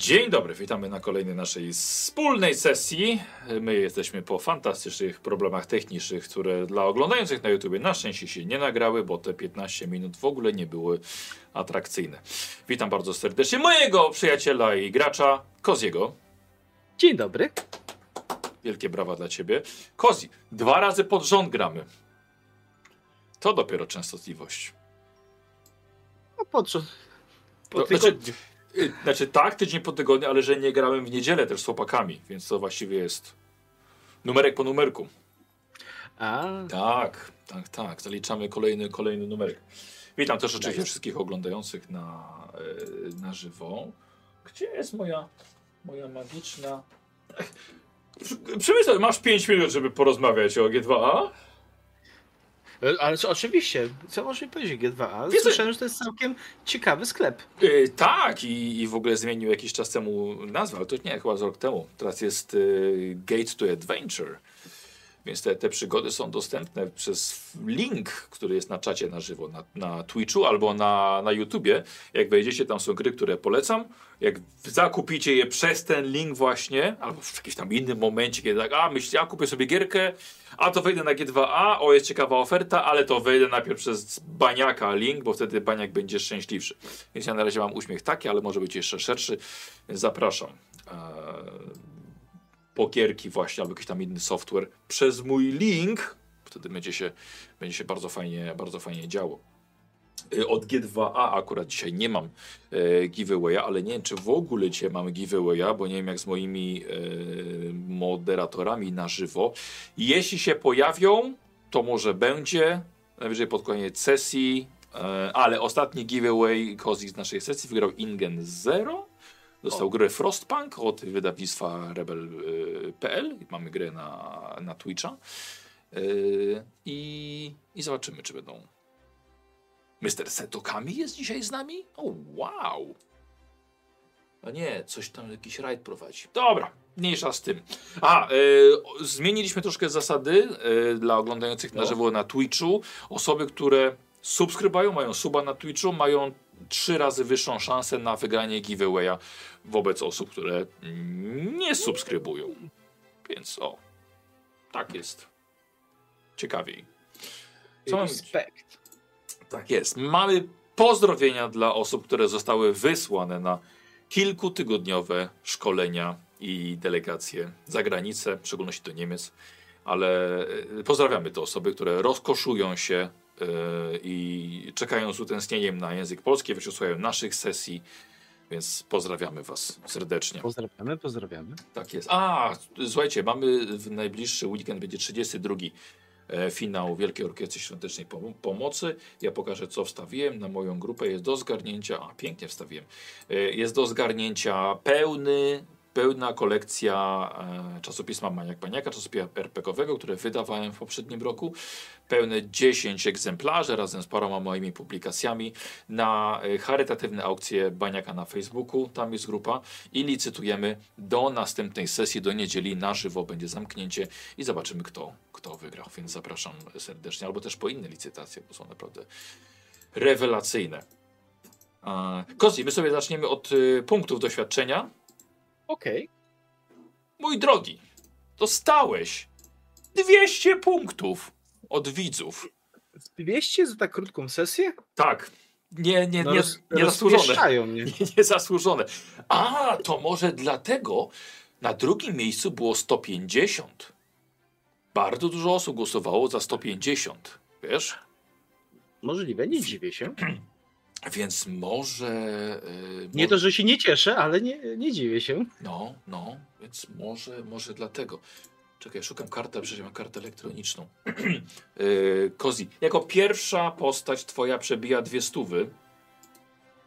Dzień dobry, witamy na kolejnej naszej wspólnej sesji. My jesteśmy po fantastycznych problemach technicznych, które dla oglądających na YouTubie na szczęście się nie nagrały, bo te 15 minut w ogóle nie były atrakcyjne. Witam bardzo serdecznie mojego przyjaciela i gracza, Koziego. Dzień dobry. Wielkie brawa dla ciebie. Kozi, dwa razy pod rząd gramy. To dopiero częstotliwość. No po co? Po To, znaczy, y, znaczy tak, tydzień po tygodniu, ale że nie grałem w niedzielę też z chłopakami, więc to właściwie jest numerek po numerku. A, Tak, tak, tak. Zaliczamy kolejny, kolejny numerek. Witam też oczywiście wszystkich oglądających na, e, na żywo. Gdzie jest moja, moja magiczna... Przemyśl, masz 5 minut, żeby porozmawiać o G2A? E, ale oczywiście, co może mi powiedzieć G2A? Wiesz Słyszałem, że to jest całkiem ciekawy sklep. Yy, tak, i, i w ogóle zmienił jakiś czas temu nazwę, ale to nie, chyba z rok temu. Teraz jest yy, Gate to Adventure. Więc te, te przygody są dostępne przez link, który jest na czacie na żywo, na, na Twitchu albo na, na YouTubie. Jak wejdziecie, tam są gry, które polecam. Jak zakupicie je przez ten link właśnie, albo w jakimś tam innym momencie, kiedy tak, a myślicie, a kupię sobie gierkę, a to wejdę na G2A, o jest ciekawa oferta, ale to wejdę najpierw przez Baniaka link, bo wtedy Baniak będzie szczęśliwszy. Więc ja na razie mam uśmiech taki, ale może być jeszcze szerszy, zapraszam. Eee, pokierki właśnie, albo jakiś tam inny software przez mój link, wtedy będzie się, będzie się bardzo fajnie, bardzo fajnie działo. Y, Od G2A akurat dzisiaj nie mam e, giveawaya, ale nie wiem, czy w ogóle dzisiaj mamy giveawaya, bo nie wiem jak z moimi e, moderatorami na żywo. Jeśli się pojawią, to może będzie, najwyżej pod koniec sesji, e, ale ostatni giveaway Kozik z naszej sesji wygrał Ingen Zero. Dostał grę Frostpunk od wydawnictwa Rebel.pl. Mamy grę na, na Twitcha. Yy, i, I zobaczymy, czy będą. Mr. Setokami jest dzisiaj z nami? O, wow! A nie, coś tam jakiś rajd prowadzi. Dobra, mniejsza z tym. A, yy, zmieniliśmy troszkę zasady yy, dla oglądających na No. żywo na Twitchu. Osoby, które subskrybują, mają suba na Twitchu, mają trzy razy wyższą szansę na wygranie giveawaya wobec osób, które nie subskrybują. Więc o, tak jest. Ciekawiej. Co? Respekt. Tak jest. Mamy pozdrowienia dla osób, które zostały wysłane na kilkutygodniowe szkolenia i delegacje za granicę, w szczególności do Niemiec. Ale e, pozdrawiamy te osoby, które rozkoszują się i czekają z utęsknieniem na język polski, wysłuchają naszych sesji, więc pozdrawiamy Was serdecznie. Pozdrawiamy, pozdrawiamy. Tak jest. A, słuchajcie, mamy w najbliższy weekend, będzie 32 e, finał Wielkiej Orkiestry Świątecznej Pom- Pomocy. Ja pokażę, co wstawiłem na moją grupę. Jest do zgarnięcia, a pięknie wstawiłem, E, jest do zgarnięcia pełny, pełna kolekcja e, czasopisma Maniak Maniaka, czasopisma RPG-owego, które wydawałem w poprzednim roku. Pełne 10 egzemplarzy razem z paroma moimi publikacjami na e, charytatywne aukcje Baniaka na Facebooku. Tam jest grupa i licytujemy do następnej sesji, do niedzieli na żywo będzie zamknięcie i zobaczymy, kto, kto wygrał. Więc zapraszam serdecznie, albo też po inne licytacje, bo są naprawdę rewelacyjne. E, Kozi, my sobie zaczniemy od punktów doświadczenia. Okej. Mój drogi, dostałeś 200 punktów od widzów. 200 za tak krótką sesję? Tak, nie, nie, No nie, nie zasłużone. mnie. Nie, niezasłużone. A, to może dlatego na drugim miejscu było 150. Bardzo dużo osób głosowało za 150. Wiesz? Możliwe, nie dziwię się. Więc może. Yy, Nie to, że się nie cieszę, ale nie, nie dziwię się. No, no, więc może, może dlatego. Czekaj, szukam karty, przecież mam kartę elektroniczną. yy, Kozi, jako pierwsza postać twoja przebija dwie stówy.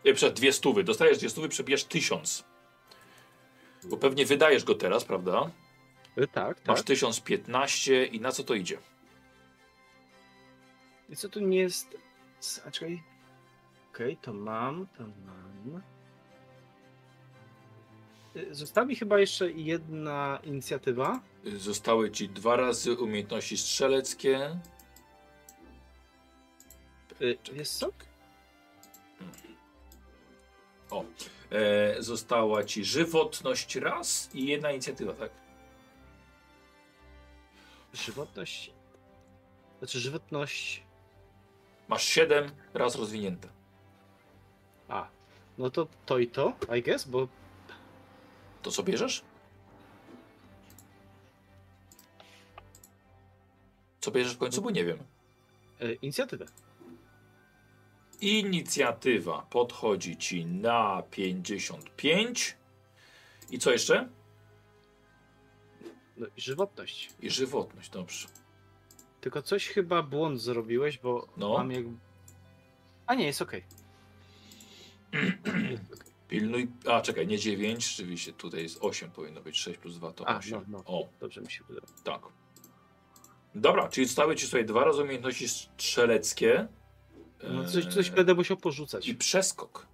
Nie, przed dwie stówy. Dostajesz dwie stówy, przebijasz tysiąc. Bo pewnie wydajesz go teraz, prawda? E, Tak, tak. Masz 1015 i na co to idzie? I co tu nie jest... S- Okej, to mam, to mam. Y, Została mi chyba jeszcze jedna inicjatywa. Zostały ci dwa razy umiejętności strzeleckie. Y, Jest co? O. E, została ci żywotność raz i jedna inicjatywa, tak? Żywotność. Znaczy żywotność. Masz 7 raz rozwinięte. A. No to to i to, I guess, bo. To co bierzesz? Co bierzesz w końcu, bo nie wiem. E, inicjatywę. Inicjatywa podchodzi ci na 55. I co jeszcze? No i żywotność. I żywotność, dobrze. Tylko coś chyba błąd zrobiłeś, bo No. mam jak. A nie, jest okej. Pilnuj. A czekaj, nie 9, rzeczywiście tutaj jest 8, powinno być 6 plus 2 to A, 8. no, no. O, Dobrze mi się wydało. tak. Dobra, czyli stały ci sobie dwa razy umiejętności strzeleckie. No coś, Eee, coś będę musiał porzucać. I przeskok.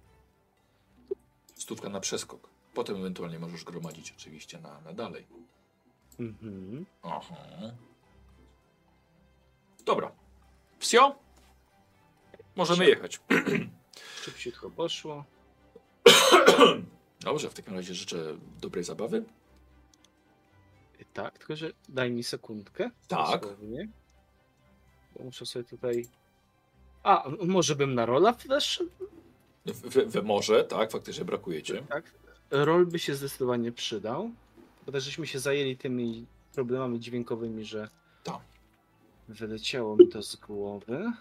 Stówka na przeskok. Potem ewentualnie możesz gromadzić oczywiście na, na dalej. Mhm. Aha. Dobra. Wsio? Możemy Wsio. jechać. Szybciutko poszło. Dobrze, w takim razie życzę dobrej zabawy. Tak, tylko że daj mi sekundkę. Tak. dosłownie. Bo muszę sobie tutaj. A, może bym na rola też? W, w, w morze, tak, faktycznie brakuje cię. Tak. Rol by się zdecydowanie przydał. Bo też żeśmy się zajęli tymi problemami dźwiękowymi, że Tak. wyleciało mi to z głowy.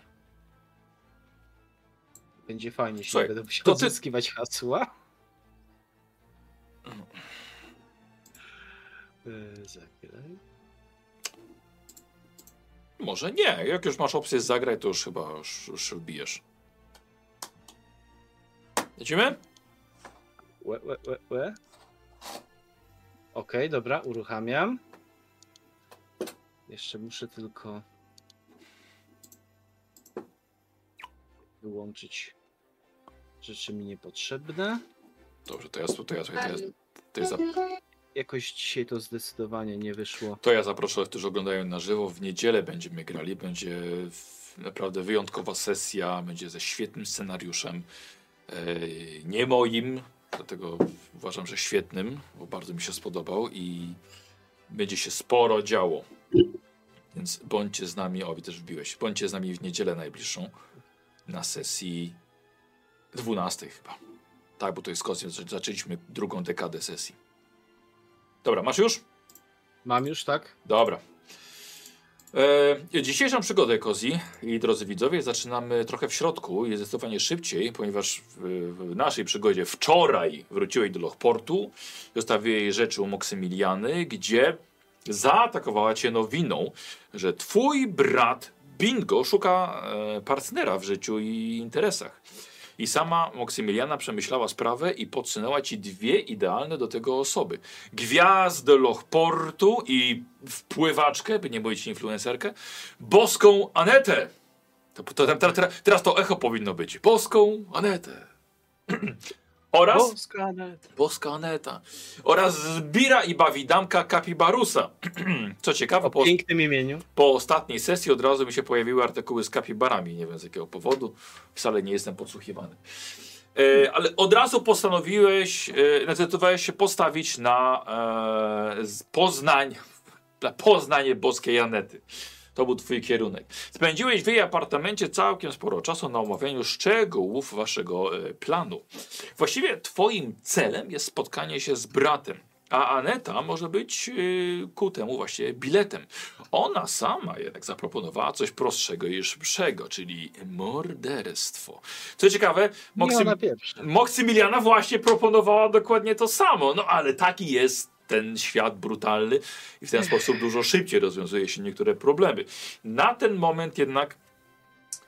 Będzie fajnie, jeśli Słuchaj, będę musiał to ty- odzyskiwać hasła. Yy, zagraj. Może nie. Jak już masz opcję zagrać, to już chyba już, już wbijesz. Lecimy? Łe, łe, łe, łe. Okej, dobra, uruchamiam. Jeszcze muszę tylko wyłączyć rzeczy mi niepotrzebne. Dobrze, to ja, to ja, to ja, to ja, to ja, za, Jakoś dzisiaj to zdecydowanie nie wyszło. to ja zaproszę, którzy oglądają na żywo. W niedzielę będziemy grali. Będzie naprawdę wyjątkowa sesja. Będzie ze świetnym scenariuszem. E, nie moim, dlatego uważam, że świetnym, bo bardzo mi się spodobał i będzie się sporo działo. Więc bądźcie z nami, o, też wbiłeś, bądźcie z nami w niedzielę najbliższą na sesji 12 chyba. Tak, bo to jest kosmos. Zaczęliśmy drugą dekadę sesji. Dobra, masz już? Mam już, tak? Dobra. E, dzisiejszą przygodę Kozi i drodzy widzowie zaczynamy trochę w środku i zdecydowanie szybciej, ponieważ w, w naszej przygodzie wczoraj wróciłeś do Lochportu, zostawiłeś rzeczy u Moksymiliany, gdzie zaatakowała cię nowiną, że twój brat Bingo szuka e, partnera w życiu i interesach. I sama Moksymiliana przemyślała sprawę i podsunęła ci dwie idealne do tego osoby. Gwiazdę Lochportu i wpływaczkę, by nie mówić influencerkę, boską Anetę. To, to, to, teraz to echo powinno być. Boską Anetę. Oraz Boska net. boska Aneta. Oraz Zbira i Bawidamka Kapibarusa. Co ciekawe, O po, pięknym imieniu. po ostatniej sesji od razu mi się pojawiły artykuły z kapibarami. Nie wiem z jakiego powodu. Wcale nie jestem podsłuchiwany. E, ale od razu postanowiłeś, e, zdecydowałeś się postawić na e, Poznań, na Poznanie boskiej Anety. To był twój kierunek. Spędziłeś w jej apartamencie całkiem sporo czasu na omawianiu szczegółów waszego e, planu. Właściwie twoim celem jest spotkanie się z bratem. A Aneta może być e, ku temu właśnie biletem. Ona sama jednak zaproponowała coś prostszego i szybszego, czyli morderstwo. Co ciekawe. Moksymiliana właśnie proponowała dokładnie to samo. No ale taki jest ten świat brutalny i w ten sposób dużo szybciej rozwiązuje się niektóre problemy. Na ten moment jednak,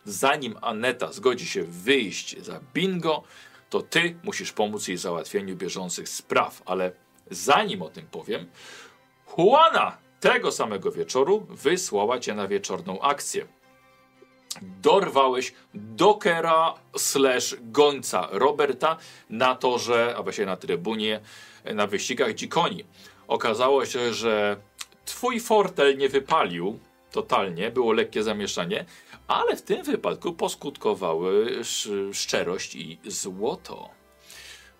zanim Aneta zgodzi się wyjść za bingo, to ty musisz pomóc jej w załatwieniu bieżących spraw. Ale zanim o tym powiem, Juana tego samego wieczoru wysłała cię na wieczorną akcję. Dorwałeś dokera slash gońca Roberta na torze, a właściwie na trybunie, na wyścigach dzikoni. Okazało się, że twój fortel nie wypalił totalnie, było lekkie zamieszanie, ale w tym wypadku poskutkowały sz szczerość i złoto.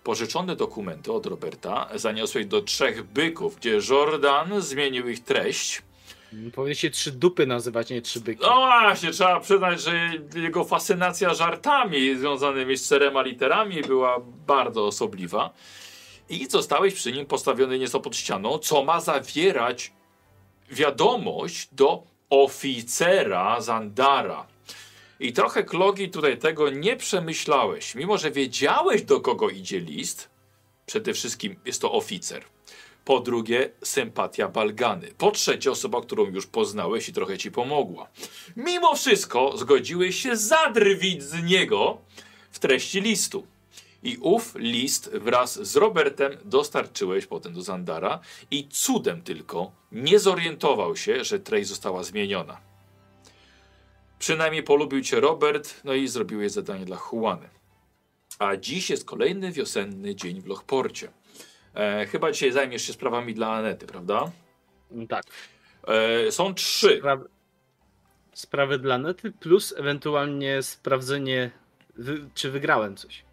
Pożyczone dokumenty od Roberta zaniosłeś do trzech byków, gdzie Jordan zmienił ich treść. Powinien się trzy dupy nazywać, nie trzy byki. No właśnie, trzeba przyznać, że jego fascynacja żartami związanymi z czterema literami była bardzo osobliwa. I zostałeś przy nim postawiony nieco pod ścianą, co ma zawierać wiadomość do oficera Zandara. I trochę Klogi tutaj tego nie przemyślałeś. Mimo, że wiedziałeś do kogo idzie list, przede wszystkim jest to oficer. Po drugie, sympatia Balgany. Po trzecie, osoba, którą już poznałeś i trochę ci pomogła. Mimo wszystko zgodziłeś się zadrwić z niego w treści listu. I ów list wraz z Robertem dostarczyłeś potem do Zandara i cudem tylko nie zorientował się, że treść została zmieniona. Przynajmniej polubił cię Robert, no i zrobiłeś zadanie dla Juany. A dziś jest kolejny wiosenny dzień w Lochporcie. E, chyba dzisiaj zajmiesz się sprawami dla Anety, prawda? Tak. E, są trzy. Sprawy, sprawy dla nety plus ewentualnie sprawdzenie, wy, czy wygrałem coś.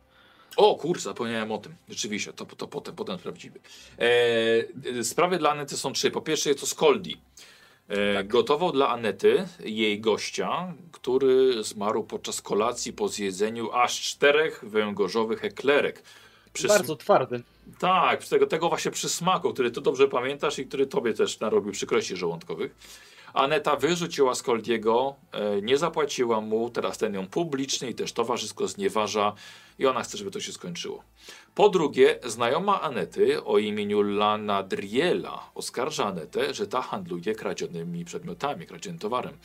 O kurczę, zapomniałem o tym. Rzeczywiście, to, to potem, potem sprawdzimy. E, sprawy dla Anety są trzy. Po pierwsze jest to Skoldi. E, Gotował dla Anety, jej gościa, który zmarł podczas kolacji po zjedzeniu aż czterech węgorzowych eklerek. Bardzo twardy. Tak, z tego, tego właśnie przysmaku, który ty dobrze pamiętasz i który tobie też narobił przykrości żołądkowych. Aneta wyrzuciła Skoldiego, e, nie zapłaciła mu, teraz ten ją publicznie i też towarzysko znieważa i ona chce, żeby to się skończyło. Po drugie, znajoma Anety o imieniu Lana Driela oskarża Anetę, że ta handluje kradzionymi przedmiotami, kradzionym towarem.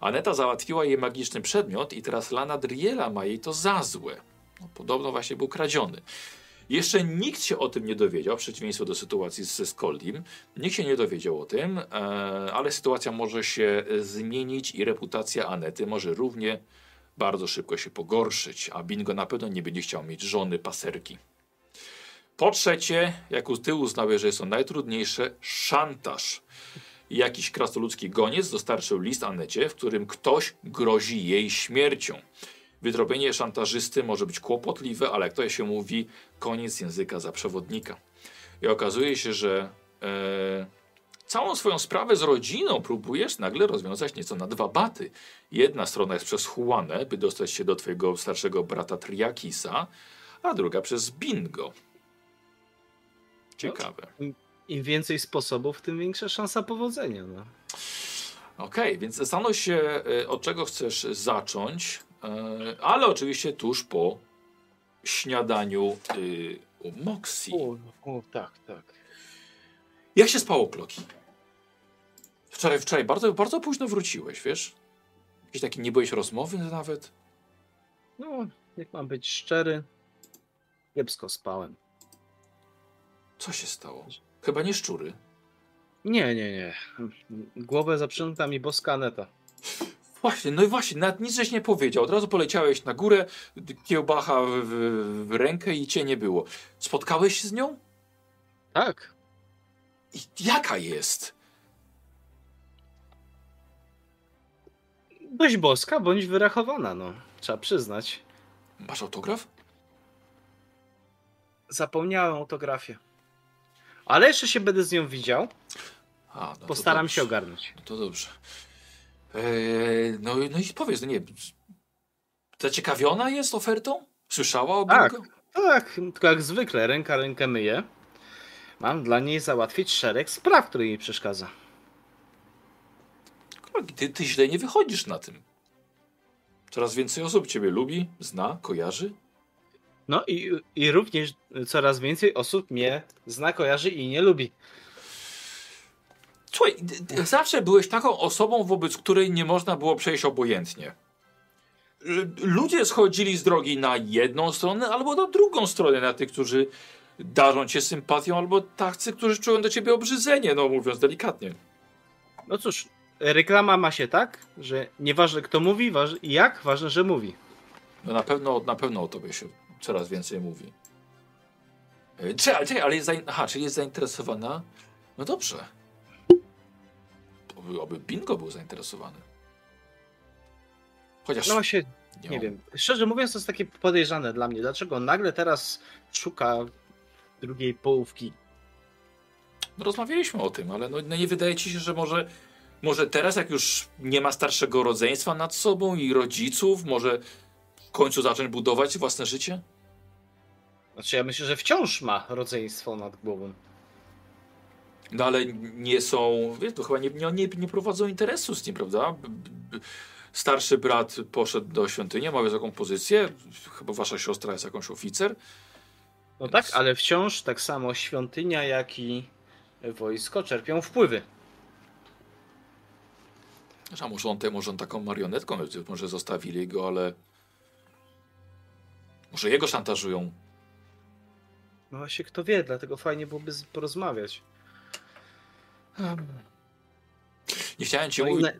Aneta załatwiła jej magiczny przedmiot i teraz Lana Driela ma jej to za złe. No, podobno właśnie był kradziony. Jeszcze nikt się o tym nie dowiedział, w przeciwieństwie do sytuacji ze Skoldim. Nikt się nie dowiedział o tym, e, ale sytuacja może się zmienić i reputacja Anety może równie bardzo szybko się pogorszyć, a Bingo na pewno nie będzie chciał mieć żony paserki. Po trzecie, jak ty uznałeś, że jest to najtrudniejsze, szantaż. Jakiś krasnoludzki goniec dostarczył list Anecie, w którym ktoś grozi jej śmiercią. Wydrobienie szantażysty może być kłopotliwe, ale jak to się mówi, koniec języka za przewodnika. I okazuje się, że e, całą swoją sprawę z rodziną próbujesz nagle rozwiązać nieco na dwa baty. Jedna strona jest przez Juanę, by dostać się do twojego starszego brata Triakisa, a druga przez Bingo. Ciekawe. Im więcej sposobów, tym większa szansa powodzenia. No. Okej, więc zastanów się, e, od czego chcesz zacząć, ale oczywiście tuż po śniadaniu y, u Moxie. O, o, tak, tak. Jak się spało, Kloki? Wczoraj, wczoraj bardzo, bardzo późno wróciłeś, wiesz? Jakiś taki nie byłeś rozmowy nawet? No, jak mam być szczery, kiepsko spałem. Co się stało? Chyba nie szczury. Nie, nie, nie. Głowę zaprząta mi boska Aneta. Właśnie, no i właśnie, nawet nic żeś nie powiedział. Od razu poleciałeś na górę, kiełbacha w, w, w rękę i cię nie było. Spotkałeś się z nią? Tak. I jaka jest? Dość boska, bądź wyrachowana, no. Trzeba przyznać. Masz autograf? Zapomniałem autografię. Ale jeszcze się będę z nią widział. A, no Postaram się ogarnąć. No to dobrze. Eee, no, i- no i powiedz, no nie, zaciekawiona jest ofertą? Słyszała o Tak. Tak, tylko jak zwykle, ręka rękę myje. Mam dla niej załatwić szereg spraw, które jej przeszkadza. Ty, ty źle nie wychodzisz na tym. Coraz więcej osób ciebie lubi, zna, kojarzy. No i, i również coraz więcej osób mnie zna, kojarzy i nie lubi. Słuchaj, zawsze byłeś taką osobą, wobec której nie można było przejść obojętnie. Ludzie schodzili z drogi na jedną stronę albo na drugą stronę, na tych, którzy darzą cię sympatią, albo tacy, którzy czują do ciebie obrzydzenie, no mówiąc delikatnie. No cóż, reklama ma się tak, że nieważne kto mówi waż, i jak, ważne, że mówi. No na pewno, na pewno o tobie się coraz więcej mówi. E, Czekaj, ale jest. Aha, czyli jest zainteresowana? No dobrze. Oby, oby Bingo był zainteresowany. Chociaż No właśnie, Nie wiem. Szczerze mówiąc, to jest takie podejrzane dla mnie. Dlaczego nagle teraz szuka drugiej połówki? No, rozmawialiśmy o tym, ale no, no nie wydaje ci się, że może, może teraz, jak już nie ma starszego rodzeństwa nad sobą i rodziców, może w końcu zacząć budować własne życie? Znaczy, ja myślę, że wciąż ma rodzeństwo nad głową. No ale nie są, wiesz, to chyba nie, nie, nie prowadzą interesu z nim, prawda? Starszy brat poszedł do świątyni, ma taką pozycję, chyba wasza siostra jest jakąś oficer. No tak, ale wciąż tak samo świątynia, jak i wojsko czerpią wpływy. A może on, te, może on taką marionetką, może zostawili go, ale może jego szantażują. No właśnie, kto wie, dlatego fajnie byłoby porozmawiać. Nie chciałem ci, No i mówić, na-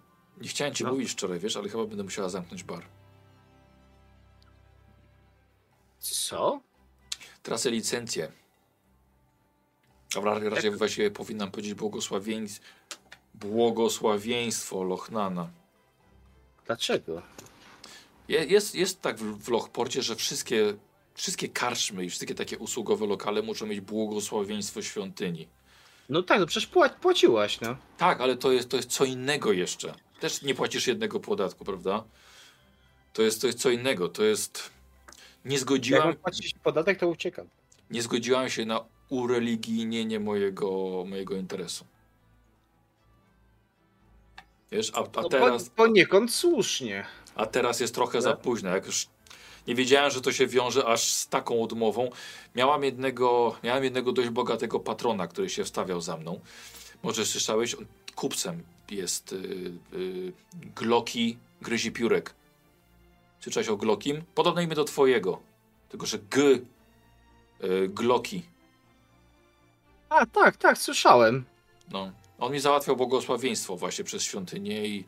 nie chciałem ci No. mówić wczoraj, wiesz, ale chyba będę musiała zamknąć bar. Co? Tracę licencję. Dobra, raczej Jak- właściwie powinnam powiedzieć błogosławieństw, błogosławieństwo Lochnana. Dlaczego? Je- Jest, jest tak w, w Lochporcie, że wszystkie, wszystkie karczmy i wszystkie takie usługowe lokale muszą mieć błogosławieństwo świątyni. No tak, no przecież pła- płaciłaś, no. Tak, ale to jest, to jest co innego jeszcze. Też nie płacisz jednego podatku, prawda? To jest, to jest co innego. To jest. Nie Jak zgodziłam, mam płacić podatek, to uciekam. nie zgodziłam się na ureligijnienie mojego, mojego interesu. Wiesz, a, a No, teraz. po, poniekąd słusznie. A teraz jest trochę za Tak. późno. Jak już nie wiedziałem, że to się wiąże aż z taką odmową. Miałam jednego, miałem jednego dość bogatego patrona, który się wstawiał za mną. Może słyszałeś, on kupcem jest yy, yy, Gloki Gryzi Piórek. Słyszałeś o Glokim? Podobne imię do twojego. Tylko, że G yy, Gloki. A, tak, tak, słyszałem. No. On mi załatwiał błogosławieństwo właśnie przez świątynię i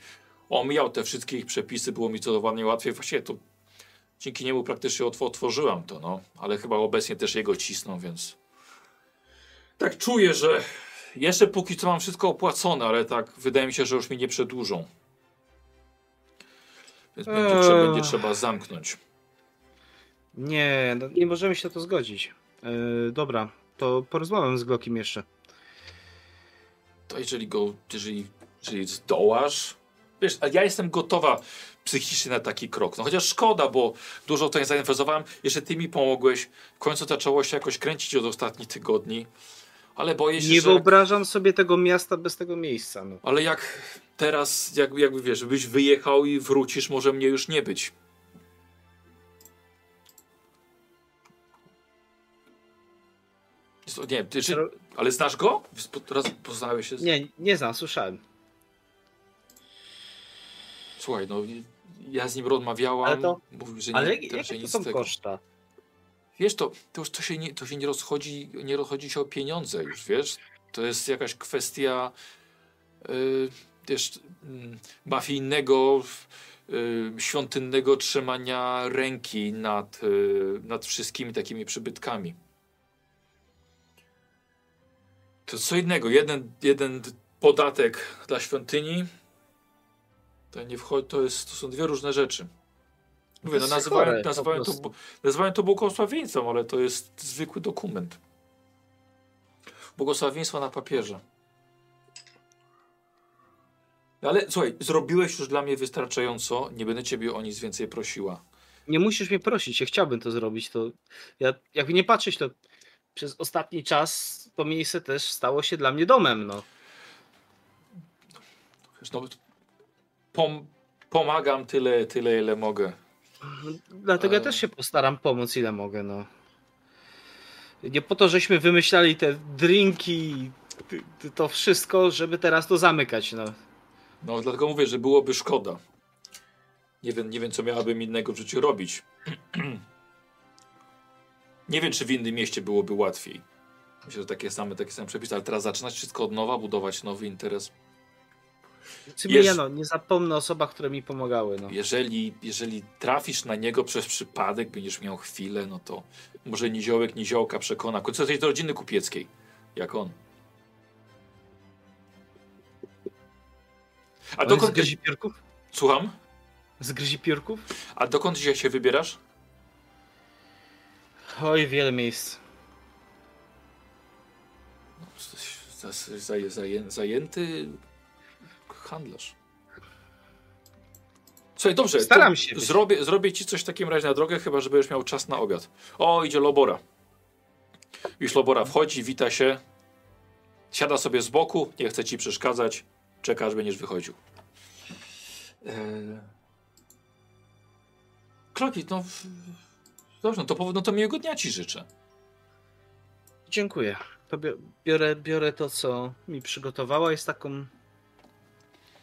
omijał te wszystkie ich przepisy, było mi zdecydowanie łatwiej. Właściwie to dzięki niemu praktycznie otw- otworzyłam to, no. Ale chyba obecnie też jego cisną, więc tak czuję, że jeszcze póki co mam wszystko opłacone, ale tak wydaje mi się, że już mi nie przedłużą. Więc będzie, trzeba, Eee. będzie trzeba zamknąć. Nie, no, nie możemy się na to zgodzić. Yy, dobra, to porozmawiam z Glokiem jeszcze. To jeżeli go, jeżeli, jeżeli zdołasz, wiesz, ja jestem gotowa psychicznie na taki krok. No chociaż szkoda, bo dużo tutaj zainwestowałem. Jeszcze ty mi pomogłeś. W końcu zaczęło się jakoś kręcić od ostatnich tygodni. Ale boję się, Nie że... wyobrażam sobie tego miasta bez tego miejsca. No. Ale jak teraz, jak, jakby wiesz, żebyś wyjechał i wrócisz, może mnie już nie być. Nie, ty, czy, ale znasz go? Spo- Raz poznałeś się z... Nie, nie znam, słyszałem. Słuchaj, no ja z nim rozmawiałam, Ale to- mówił, że nie, Ale raczej jakie to są koszta? Wiesz, to, to już to się, nie, to się nie rozchodzi, nie rozchodzi się o pieniądze już, wiesz? To jest jakaś kwestia yy, wiesz, mm, mafijnego, yy, świątynnego trzymania ręki nad, yy, nad wszystkimi takimi przybytkami. To co innego, jeden, jeden podatek dla świątyni to nie wchodzi, to, jest, to są dwie różne rzeczy. Mówię, no nazywają, to, nazywają to błogosławieństwem, ale to jest zwykły dokument. Błogosławieństwo na papierze. Ale słuchaj, zrobiłeś już dla mnie wystarczająco, nie będę ciebie o nic więcej prosiła. Nie musisz mnie prosić, ja chciałbym to zrobić. To ja, jakby nie patrzeć, to przez ostatni czas to miejsce też stało się dla mnie domem. No. No, pom pomagam tyle, tyle, ile mogę. Dlatego ja też się postaram pomóc, ile mogę. No. Nie po to, żeśmy wymyślali te drinki, to wszystko, żeby teraz to zamykać. No. No, dlatego mówię, że byłoby szkoda. Nie wiem, nie wiem co miałabym innego w życiu robić. nie wiem, czy w innym mieście byłoby łatwiej. Myślę, że takie same, takie same przepisy, ale teraz zaczynać wszystko od nowa, budować nowy interes. Cybiliano, no, nie zapomnę o osobach, które mi pomagały. No. Jeżeli, jeżeli trafisz na niego przez przypadek, będziesz miał chwilę, no to może niziołek niziołka przekona. Końcu jesteś do rodziny kupieckiej, jak on. A On dokąd... z Gazipierków? Słucham? Zgryzi piórków? A dokąd dzisiaj się wybierasz? Oj, wiele miejsc. No, jesteś za- za- zaję- Zajęty handlarz. Słuchaj, dobrze. Staram się. Zrobię, zrobię ci coś w takim razie na drogę, chyba że będziesz miał czas na obiad. O, idzie Lobora. Już Lobora wchodzi, wita się. Siada sobie z boku, nie chce ci przeszkadzać. Czeka, aż będziesz wychodził. Eee... Kloki, no... Dobrze, no to, no to miłego dnia ci życzę. Dziękuję. To bi- biorę, biorę to, co mi przygotowała z taką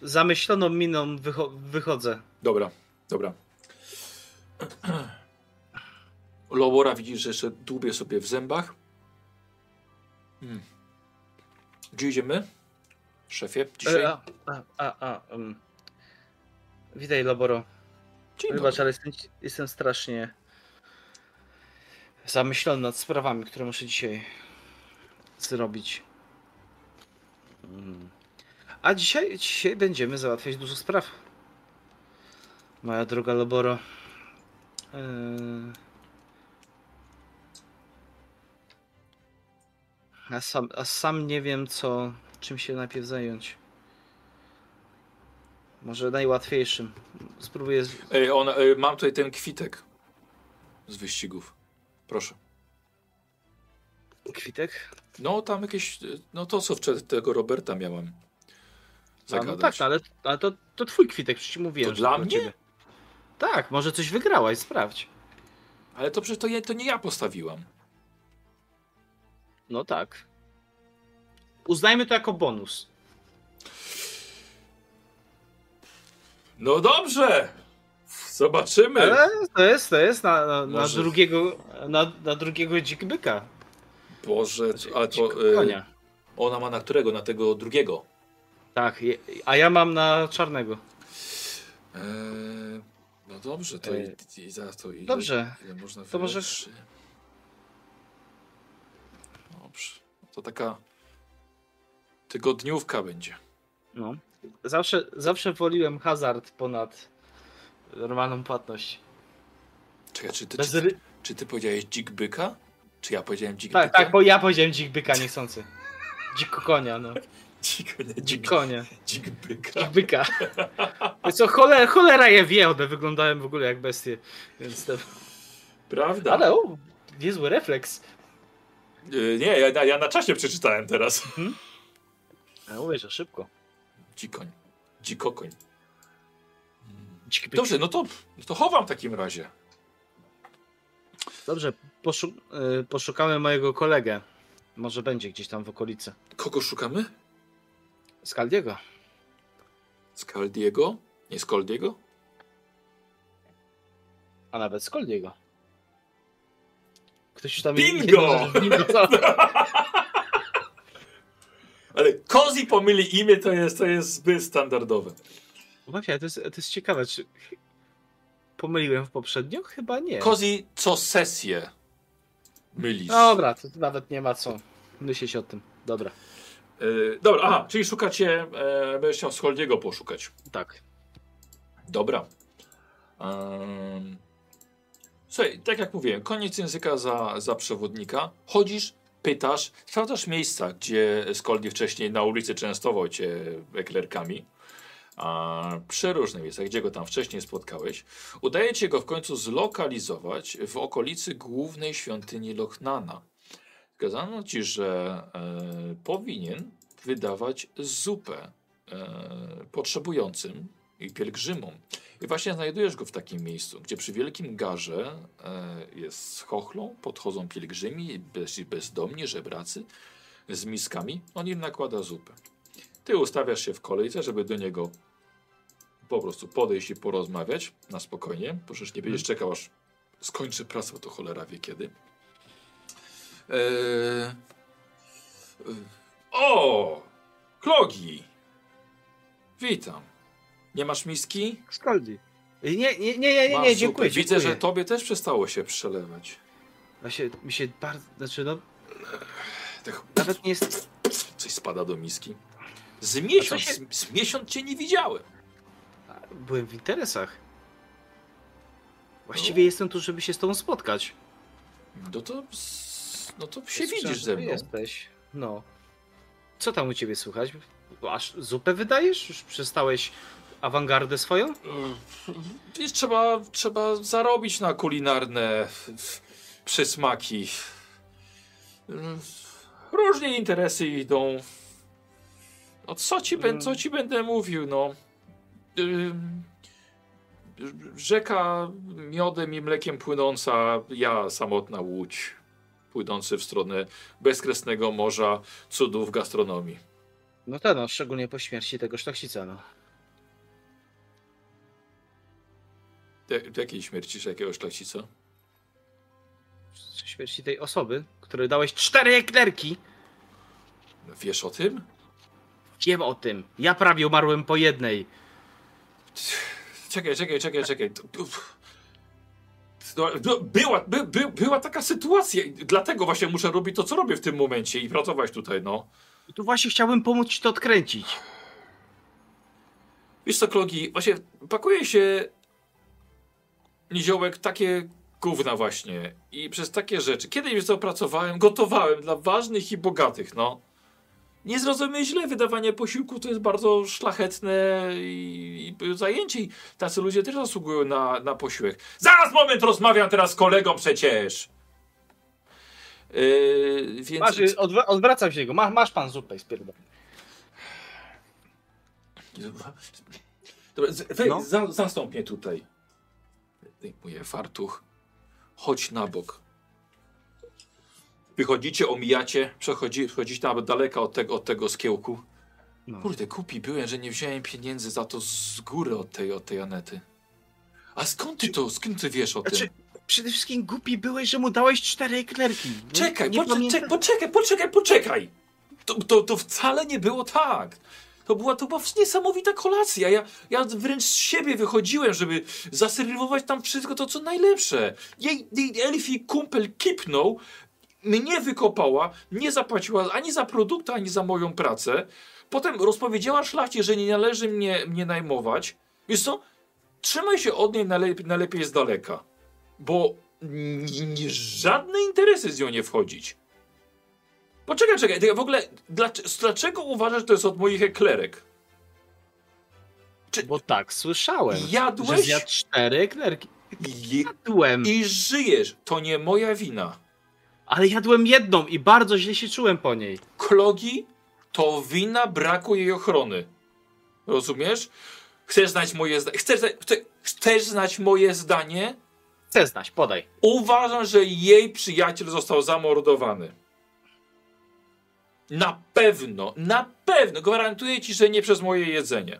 zamyśloną miną wycho- wychodzę. Dobra, dobra. Lobora widzisz, że jeszcze dłubie sobie w zębach. Hmm. Gdzie idziemy? Szefie, dzisiaj? E, a, a, a, a, um. Witaj, Loboro. Dzień Wybacz, dobry. ale jestem, jestem strasznie zamyślony nad sprawami, które muszę dzisiaj zrobić. Mm. A dzisiaj, dzisiaj będziemy załatwiać dużo spraw. Moja droga Loboro. Eee... A sam, a sam nie wiem, co, czym się najpierw zająć. Może najłatwiejszym. Spróbuję. z- Ej, on, ej, mam tutaj ten kwitek z wyścigów. Proszę. Kwitek? No tam jakieś, e, no to co wczoraj tego Roberta miałem A, zagadać. no tak, ale, ale to, to twój kwitek, przecież ci mówiłem. To dla mnie? ciebie. Tak, może coś wygrałaś, sprawdź. Ale to przecież to, nie- to nie ja postawiłam. No tak. Uznajmy to jako bonus. No dobrze! Zobaczymy. Ale to jest, to jest na, na, na drugiego, na, na drugiego dzikbyka. Boże, ale to e, konia. ona ma na którego? Na tego drugiego. Tak, je, a ja mam na czarnego. Eee, no dobrze, to Eee, i, i za to ile, dobrze. ile można To może- wydać? Dobrze. To taka tygodniówka będzie. No. Zawsze, zawsze woliłem hazard ponad normalną płatność. Czekaj, czy ty, Bez czy, ry... czy ty powiedziałeś dzik byka? Czy ja powiedziałem dzik Tak, byka? tak, bo ja powiedziałem dzik byka niechcący. Dziko konia, no. Dzik, nie, Dzik konia. dzik byka. Dzik byka. Co, cholera, cholera je wie, one wyglądałem w ogóle jak bestie. Więc to... Prawda? Ale o, niezły refleks. Yy, nie, ja, ja na czasie przeczytałem teraz. Ja mówię, że szybko. Dzikoń. Dzikokoń. Dzik. Dobrze, no to, no to chowam w takim razie. Dobrze, poszu... y, poszukamy mojego kolegę. Może będzie gdzieś tam w okolicy. Kogo szukamy? Skaldiego. Skaldiego? Nie Skoldiego? A nawet Skoldiego. Ktoś już tam... Bingo! Ale Kozi pomyli imię, to jest, to jest zbyt standardowe. Właśnie, to jest, to jest ciekawe, czy pomyliłem w poprzednio? Chyba nie. Kozi co sesję mylisz. Dobra, to nawet nie ma co myśleć o tym. Dobra, Yy, dobra, aha, czyli szukacie, e, będziesz chciał Skoldiego poszukać. tak. Dobra. Um, słuchaj, tak jak mówiłem, koniec języka za, za przewodnika. Chodzisz, pytasz, sprawdzasz miejsca, gdzie Skoldi wcześniej na ulicy częstował cię eklerkami. A, przeróżne miejsca, gdzie go tam wcześniej spotkałeś. Udaje ci go w końcu zlokalizować w okolicy głównej świątyni Lochnana. Wskazano ci, że e, powinien wydawać zupę e, potrzebującym i pielgrzymom. I właśnie znajdujesz go w takim miejscu, gdzie przy wielkim garze e, jest z chochlą, podchodzą pielgrzymi, bez, bezdomni, żebracy z miskami. On im nakłada zupę. Ty ustawiasz się w kolejce, żeby do niego po prostu podejść i porozmawiać na spokojnie, przecież nie będziesz czekał, aż skończy pracę, to cholera wie kiedy. Eee... O! Klogi! Witam. Nie masz miski? Skaldi. Nie, nie, nie, nie, nie, nie dziękuję, Widzę, że tobie też przestało się przelewać. Właśnie, mi się bardzo, znaczy no, nawet nie jest, coś spada do miski. Z miesiąc, się- z, miesiąc cię nie widziałem. byłem w interesach. Właściwie jestem tu, żeby się z tobą spotkać. No to, no to się Słyszałem, widzisz ze mną. Jesteś. No. Co tam u ciebie słychać? Aż zupę wydajesz? Już przestałeś awangardę swoją? Wiesz, trzeba, trzeba zarobić na kulinarne przysmaki. Różnie interesy idą. No co ci, bę- co ci będę mówił, no. Ym, Rzeka miodem i mlekiem płynąca, ja samotna łódź, płynący w stronę bezkresnego morza cudów gastronomii. No tak, no, szczególnie po śmierci tego szlachcica, no. Jak- Jakiej śmierci że jakiegoś szlachcica? Śmierci tej osoby, której dałeś cztery eklerki. Wiesz o tym? Wiem o tym. Ja prawie umarłem po jednej. Czekaj, czekaj, czekaj, czekaj. Była, by, by, była taka sytuacja, dlatego właśnie muszę robić to, co robię w tym momencie i pracować tutaj, no. I tu właśnie chciałbym pomóc ci to odkręcić. Wiesz co, Klogi, właśnie pakuje się niziołek takie gówna właśnie i przez takie rzeczy. Kiedyś wiesz co, pracowałem, gotowałem dla ważnych i bogatych, no. Nie zrozumie źle, wydawanie posiłku to jest bardzo szlachetne i, i zajęcie i tacy ludzie też zasługują na, na posiłek. Zaraz moment, rozmawiam teraz z kolegą przecież. Yy, więc... Masz, odwra- odwracam się jego. Ma, masz pan zupę i spierdol. Dobra, z- weź, No. za, zastąp mnie tutaj. Zdejmuję fartuch. Chodź na bok. Wychodzicie, omijacie, przechodzi, przechodzicie nawet daleka od tego, od tego skiełku. No. Kurde, kupi byłem, że nie wziąłem pieniędzy za to z góry od tej, od tej Anety. A skąd ty to, skąd ty wiesz o tym? Znaczy, przede wszystkim głupi byłeś, że mu dałeś cztery eklerki. Czekaj, poczekaj, poczekaj, poczekaj! To, to, to wcale nie było tak. To była, to była niesamowita kolacja. Ja, ja wręcz z siebie wychodziłem, żeby zaserwować tam wszystko to, co najlepsze. Jej, jej Elfi kumpel kipnął, mnie wykopała, nie zapłaciła ani za produkty, ani za moją pracę. Potem rozpowiedziała szlachcie, że nie należy mnie, mnie najmować. Wiesz co? Trzymaj się od niej najlepiej, najlepiej z daleka. Bo żadne interesy z nią nie wchodzić. Poczekaj, czekaj, w ogóle dlaczego, uważasz, że to jest od moich eklerek? Czy Bo tak, słyszałem. Że jadłeś zjadł cztery eklerki. Jadłem. i żyjesz? To nie moja wina. Ale jadłem jedną i bardzo źle się czułem po niej. Klogi to wina braku jej ochrony. Rozumiesz? Chcesz znać moje zdanie? Chcesz, chcesz znać moje zdanie? Chcę znać, podaj. Uważam, że jej przyjaciel został zamordowany. Na pewno, na pewno, gwarantuję ci, że nie przez moje jedzenie.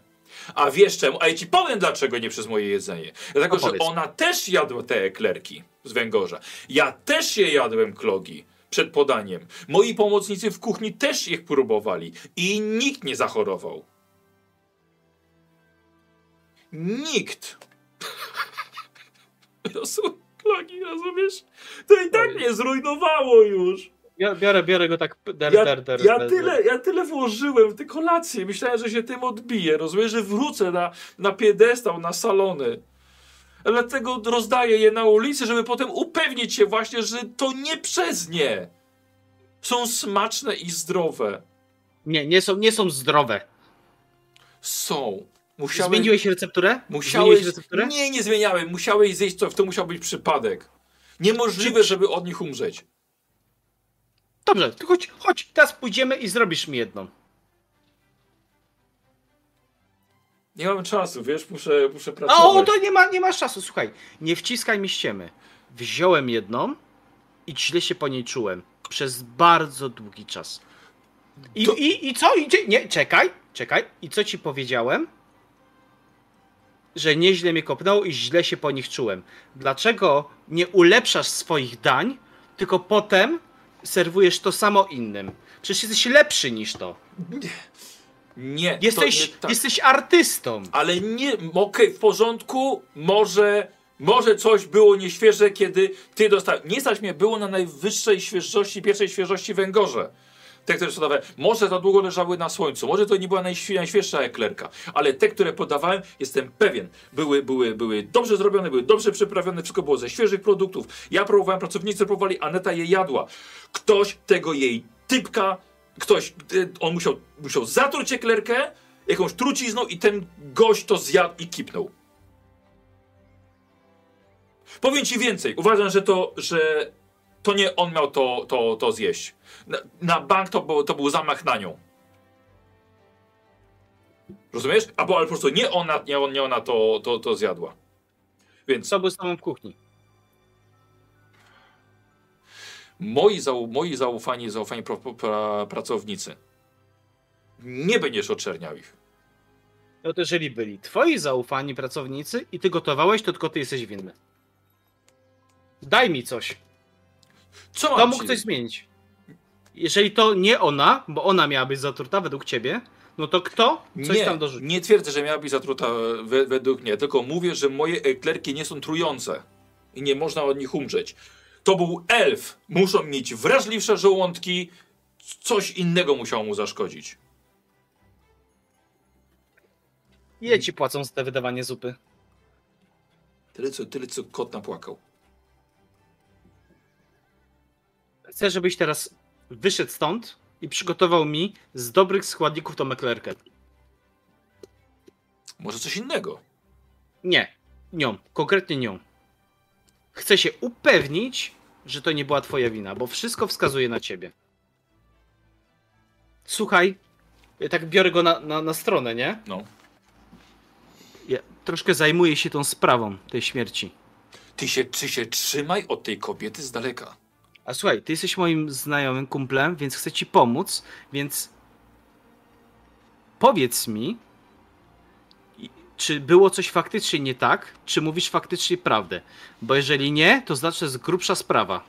A wiesz czemu? A ja ci powiem, dlaczego nie przez moje jedzenie. Dlatego, że Opowiedz. ona też jadła te eklerki z węgorza. Ja też je jadłem klogi przed podaniem. Moi pomocnicy w kuchni też ich próbowali. I nikt nie zachorował. Nikt. Klogi, rozumiesz? To i tak mnie zrujnowało już. Ja biorę, biorę go tak. Der, Ja, der, der, ja, der, tyle, ja tyle włożyłem w te kolacje. Myślałem, że się tym odbiję. Rozumiesz, że wrócę na, na piedestał, na salony. Dlatego rozdaję je na ulicy, żeby potem upewnić się właśnie, że to nie przez nie. Są smaczne i zdrowe. Nie, nie są, nie są zdrowe. Są. Musiałeś, Zmieniłeś recepturę? musiałeś, Zmieniłeś recepturę? nie, nie zmieniałem. Musiałeś zjeść to, to musiał być przypadek. Niemożliwe, żeby od nich umrzeć. Dobrze, to chodź, chodź, teraz pójdziemy i zrobisz mi jedną. Nie mam czasu, wiesz, muszę, muszę pracować. O, to nie, ma, nie masz czasu, słuchaj. Nie wciskaj mi ściemy. Wziąłem jedną i źle się po niej czułem. Przez bardzo długi czas. I, To- i, i co? Idzie? Nie, czekaj, czekaj. I co ci powiedziałem? Że nieźle mnie kopnął i źle się po nich czułem. Dlaczego nie ulepszasz swoich dań, tylko potem serwujesz to samo innym? Przecież jesteś lepszy niż to. Nie, Jesteś, to nie tak. jesteś artystą. Ale nie, okej, w porządku, może, może coś było nieświeże, kiedy ty dostałeś. Nie stać mnie było na najwyższej świeżości, pierwszej świeżości węgorze. Te, które sprzedawałem, może za długo leżały na słońcu, może to nie była najświe- najświeższa eklerka, ale te, które podawałem, jestem pewien, były, były, były dobrze zrobione, były dobrze przyprawione, wszystko było ze świeżych produktów. Ja próbowałem, pracownicy próbowali, Aneta je jadła. Ktoś tego jej typka, ktoś, y, on musiał, musiał zatruć eklerkę jakąś trucizną i ten gość to zjadł i kipnął. Powiem ci więcej. Uważam, że to, że to nie on miał to, to, to zjeść. Na, na bank to, to był zamach na nią. Rozumiesz? Albo ale po prostu nie ona, nie, nie ona to, to, to zjadła. Więc Co był tobą w kuchni? Moi, zau, moi zaufani, zaufani pro, pra, pracownicy. Nie będziesz oczerniał ich. No to jeżeli byli twoi zaufani pracownicy i ty gotowałeś, to tylko ty jesteś winny. Daj mi coś. Co To mógł ci- coś zmienić. Jeżeli to nie ona, bo ona miała być zatruta według ciebie, no to kto coś nie, tam dorzucił? nie twierdzę, że miała być zatruta we, według mnie, tylko mówię, że moje eklerki nie są trujące i nie można od nich umrzeć. To był elf. Muszą mieć wrażliwsze żołądki. Coś innego musiało mu zaszkodzić. Ile ci płacą za te wydawanie zupy? Tyle co, tyle co kot napłakał. Chcę, żebyś teraz wyszedł stąd i przygotował mi z dobrych składników tą eklerkę. Może coś innego. Nie, nią, konkretnie nią. Chcę się upewnić, że to nie była twoja wina, bo wszystko wskazuje na ciebie. Słuchaj, ja tak biorę go na, na, na stronę, nie? No. Ja troszkę zajmuję się tą sprawą tej śmierci. Ty się, ty się trzymaj od tej kobiety z daleka. A słuchaj, ty jesteś moim znajomym kumplem, więc chcę ci pomóc, więc powiedz mi, czy było coś faktycznie nie tak, czy mówisz faktycznie prawdę. Bo jeżeli nie, to znaczy, że jest grubsza sprawa.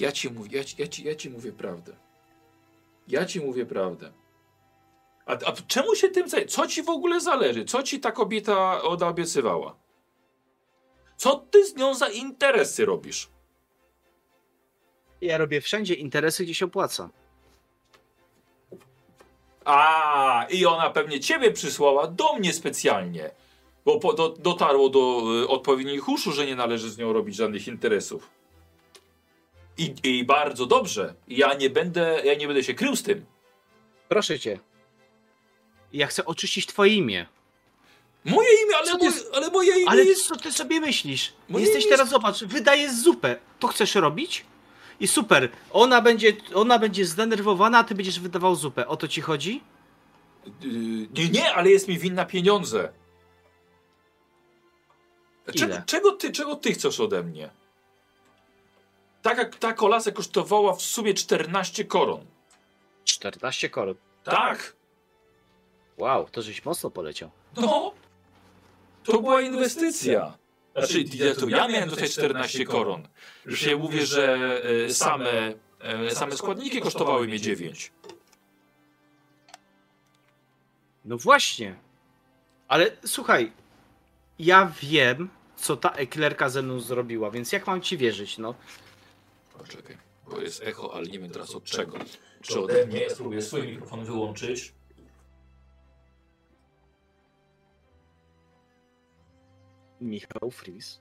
Ja ci mówię, ja ci, ja ci, ja ci mówię prawdę. Ja ci mówię prawdę. A, a czemu się tym zajmujesz? Co ci w ogóle zależy? Co ci ta kobieta odebiecywała? Co ty z nią za interesy robisz? Ja robię wszędzie interesy, gdzie się opłaca. A, i ona pewnie ciebie przysłała do mnie specjalnie. Bo po, do, dotarło do y, odpowiednich uszu, że nie należy z nią robić żadnych interesów. I, I bardzo dobrze. Ja nie będę, ja nie będę się krył z tym. Proszę cię. Ja chcę oczyścić twoje imię. Moje imię, ale, ty moje, ale moje imię Ale jest... co ty sobie myślisz? Moje Jesteś teraz, zobacz, wydajesz zupę. To chcesz robić? I super. Ona będzie, ona będzie zdenerwowana, a ty będziesz wydawał zupę. O to ci chodzi? Yy, Nie, nie, ale jest mi winna pieniądze. Czego, czego, ty, czego ty chcesz ode mnie? Taka, ta kolasa kosztowała w sumie 14 koron. 14 koron. Tak. Wow, to żeś mocno poleciał. No. To była inwestycja. Znaczy, ja, to ja miałem tutaj 14 koron. Już się mówię, że e, same, e, same składniki kosztowały mnie 9. No właśnie. Ale słuchaj, ja wiem, co ta eklerka ze mną zrobiła, więc jak mam ci wierzyć, no? Poczekaj, bo jest echo, ale nie wiem teraz od czego. Czy ode mnie? Ja spróbuję swój mikrofon wyłączyć. Michał Fris.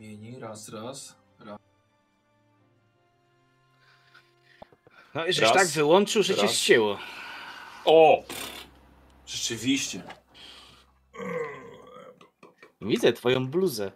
Mieni, raz, raz. raz. No i żeś Raz. tak wyłączył, że cię Raz. ścięło. O! Rzeczywiście. Widzę twoją bluzę.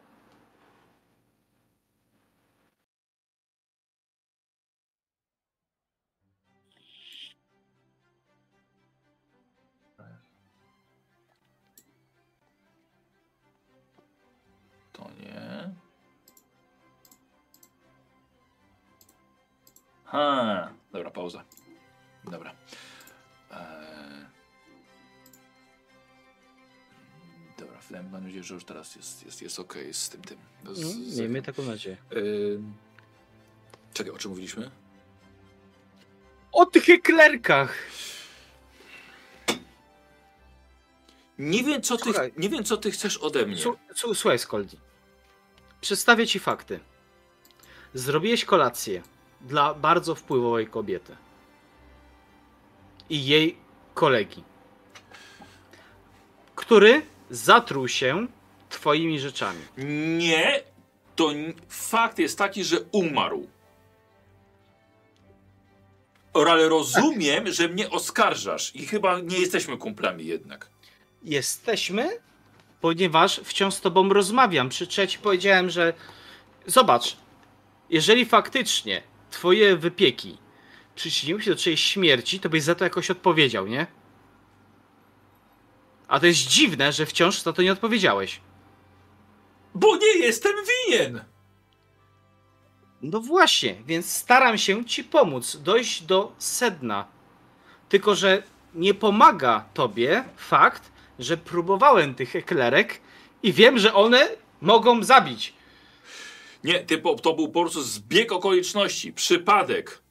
Ha, dobra, pauza. Dobra. Eee... Dobra, w- mam nadzieję, że już teraz jest, jest, jest ok z tym tym. Z, z, Miejmy taką nadzieję. Eee... Czekaj, o czym mówiliśmy? O tych eklerkach! Nie wiem, co ty, Słuchaj. nie wiem, co ty chcesz ode mnie. Słuchaj, Skoldi. Przedstawię ci fakty. Zrobiłeś kolację dla bardzo wpływowej kobiety i jej kolegi, który zatruł się twoimi rzeczami. Nie, to fakt jest taki, że umarł. Ale rozumiem, że mnie oskarżasz i chyba nie jesteśmy kumplami jednak. Jesteśmy, ponieważ wciąż z tobą rozmawiam. Przy czy ja ci powiedziałem, że zobacz, jeżeli faktycznie twoje wypieki przyczyniły się do czyjejś śmierci, to byś za to jakoś odpowiedział, nie? A to jest dziwne, że wciąż za to nie odpowiedziałeś. Bo nie jestem winien! No właśnie, więc staram się ci pomóc, dojść do sedna. Tylko, że nie pomaga tobie fakt, że próbowałem tych eklerek i wiem, że one mogą zabić. Nie, to był po prostu zbieg okoliczności, przypadek.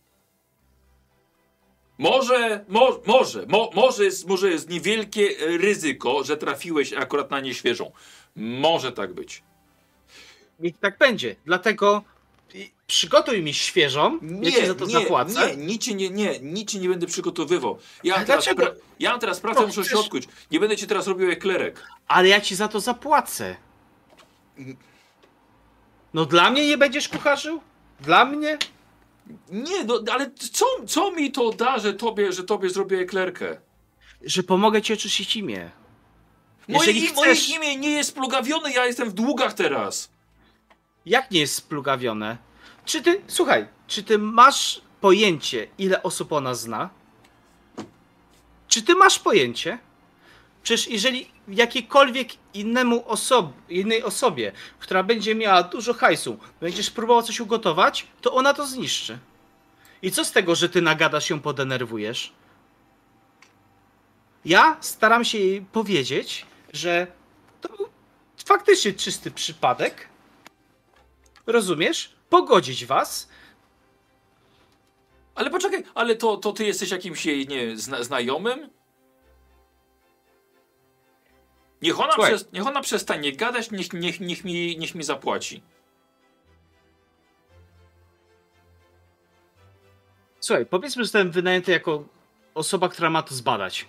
Może, mo, może, mo, może, jest, może jest niewielkie ryzyko, że trafiłeś akurat na nieświeżą. Może tak być. Niech tak będzie. Dlatego przygotuj mi świeżą, ja ci za to nie, zapłacę. Nie, nic nie, nie, nic nie będę przygotowywał. Ja mam teraz, pra, ja mam teraz pracę, No, muszę się przecież- odkuć. Nie będę ci teraz robił eklerek. Ale ja ci za to zapłacę. No dla mnie nie będziesz kucharzył? Dla mnie? Nie, no ale co, co mi to da, że tobie, że tobie zrobię eklerkę? Że pomogę ci oczyścić imię. Moje, i- moje chcesz- imię nie jest plugawione, ja jestem w długach teraz. Jak nie jest splugawione? Czy ty, słuchaj, czy ty masz pojęcie, ile osób ona zna? Czy ty masz pojęcie? Przecież jeżeli jakiejkolwiek innemu osob, innej osobie, która będzie miała dużo hajsu, będziesz próbował coś ugotować, to ona to zniszczy. I co z tego, że ty nagadasz ją podenerwujesz? Ja staram się jej powiedzieć, że to był faktycznie czysty przypadek, Rozumiesz? Pogodzić was. Ale poczekaj, ale to, to ty jesteś jakimś jej, nie zna, znajomym? Niech ona, Słuchaj. przez, niech ona przestanie gadać, niech, niech, niech, mi, niech mi zapłaci. Słuchaj, powiedzmy, że jestem wynajęty jako osoba, która ma to zbadać.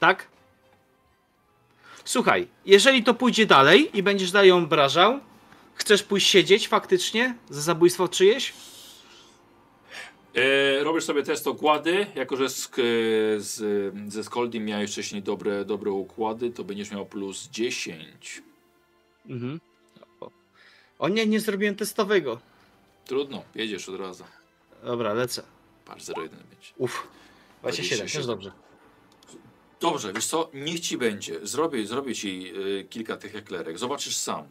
Tak? Słuchaj, jeżeli to pójdzie dalej i będziesz dalej ją obrażał, chcesz pójść siedzieć faktycznie za zabójstwo czyjeś? E, robisz sobie test okłady, jako że z, z, ze Skoldim miałeś wcześniej dobre, dobre układy, to będziesz miał plus 10. Mhm. O, o nie, nie zrobiłem testowego. Trudno, jedziesz od razu. Dobra, lecę. Patrz, 0,1 będzie. Uff. 27, też 27. dobrze. Dobrze, wiesz co, niech ci będzie. Zrobię, zrobię ci y, kilka tych eklerek. Zobaczysz sam.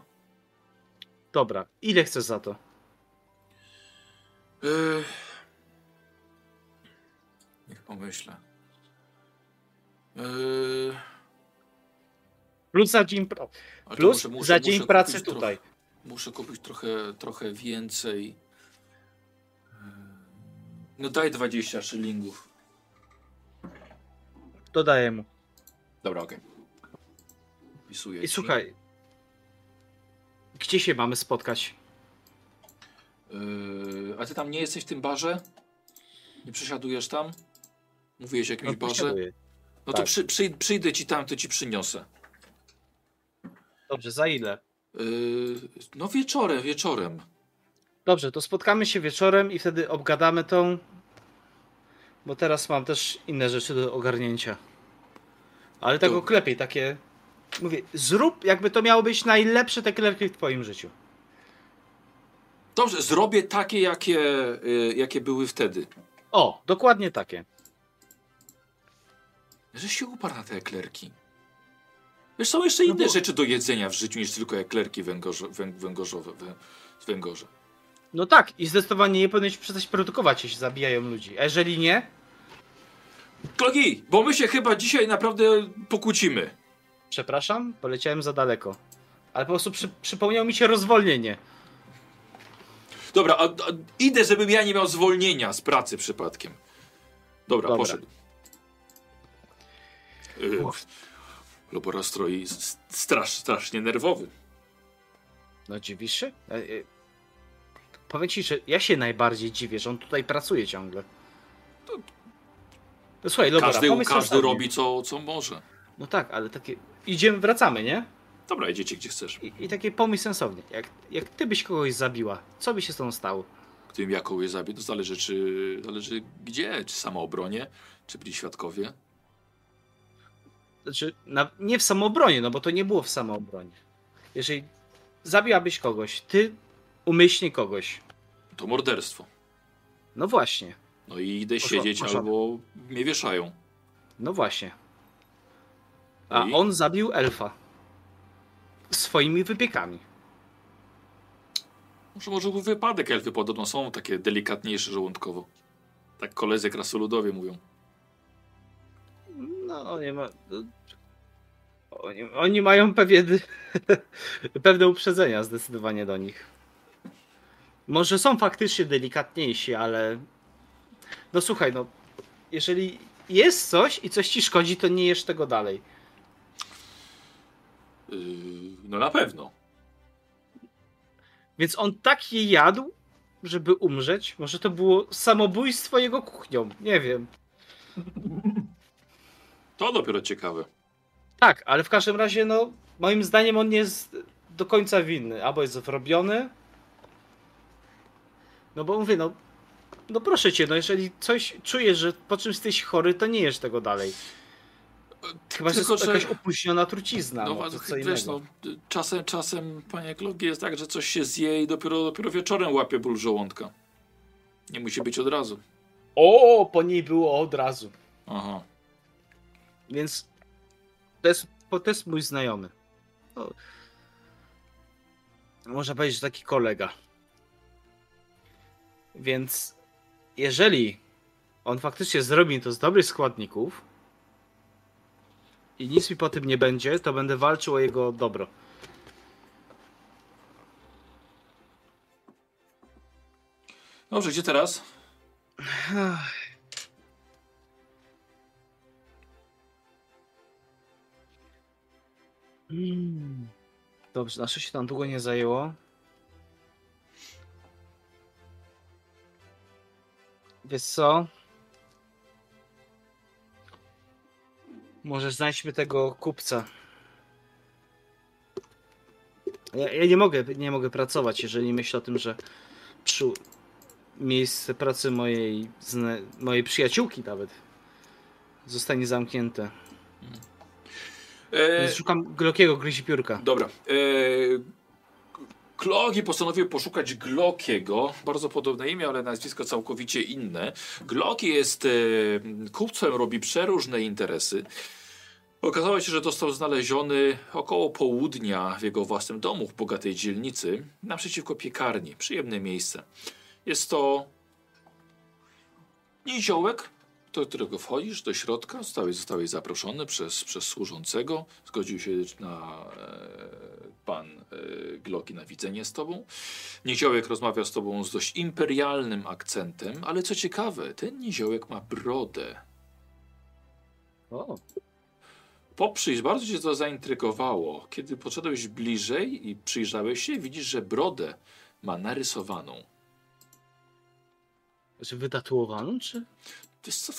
Dobra, ile chcesz za to? Yy... Niech pomyślę. Yy... Plus za dzień, pra- plus muszę- muszę- za dzień pracy trochę- tutaj. Muszę kupić trochę, trochę więcej. Yy, No daj 20 szylingów. Dodaję mu. Dobra, okej. Wpisuję I ci. słuchaj. Gdzie się mamy spotkać? Yy, a ty tam nie jesteś w tym barze? Nie przesiadujesz tam? Mówiłeś o jakimś No, barze? No to tak. przy, przy, przyjdę ci tam, to ci przyniosę. Dobrze, za ile? Yy, no wieczorem, wieczorem. Dobrze, to spotkamy się wieczorem i wtedy obgadamy tą. Bo teraz mam też inne rzeczy do ogarnięcia. Ale tego Dobra. klepiej, takie. Mówię, zrób jakby to miało być najlepsze te klerki w twoim życiu. Dobrze, zrobię takie, jakie, y, jakie były wtedy. O, dokładnie takie. Że się uparł na te eklerki. Wiesz, są jeszcze No inne bo- rzeczy do jedzenia w życiu niż tylko eklerki węgorze, węg, węgorzowe, wę, z węgorza. No tak, i zdecydowanie nie powinieneś przestać produkować, jeśli zabijają ludzi. A jeżeli nie, Klogi, bo my się chyba dzisiaj naprawdę pokłócimy. przepraszam, poleciałem za daleko. Ale po prostu przy, przypomniało mi się rozwolnienie. Dobra, a, a, idę, żebym ja nie miał zwolnienia z pracy przypadkiem. Dobra, Dobra. poszedł. Yy, laborastroj jest strasz, strasznie nerwowy. No dziwisz się? E, e, powiem ci, że ja się najbardziej dziwię, że on tutaj pracuje ciągle. No słuchaj, dobra, Każdy, każdy robi co, co może. No tak, ale takie... Idziemy, wracamy, nie? Dobra, idziecie gdzie chcesz. I, i takie pomysł sensowny. Jak, jak ty byś kogoś zabiła, co by się z tą stało? Tym jaką je zabił, to zależy czy zależy gdzie, czy samoobronie, czy byli świadkowie. Znaczy, na, nie w samoobronie, no bo to nie było w samoobronie. Jeżeli zabiłabyś kogoś, ty umyślnie kogoś, To morderstwo. no właśnie, No i idę Poszło- siedzieć albo mnie wieszają. no właśnie. A I? on zabił elfa. Swoimi wypiekami. Może, może był wypadek, elfy podobno są takie delikatniejsze żołądkowo. Tak koledzy krasoludowie mówią. No, nie ma. Oni, oni mają pewien, pewne uprzedzenia zdecydowanie do nich. Może są faktycznie delikatniejsi, ale. No słuchaj, no. Jeżeli jest coś i coś ci szkodzi, to nie jesz tego dalej. Yy, no na pewno. Więc on tak je jadł, żeby umrzeć. Może to było samobójstwo jego kuchnią. Nie wiem. To dopiero ciekawe. Tak, ale w każdym razie, no, moim zdaniem on nie jest do końca winny. Albo jest wrobiony. No bo mówię, no, no proszę cię, no jeżeli coś czujesz, że po czymś jesteś chory, to nie jesz tego dalej. Chyba, że Tylko, jest że- jakaś opóźniona trucizna. No, No, wiesz, no, czasem, czasem, panie Klogi, jest tak, że coś się zje i dopiero, dopiero wieczorem łapie ból żołądka. Nie musi być od razu. O, po niej było od razu. Aha. Więc to jest, to jest mój znajomy. No, można powiedzieć, że taki kolega. Więc jeżeli on faktycznie zrobi to z dobrych składników i nic mi po tym nie będzie, to będę walczył o jego dobro. Dobrze, gdzie teraz? Dobrze, nasze się tam długo nie zajęło. Wiesz co? Może znajdźmy tego kupca. Ja, ja nie mogę, nie mogę pracować, jeżeli myślę o tym, że przy miejsce pracy mojej, mojej przyjaciółki nawet zostanie zamknięte. E, szukam Glockiego gryzipiórka. dobra. E, Klogi postanowił poszukać Glockiego. Bardzo podobne imię, ale nazwisko całkowicie inne. Glocki jest e, kupcem, robi przeróżne interesy. Okazało się, że został znaleziony około południa w jego własnym domu w bogatej dzielnicy, naprzeciwko piekarni. Przyjemne miejsce. Jest to niziołek, do którego wchodzisz do środka. Zostałeś, zostałeś zaproszony przez, przez służącego. Zgodził się na e, pan e, Glocki na widzenie z tobą. Niziołek rozmawia z tobą z dość imperialnym akcentem, ale co ciekawe, ten niziołek ma brodę. O. Poprzyjrz, bardzo cię to zaintrygowało. Kiedy podszedłeś bliżej i przyjrzałeś się, widzisz, że brodę ma narysowaną. Czy wytatuowaną, czy? Wiesz co,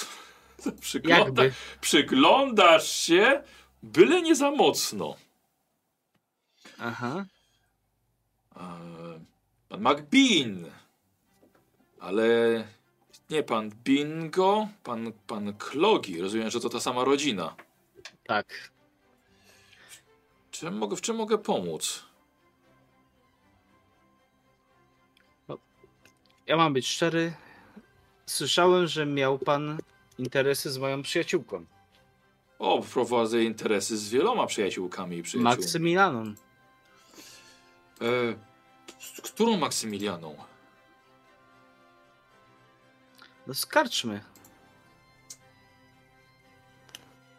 to przygląda, Jakby. przyglądasz się, byle nie za mocno. Aha. E, Pan McBean. Ale nie pan Bingo, pan, pan Klogi. Rozumiem, że to ta sama rodzina. Tak. Czym mogę, w czym mogę pomóc? Ja mam być szczery. Słyszałem, że miał pan interesy z moją przyjaciółką. O, prowadzę interesy z wieloma przyjaciółkami i przyjaciółmi. Maksymilianą. E, z którą Maksymilianą? No skarczmy.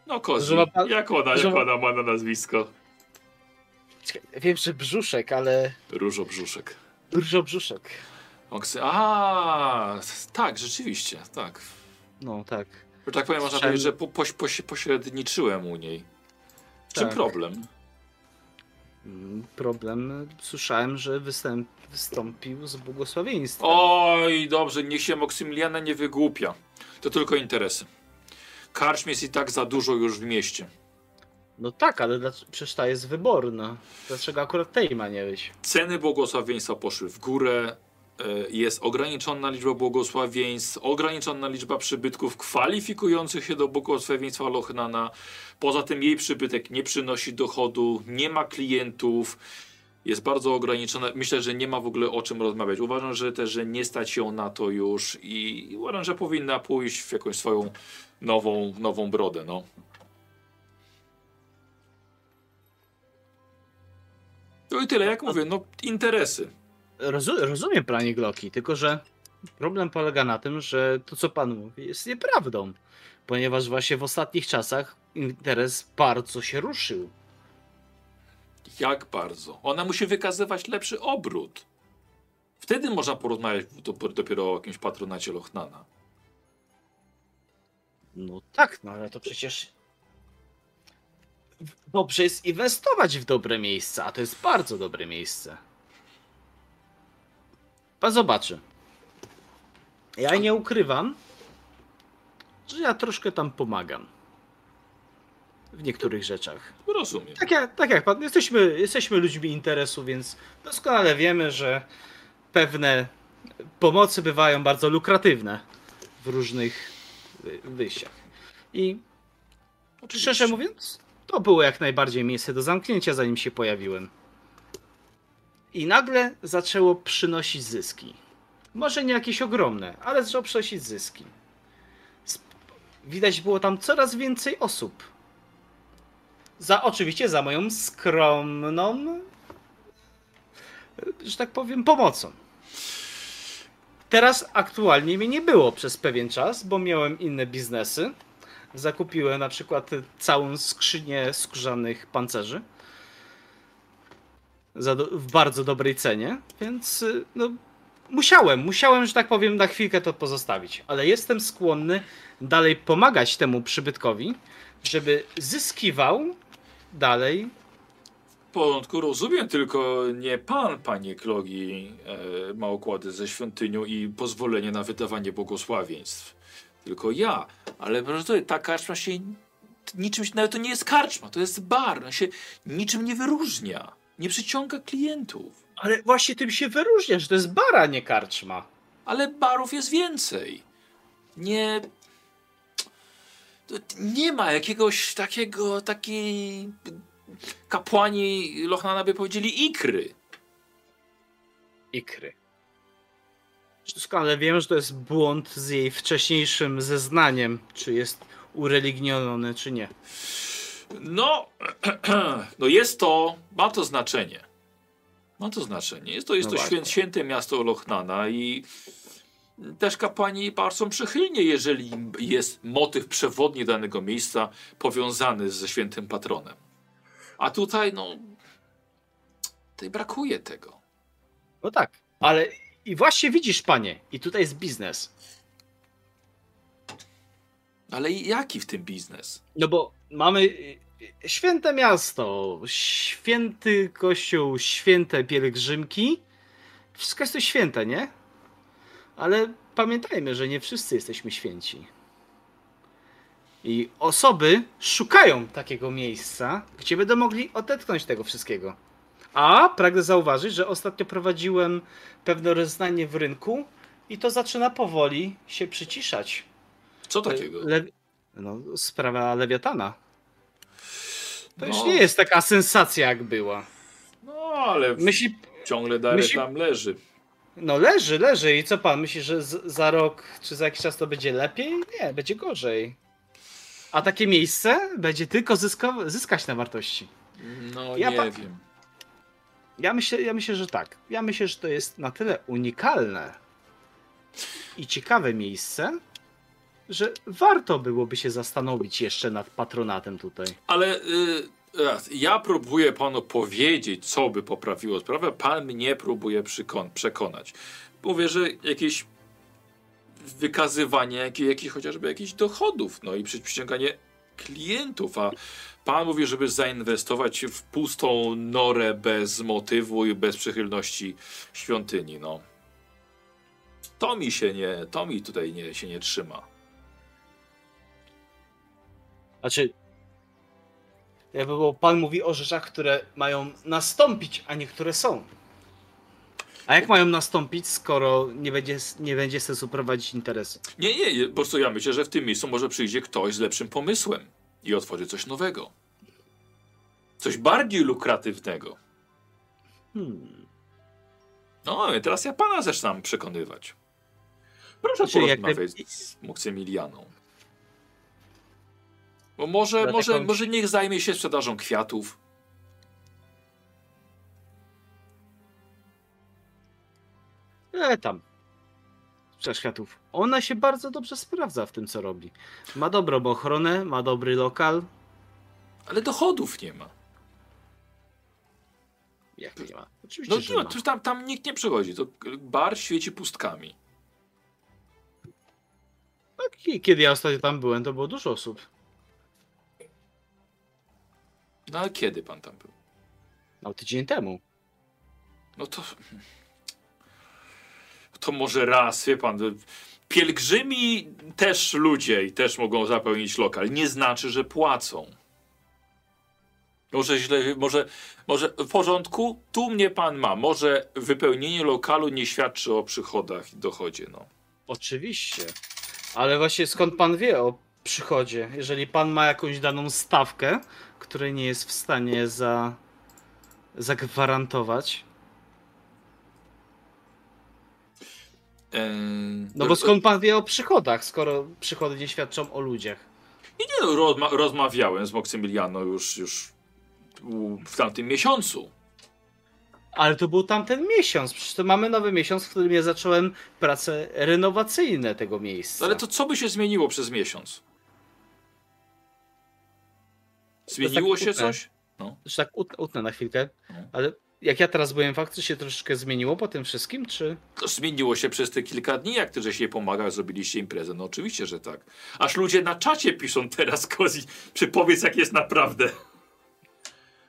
No kozi, ma pan- jak, ona, jak ma- ona ma na nazwisko? Wiem, że brzuszek, ale... Różo Brzuszek. Maksy... A, tak, rzeczywiście, tak. No, tak. Że tak powiem, można powiedzieć, że po, poś, poś, pośredniczyłem u niej. W czym Tak. problem? Mm, Problem, słyszałem, że występ, wystąpił z błogosławieństwem. Oj, dobrze, niech się Maksymiliana nie wygłupia. To tylko interesy. Karczm jest i tak za dużo już w mieście. No tak, ale dlaczego, przecież ta jest wyborna. Dlaczego akurat tej ma nie być? Ceny błogosławieństwa poszły w górę. E, Jest ograniczona liczba błogosławieństw, ograniczona liczba przybytków kwalifikujących się do błogosławieństwa Lochnana. Poza tym jej przybytek nie przynosi dochodu, nie ma klientów, jest bardzo ograniczona. Myślę, że nie ma w ogóle o czym rozmawiać. Uważam, że też, że nie stać ją na to już i uważam, że powinna pójść w jakąś swoją nową, nową brodę. No. No i tyle, jak mówię, no interesy. Rozu, rozumiem planie Glocki, tylko że problem polega na tym, że to co pan mówi jest nieprawdą. Ponieważ właśnie w ostatnich czasach interes bardzo się ruszył. Jak bardzo? Ona musi wykazywać lepszy obrót. Wtedy można porozmawiać do- dopiero o jakimś patronacie Lochnana. No tak, no ale to przecież dobrze jest inwestować w dobre miejsca, a to jest bardzo dobre miejsce. Pan zobaczy. Ja nie ukrywam, że ja troszkę tam pomagam. W niektórych rzeczach. Rozumiem. Tak jak, tak jak pan, jesteśmy, jesteśmy ludźmi interesu, więc doskonale wiemy, że pewne pomocy bywają bardzo lukratywne w różnych wy- wyjściach. I szczerze mówiąc, to było jak najbardziej miejsce do zamknięcia, zanim się pojawiłem. I nagle zaczęło przynosić zyski. Może nie jakieś ogromne, ale zaczęło przynosić zyski. Widać było tam coraz więcej osób. Za oczywiście za moją skromną, że tak powiem, pomocą. Teraz aktualnie mnie nie było przez pewien czas, bo miałem inne biznesy. Zakupiłem na przykład całą skrzynię skórzanych pancerzy do, w bardzo dobrej cenie, więc y, no, musiałem, musiałem, że tak powiem, na chwilkę to pozostawić. Ale jestem skłonny dalej pomagać temu przybytkowi, żeby zyskiwał dalej. W porządku, rozumiem, tylko nie pan, panie Klogi, e, ma układy ze świątynią i pozwolenie na wydawanie błogosławieństw. Tylko ja. Ale proszę ta karczma się niczym, nawet to nie jest karczma, to jest bar. On się niczym nie wyróżnia. Nie przyciąga klientów. Ale właśnie tym się wyróżnia, że to jest bara, nie karczma. Ale barów jest więcej. Nie. Nie ma jakiegoś takiego, takiej. Kapłani Lochnana by powiedzieli ikry. Ikry. Doskonale wiem, że to jest błąd z jej wcześniejszym zeznaniem, czy jest ureligniony, czy nie. No, no jest to, ma to znaczenie. Ma to znaczenie. Jest to, jest No to świę, święte miasto Lochnana i też kapłani patrzą przychylnie, jeżeli jest motyw przewodni danego miejsca powiązany ze świętym patronem. A tutaj, no, tutaj brakuje tego. No tak, ale i właśnie widzisz, panie, i tutaj jest biznes. Ale jaki w tym biznes? No bo mamy y, y, święte miasto, święty kościół, święte pielgrzymki. Wszystko jest to święte, nie? Ale pamiętajmy, że nie wszyscy jesteśmy święci. I osoby szukają takiego miejsca, gdzie będą mogli odetchnąć tego wszystkiego. A pragnę zauważyć, że ostatnio prowadziłem pewne rozeznanie w rynku i to zaczyna powoli się przyciszać. Co takiego? Le... No, sprawa Lewiatana. To już No. nie jest taka sensacja, jak była. No, ale Myśli, ciągle dalej myśli- tam leży. no leży, leży i co pan myśli, że z, za rok czy za jakiś czas to będzie lepiej? Nie, będzie gorzej. A takie miejsce będzie tylko zyska, zyskać na wartości. No, Ja nie wiem. Ja myślę, ja myślę, że tak. Ja myślę, że to jest na tyle unikalne i ciekawe miejsce, że warto byłoby się zastanowić jeszcze nad patronatem tutaj. Ale y, raz, ja próbuję panu powiedzieć, co by poprawiło sprawę. Pan mnie próbuje przekonać. Mówię, że jakieś wykazywanie jakich chociażby jakichś dochodów, no i przy- przyciąganie klientów, a pan mówi, żeby zainwestować w pustą norę bez motywu i bez przychylności świątyni, no. To mi się nie, to mi tutaj nie, się nie trzyma. Znaczy, jakby było, pan mówi o rzeczach, które mają nastąpić, a nie które są. A jak mają nastąpić, skoro nie będzie, nie będzie sensu prowadzić interesu? Nie, nie, nie, po prostu ja myślę, że w tym miejscu może przyjdzie ktoś z lepszym pomysłem i otworzy coś nowego. Coś bardziej lukratywnego. Hmm. No, i teraz ja pana zaczynam przekonywać. Proszę Znaczy, jak porozmawiać naj- z Moksymilianą. Bo może, może, może niech zajmie się sprzedażą kwiatów. E tam. Sprzedaż kwiatów. Ona się bardzo dobrze sprawdza w tym, co robi. Ma dobrą ochronę, ma dobry lokal. Ale dochodów nie ma. Jak nie ma? Oczywiście, No że ma, tam, tam nikt nie przychodzi. To bar świeci pustkami. I Kiedy ja ostatnio tam byłem, to było dużo osób. No ale kiedy pan tam był? No tydzień temu. No to. To może raz, wie pan. Pielgrzymi też ludzie i też mogą zapełnić lokal. Nie znaczy, że płacą. Może źle, może, może w porządku, tu mnie pan ma. Może wypełnienie lokalu nie świadczy o przychodach i dochodzie. No. Oczywiście. Ale właśnie skąd pan wie o przychodzie? Jeżeli pan ma jakąś daną stawkę, której nie jest w stanie za, zagwarantować. No bo skąd pan wie o przychodach, skoro przychody nie świadczą o ludziach? Nie, nie no, rozma rozmawiałem z Moksymiliano już, już w tamtym miesiącu. Ale to był tamten miesiąc. Przecież to mamy nowy miesiąc, w którym ja zacząłem prace renowacyjne tego miejsca. Ale to co by się zmieniło przez miesiąc? Zmieniło tak się utnę. coś? Że tak ut- utnę na chwilkę. No. Ale jak ja teraz byłem w akcji, się troszeczkę zmieniło po tym wszystkim, czy... To zmieniło się przez te kilka dni, jak ty żeś jej pomagał, zrobiliście imprezę. No oczywiście, że tak. Aż ludzie na czacie piszą teraz, Kozi, przypowiedz jak jest naprawdę.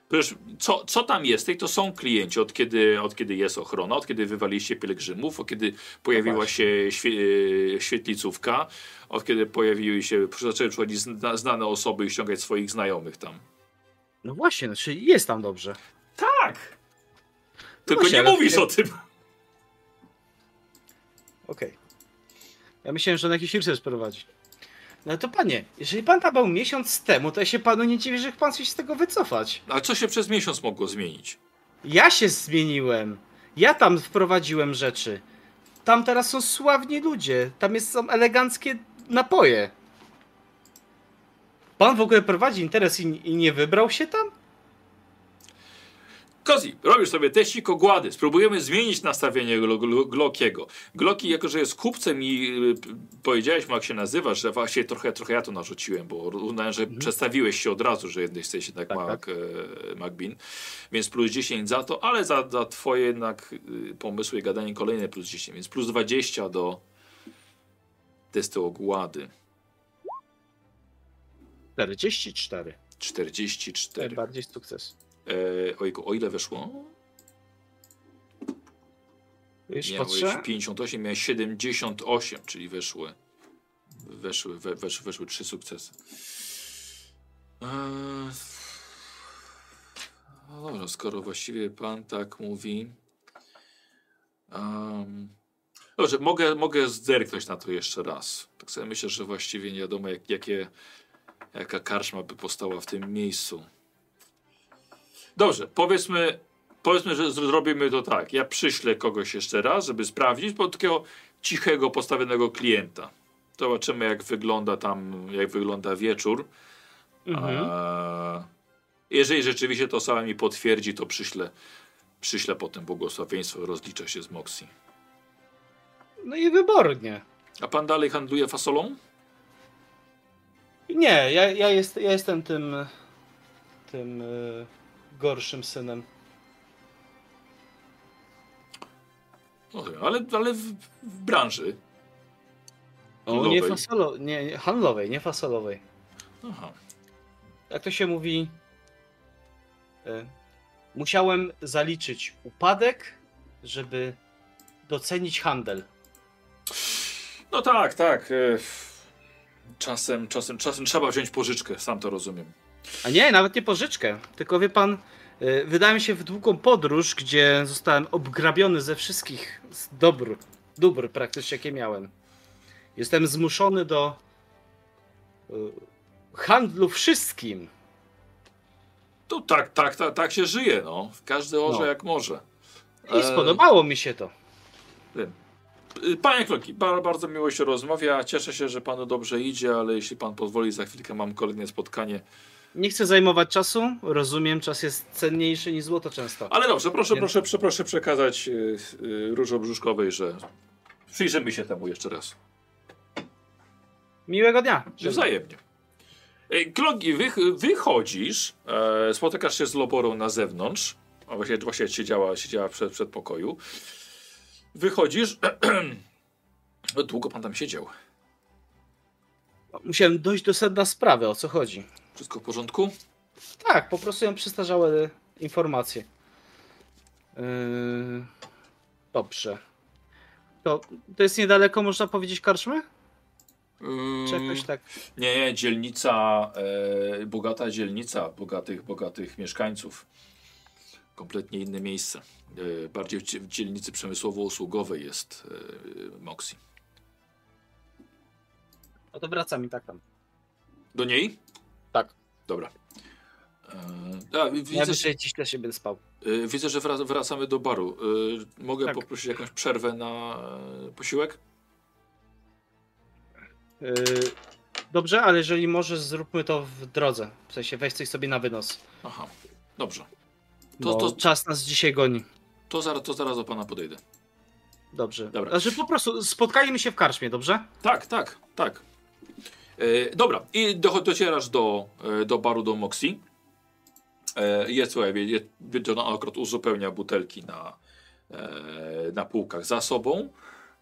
Przecież co, co tam jest? Tej to są klienci, od kiedy, od kiedy jest ochrona, od kiedy wywaliście pielgrzymów, od kiedy pojawiła właśnie. się świe, e, świetlicówka, od kiedy pojawiły się, zaczęły przychodzić zna, znane osoby i ściągać swoich znajomych tam. No właśnie, no, czyli jest tam dobrze. Tak! Tylko właśnie, nie ale- mówisz o tym. Okej. Ja myślałem, że on jakiś research prowadzi. No to panie, jeżeli pan tam był miesiąc temu, to ja się panu nie dziwię, że pan się z tego wycofać. A co się przez miesiąc mogło zmienić? Ja się zmieniłem. Ja tam wprowadziłem rzeczy. Tam teraz są sławni ludzie. Tam jest, są eleganckie napoje. Pan w ogóle prowadzi interes i, i nie wybrał się tam? Kozi, robisz sobie teścik ogłady. Spróbujemy zmienić nastawienie Glo- Glo- Glockiego. Glocki, jako że jest kupcem i y, powiedziałeś mu, jak się nazywasz, że właśnie trochę, trochę ja to narzuciłem, bo uznałem, że przedstawiłeś się od razu, że jesteś jednak Tak, Mac, e, MacBean. Więc plus 10 za to, ale za, za twoje jednak y, pomysły i gadanie kolejne plus 10, więc plus 20 do testu ogłady. 44. 44. Najbardziej sukces. E, ojku, o ile weszło? Już Miałeś patrzę. 58, miałeś 78, czyli weszły. Weszły, we, weszły, weszły trzy sukcesy. Eee, no dobra, skoro właściwie pan tak mówi. Um, dobrze, mogę, mogę zerknąć na to jeszcze raz. Tak sobie myślę, że właściwie nie wiadomo, jak, jakie, jaka karczma by powstała w tym miejscu. Dobrze, powiedzmy, powiedzmy, że zrobimy to tak. Ja przyślę kogoś jeszcze raz, żeby sprawdzić, bo takiego cichego, postawionego klienta. Zobaczymy, jak wygląda tam, jak wygląda wieczór. Mhm. A, jeżeli rzeczywiście to sama mi potwierdzi, to przyślę, przyślę potem błogosławieństwo, rozliczę się z Moxie. No i wybornie. A pan dalej handluje fasolą? Nie, ja, ja, jest, ja jestem tym tym y, gorszym synem. No, wiem, ale, ale w, w branży. O, nie Handlowej. fasolo, nie, nie, handlowej, nie fasolowej. Aha. jak to się mówi, e, musiałem zaliczyć upadek, żeby docenić handel. No tak, tak. e, Czasem, czasem, czasem trzeba wziąć pożyczkę, sam to rozumiem. A nie, nawet nie pożyczkę, tylko wie pan, e, wydałem się w długą podróż, gdzie zostałem obgrabiony ze wszystkich dóbr, dóbr praktycznie jakie miałem. Jestem zmuszony do e, handlu wszystkim. To tak, tak, tak, tak się żyje, no. Każdy orze No. jak może. I E, spodobało mi się to. Y, Panie Kloki, ba- bardzo miło się rozmawia. Cieszę się, że panu dobrze idzie, ale jeśli pan pozwoli, za chwilkę mam kolejne spotkanie. Nie chcę zajmować czasu, rozumiem, czas jest cenniejszy niż złoto często. Ale dobrze, proszę, Więc- proszę, proszę, proszę przekazać y, y, Różobrzuszkowej, że przyjrzymy się temu jeszcze raz. Miłego dnia. Wzajemnie. Klogi, wy, wychodzisz, e, spotykasz się z Loborą na zewnątrz, a właśnie, właśnie siedziała, siedziała przed, przed pokoju. Wychodzisz, długo pan tam siedział. Musiałem dojść do sedna sprawy, o co chodzi. Wszystko w porządku? Tak, po prostu ją przestarzałe informacje. Yy... Dobrze. To, to jest niedaleko, można powiedzieć, karczmy? Czy jakoś tak? Nie, nie, dzielnica, e, bogata dzielnica, bogatych, bogatych mieszkańców. Kompletnie inne miejsce. E, bardziej w dzie- w dzielnicy przemysłowo-usługowej jest e, Moxie. No to wracam i tak tam. Do niej? Dobra. E, a, Ja widzę, że, wyżej dziś też się będę spał. e, widzę, że wra- wracamy do baru. E, mogę Tak. poprosić jakąś przerwę na posiłek? Dobrze, ale jeżeli możesz, zróbmy to w drodze. W sensie weź coś sobie na wynos. Aha, dobrze. To, To- to- czas nas dzisiaj goni. To zaraz, to zaraz do pana podejdę. Dobrze. Dobra. Znaczy po prostu spotkajmy się w karczmie, dobrze? Tak, tak, tak. E, dobra, i do, docierasz do, e, do baru do Moxie. E, jest, słuchaj, jest, jest, ona akurat uzupełnia butelki na, e, na półkach za sobą.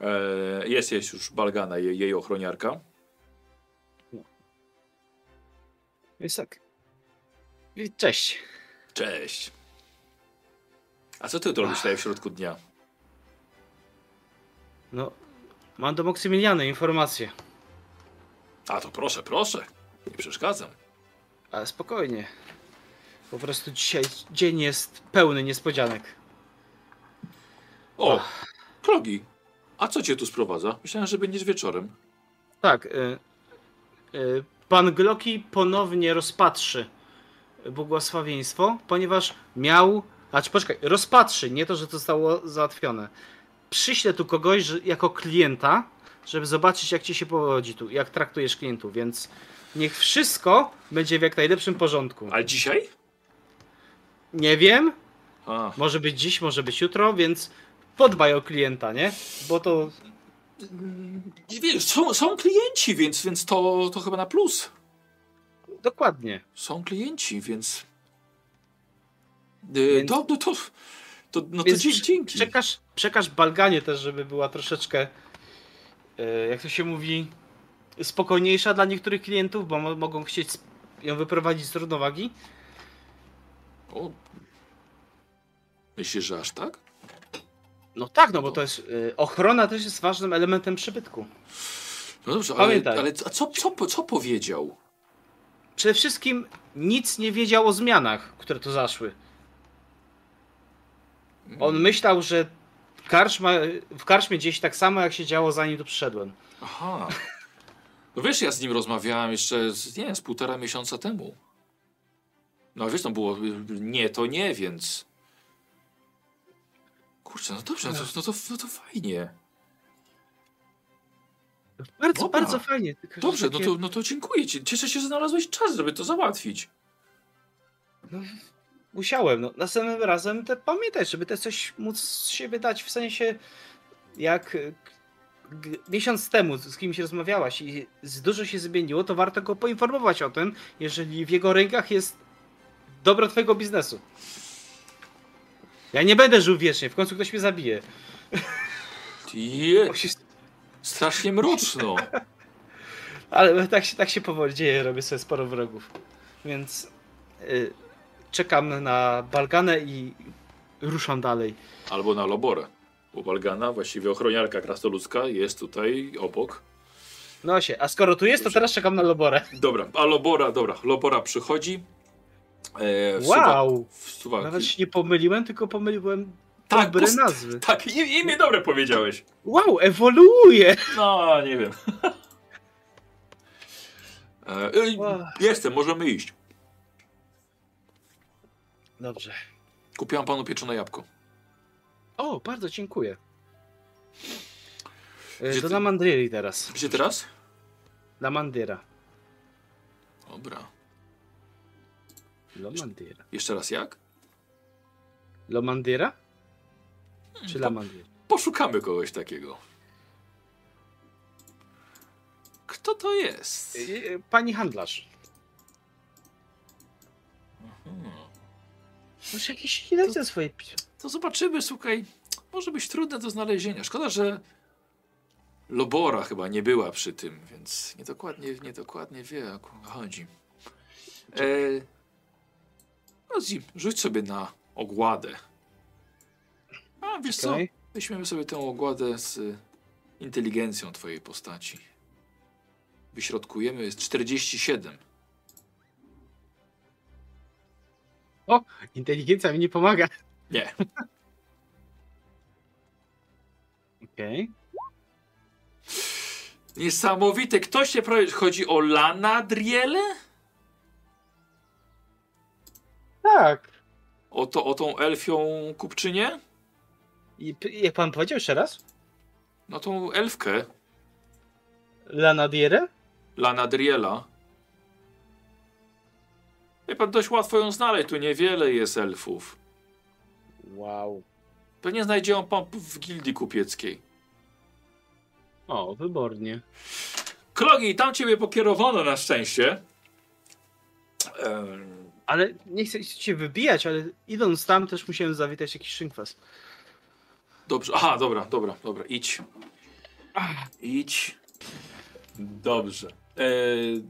E, jest, jest już Balgana, jej, jej ochroniarka. Jest tak. Cześć. Cześć. A co ty tu robisz tutaj w środku dnia? No, mam do Maksymiliany informacje. A to proszę, proszę. Nie przeszkadzam. Ale spokojnie. Po prostu dzisiaj dzień jest pełny niespodzianek. O, progi. A co cię tu sprowadza? Myślałem, że będziesz wieczorem. Tak. Y, y, pan Gloki ponownie rozpatrzy błogosławieństwo, ponieważ miał. A czy poczekaj, rozpatrzy, nie to, że to zostało załatwione. Przyślę tu kogoś że, jako klienta, żeby zobaczyć, jak ci się powodzi tu, jak traktujesz klientów, więc niech wszystko będzie w jak najlepszym porządku. Ale dzisiaj? Nie wiem, A, może być dziś, może być jutro, więc podbaj o klienta, nie? Bo to Wiesz, są, są klienci, więc, więc to, to chyba na plus. dokładnie. Są klienci, więc. Yy, Więc- to, no to, to, no to dzięki. Przekaż, przekaż Balganie też, żeby była troszeczkę, jak to się mówi, spokojniejsza dla niektórych klientów, bo mo- mogą chcieć ją wyprowadzić z równowagi. O. Myślisz, że aż tak? No tak, no bo to jest. e, Ochrona też jest ważnym elementem przybytku. No dobrze, ale, Pamiętaj. ale co, co, co powiedział? Przede wszystkim nic nie wiedział o zmianach, które tu zaszły. On myślał, że karczma, w karczmie gdzieś tak samo, jak się działo zanim tu przyszedłem. Aha. No wiesz, ja z nim rozmawiałem jeszcze, z, nie wiem, z półtora miesiąca temu. No wiesz, no było nie, to nie, więc... Kurczę, no dobrze, no to, no to, no to fajnie. Bardzo, Dobra. bardzo fajnie. Dobrze, no takie- to, no to dziękuję ci. Cieszę się, że znalazłeś czas, żeby to załatwić. Musiałem. No. Następnym razem te pamiętaj, żeby też coś móc z siebie dać w sensie jak e, miesiąc temu z kimś rozmawiałaś i dużo się zmieniło, to warto go poinformować o tym, jeżeli w jego rękach jest dobro twojego biznesu. Ja nie będę żył wiecznie, w końcu ktoś mnie zabije. Je, strasznie mroczno. Ale tak się, tak się powoli dzieje, robię sobie sporo wrogów. Więc y, czekam na Balganę i ruszam dalej. Albo na Loborę. Bo Balgana, właściwie ochroniarka krasnoludzka, jest tutaj obok. No się, a skoro tu jest, to teraz czekam na Loborę. Dobra, a Lobora, dobra, Lobora przychodzi. E, wsuwa- Wow! wsuwa- Nawet się nie pomyliłem, tylko pomyliłem tak, dobre post- nazwy. Tak, i- imię dobre powiedziałeś. Wow, ewoluuje! No, nie wiem. E, e, Wow. jestem, możemy iść. Dobrze. Kupiłam panu pieczone jabłko. O, bardzo dziękuję. Y, Gdzie To ty- dla Mandryri teraz. Gdzie teraz? Dla Mandyra. Dobra. Lo Mandyra. Jeszcze raz jak? Lo Mandyra? Czy po- La Mandyra? Poszukamy kogoś takiego. Kto to jest? Y, y, Pani handlarz. Może jakieś ile swoje pismo. To zobaczymy, słuchaj. Może być trudne do znalezienia. Szkoda, że Lobora chyba nie była przy tym, więc niedokładnie, niedokładnie wie, o kogo chodzi. E, Ozzy, rzuć sobie na ogładę. A wiesz co? Okej. Weźmiemy sobie tę ogładę z inteligencją twojej postaci. Wyśrodkujemy, jest 47. Inteligencja mi nie pomaga. Nie. Okej. Niesamowite. Ktoś się prawie... Chodzi o Lana Driele? Tak. O, to, o tą elfią kupczynię? I jak pan powiedział jeszcze raz? No tą elfkę. La Nadiere? Lana Driela. Wie pan, dość łatwo ją znaleźć. Tu niewiele jest elfów. Wow. Pewnie znajdzie ją pan w gildii kupieckiej. O, wybornie. Klogi, tam ciebie pokierowano na szczęście. Ale nie chcę się wybijać, ale idąc tam też musiałem zawitać jakiś szynkwas. Dobrze. Aha, dobra, dobra, dobra. Idź. Idź. Dobrze. E, z-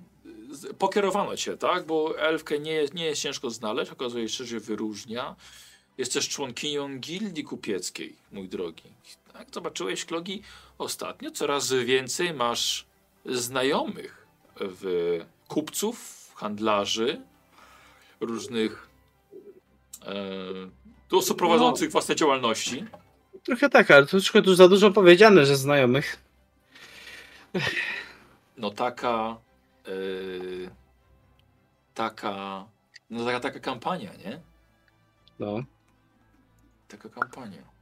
pokierowano cię, tak? Bo elfkę nie, jest- nie jest ciężko znaleźć. Okazuje się, że wyróżnia. Jest też członkinią gildii kupieckiej, mój drogi. Tak, zobaczyłeś, Klogi, ostatnio coraz więcej masz znajomych w kupców, handlarzy, różnych e, osób prowadzących własne działalności. Trochę tak, ale troszkę tu za dużo powiedziane, że znajomych. no taka yy, taka no taka, taka kampania, nie? No. Taka kampania.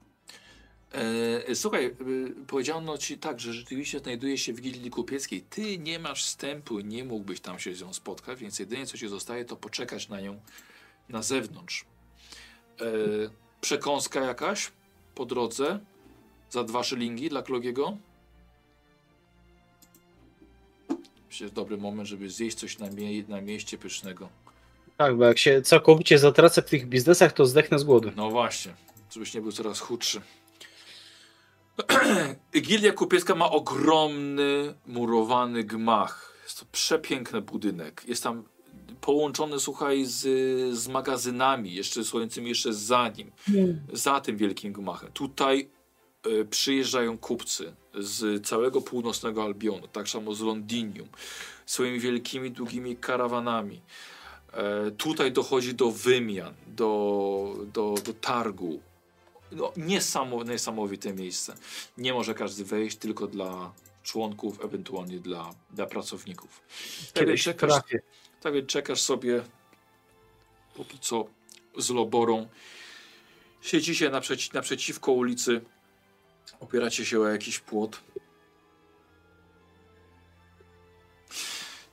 E, słuchaj, y, powiedziano ci tak, że rzeczywiście znajduje się w gildii kupieckiej. Ty nie masz wstępu, nie mógłbyś tam się z nią spotkać, więc jedynie co ci zostaje to poczekać na nią na zewnątrz. E, przekąska jakaś po drodze za dwa szylingi dla Klogiego. Myślę, że dobry moment, żeby zjeść coś na, mie na mieście pysznego. Tak, bo jak się całkowicie zatracę w tych biznesach, to zdechnę z głodu. No właśnie, żebyś nie był coraz chudszy. Gildia Kupiecka ma ogromny, murowany gmach. Jest to przepiękny budynek. Jest tam połączony, słuchaj, z, z magazynami, jeszcze stojącymi jeszcze za nim, za tym wielkim gmachem. Tutaj e, przyjeżdżają kupcy z całego północnego Albionu, tak samo z Londinium, swoimi wielkimi, długimi karawanami. E, tutaj dochodzi do wymian, do, do, do targu. No, niesamow, niesamowite miejsce. Nie może każdy wejść, tylko dla członków, ewentualnie dla, dla pracowników. Tak więc, Kiedyś czekasz, trafię. tak więc czekasz sobie póki co z Loborą. Siedzicie naprzeci, naprzeciwko ulicy, opieracie się o jakiś płot.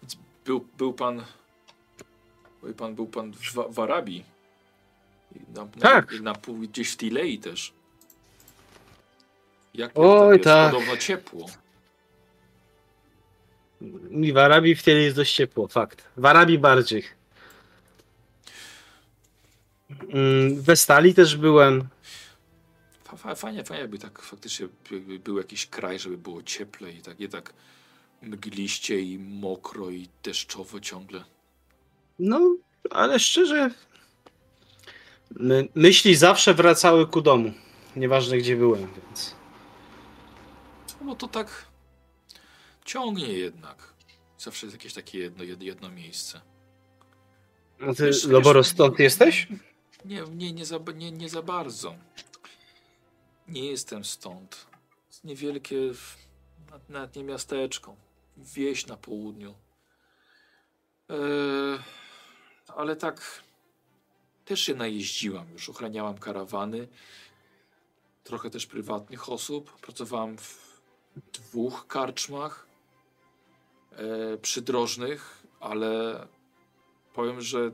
Więc Był, był pan Oj, pan był pan w, w Arabii. I Na, na, Tak. i Na, pół, gdzieś w Tilei też. Jak Oj, jest? tak. Podobno ciepło. Mi w Arabii w tyle jest dość ciepło, fakt. W Arabii bardziej. Mm, We Stali też byłem. Fa- fa- Fajnie, fajnie jakby tak faktycznie był jakiś kraj, żeby było cieplej i tak, nie tak mgliście i mokro i deszczowo ciągle. No, ale szczerze, my, myśli zawsze wracały ku domu. Nieważne gdzie byłem, więc. No bo to tak ciągnie jednak. Zawsze jest jakieś takie jedno, jedno, miejsce. No ty, wiesz, Loboro, stąd jesteś? Nie, nie, nie, za, nie, nie za bardzo. Nie jestem stąd. Jest niewielkie, nawet nie miasteczko. Wieś na południu. Eee, ale tak też się najeździłam. Już ochraniałam karawany. Trochę też prywatnych osób. Pracowałam w dwóch karczmach e, przydrożnych, ale powiem, że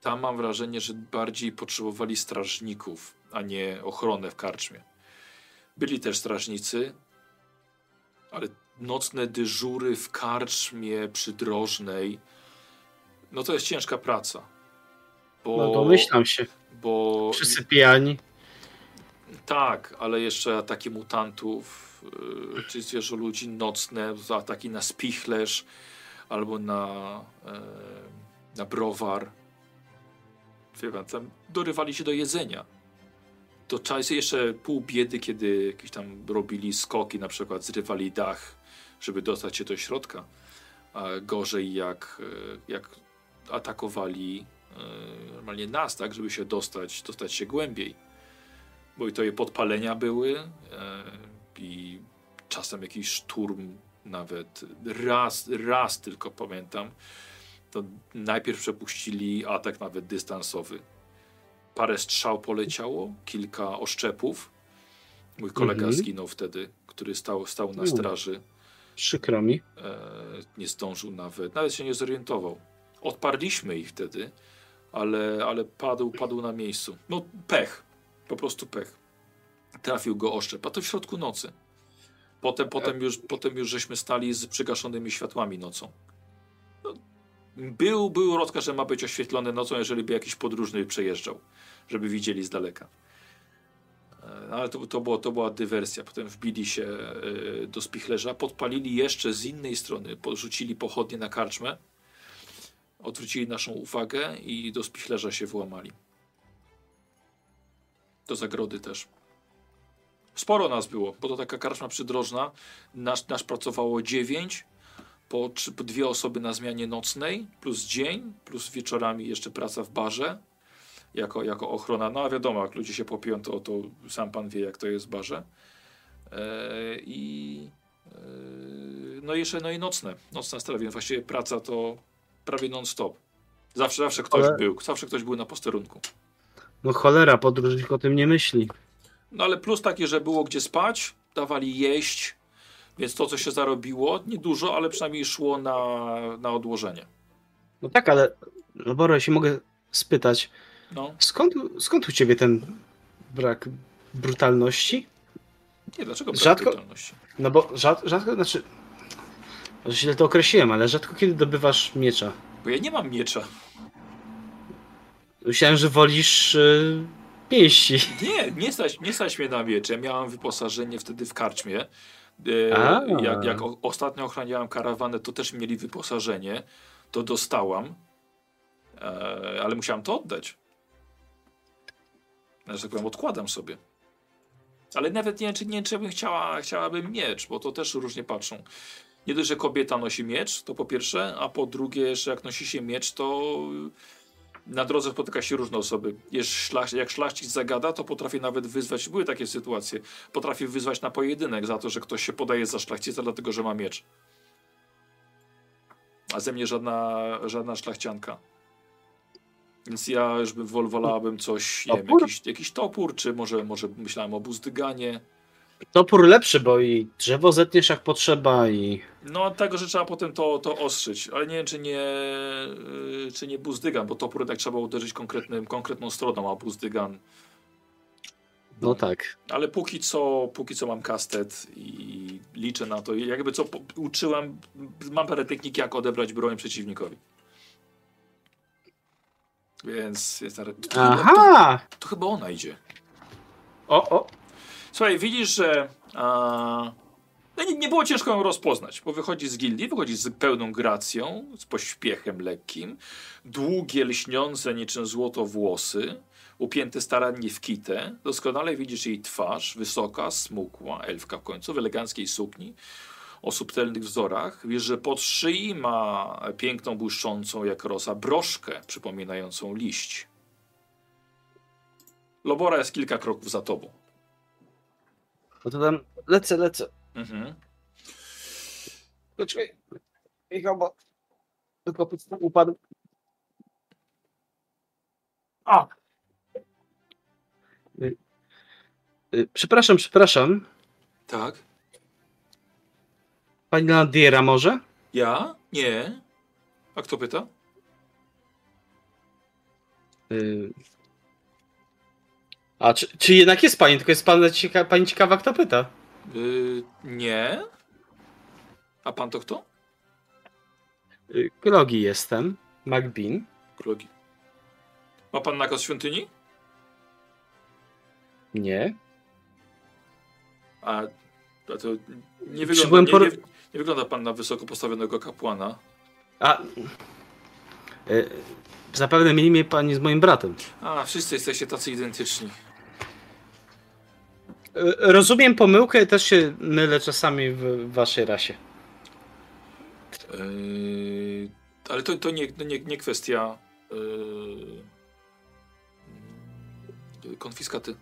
tam mam wrażenie, że bardziej potrzebowali strażników, a nie ochronę w karczmie. Byli też strażnicy, ale nocne dyżury w karczmie przydrożnej, no to jest ciężka praca. Bo, no domyślam się. Bo... Wszyscy pijani. Tak, ale jeszcze ataki mutantów, yy, czy zwierzę ludzi nocne, ataki na spichlerz albo na, yy, na browar. Wie pan, tam dorywali się do jedzenia. To czasy jeszcze pół biedy, kiedy jakieś tam robili skoki, na przykład zrywali dach, żeby dostać się do środka. A gorzej jak, e, jak atakowali e, normalnie nas, tak, żeby się dostać, dostać się głębiej. Bo i to je podpalenia były e, i czasem jakiś szturm nawet. Raz, raz tylko pamiętam, to najpierw przepuścili atak nawet dystansowy. Parę strzał poleciało, kilka oszczepów. Mój kolega mhm. zginął wtedy, który stał, stał na straży. Przykro mi. E, nie zdążył nawet, nawet się nie zorientował. Odparliśmy ich wtedy, ale, ale padł, padł na miejscu. No pech, po prostu pech. Trafił go oszczep, a to w środku nocy. Potem, potem, już, potem już żeśmy stali z przygaszonymi światłami nocą. Był, był rozkaz, że ma być oświetlony nocą, jeżeli by jakiś podróżny przejeżdżał, żeby widzieli z daleka. E, ale to, to, było, to była dywersja. Potem wbili się e, do spichlerza, podpalili jeszcze z innej strony, porzucili pochodnie na karczmę, odwrócili naszą uwagę i do spichlerza się włamali. Do zagrody też. Sporo nas było, bo to taka karczma przydrożna. Nasz, nasz pracowało dziewięć, po, trzy, po dwie osoby na zmianie nocnej, plus dzień, plus wieczorami jeszcze praca w barze jako, jako ochrona. No a wiadomo, jak ludzie się popiją, to, to sam pan wie, jak to jest w barze. E, I e, no jeszcze no i nocne, nocne strawy, więc właściwie praca to prawie non-stop. Zawsze, zawsze ktoś ale... był, zawsze ktoś był na posterunku. No cholera, podróżnik o tym nie myśli. No ale plus taki, że było gdzie spać, dawali jeść, więc to, co się zarobiło, niedużo, ale przynajmniej szło na, na odłożenie. No tak, ale Boro, jeśli mogę spytać, no. skąd, skąd u ciebie ten brak brutalności? Nie, dlaczego brak rzadko, brutalności? No bo rzadko, rzadko znaczy, źle to określiłem, ale rzadko kiedy dobywasz miecza. Bo ja nie mam miecza. Myślałem, że wolisz yy, pięści. Nie, nie stać, nie stać mnie na miecz. Ja miałem wyposażenie wtedy w karczmie. E, jak, jak o, ostatnio ochraniałem karawanę, to też mieli wyposażenie. To dostałam, e, ale musiałem to oddać. Że tak powiem, odkładam sobie. Ale nawet nie, czy nie czy bym chciała, chciałabym miecz, bo to też różnie patrzą. Nie dość, że kobieta nosi miecz, to po pierwsze, a po drugie, że jak nosi się miecz, to na drodze spotyka się różne osoby. jak szlachcic zagada, to potrafi nawet wyzwać, były takie sytuacje, potrafi wyzwać na pojedynek za to, że ktoś się podaje za szlachcica, dlatego że ma miecz. A ze mnie żadna, żadna szlachcianka. Więc ja już bym wolałabym coś, nie wiem, jakiś, jakiś topór, czy może, może myślałem o buzdyganie. Topór lepszy, bo i drzewo zetniesz jak potrzeba i... No tego, że trzeba potem to, to ostrzyć, ale nie wiem czy nie, y, czy nie buzdygan, bo topór tak trzeba uderzyć konkretnym, konkretną stroną, a buzdygan... No, tak. Ale póki co, póki co mam kastet i liczę na to. Jakby co uczyłem, mam parę techniki jak odebrać broń przeciwnikowi. Więc, to, Aha! To, to, chyba ona idzie. O, o. Słuchaj, widzisz, że. A, no nie, nie było ciężko ją rozpoznać, bo wychodzi z gildii, wychodzi z pełną gracją, z pośpiechem lekkim, długie, lśniące niczym złoto włosy, upięte starannie w kitę. Doskonale widzisz jej twarz, wysoka, smukła, elfka w końcu, w eleganckiej sukni, o subtelnych wzorach. Wiesz, że pod szyi ma piękną, błyszczącą jak rosa broszkę przypominającą liść. Lobora jest kilka kroków za tobą. No to tam lecę, lecę. Mhm. Poczekaj. Michał, bo tylko upadł. A! Y, y, Przepraszam, przepraszam. Tak? Pani Landiera może? Ja? Nie. A kto pyta? Y, A czy, czy jednak jest pani, tylko jest pan cieka, pani ciekawa, kto pyta? Yy, nie. A pan to kto? Y, Klogi jestem, McBean. Krogi. Ma pan nakaz świątyni? Nie. A, a to nie wygląda, nie, nie, nie wygląda pan na wysoko postawionego kapłana. A. Y, Zapewne mieli mnie pani z moim bratem. A, wszyscy jesteście tacy identyczni. Rozumiem pomyłkę, też się mylę czasami w waszej rasie. Yy, ale to, to, nie, nie, nie kwestia yy, konfiskaty.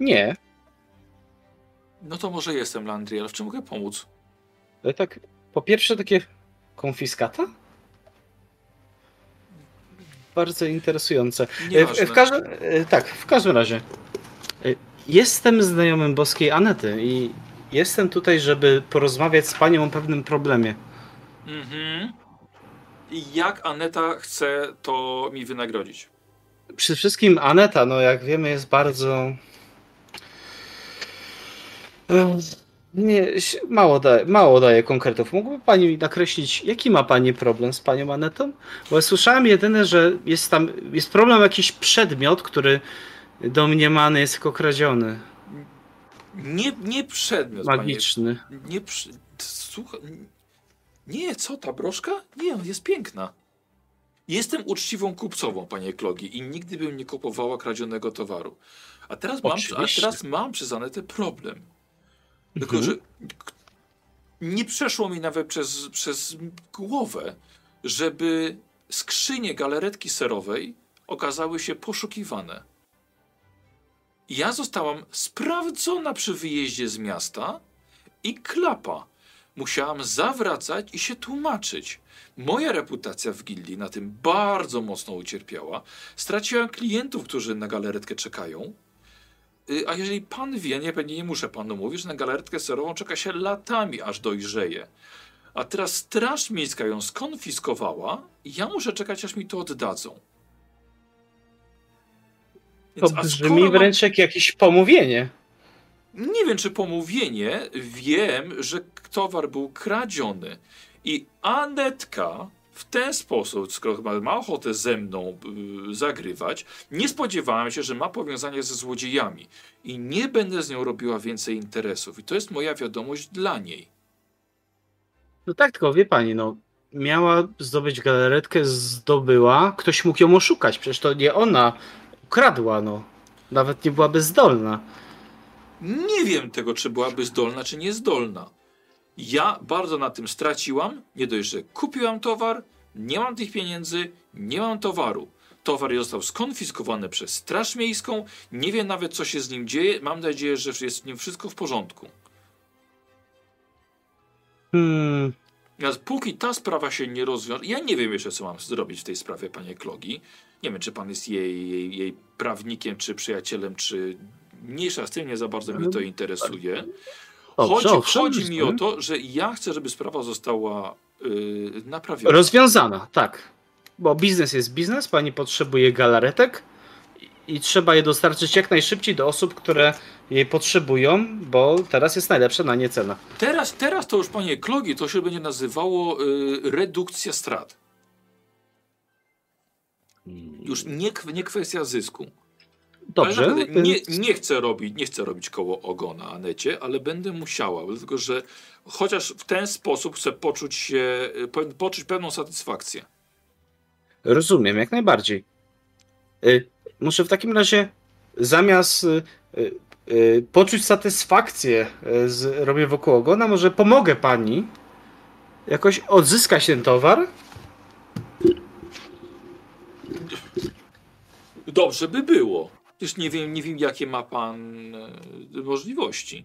Nie. No to może jestem Landry, ale w czym mogę pomóc? Ale tak, po pierwsze takie konfiskata? Bardzo interesujące. E, W, w każdym, e, tak, w każdym razie. E, Jestem znajomym boskiej Anety i jestem tutaj, żeby porozmawiać z panią o pewnym problemie. Mhm. I jak Aneta chce to mi wynagrodzić? Przede wszystkim Aneta, no jak wiemy, jest bardzo. Nie, mało daje, mało daje konkretów. Mógłby pani nakreślić, jaki ma pani problem z panią Anetą? Bo ja słyszałem jedyne, że jest tam, jest problem jakiś przedmiot, który domniemany jest jako kradziony, Nie, nie przedmiot, panie. magiczny. Nie, przy... Słuchaj. Nie, co ta broszka? Nie, jest piękna. Jestem uczciwą kupcową, panie Klogi, i nigdy bym nie kupowała kradzionego towaru. A teraz mam, a teraz mam przez Anetę problem. Tylko, Mhm. że nie przeszło mi nawet przez, przez głowę, żeby skrzynie galaretki serowej okazały się poszukiwane. Ja zostałam sprawdzona przy wyjeździe z miasta i klapa. Musiałam zawracać i się tłumaczyć. Moja reputacja w gildii na tym bardzo mocno ucierpiała. Straciłam klientów, którzy na galaretkę czekają. Y, A jeżeli pan wie, nie, pewnie nie muszę panu mówić, że na galaretkę serową czeka się latami, aż dojrzeje. A teraz Straż Miejska ją skonfiskowała i ja muszę czekać, aż mi to oddadzą. To a brzmi mam- wręcz jak jakieś pomówienie. nie wiem, czy pomówienie. Wiem, że towar był kradziony. I Anetka w ten sposób, skoro chyba ma ochotę ze mną y, zagrywać, nie spodziewałem się, że ma powiązanie ze złodziejami. I nie będę z nią robiła więcej interesów. I to jest moja wiadomość dla niej. No tak, tylko wie pani, no miała zdobyć galaretkę, zdobyła, ktoś mógł ją oszukać, przecież to nie ona ukradła, no. Nawet nie byłaby zdolna. Nie wiem tego, czy byłaby zdolna, czy niezdolna. Ja bardzo na tym straciłam. Nie dość, że kupiłam towar, nie mam tych pieniędzy, nie mam towaru. Towar został skonfiskowany przez Straż Miejską. Nie wiem nawet, co się z nim dzieje. Mam nadzieję, że jest z nim wszystko w porządku. Hmm, Natomiast póki ta sprawa się nie rozwiąże, ja nie wiem jeszcze, co mam zrobić w tej sprawie, panie Klogi. Nie wiem, czy pan jest jej, jej, jej prawnikiem, czy przyjacielem, czy mniejsza z tym, nie za bardzo mnie to interesuje. Dobrze, Chodzi, owszem, chodzi mi o to, że ja chcę, żeby sprawa została yy, naprawiona. rozwiązana, tak. Bo biznes jest biznes, pani potrzebuje galaretek i, i trzeba je dostarczyć jak najszybciej do osób, które jej potrzebują, bo teraz jest najlepsza na nie cena. Teraz, teraz to już, panie Klogi, to się będzie nazywało yy, redukcja strat. Już nie, nie kwestia zysku. Dobrze. Naprawdę nie, nie, chcę robić, nie chcę robić koło ogona Anecie, ale będę musiała, dlatego że chociaż w ten sposób chcę poczuć się, po- poczuć pewną satysfakcję. Rozumiem, jak najbardziej. Y, Muszę w takim razie zamiast y, y, poczuć satysfakcję z robię wokół ogona, może pomogę pani jakoś odzyskać ten towar. Dobrze by było. Już nie wiem, nie wiem jakie ma pan e, możliwości.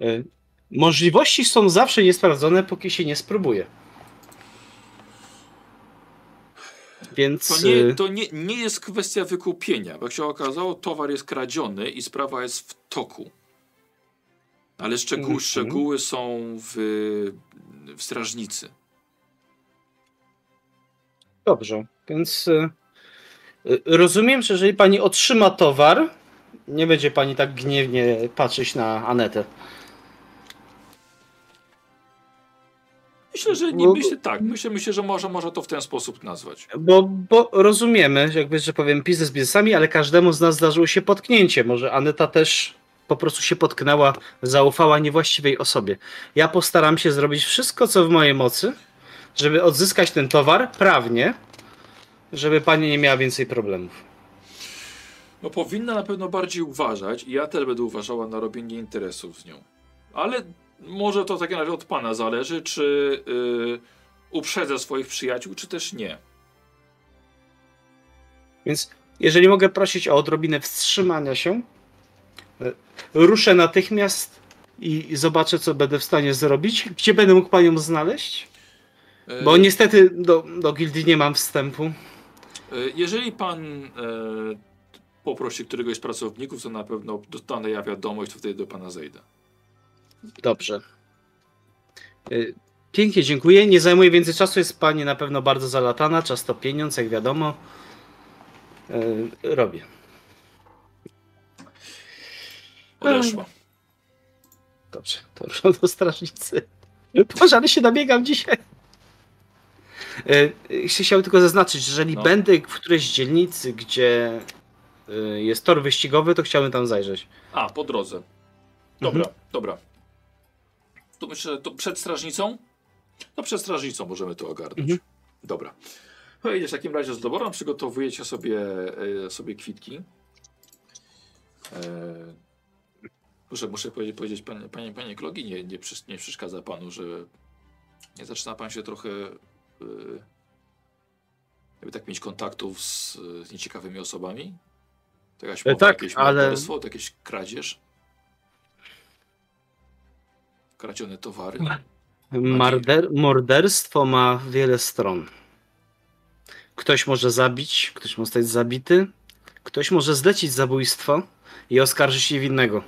Y, Możliwości są zawsze niesprawdzone, póki się nie spróbuje. Więc To, nie, y, to nie, nie jest kwestia wykupienia, bo jak się okazało, towar jest kradziony i sprawa jest w toku. Ale szczegół, Mhm. szczegóły są w, w strażnicy. Dobrze, więc rozumiem, że jeżeli pani otrzyma towar, nie będzie pani tak gniewnie patrzeć na Anetę. Myślę, że nie Bo- myślę tak. Myślę, myślę, że może, można to w ten sposób nazwać. Bo, bo rozumiemy, jakby, że powiem, biznes biznesami, ale każdemu z nas zdarzyło się potknięcie. Może Aneta też po prostu się potknęła, zaufała niewłaściwej osobie. Ja postaram się zrobić wszystko, co w mojej mocy, żeby odzyskać ten towar prawnie, żeby pani nie miała więcej problemów. No powinna na pewno bardziej uważać i ja też będę uważała na robienie interesów z nią. Ale może to tak razie od pana zależy, czy yy, uprzedzę swoich przyjaciół, czy też nie. Więc jeżeli mogę prosić o odrobinę wstrzymania się, e, ruszę natychmiast i zobaczę, co będę w stanie zrobić. Gdzie będę mógł panią znaleźć? Yy, Bo niestety do, do gildii nie mam wstępu. Yy, jeżeli pan yy, poprosi któregoś z pracowników, to na pewno dostanę ja wiadomość, to wtedy do pana zejdę. Dobrze. E, Pięknie dziękuję. Nie zajmuję więcej czasu. Jest pani na pewno bardzo zalatana. Czas to pieniądz, jak wiadomo. E, Robię. Odeszła. Dobrze, to do strażnicy. Pożary się nabiegam dzisiaj. E, Chciałem tylko zaznaczyć, że jeżeli No. będę w którejś dzielnicy, gdzie e, jest tor wyścigowy, to chciałbym tam zajrzeć. A, po drodze. Dobra, Mhm. dobra. To myślę, że to przed strażnicą? No przed strażnicą możemy to ogarnąć. Mhm. Dobra. No idziesz w takim razie z doborem, przygotowujecie sobie, e, sobie kwitki. E, muszę, muszę powiedzieć, powiedzieć panie, panie, panie Klogi, nie, nie, nie przeszkadza panu, że nie zaczyna pan się trochę jakby tak mieć kontaktów z, z nieciekawymi osobami? To jakaś E, mowa, tak, jakieś ale- morderstwo, to jakieś kradzież? Kradzione towary? Marder, morderstwo ma wiele stron. Ktoś może zabić, ktoś może zostać zabity, ktoś może zlecić zabójstwo i oskarżyć niewinnego.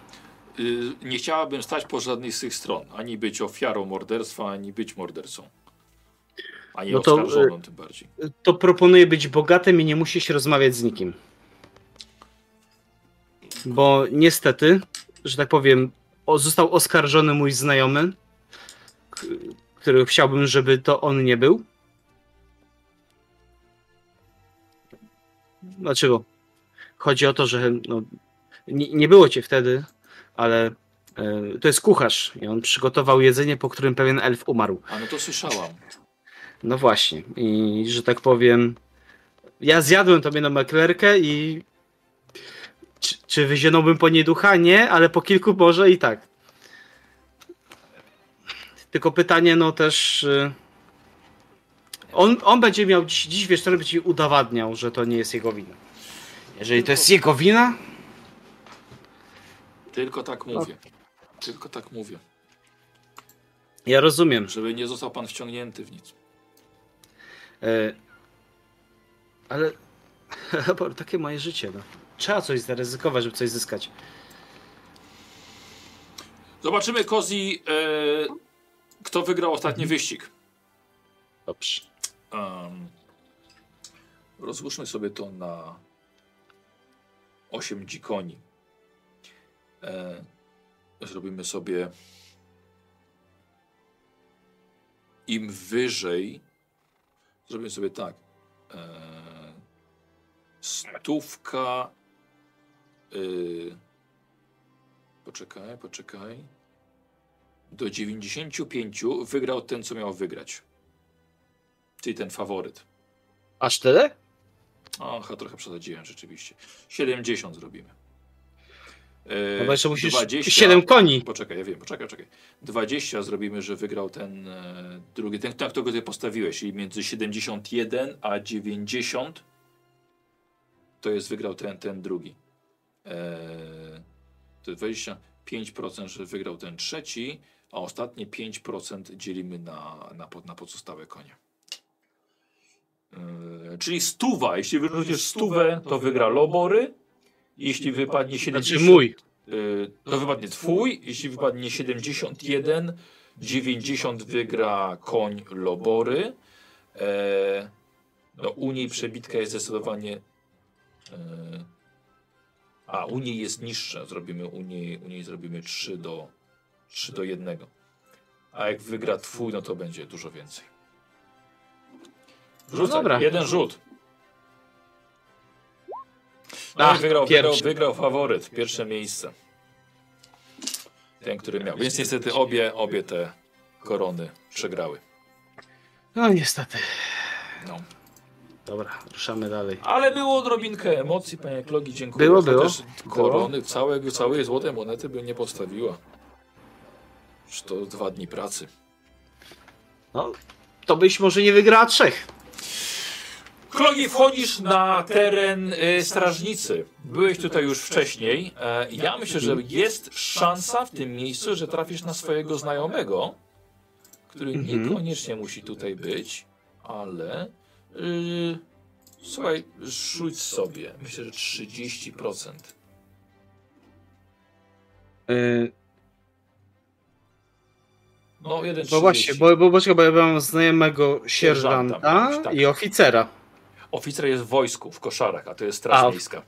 Y, nie chciałabym stać po żadnej z tych stron. Ani być ofiarą morderstwa, ani być mordercą. Ani No to, oskarżoną tym bardziej. To proponuję być bogatym i nie musisz rozmawiać z nikim. Bo niestety, że tak powiem, został oskarżony mój znajomy, który chciałbym, żeby to on nie był. Dlaczego? Chodzi o to, że no, nie, nie było cię wtedy, ale e, to jest kucharz i on przygotował jedzenie, po którym pewien elf umarł. A no to słyszałam. No właśnie. I że tak powiem, ja zjadłem tobie na maklerkę i czy, czy wyzionąłbym po niej ducha? Nie, ale po kilku może i tak. Tylko pytanie, no też. y, On, on będzie miał dziś, dziś wieczorem będzie udowadniał, że to nie jest jego wina. Jeżeli to jest jego wina, Tylko tak mówię. Tylko tak mówię. ja rozumiem. Żeby nie został pan wciągnięty w nic. E, ale takie moje życie. No. Trzeba coś zaryzykować, żeby coś zyskać. Zobaczymy, Kozi, e, kto wygrał ostatni Mhm. wyścig. Dobrze. Um, rozłóżmy sobie to na 8 dzikoni. E, zrobimy sobie im wyżej zrobimy sobie tak. E, Stówka. Yy, poczekaj, poczekaj. Do 95 wygrał ten, co miał wygrać. Czyli ten faworyt. Aż tyle? Aha, trochę przesadziłem rzeczywiście. 70 zrobimy. No bo jeszcze musisz 20 7 koni. Poczekaj, ja wiem, poczekaj, poczekaj. 20 zrobimy, że wygrał ten e, drugi, ten, tak, którego ty postawiłeś, czyli między 71 a 90 to jest wygrał ten, ten drugi. E, to 25%, że wygrał ten trzeci, a ostatnie 5% dzielimy na, na, na pozostałe konie. E, czyli stuwa, jeśli wyrzucisz stówę, to wygra Lobory. Jeśli wypadnie 70, Znaczy mój. Y, to wypadnie twój, jeśli wypadnie 71, 90 wygra koń Lobory. E, no u niej przebitka jest zdecydowanie... E, a, u niej jest niższa, zrobimy u niej, u niej zrobimy 3 do, 3 do 1. A jak wygra twój, no to będzie dużo więcej. Rzucaj, dobra. jeden rzut. No Ach, wygrał, wygrał, wygrał faworyt, pierwsze miejsce. Ten, który miał. Więc niestety obie, obie te korony przegrały. No niestety. No. Dobra, ruszamy dalej. Ale było odrobinkę emocji, panie Klogi, dziękuję. Było, było. Chociaż korony, całe, całej złotej monety by nie postawiła. Już to dwa dni pracy. No, to byś może nie wygrała trzech. Klogi, wchodzisz na teren y, strażnicy. Byłeś tutaj już wcześniej. E, ja myślę, że jest szansa w tym miejscu, że trafisz na swojego znajomego, który Mhm. niekoniecznie musi tutaj być, ale y, słuchaj, rzuć sobie. Myślę, że 30%. Yy, No, jeden bo właśnie, bo, bo, bo, bo ja mam znajomego Sierżanta, sierżanta tak. i oficera. Oficer jest w wojsku, w koszarach, a to jest straż A. miejska.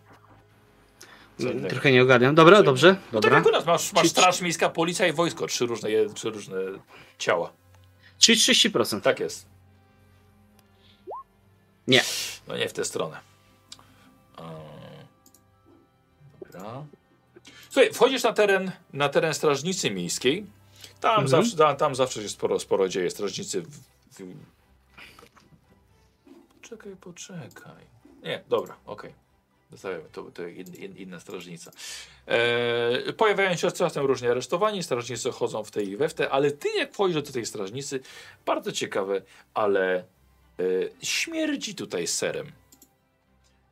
Co innego. Mm, Trochę nie ogarniam. Dobra, dobrze, No tak dobra. jak u nas, masz, masz straż miejska, policja i wojsko. Trzy różne, je- trzy różne ciała. Czyli 30%. Tak jest. Nie. No nie w tę stronę. Eee, Dobra. Słuchaj, wchodzisz na teren, na teren strażnicy miejskiej. Tam, Mhm. zawsze, tam, tam zawsze się sporo, sporo dzieje. Strażnicy. W, w... Poczekaj, poczekaj. Nie, dobra, okej. Zostawiamy, to, to in, in, inna strażnica. E, pojawiają się czasem różni aresztowani, strażnicy chodzą w tej i we w te, ale ty jak wchodzisz do tej strażnicy, bardzo ciekawe, ale e, śmierdzi tutaj serem.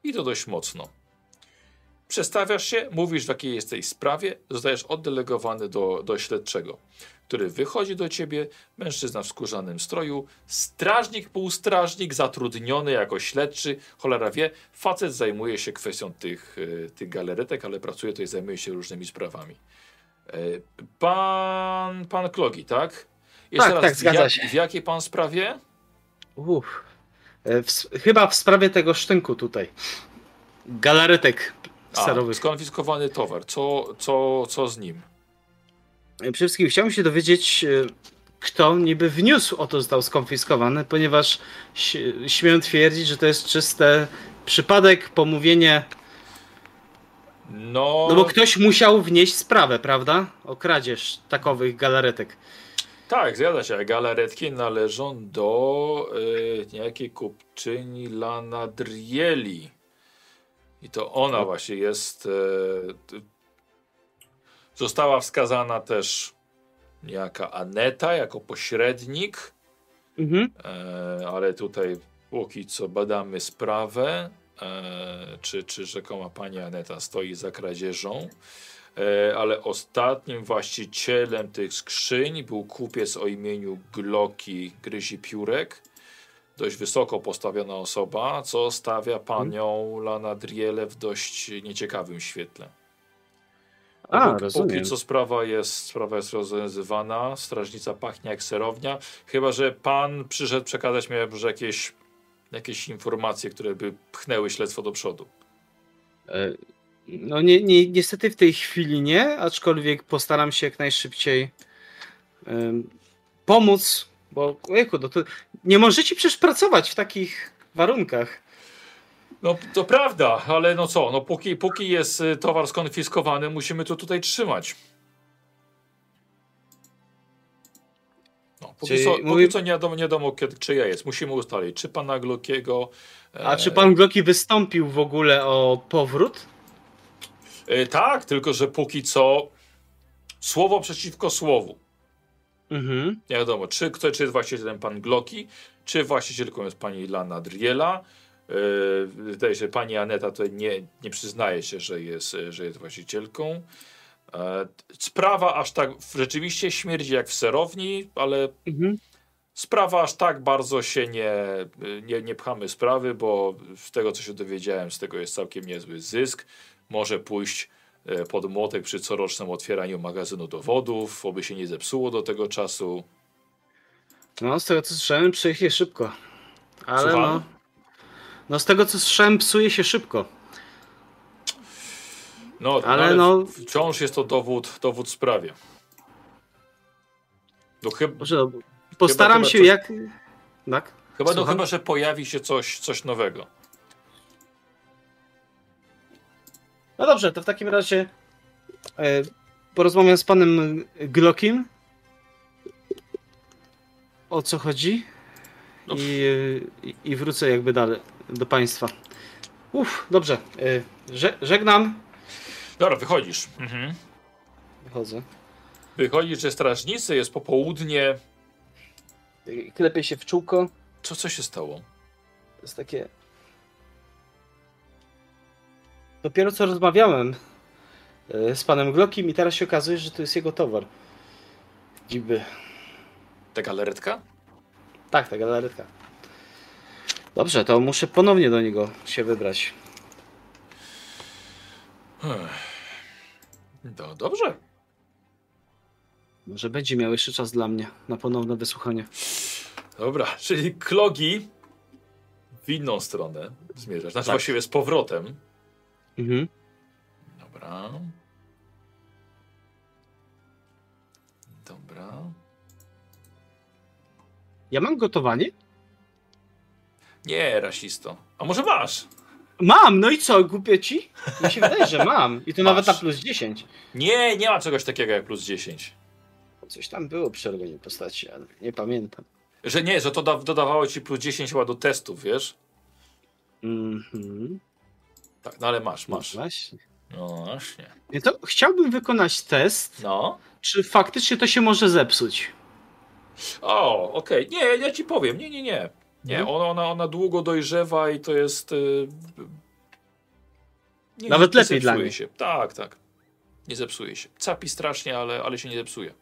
I to dość mocno. Przestawiasz się, mówisz w jakiej jesteś sprawie, zostajesz oddelegowany do, do śledczego, który wychodzi do ciebie, mężczyzna w skórzanym stroju, strażnik, półstrażnik, zatrudniony jako śledczy, cholera wie, facet zajmuje się kwestią tych, e, tych galaretek, ale pracuje tutaj, zajmuje się różnymi sprawami. E, Pan, pan Klogi, tak? Tak, tak, w, zgadza jak- się. w jakiej pan sprawie? Uff. E, W, chyba w sprawie tego sztynku tutaj. Galaretek A, sterowych. skonfiskowany towar. Co, co, co z nim? Przede wszystkim chciałbym się dowiedzieć, e, kto niby wniósł o to został skonfiskowany, ponieważ śmiem twierdzić, że to jest czyste przypadek, pomówienie. No, No bo ktoś musiał wnieść sprawę, prawda? O kradzież takowych galaretek. tak, zgadza się. Galaretki należą do y, niejakiej kupczyni Lana Drieli. I to ona właśnie jest. E, została wskazana też niejaka Aneta jako pośrednik. Mhm. E, ale tutaj póki co badamy sprawę, e, czy, czy rzekoma pani Aneta stoi za kradzieżą. E, ale ostatnim właścicielem tych skrzyń był kupiec o imieniu Gloki Gryzi Piórek. Dość wysoko postawiona osoba, co stawia panią Lana Driele w dość nieciekawym świetle. A, Póki- rozumiem. Co sprawa jest, sprawa jest rozwiązywana, strażnica pachnie jak serownia, chyba że pan przyszedł przekazać mi może jakieś, jakieś informacje, które by pchnęły śledztwo do przodu. E, No nie, nie, niestety w tej chwili nie, aczkolwiek postaram się jak najszybciej pomóc, bo ojejku, no to nie możecie przecież pracować w takich warunkach. No to prawda, ale no co, no póki, póki jest y, towar skonfiskowany, musimy to tutaj trzymać. No, póki, Czyli co, póki mówi- co nie wiadomo, nie wiadomo kiedy, czyja jest. Musimy ustalić, czy pana Glockiego. A e, czy pan Glocki wystąpił w ogóle o powrót? E, tak, tylko że póki co słowo przeciwko słowu. Mhm. Nie wiadomo, czy, kto, czy jest właścicielem pan Glocki, czy właścicielką jest pani Lana Driela. Yy, wydaje się, że pani Aneta tutaj nie, nie przyznaje się, że jest, że jest właścicielką. E, sprawa aż tak rzeczywiście śmierdzi jak w serowni, ale Mhm. sprawa aż tak bardzo się nie, nie, nie pchamy sprawy, bo z tego co się dowiedziałem, z tego jest całkiem niezły zysk. Może pójść e, pod młotek przy corocznym otwieraniu magazynu dowodów, oby się nie zepsuło do tego czasu. No, z tego co słyszałem, się szybko. Ale Słucham? no. No, z tego co słyszałem, psuje się szybko. No, Ale ale no- wciąż jest to dowód, dowód w sprawie. No chyba, Może no, postaram chyba się coś- jak. Tak? chyba, no, chyba, że pojawi się coś, coś nowego. No dobrze, to w takim razie e, porozmawiam z panem Glockim. O co chodzi? No. I, e, i, I wrócę jakby dalej do państwa. Uff, dobrze. E, że, żegnam. Dobra, wychodzisz. Mhm. Wychodzę. Wychodzisz, że strażnicy, jest popołudnie. E, Klepię się w czółko. Co, co się stało? To jest takie. Dopiero co rozmawiałem e, z panem Glockim i teraz się okazuje, że to jest jego towar. Dziby. Ta galaretka? Tak, ta galaretka. Dobrze, to muszę ponownie do niego się wybrać. No, dobrze. Może będzie miał jeszcze czas dla mnie na ponowne wysłuchanie. Dobra, czyli klogi w inną stronę zmierzasz. Znaczy Tak. właściwie z powrotem. Mhm. Dobra. Dobra. Ja mam gotowanie? Nie, rasisto. A może masz? Mam, no i co, głupie ci? Mi się wydaje, że mam. I to Masz. nawet na plus 10. Nie, nie ma czegoś takiego jak plus 10. Coś tam było przy robieniu postaci, ale nie pamiętam. Że nie, że to da, dodawało ci plus 10 chyba do testów, wiesz? Mhm. Tak, no ale masz, No masz. właśnie. No właśnie. Nie, to chciałbym wykonać test, No. czy faktycznie to się może zepsuć. O, okej. Nie, ja ci powiem. Nie, nie, nie. Nie, Mhm. ona, ona, ona długo dojrzewa i to jest... y, Nie, Nawet nie lepiej dla zepsuje niej. się. Tak, tak. Nie zepsuje się. Capi strasznie, ale, ale się nie zepsuje.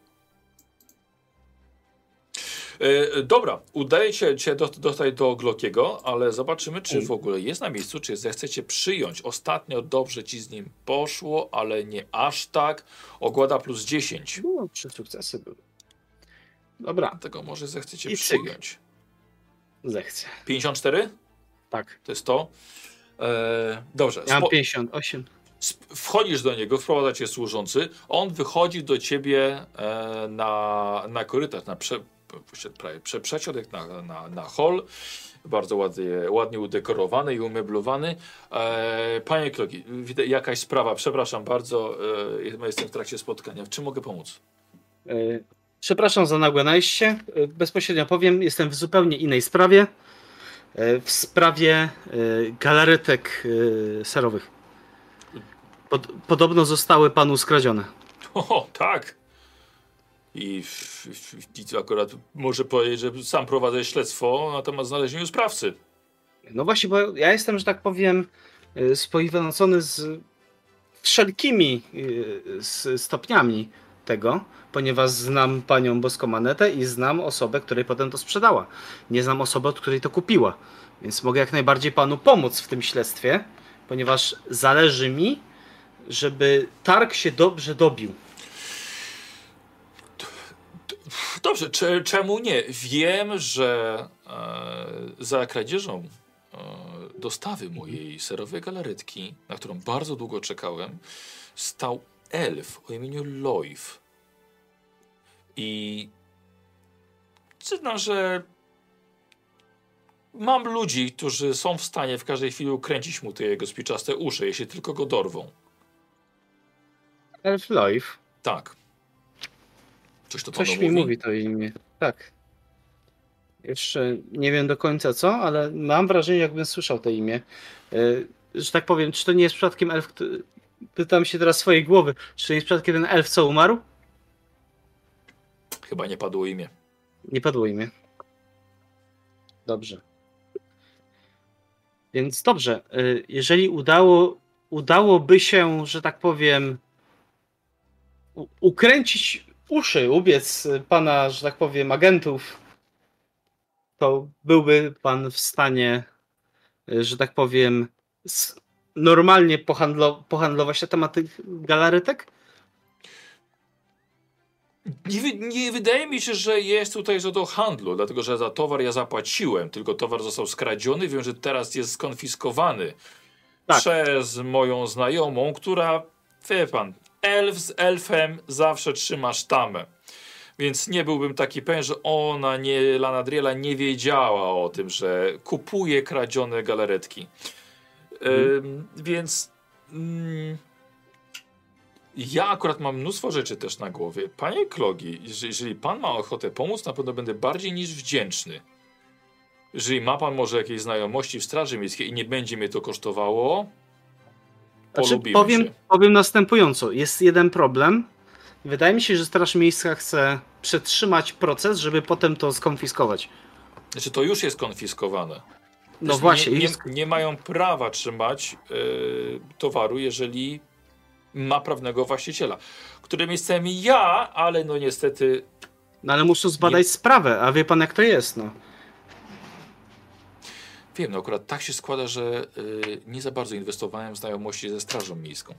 E, dobra, udaje się do, dostać do Glockiego, ale zobaczymy, czy w ogóle jest na miejscu, czy zechcecie przyjąć. Ostatnio dobrze ci z nim poszło, ale nie aż tak. Ogłada plus 10. No, trzy sukcesy były. Dobra, Dlatego może zechcecie I przyjąć. Zechcę. 54? Tak. To jest to. E, dobrze. Ja mam Spo- 58. sp- wchodzisz do niego, wprowadza cię służący. On wychodzi do ciebie e, na, na korytarz, na prze, prawie prze, przeciodek, na, na, na hol. Bardzo ładnie, ładnie udekorowany i umeblowany. E, panie Klogi, jakaś sprawa, przepraszam bardzo, e, jestem w trakcie spotkania. W czym mogę pomóc? Przepraszam za nagłe najście. E, Bezpośrednio powiem, jestem w zupełnie innej sprawie. E, W sprawie e, galaretek serowych. Pod, podobno zostały panu skradzione. O, tak. I, i akurat może powiedzieć, że sam prowadzę śledztwo na temat znalezienia sprawcy. No właśnie, bo ja jestem, że tak powiem, spoiwacony z wszelkimi stopniami tego, ponieważ znam panią Boskomanetę i znam osobę, której potem to sprzedała. Nie znam osoby, od której to kupiła. Więc mogę jak najbardziej panu pomóc w tym śledztwie, ponieważ zależy mi, żeby targ się dobrze dobił. Dobrze, cze- czemu nie? Wiem, że e, za kradzieżą e, dostawy mojej serowej galaretki, na którą bardzo długo czekałem, stał elf o imieniu Loif. I przyznam, że mam ludzi, którzy są w stanie w każdej chwili ukręcić mu te jego spiczaste uszy, jeśli tylko go dorwą. Elf Life. Tak. Coś to Coś mi mówi? mówi to imię. Tak. Jeszcze nie wiem do końca co, ale mam wrażenie, jakbym słyszał to imię. E, Że tak powiem, czy to nie jest przypadkiem elf. Pytam się teraz swojej głowy, czy jest przypadkiem ten elf, co umarł? Chyba nie padło imię. Nie padło imię. Dobrze. Więc dobrze, y, jeżeli udało, udałoby się, że tak powiem, ukręcić uszy, ubiec pana, że tak powiem, agentów, to byłby pan w stanie, y, że tak powiem, normalnie pohandlo, pohandlować na temat tych galaretek? Nie, nie wydaje mi się, że jest tutaj co do handlu, dlatego że za towar ja zapłaciłem, tylko towar został skradziony. Wiem, że teraz jest skonfiskowany Tak. przez moją znajomą, która, wie pan, elf z elfem zawsze trzyma sztamę. Więc nie byłbym taki pewien, że ona, nie, Lanadriela nie wiedziała o tym, że kupuje kradzione galaretki. Ym, więc mm, ja akurat mam mnóstwo rzeczy też na głowie. Panie Klogi, jeżeli, pan ma ochotę pomóc, na pewno będę bardziej niż wdzięczny. Jeżeli ma pan może jakieś znajomości w Straży Miejskiej i nie będzie mnie to kosztowało, Znaczy, powiem, się. powiem następująco. Jest jeden problem. Wydaje mi się, że Straż Miejska chce przetrzymać proces, żeby potem to skonfiskować. Znaczy to już jest konfiskowane. No Też właśnie. Nie, nie, nie mają prawa trzymać y, towaru, jeżeli ma prawnego właściciela. Którym jestem ja, ale no niestety No ale muszę zbadać sprawę, a wie pan jak to jest, no. wiem, no akurat tak się składa, że y, nie za bardzo inwestowałem w znajomości ze Strażą Miejską.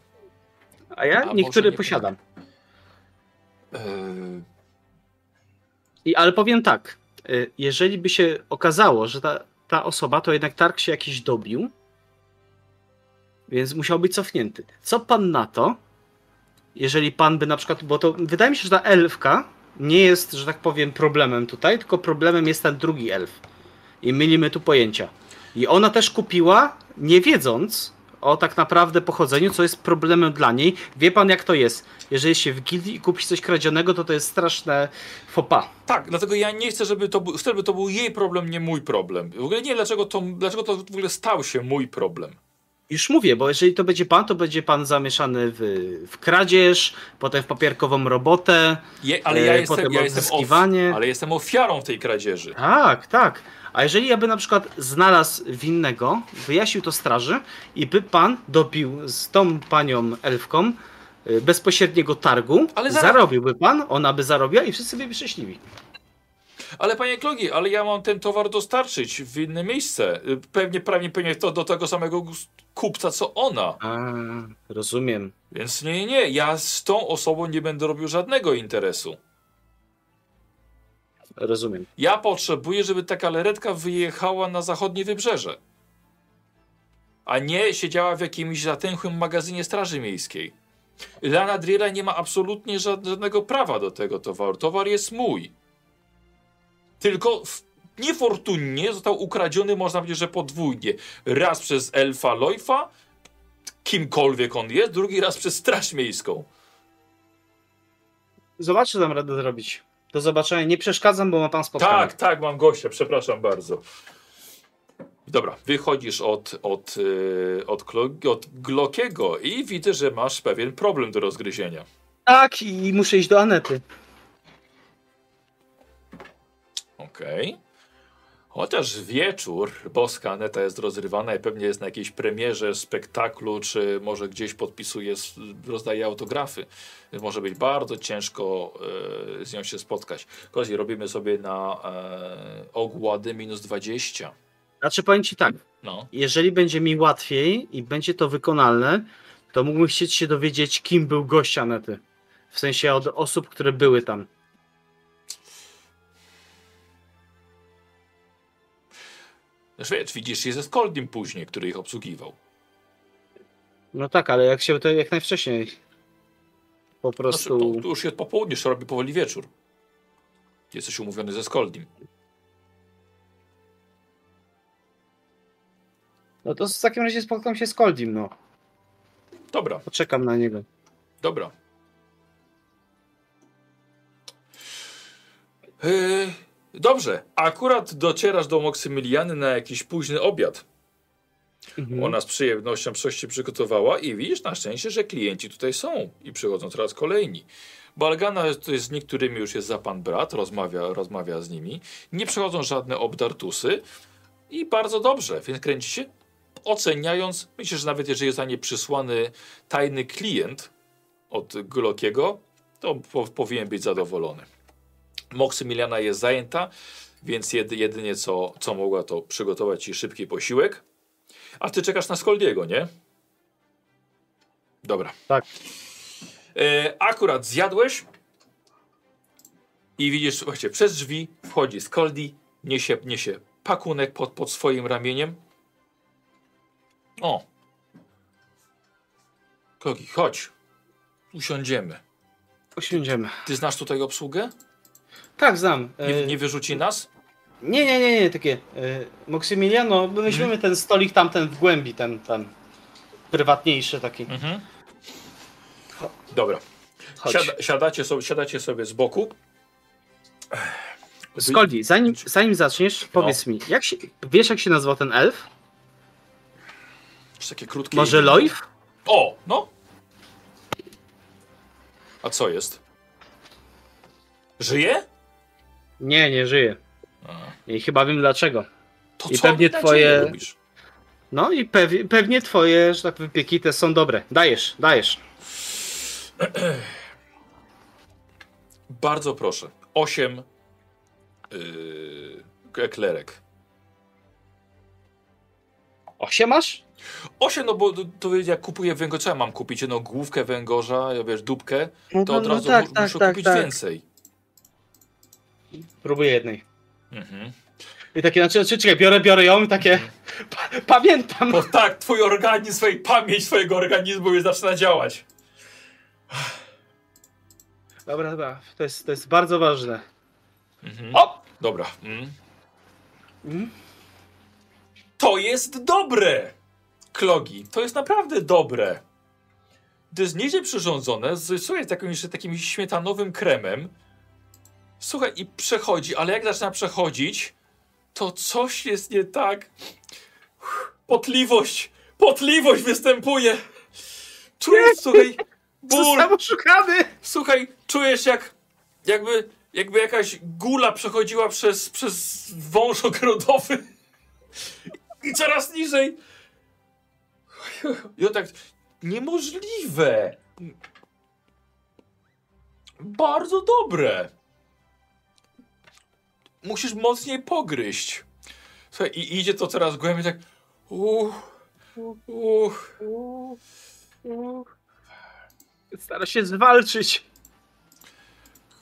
A ja A niektóre nie posiadam. Y, I, ale powiem tak, y, jeżeli by się okazało, że ta, ta osoba to jednak targ się jakiś dobił, więc musiał być cofnięty. Co pan na to, jeżeli pan by na przykład, bo to wydaje mi się, że ta elfka nie jest, że tak powiem, problemem tutaj, tylko problemem jest ten drugi elf. I mylimy tu pojęcia. I ona też kupiła, nie wiedząc o tak naprawdę pochodzeniu, co jest problemem dla niej. Wie pan jak to jest. Jeżeli się w gildii i kupi coś kradzionego, to to jest straszne pas. tak, dlatego ja nie chcę, żeby to, był- chcę, żeby to był jej problem, nie mój problem. W ogóle nie dlaczego to, dlaczego to w ogóle stał się mój problem. Już mówię, bo jeżeli to będzie pan, to będzie pan zamieszany w, w kradzież, potem w papierkową robotę. Je, ale E, ja jestem, potem ja jestem, ale jestem ofiarą tej kradzieży. Tak, tak. A jeżeli ja by na przykład znalazł winnego, wyjaśnił to straży i by pan dobił z tą panią elfką y, bezpośredniego targu, Ale zaraz- zarobiłby pan, ona by zarobiła i wszyscy byli szczęśliwi. Ale panie Klogi, ale ja mam ten towar dostarczyć w inne miejsce. Y, Pewnie, pewnie, pewnie to do tego samego kupca, co ona. A, rozumiem. Więc nie, nie, ja z tą osobą nie będę robił żadnego interesu. Rozumiem. Ja potrzebuję, żeby ta galeretka wyjechała na zachodnie wybrzeże. A nie siedziała w jakimś zatęchłym magazynie Straży Miejskiej. Lana Driela nie ma absolutnie żad- żadnego prawa do tego towaru. Towar jest mój. Tylko niefortunnie został ukradziony, można powiedzieć, że podwójnie. Raz przez Elfa Lojfa, kimkolwiek on jest, drugi raz przez Straż Miejską. Zobaczę, co dam radę zrobić. Do zobaczenia. Nie przeszkadzam, bo ma pan spotkanie. Tak, tak, mam gościa, przepraszam bardzo. Dobra, wychodzisz od, od, yy, od, od Glokiego i widzę, że masz pewien problem do rozgryzienia. Tak, i muszę iść do Anety. Okej. Chociaż wieczór, boska Aneta jest rozrywana i pewnie jest na jakiejś premierze, spektaklu, czy może gdzieś podpisuje, rozdaje autografy. Więc może być bardzo ciężko e, z nią się spotkać. Kozi, robimy sobie na e, ogłady minus 20. Znaczy powiem ci tak, No. jeżeli będzie mi łatwiej i będzie to wykonalne, to mógłbym chcieć się dowiedzieć, kim był gość Anety. W sensie od osób, które były tam. Znaczy, wiesz, widzisz się ze Skoldim później, który ich obsługiwał. No tak, ale jak się to jak najwcześniej. Po Znaczy, prostu. to, to już jest popołudnie, już robi powoli wieczór. Jesteś umówiony ze Skoldim. No to w takim razie spotkam się z Koldim, no. Dobra, Poczekam na niego. dobra. Yy, dobrze, akurat docierasz do Moksymiliany na jakiś późny obiad. Mhm. Ona z przyjemnością coś ci przygotowała i widzisz na szczęście, że klienci tutaj są i przychodzą coraz kolejni. Balgana to jest z niektórymi już jest za pan brat, rozmawia, rozmawia z nimi. Nie przychodzą żadne obdartusy i bardzo dobrze, więc kręci się oceniając. Myślę, że nawet jeżeli zostanie przysłany tajny klient od Glokiego, to po, powinien być zadowolony. Moksymiliana jest zajęta, więc jedy, jedynie co, co mogła to przygotować ci szybki posiłek. A ty czekasz na Skoldiego, nie? Dobra. Tak. E, akurat zjadłeś i widzisz, słuchajcie, przez drzwi wchodzi Skoldi, niesie, niesie pakunek pod, pod swoim ramieniem. O. Kogi, chodź. Usiądziemy. Usiądziemy. Ty znasz tutaj obsługę? Tak, znam. Nie, E, nie wyrzuci nas? Nie, nie, nie, nie, takie. E, Moksymiliano, my weźmiemy Mhm. ten stolik tamten w głębi, ten, ten prywatniejszy taki. Mhm. Dobra. Siada, siadacie, sobie, siadacie sobie z boku. Skoldi, zanim, zanim zaczniesz, No. powiedz mi, jak się, wiesz jak się nazywał ten elf? Już takie krótkie. Może Loif? O, no. A co jest? Żyje? Nie, nie żyje. I chyba wiem dlaczego. To I co pewnie twoje- robisz? No i pew, pewnie twoje, że tak powiem, są dobre. Dajesz, dajesz. Bardzo proszę. Osiem yy, eklerek. Osiem masz? Osiem, no bo to, to jak kupuję węgorza, mam kupić? Jedną główkę węgorza, ja wiesz, dupkę, No, to od razu mu, muszę kupić więcej. Próbuję jednej. Mhm. I takie, znaczy, znaczy czekaj, biorę, biorę ją i takie, pa, pamiętam. Bo tak, twój organizm, twojej pamięć twojego organizmu już zaczyna działać. Dobra, dobra, to jest, to jest bardzo ważne. Mhm. O! Dobra. Mm. Mm. To jest dobre! Klogi, to jest naprawdę dobre. To jest nieźle przyrządzone, z, słuchaj, z takim, jeszcze takim śmietanowym kremem. Słuchaj, i przechodzi, ale jak zaczyna przechodzić, to coś jest nie tak. Potliwość! Potliwość występuje! Czujesz, słuchaj, ból! Oszukany! Słuchaj, czujesz jak jakby, jakby jakaś gula przechodziła przez, przez wąż ogrodowy i coraz niżej. I on tak, niemożliwe. Bardzo dobre. Musisz mocniej pogryźć. Słuchaj, i idzie to coraz głębiej, tak uch, uch. Stara się zwalczyć.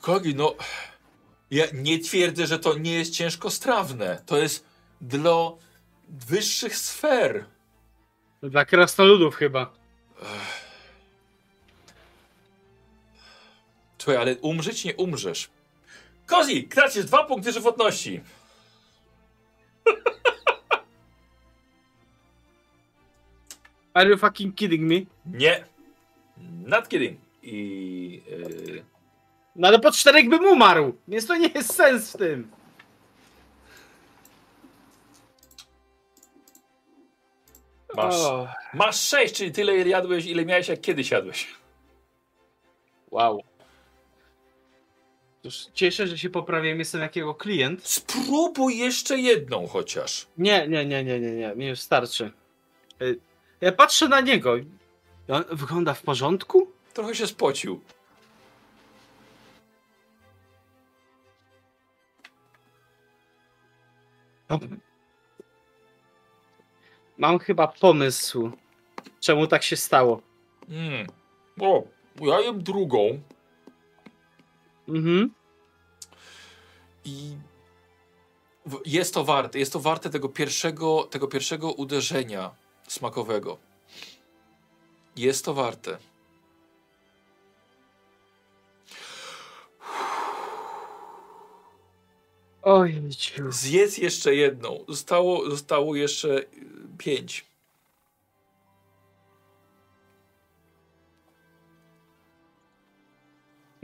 Kogi, no. Ja nie twierdzę, że to nie jest ciężkostrawne. To jest dla wyższych sfer. Dla krasnoludów chyba. Słuchaj, ale umrzeć nie umrzesz. Kozi, tracisz dwa punkty żywotności. Are you fucking kidding me? Nie. Not kidding. I. Yy, No ale po czterech bym umarł, więc to nie jest sens w tym. masz, O, masz sześć, czyli tyle jadłeś, ile miałeś, jak kiedyś jadłeś. wow. Już cieszę, że się poprawiłem, jestem jakiego klient. Spróbuj jeszcze jedną chociaż. Nie, nie, nie, nie, nie, nie, mi już starczy. Y, Ja patrzę na niego. On wygląda w porządku? Trochę się spocił. Mam chyba pomysł, czemu tak się stało. Mm. O, ja jem drugą. Mhm. I jest to warte, jest to warte tego pierwszego, tego pierwszego uderzenia smakowego. Jest to warte. Oj, Zjedz jeszcze jedną. Zostało, zostało jeszcze y,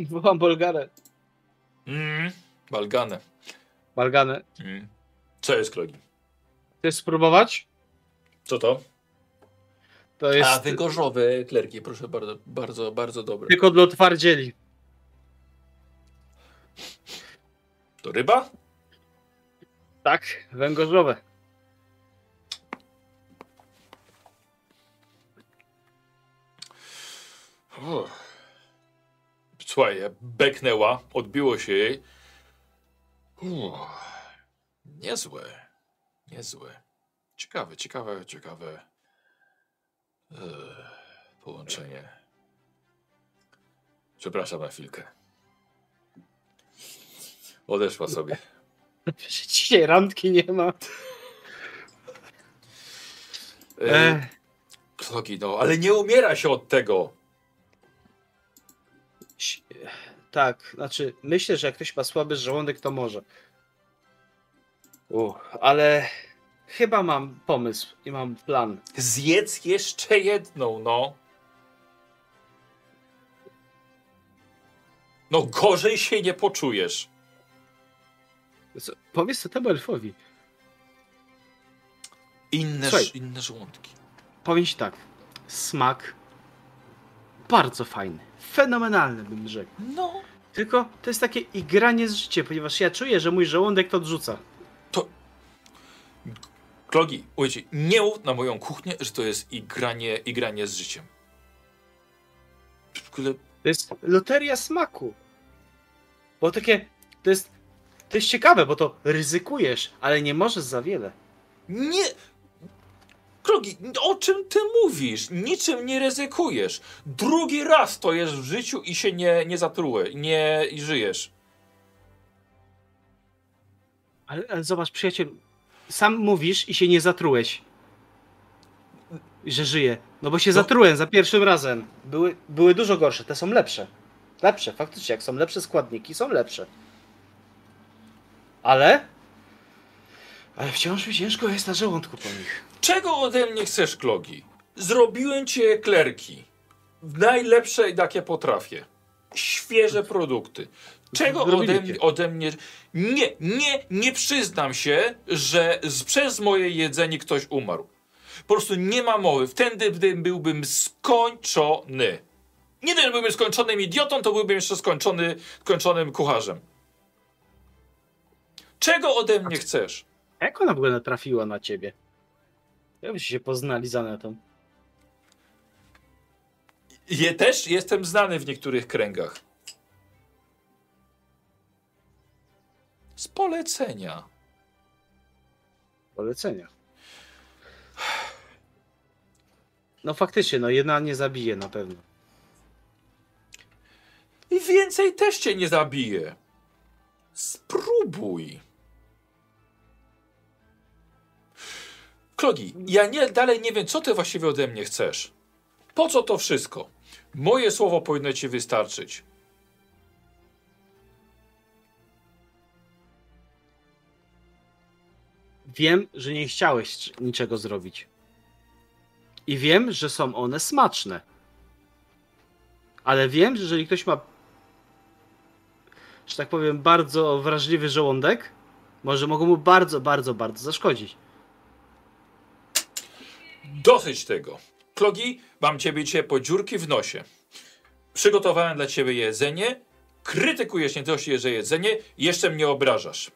pięć. Wołam Bolgarę. Mm, balgane. Balganę. Mm. Co jest klogi? Chcesz spróbować? Co to? To jest A, wygorzowe klerki, proszę bardzo, bardzo, bardzo dobre. tylko dla twardzieli. To ryba? Tak, węgorzowe. Uff. Słuchaj, beknęła, odbiło się jej. Uff. Niezłe, niezłe. Ciekawe, ciekawe, ciekawe. Ech, połączenie. Przepraszam na chwilkę. Odeszła sobie. Dzisiaj randki nie ma. E, E, Klogi, no, ale nie umiera się od tego. Tak, znaczy myślę, że jak ktoś ma słaby żołądek, to może. Uch, ale chyba mam pomysł i mam plan. Zjedz jeszcze jedną, no. No gorzej się nie poczujesz. Co, powiedz to temu elfowi. Inne, Słuchaj. inne żołądki. Powiem ci tak. Smak bardzo fajny. Fenomenalny bym rzekł. No. Tylko to jest takie igranie z życiem, ponieważ ja czuję, że mój żołądek to odrzuca. Klogi, ujdzie, nie mów na moją kuchnię, że to jest igranie, igranie z życiem. Ogóle To jest loteria smaku. Bo takie, to jest, to jest ciekawe, bo to ryzykujesz, ale nie możesz za wiele. nie... Klogi, o czym ty mówisz? Niczym nie ryzykujesz. Drugi raz to jest w życiu i się nie, nie zatrułeś, nie i żyjesz. Ale, ale zobacz, przyjaciel, sam mówisz i się nie zatrułeś. Że żyję. No bo się No. zatrułem za pierwszym razem. Były, były dużo gorsze, te są lepsze. Lepsze, faktycznie, jak są lepsze składniki, są lepsze. Ale... Ale wciąż mi ciężko jest na żołądku po nich. Czego ode mnie chcesz, Klogi? Zrobiłem ci eklerki. Najlepsze, jakie potrafię. Świeże produkty. Czego ode, ode mnie... Nie, nie, nie przyznam się, że z, przez moje jedzenie ktoś umarł. Po prostu nie ma mowy. Wtedy gdy byłbym skończony. Nie dość, że byłbym skończonym idiotą, to byłbym jeszcze skończony, skończonym kucharzem. Czego ode mnie chcesz? Jak ona w ogóle natrafiła na ciebie? Jak byście się poznali za netą? Je też jestem znany w niektórych kręgach. Z polecenia. Polecenia. No faktycznie, no jedna nie zabije na pewno. I więcej też cię nie zabije. Spróbuj. Klogi, ja nie, dalej nie wiem, co ty właściwie ode mnie chcesz. Po co to wszystko? Moje słowo powinno ci wystarczyć. Wiem, że nie chciałeś niczego zrobić. I wiem, że są one smaczne. Ale wiem, że jeżeli ktoś ma, że tak powiem, bardzo wrażliwy żołądek, może mogą mu bardzo, bardzo, bardzo zaszkodzić. Dosyć tego. Klogi, mam ciebie cię po dziurki w nosie. Przygotowałem dla ciebie jedzenie. Krytykujesz nie że jedzenie, jeszcze mnie obrażasz.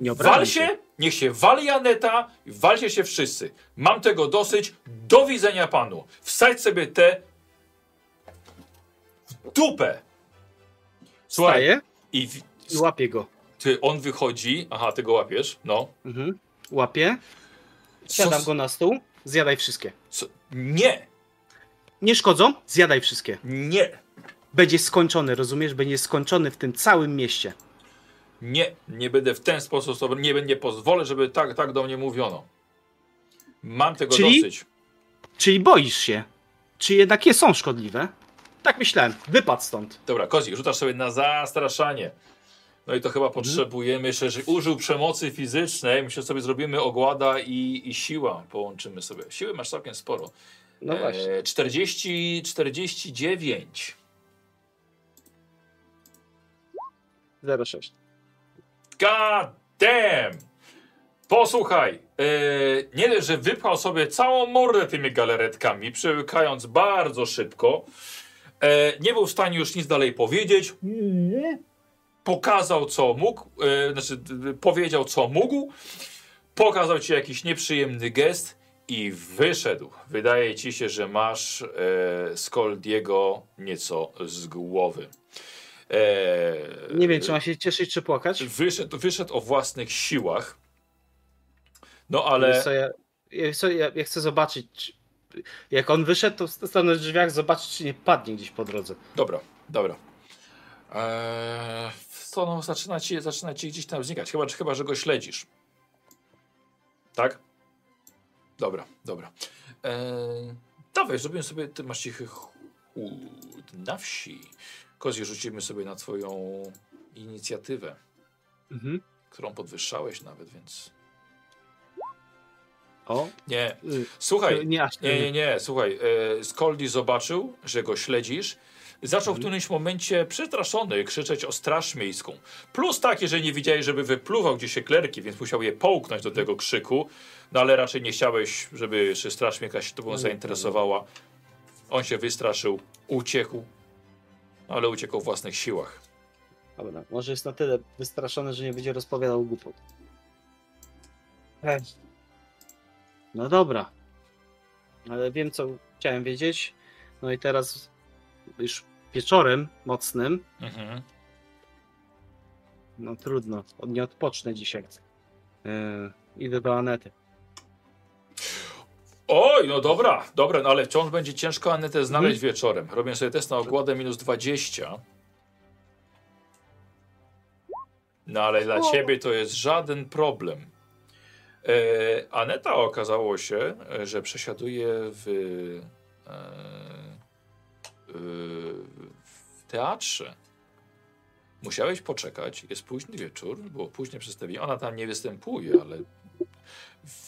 Nie Wal obrażaj się, niech się wali Aneta, walcie się wszyscy. Mam tego dosyć. Do widzenia panu. Wsadź sobie te w dupę. Słuchaj, Wstaję i w... i łapię go. ty, on wychodzi. Aha, ty go łapiesz. No. Mhm. Łapię, siadam go na stół, zjadaj wszystkie. co- Nie, Nie szkodzą? Zjadaj wszystkie. nie, Będzie skończony, rozumiesz? Będzie skończony w tym całym mieście. nie. Nie będę w ten sposób, sobie- nie, nie pozwolę, żeby tak, tak do mnie mówiono. Mam tego Czyli? dosyć. Czyli boisz się? Czy jednak je są szkodliwe? Tak myślałem. Wypadł stąd. Dobra, Kozi, rzucasz sobie na zastraszanie. No i to chyba potrzebujemy jeszcze, że użył przemocy fizycznej. Myślę, że sobie zrobimy ogłada i, i siła. Połączymy sobie. Siły masz całkiem sporo. No właśnie. E, 40, 49. 06. God damn! Posłuchaj, e, nie dość, że wypchał sobie całą mordę tymi galaretkami, przełykając bardzo szybko. E, nie był w stanie już nic dalej powiedzieć. Pokazał co mógł, e, znaczy powiedział co mógł. Pokazał ci jakiś nieprzyjemny gest i wyszedł. Wydaje ci się, że masz e, Skoldiego nieco z głowy. E, Nie wiem, czy ma się cieszyć, czy płakać. Wyszedł, wyszedł o własnych siłach. No ale. Co, ja, co, ja, ja chcę zobaczyć, czy, jak on wyszedł, to stanę w drzwiach, zobaczyć, czy nie padnie gdzieś po drodze. Dobra, dobra. Eee, to no, zaczyna ci, zaczyna ci gdzieś tam znikać. Chyba, chyba, że go śledzisz. Tak? Dobra, dobra. Eee, dawaj, zrobimy sobie. Ty masz cichy na wsi. Kozi, rzucimy sobie na twoją inicjatywę, Mhm. którą podwyższałeś nawet, więc. O, Nie. y, Słuchaj, Nie, nie, nie, słuchaj, e, Skoldi zobaczył, że go śledzisz. Zaczął w którymś momencie przestraszony krzyczeć o straż miejską. Plus takie, że nie widziałeś, żeby wypluwał gdzieś eklerki, więc musiał je połknąć do tego krzyku. No ale raczej nie chciałeś, żeby jeszcze straż miejska się tobą No zainteresowała. On się wystraszył, uciekł, ale uciekł w własnych siłach. Dobra, może jest na tyle wystraszony, że nie będzie rozpowiadał głupot. No dobra. Ale wiem, co chciałem wiedzieć. No i teraz już wieczorem mocnym, Mhm. no trudno, nie odpocznę dzisiaj. Yy, idę do Anety. Oj, no dobra, dobra, no ale wciąż będzie ciężko Anetę znaleźć Mhm. wieczorem. Robię sobie test na okładę minus 20. No ale dla ciebie to jest żaden problem. E, Aneta okazało się, że przesiaduje w, e, w teatrze. Musiałeś poczekać, jest późny wieczór, było późne przedstawienie. Ona tam nie występuje, ale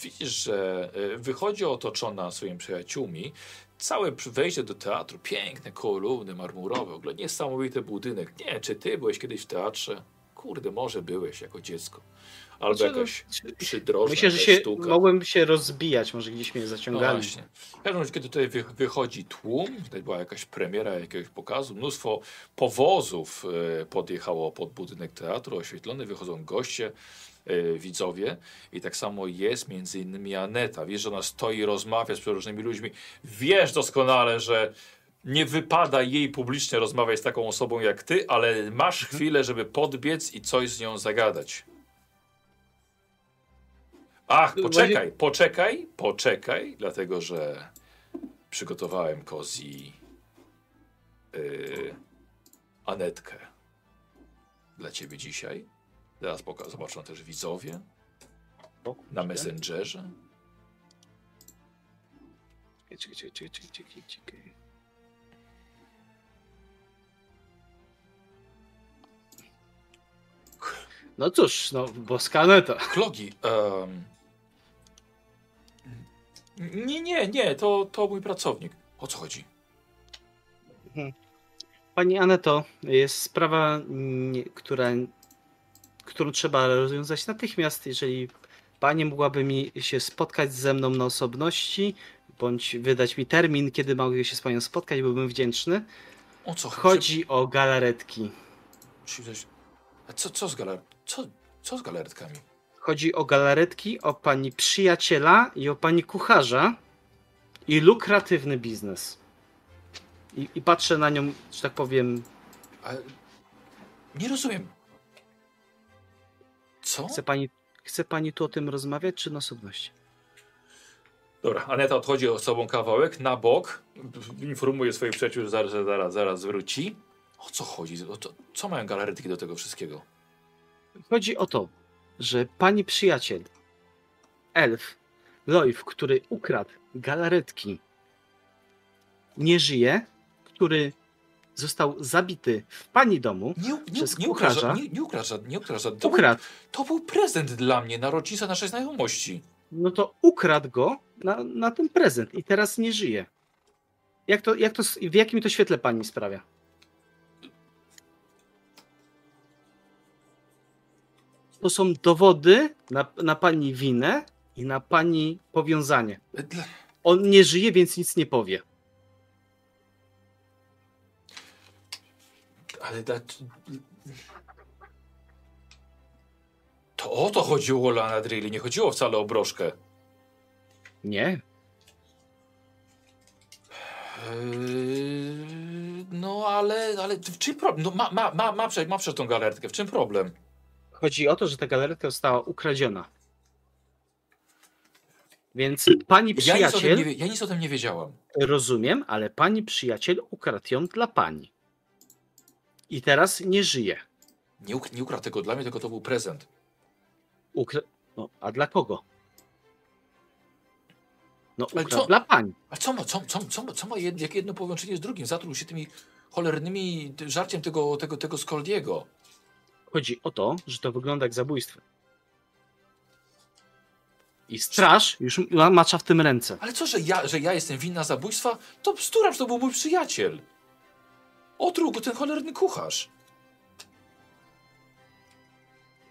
widzisz, że e, wychodzi otoczona swoimi przyjaciółmi. Całe wejście do teatru, piękne kolumny marmurowe, w ogóle niesamowity budynek. Nie, czy ty byłeś kiedyś w teatrze? Kurde, może byłeś jako dziecko. Albo Znaczy, jakaś przydrożna Myślę, że się sztuka. mogłem się rozbijać, może gdzieś mnie No zaciągali. właśnie. W każdym razie, kiedy tutaj wy, wychodzi tłum, tutaj była jakaś premiera jakiegoś pokazu, mnóstwo powozów e, podjechało pod budynek teatru, oświetlony, wychodzą goście, e, widzowie i tak samo jest między innymi Aneta. Wiesz, że ona stoi i rozmawia z przeróżnymi ludźmi. Wiesz doskonale, że nie wypada jej publicznie rozmawiać z taką osobą jak ty, ale masz chwilę, żeby podbiec i coś z nią zagadać. Ach, poczekaj, poczekaj, poczekaj, dlatego że przygotowałem Kozi yy, Anetkę dla ciebie dzisiaj. Teraz zobaczą też widzowie na Messengerze. Czekaj, czekaj, czekaj, czekaj, czekaj, czekaj. No cóż, no boska Aneta. Klogi. em, nie, nie, nie, to, to mój pracownik. O co chodzi? Pani Aneto, jest sprawa, która, którą trzeba rozwiązać natychmiast. Jeżeli pani mogłaby mi się spotkać ze mną na osobności, bądź wydać mi termin, kiedy mogę się z panią spotkać, byłbym wdzięczny. O co Chodzi o galaretki. A co, co z. Co, co z galaretkami? Chodzi o galaretki, o pani przyjaciela i o pani kucharza i lukratywny biznes. I, I patrzę na nią, że tak powiem, A... Nie rozumiem. Co? chce pani, chce pani tu o tym rozmawiać, czy na osobności? Dobra, Aneta odchodzi o sobą kawałek na bok, informuje swoich przyjaciół, że zaraz, zaraz, zaraz wróci. O co chodzi? O co, co mają galaretki do tego wszystkiego? Chodzi o to, że pani przyjaciel, elf, Loif, który ukradł galaretki, nie żyje, który został zabity w pani domu, Nie, nie, Przez nie, ukradł, kucharza? nie, nie ukradł, nie ukradł. To, był, ukradł. to był prezent dla mnie na rocznicę naszej znajomości. No to ukradł go na, na ten prezent i teraz nie żyje. Jak to, jak to, w jakim to świetle pani sprawia? To są dowody na, na pani winę i na pani powiązanie. On nie żyje, więc nic nie powie. Ale. To o to chodziło Lana Drilly, nie chodziło wcale o broszkę. Nie. Eee, no ale, ale w czym problem? No ma, ma, ma, ma, przecież, ma przecież tą galertkę, w czym problem? Chodzi o to, że ta galeretka została ukradziona. Więc pani Ja nic, przyjaciel, nie, ja nic o tym nie wiedziałam. rozumiem, ale pani przyjaciel ukradł ją dla pani. I teraz nie żyje. Nie, uk nie ukradł tego dla mnie, tylko to był prezent. Ukra... No, a dla kogo? No, Ale co- dla pani. A co ma, co, co, co, ma- co ma jed, jak jedno połączenie z drugim? Zatruł się tymi cholernymi żarciem tego, tego, tego Skoldiego. Chodzi o to, że to wygląda jak zabójstwo. I straż już ma- macza w tym ręce. Ale co, że ja, że ja jestem winna zabójstwa? To bzdura, że to był mój przyjaciel. Otruł go ten cholerny kucharz.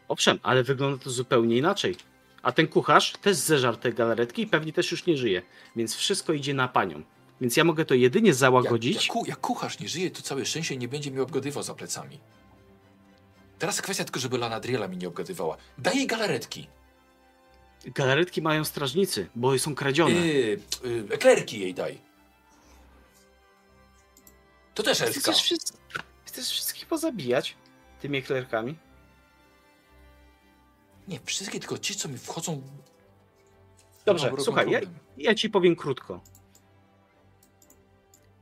Owszem, ale wygląda to zupełnie inaczej. A ten kucharz też zeżarł te galaretki i pewnie też już nie żyje. Więc wszystko idzie na panią. Więc ja mogę to jedynie Jak, załagodzić. jak, ku, jak kucharz nie żyje, to całe szczęście nie będzie mnie obgadywał za plecami. Teraz kwestia tylko, żeby Lana Driela mi nie obgadywała. Daj jej galaretki. Galaretki mają strażnicy, bo są kradzione. Yy, yy, eklerki jej daj. To też elfka. Chcesz, wszyscy, chcesz wszystkich pozabijać tymi eklerkami? Nie, wszystkie tylko ci, co mi wchodzą... Dobrze, robią słuchaj, ja, ja ci powiem krótko.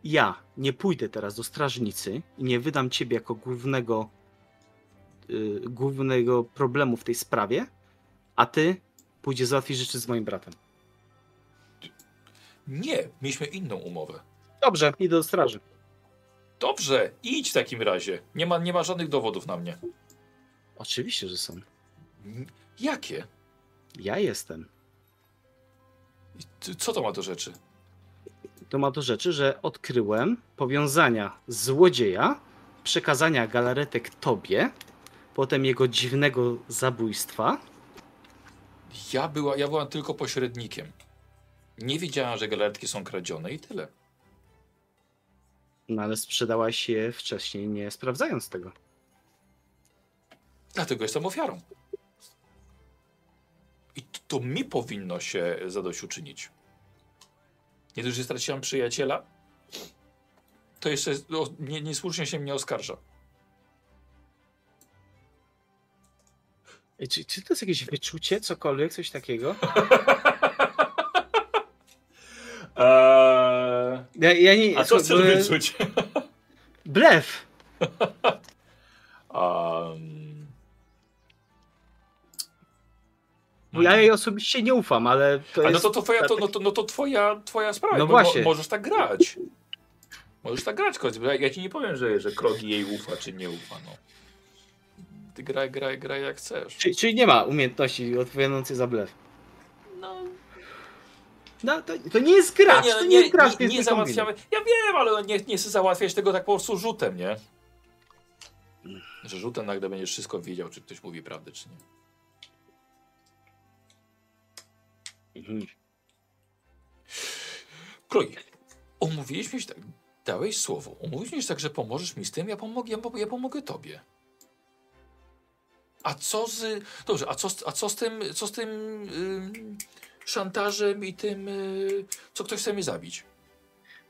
Ja nie pójdę teraz do strażnicy i nie wydam ciebie jako głównego, y, głównego problemu w tej sprawie, a ty pójdziesz załatwić rzeczy z moim bratem. Nie, mieliśmy inną umowę. Dobrze, idę do straży. Dobrze, idź w takim razie. Nie ma, nie ma żadnych dowodów na mnie. Oczywiście, że są. Jakie? Ja jestem. Co to ma do rzeczy? To ma do rzeczy, że odkryłem powiązania złodzieja, przekazania galaretek tobie, potem jego dziwnego zabójstwa. Ja, była, ja byłam tylko pośrednikiem. Nie wiedziałam, że galaretki są kradzione i tyle. No ale sprzedałaś je wcześniej, nie sprawdzając tego. Dlatego jestem ofiarą. I to mi powinno się zadośćuczynić. Nie dość, że straciłam przyjaciela, to jeszcze o, nie, niesłusznie się mnie oskarża. Czy, czy to jest jakieś wyczucie, cokolwiek, coś takiego? Eee, Ja, ja nie, a co chcesz wyczuć? Blef! Um, Bo ja jej osobiście nie ufam, ale to A no jest... to, to, twoja, to, no to, no to twoja, twoja sprawa. No właśnie. Mo, możesz tak grać. Możesz tak grać, ja, ja ci nie powiem, że, że Krogi jej ufa, czy nie ufa. No. Ty graj, graj, graj jak chcesz. Czyli, czyli nie ma umiejętności odpowiadającej za blef. No, No, to, to nie jest gracz, nie, to nie, nie, nie, jest gracz, nie, to jest nie załatwiamy. Ja wiem, ale nie, nie chcę załatwiać tego tak po prostu rzutem, nie? Że rzutem nagle będziesz wszystko wiedział, czy ktoś mówi prawdę, czy nie. Mhm. Krogi, umówiliśmy się tak, dałeś słowo, umówiliśmy się tak, że pomożesz mi z tym, ja pomogę, ja, ja pomogę tobie. A co z... Dobrze, a co, z- a co z tym, co z tym ym, szantażem i tym, y, co ktoś chce mnie zabić?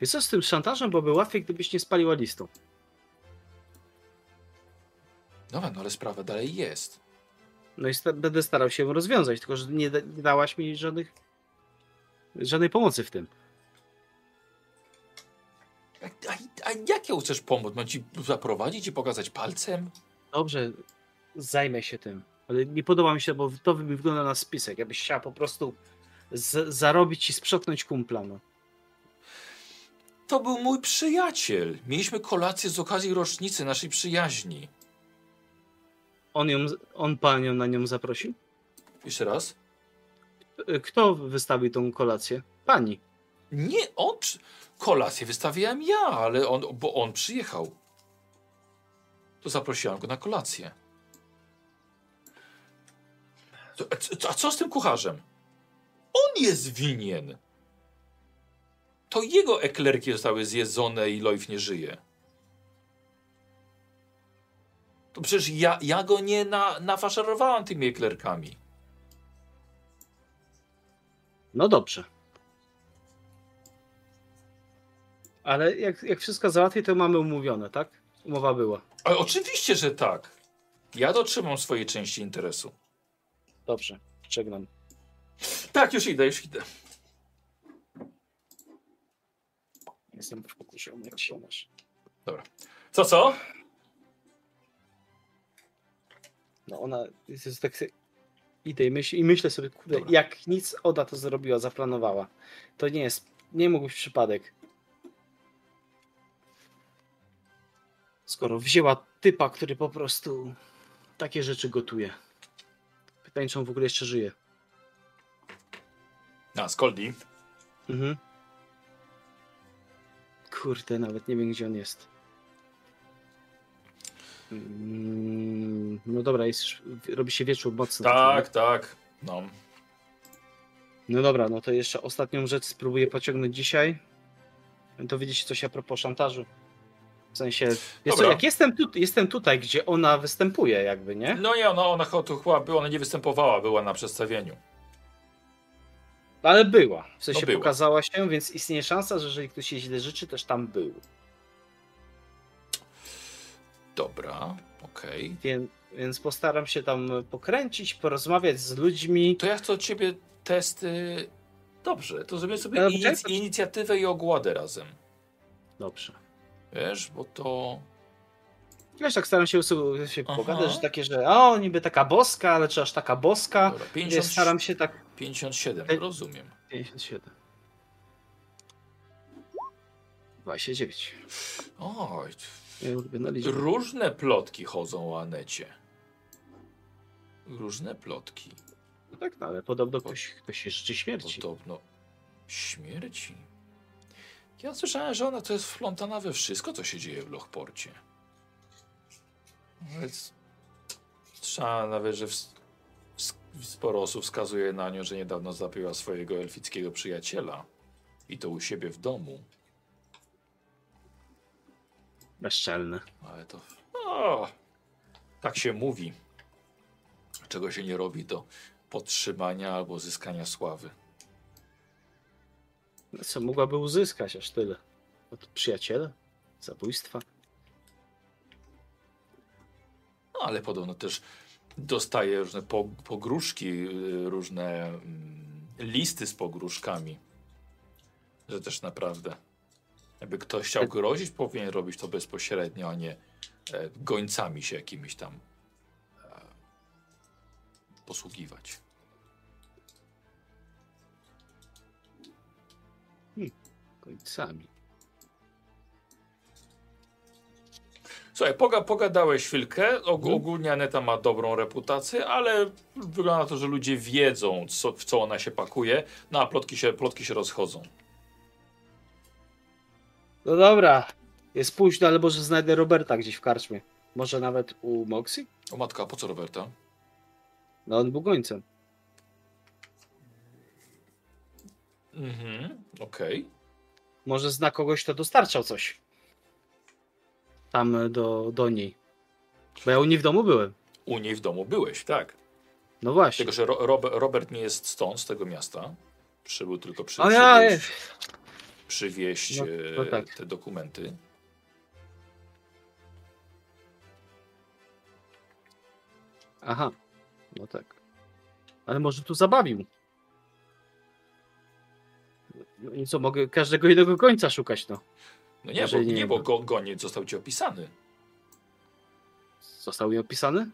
Wiesz co z tym szantażem, bo by łatwiej, gdybyś nie spaliła listą. Dobra, no ale sprawa dalej jest. No i sta- będę starał się ją rozwiązać, tylko że nie, da- nie dałaś mi żadnych, żadnej pomocy w tym. A, a, a jak ją chcesz pomóc? Mam ci zaprowadzić i pokazać palcem? Dobrze, zajmę się tym. Ale nie podoba mi się, bo to mi wygląda na spisek. Jakbyś chciała po prostu zarobić i sprzątnąć kumpla. No. To był mój przyjaciel. Mieliśmy kolację z okazji rocznicy naszej przyjaźni. On, ją, on panią na nią zaprosił? Jeszcze raz? Y, Kto wystawił tą kolację? Pani. Nie, on. Kolację wystawiałem ja, ale on, bo on przyjechał. To zaprosiłam go na kolację. A co z tym kucharzem? On jest winien. To jego eklerki zostały zjedzone i Loif nie żyje. To przecież ja, ja go nie na, nafaszerowałam tymi eklerkami. No dobrze. Ale jak, jak wszystko załatwię, to mamy umówione, tak? Umowa była. Ale oczywiście, że tak. Ja dotrzymam swojej części interesu. Dobrze, żegnam. Tak, już idę, już idę. Jestem w pokusie, jak się masz. Co, co? No ona jest, jest tak. se- Idę i, myśl, i myślę sobie, kurde, Dobra. jak nic Oda to zrobiła, zaplanowała. To nie jest. Nie mógł być przypadek. Skoro wzięła typa, który po prostu takie rzeczy gotuje. Pytanie, czy on w ogóle jeszcze żyje. A, Skoldi. Mhm. Kurde, nawet nie wiem, gdzie on jest. Mm, No dobra, jest, robi się wieczór mocny. Tak, tak. No. No dobra, no to jeszcze ostatnią rzecz spróbuję pociągnąć dzisiaj. Dowiedzieć się coś a propos szantażu. W sensie, wiesz co, jak jestem, tu, jestem tutaj, gdzie ona występuje jakby, nie? No nie, ona, ona tu chyba była, ona nie występowała, była na przedstawieniu. Ale była. W sensie No była. pokazała się, więc istnieje szansa, że jeżeli ktoś się źle życzy, też tam był. Dobra, okej. Więc, więc postaram się tam pokręcić, porozmawiać z ludźmi. To ja chcę od ciebie testy. Dobrze, to zrobię sobie inic- inicjatywę i ogładę razem. Dobrze. Wiesz, bo to. Wiesz, tak staram się, się Aha. pogadać, że takie, że o, niby taka boska, ale czy aż taka boska. Dobra, Więc 50, staram się tak... 57, Ej. rozumiem. 57. 29. Oj, różne plotki chodzą o Anecie. Różne plotki. No tak, no, ale podobno ktoś, ktoś się życzy śmierci. Podobno śmierci. Ja słyszałem, że ona to jest wplątana we wszystko, co się dzieje w Lochporcie. Więc słyszałem nawet, że sporo osób wskazuje na nią, że niedawno zabiła swojego elfickiego przyjaciela. I to u siebie w domu. Bezczelny. Ale to. O, tak się mówi. Czego się nie robi do podtrzymania albo zyskania sławy. Co, mogłaby uzyskać aż tyle? Od przyjaciela? Zabójstwa? No, ale podobno też dostaje różne po, pogróżki, y, różne mm, listy z pogróżkami. Że też naprawdę. Jakby ktoś chciał grozić, powinien robić to bezpośrednio, a nie e, gońcami się jakimiś tam e, posługiwać. Końcami. Słuchaj, poga, pogadałeś chwilkę. Og, Mhm. Ogólnie Aneta ma dobrą reputację, ale wygląda na to, że ludzie wiedzą, co, w co ona się pakuje. No a plotki się, plotki się rozchodzą. No dobra. Jest późno, ale może znajdę Roberta gdzieś w karczmie. Może nawet u Moxie? O matka, a po co Roberta? No on był gońcem. Mhm, okej. Może zna kogoś, kto dostarczał coś. Tam e, do, do niej. Bo ja u niej w domu byłem. U niej w domu byłeś, tak. No właśnie. Tylko, że Ro Robert, nie jest stąd, z tego miasta. Przybył tylko przy, ja, przywieźć, przywieźć No, e, no tak. te dokumenty. Aha. No tak. Ale może tu zabawił. No i co, mogę każdego innego końca szukać, no. No nie, bo, nie nie, bo go, goniec został ci opisany. Został mi opisany?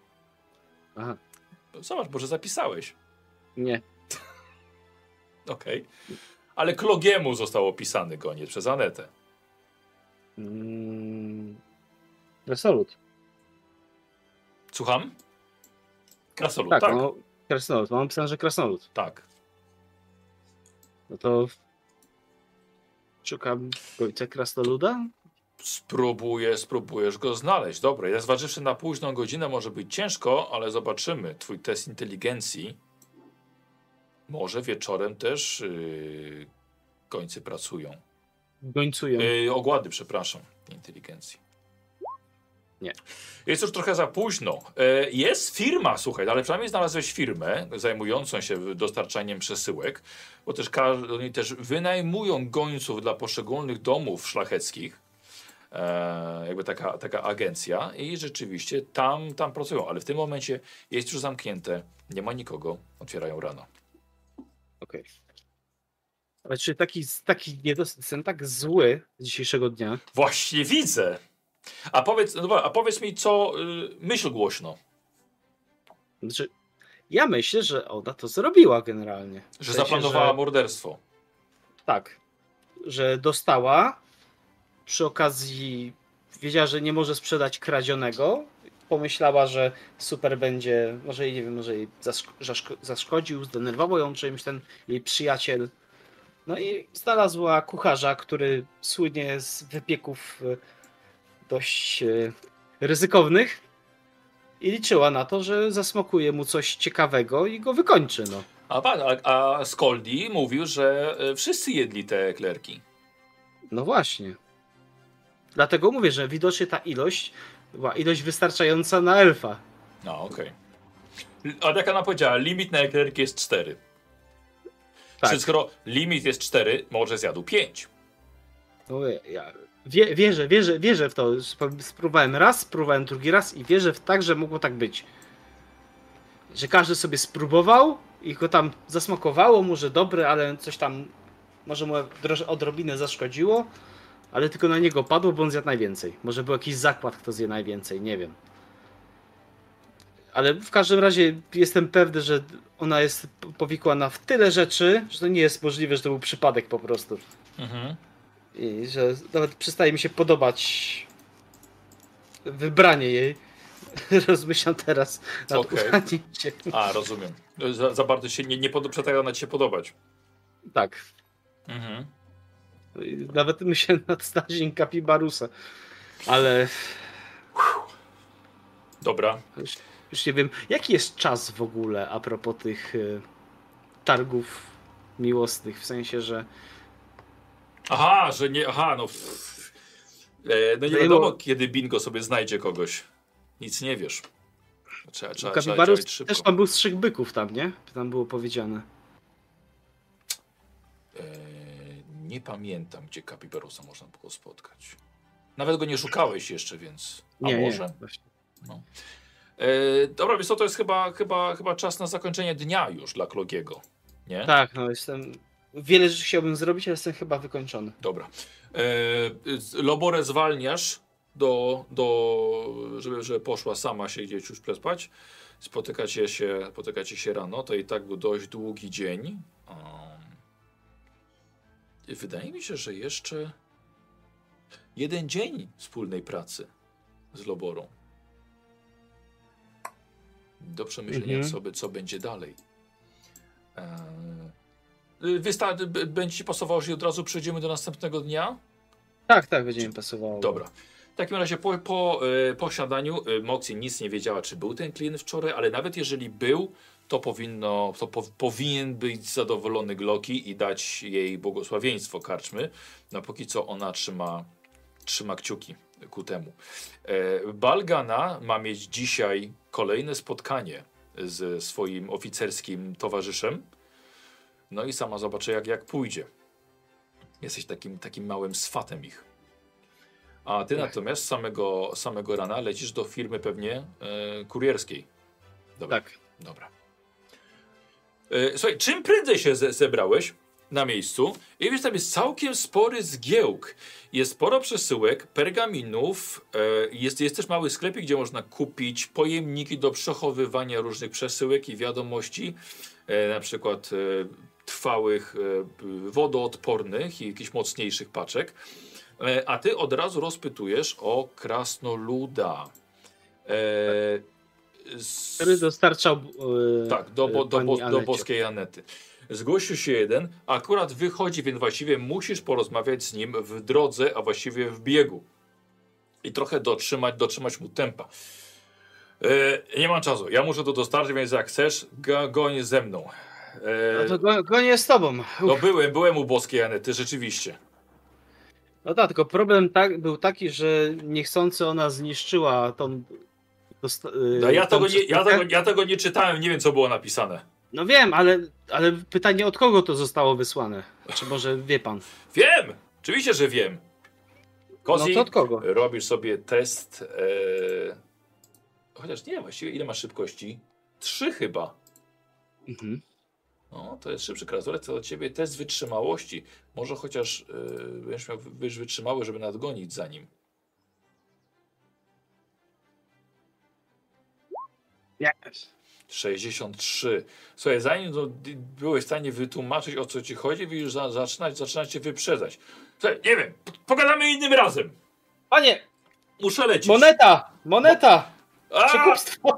Aha. No Zobacz, może zapisałeś. Nie. Okej. Ale Klogiemu został opisany goniec przez Anetę. Mm. Słucham? Krasolut, Tak, tak. No, krasnolud. Mam napisane, że krasnolud. tak. No to szukam końca krasnoluda? Spróbuję, spróbujesz go znaleźć. Dobra, ja zważywszy na późną godzinę może być ciężko, ale zobaczymy. Twój test inteligencji Może wieczorem też yy, gońcy pracują. Gońcują. Yy, ogłady, przepraszam, inteligencji. Nie. Jest już trochę za późno. E, Jest firma, słuchaj, ale przynajmniej znalazłeś firmę zajmującą się dostarczaniem przesyłek, bo też oni też wynajmują gońców dla poszczególnych domów szlacheckich. E, jakby taka, taka agencja i rzeczywiście tam, tam pracują, ale w tym momencie jest już zamknięte, nie ma nikogo, otwierają rano. Okej. Ale czy taki, taki niedosyt, jestem tak zły z dzisiejszego dnia. Właśnie widzę. A powiedz, no dobra, a powiedz mi, co y, myśl głośno, Znaczy, ja myślę, że ona to zrobiła generalnie. W że sensie, zaplanowała że- morderstwo. Tak. Że dostała, przy okazji wiedziała, że nie może sprzedać kradzionego. Pomyślała, że super będzie, może jej, nie wiem, może jej zaszk- zaszko- zaszkodził, zdenerwował ją czymś ten jej przyjaciel. No i znalazła kucharza, który słynie z wypieków e, dość e, ryzykownych i liczyła na to, że zasmakuje mu coś ciekawego i go wykończy, no. A, pan, a, a Skoldi mówił, że e, wszyscy jedli te eklerki. No właśnie. Dlatego mówię, że widocznie ta ilość była ilość wystarczająca na elfa. No, okej. L- A jak ona powiedziała, limit na eklerki jest 4. Tak. Czy skoro limit jest 4, może zjadł 5. No, ja wie, wierzę, wierzę, wierzę w to. Sp- Spróbowałem raz, spróbowałem drugi raz i wierzę w tak, że mogło tak być. Że każdy sobie spróbował i go tam zasmakowało, może dobre, ale coś tam może mu odrobinę zaszkodziło, ale tylko na niego padło, bo on zjadł najwięcej. Może był jakiś zakład, kto zje najwięcej, nie wiem. Ale w każdym razie jestem pewny, że ona jest powikłana w tyle rzeczy, że to nie jest możliwe, że to był przypadek po prostu. Mhm. I że nawet przestaje mi się podobać wybranie jej. Rozmyślam teraz nad okay. się. A, rozumiem. Za, za bardzo się nie, nie pod, przestaje ona ci się podobać. Tak. Mhm. I Nawet myślę nad stażem Kapibarusa. Ale Dobra. już, już nie wiem, jaki jest czas w ogóle a propos tych y, targów miłosnych, w sensie, że Aha, że nie. Aha, no. pff. E, no nie No wiadomo, bo- kiedy bingo sobie znajdzie kogoś. Nic nie wiesz. Trzeba, trzeba, Kapibarus też tam był strzych byków tam, nie? Tam było powiedziane. E, nie pamiętam, gdzie Kapibarusa można było spotkać. Nawet go nie szukałeś jeszcze, więc. A Nie, może? nie. właśnie. E, dobra, więc co, to jest chyba, chyba, chyba czas na zakończenie dnia już dla Klogiego. Nie? Tak, no jestem... Wiele rzeczy chciałbym zrobić, ale jestem chyba wykończony. Dobra. E, Loborę zwalniasz do, do żeby, żeby poszła sama się gdzieś już przespać. Spotykacie się, spotykacie się rano. To i tak był dość długi dzień. Um, wydaje mi się, że jeszcze jeden dzień wspólnej pracy z Loborą. Do przemyślenia, Mhm. co, by, co będzie dalej. E, Wysta- b- będzie ci pasowało, że od razu przejdziemy do następnego dnia? Tak, tak, będzie mi pasowało. Dobra. W takim razie po, po, e, po siadaniu e, Moxie nic nie wiedziała, czy był ten klient wczoraj, ale nawet jeżeli był, to powinno, to po, powinien być zadowolony Gloki i dać jej błogosławieństwo karczmy. No póki co ona trzyma, trzyma kciuki ku temu. E, Balgana ma mieć dzisiaj kolejne spotkanie z swoim oficerskim towarzyszem. No i sama zobaczy, jak, jak pójdzie. Jesteś takim, takim małym swatem ich. A ty natomiast samego, samego rana lecisz do firmy pewnie e, kurierskiej. Dobra. Tak. Dobra. E, słuchaj, czym prędzej się ze zebrałeś na miejscu i wiesz, tam jest całkiem spory zgiełk. Jest sporo przesyłek, pergaminów, e, jest, jest też mały sklepik, gdzie można kupić pojemniki do przechowywania różnych przesyłek i wiadomości, e, na przykład e, trwałych, e, wodoodpornych i jakichś mocniejszych paczek. E, a ty od razu rozpytujesz o krasnoluda. E, z- Który dostarczał. tak, do, do, do boskiej Anety. Zgłosił się jeden, akurat wychodzi, więc właściwie musisz porozmawiać z nim w drodze, a właściwie w biegu. I trochę dotrzymać, dotrzymać mu tempa. E, nie mam czasu, ja muszę to dostarczyć, więc jak chcesz, goń ze mną. E, No to go, gonię z tobą. no byłem, byłem u boskiej Anety, rzeczywiście. No tak, tylko problem tak, był taki, że niechcący ona zniszczyła tą. dosta- y, No, ja, tą tego nie, ja, tego, ja tego nie czytałem, nie wiem co było napisane. No wiem, ale, ale pytanie od kogo to zostało wysłane? Czy może wie pan? Wiem! Oczywiście, że wiem. Kozi, No od kogo? robisz sobie test. E... Chociaż nie, właściwie ile masz szybkości? Trzy chyba. Mhm. No, to jest szybszy krasnolud, to dla ciebie test wytrzymałości. Może chociaż yy, będziesz miał wytrzymały, żeby nadgonić za nim. Nie. 63. Słuchaj, zanim no, byłeś w stanie wytłumaczyć o co ci chodzi, widzisz, za, zaczyna, zaczyna cię wyprzedzać. Słuchaj, nie wiem, pogadamy innym razem. Panie! Muszę lecieć. Moneta! Moneta! A, Przekupstwo!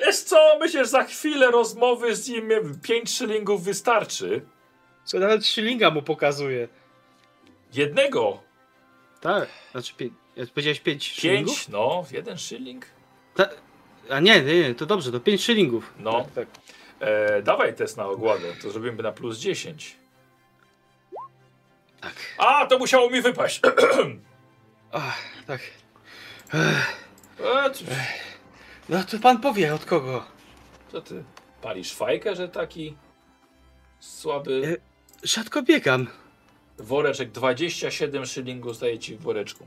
Wiesz co, myślę, że za chwilę rozmowy z nim 5 szylingów wystarczy. Co nawet szylinga mu pokazuje. Jednego. Tak, znaczy. Jak powiedziałeś pięć szylingów? 5, no, jeden szyling. Ta, a nie, nie, nie, to dobrze, to pięć szylingów. No. Tak, tak. E, dawaj test na ogładę, to zrobimy na plus 10. Tak. A, to musiało mi wypaść. Ach, tak. E, co, No to pan powie od kogo. co ty, palisz fajkę, że taki słaby Rzadko biegam. woreczek, 27 szylingów zdaje ci w woreczku.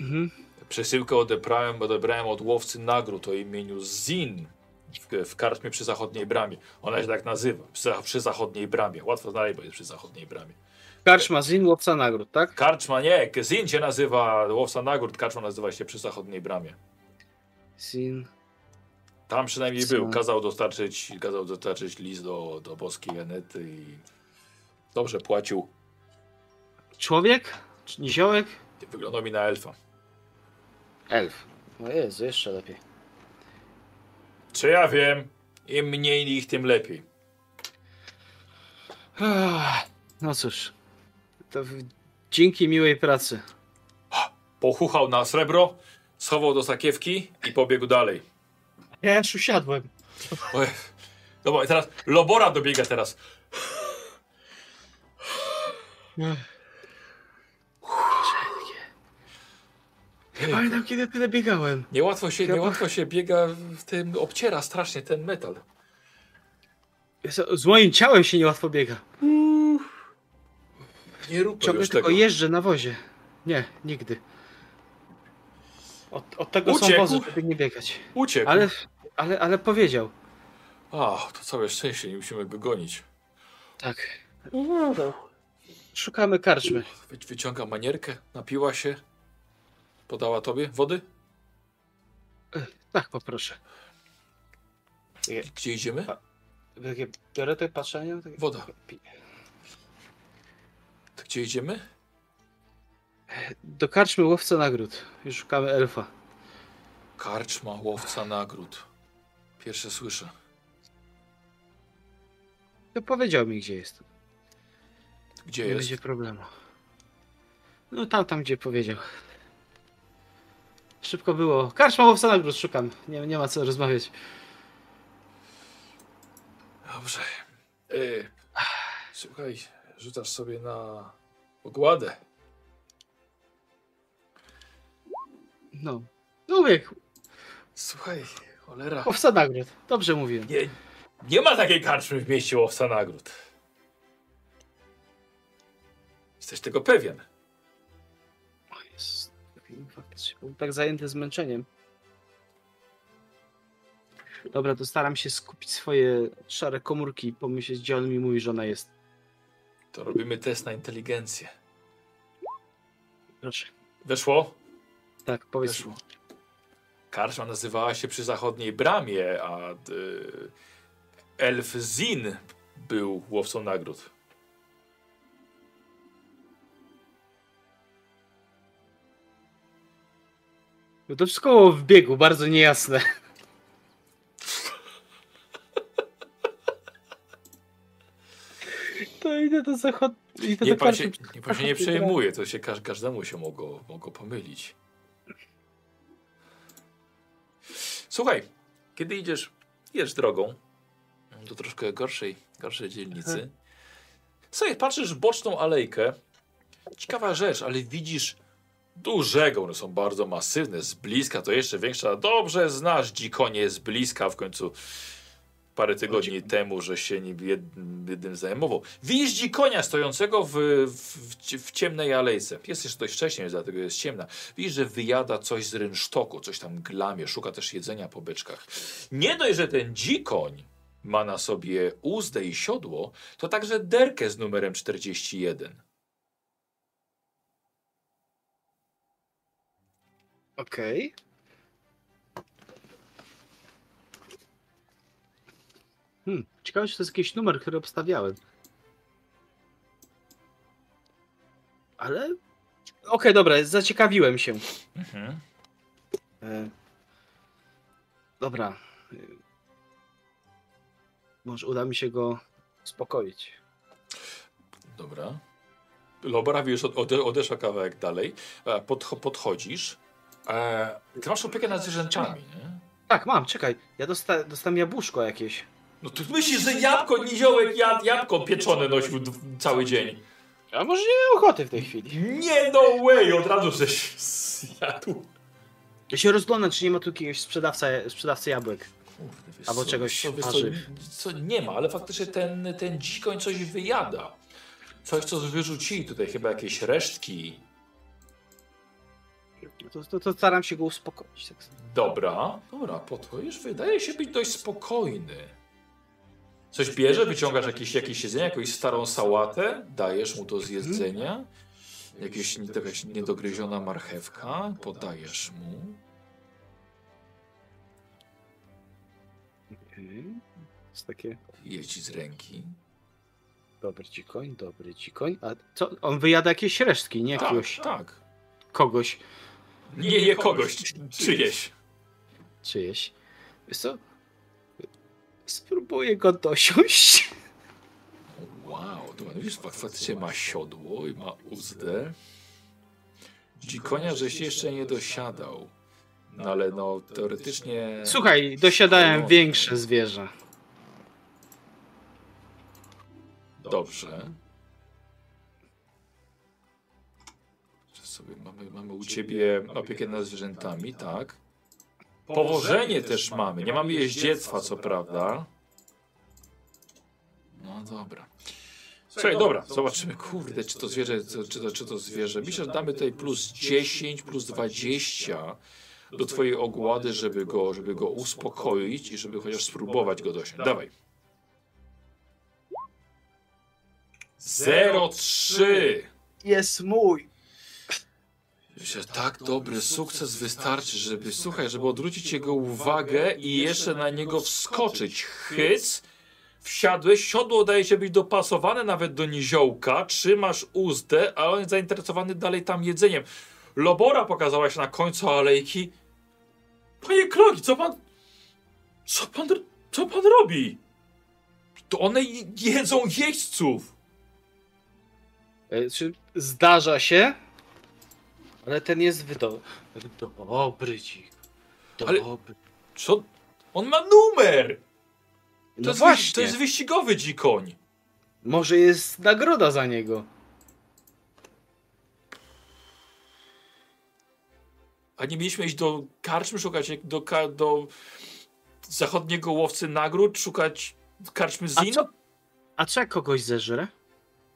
Mhm. Przesyłkę odebrałem, odebrałem od łowcy nagród o imieniu Zin w, w karczmie przy zachodniej bramie. Ona się tak nazywa, przy, przy zachodniej bramie. Łatwo znaleźć, bo jest przy zachodniej bramie. Karczma Zin, łowca nagród, tak? Karczma nie, Zin się nazywa, łowca nagród, karczma nazywa się przy zachodniej bramie. Zin. Tam przynajmniej Co? był, kazał dostarczyć, kazał dostarczyć list do, do boskiej Anety i dobrze płacił. Człowiek? Czy niziołek? Wyglądał mi na elfa. Elf. O Jezu, jeszcze lepiej. Czy ja wiem, im mniej ich, tym lepiej. No cóż. To dzięki miłej pracy. Pochuchał na srebro, schował do sakiewki i pobiegł dalej. Ja już usiadłem. Oj. Dobra, i teraz Lobora dobiega teraz. Nie pamiętam kiedy tyle biegałem. Niełatwo się, niełatwo się biega w tym, obciera strasznie ten metal. Z moim ciałem się niełatwo biega. Nie rób Ciągle już tylko tego. jeżdżę na wozie. Nie, nigdy. Od, od tego Uciekł. są wozy, żeby nie biegać. Uciekł. Ale, ale, ale powiedział. A, to całe szczęście, nie musimy go gonić. Tak. Szukamy karczmy. Wy, wyciąga manierkę, napiła się. Podała tobie wody? Tak, poproszę. Gdzie idziemy? Takie biorę te patrzenia. Woda. To Gdzie idziemy? Do karczmy łowca nagród. Już szukamy elfa. Karczma, łowca nagród. Pierwsze słyszę. To powiedział mi, gdzie jest. Gdzie Nie jest? będzie problemu. No tam, tam, gdzie powiedział. Szybko było. Karczma łowca nagród szukam. Nie, nie ma co rozmawiać. Dobrze. Y, słuchaj, rzucasz sobie na ogładę. No. No ubiegł. Słuchaj, cholera. Łowca nagród. Dobrze mówiłem. Nie, nie ma takiej karczmy w mieście łowca nagród. Jesteś tego pewien. O Jezus. Faktycznie był tak zajęty zmęczeniem. Dobra, to staram się skupić swoje szare komórki i pomyśleć, gdzie on mi mówi, że ona jest. To robimy test na inteligencję. Proszę. Weszło? Tak, powiedz. Weszło. Karczma nazywała się przy zachodniej bramie, a y, elf Zin był łowcą nagród. No to wszystko w biegu, bardzo niejasne. To idę do zachod... Idę Nie pan, się, nie, pan się nie przejmuje, to się każ, każdemu się mogło, mogło pomylić. Słuchaj, kiedy idziesz, Jedź drogą do troszkę gorszej, gorszej dzielnicy. Sobie patrzysz w boczną alejkę. Ciekawa rzecz, ale widzisz dużego. One są bardzo masywne. Z bliska to jeszcze większa. Dobrze znasz dzikonie z bliska. W końcu parę tygodni temu, że się nim jed- jednym zajmował. Widzisz dzikonia stojącego w, w, w ciemnej alejce. Jest jeszcze dość wcześnie, dlatego jest ciemna. Widzisz, że wyjada coś z rynsztoku, coś tam glamie, szuka też jedzenia po beczkach. Nie dość, że ten dzikoń ma na sobie uzdę i siodło, to także derkę z numerem 41. Okej. Hmm, ciekawe, czy to jest jakiś numer, który obstawiałem. Ale. Okej, dobra, zaciekawiłem się. Mhm. E... Dobra. Może uda mi się go uspokoić. Dobra. Lobora już od, ode, odeszła kawałek dalej. E, Podcho, podchodzisz. E, ty masz opiekę nad zwierzętami, nie? Tak, mam, czekaj. Ja dosta dostałem jabłuszko jakieś. No ty myślisz, że jabłko, niziołek jad, jabłko pieczone nosił d- cały dzień. A może nie mam ochoty w tej chwili. Nie no way, od razu żeś zjadł. Ja się rozglądam, czy nie ma tu jakiegoś sprzedawca, sprzedawcy jabłek. Kurde, Albo co, czegoś co, co, co nie ma, ale faktycznie ten, ten dzikoń coś wyjada. Coś, co wyrzucili tutaj, chyba jakieś resztki. To, to, to staram się go uspokoić. Tak. Dobra, dobra, podchodzisz, wydaje się być dość spokojny. Coś bierze, wyciągasz jakieś, jakieś jedzenie, jakąś starą sałatę, dajesz mu to z jedzenia, jakieś, jakaś niedogryziona marchewka, podajesz mu. Okay. Jest takie Jedzi z ręki. dobry dzikoń, dobry dzikoń. A co? On wyjada jakieś resztki, nie Tak, jakiegoś tak. kogoś Nie je kogoś, czyjeś. czyjeś. Wiesz co? Spróbuję go dosiąść. Wow, to widzisz, fak- faktycznie ma siodło i ma uzdę. Dzikonia żeś jeszcze nie dosiadał. No ale no, teoretycznie... Słuchaj, dosiadałem No. większe zwierzę. Dobrze. Sobie mamy, mamy u ciebie opiekę nad zwierzętami, tak? Powożenie też mamy. Nie mamy jeździectwa, co prawda. No dobra. Słuchaj, dobra, zobaczymy, kurde, czy to zwierzę, czy to, czy to zwierzę. Myślę, że damy tutaj plus 10, plus 20 do twojej ogłady, żeby go, żeby go uspokoić i żeby chociaż spróbować go dosiąść. Dawaj. 03. Jest mój. Że tak dobry sukces wystarczy, żeby, słuchaj, żeby odwrócić jego uwagę i jeszcze na niego wskoczyć. Hyc, wsiadłeś, siodło daje się być dopasowane nawet do niziołka, trzymasz uzdę, a on jest zainteresowany dalej tam jedzeniem. Lobora pokazała się na końcu alejki. Panie Klogi, co pan... Co pan... Co pan robi? To one je- jedzą jeźdźców. E, zdarza się? Ale ten jest wydo... dobry dzik. Ale- Dobry. Co? On ma numer! To, No jest, właśnie. to jest wyścigowy dzikoń. Może jest nagroda za niego. A nie mieliśmy iść do karczmy szukać, do, do zachodniego łowcy nagród, szukać karczmy co? A co jak kogoś zeżre?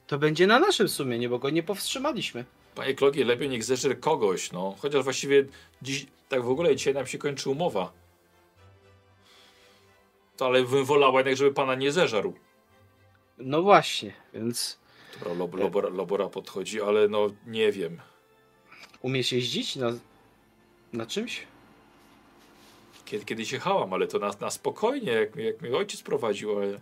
To będzie na naszym sumieniu, bo go nie powstrzymaliśmy. Panie Klogie, lepiej niech zeżre kogoś, no. Chociaż właściwie dziś, tak w ogóle dzisiaj nam się kończy umowa. To ale bym wolała jednak, żeby pana nie zeżarł. No właśnie, więc Dobra, lob, lobora, lobora podchodzi, ale no nie wiem. umiesz jeździć na, na czymś? Kiedy, kiedyś jechałam, ale to na, na spokojnie, jak, jak mnie ojciec prowadził, ale...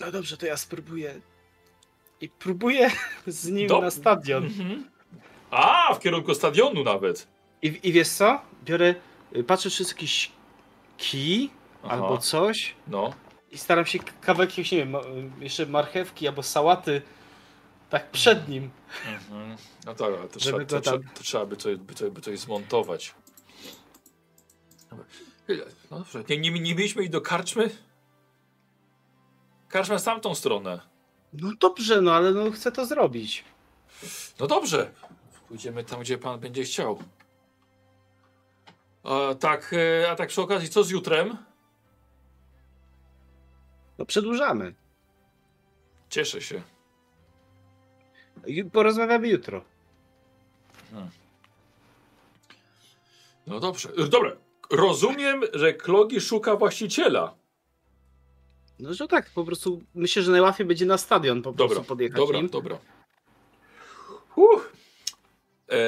No dobrze, to ja spróbuję. I próbuję z nim Dob- na stadion. Mhm. A, w kierunku stadionu nawet. I, I wiesz co? Biorę, y, patrzę, czy jest jakiś kij Aha. albo coś. No. I staram się kawałek jakiegoś, nie wiem, y, jeszcze marchewki albo sałaty tak przed nim. Mhm. No tak, ale to, trzeba, to, tam- to trzeba by coś, by, coś, by coś zmontować. No dobrze. Nie, nie, nie mieliśmy iść do karczmy? Karczma jest tamtą stronę. No dobrze, no ale no chcę to zrobić. No dobrze. Pójdziemy tam, gdzie pan będzie chciał. A tak, e, a tak przy okazji, co z jutrem? No przedłużamy. Cieszę się. Porozmawiamy jutro. No dobrze. E, Dobra. Rozumiem, że Klogi szuka właściciela. No że tak, po prostu myślę, że najłatwiej będzie na stadion po Dobra, prostu podjechać dobra, im. dobra. E,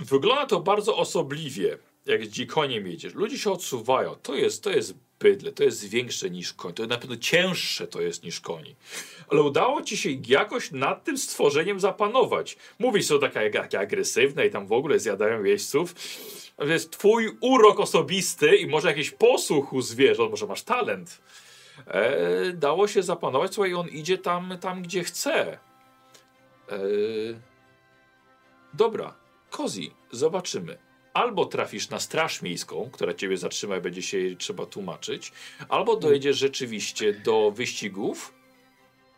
wygląda to bardzo osobliwie, jak z dzikoniem jedziesz. Ludzie się odsuwają. To jest, to jest bydle, to jest większe niż koń. To na pewno cięższe to jest niż koni. Ale udało ci się jakoś nad tym stworzeniem zapanować. Mówisz, są takie, takie agresywne i tam w ogóle zjadają jeźdźców. To jest twój urok osobisty i może jakiś posłuch u zwierząt, może masz talent. E, dało się zapanować, słuchaj, on idzie tam, tam gdzie chce. E, dobra, Kozi, zobaczymy. Albo trafisz na straż miejską, która ciebie zatrzyma i będzie się jej trzeba tłumaczyć, albo dojedziesz rzeczywiście do wyścigów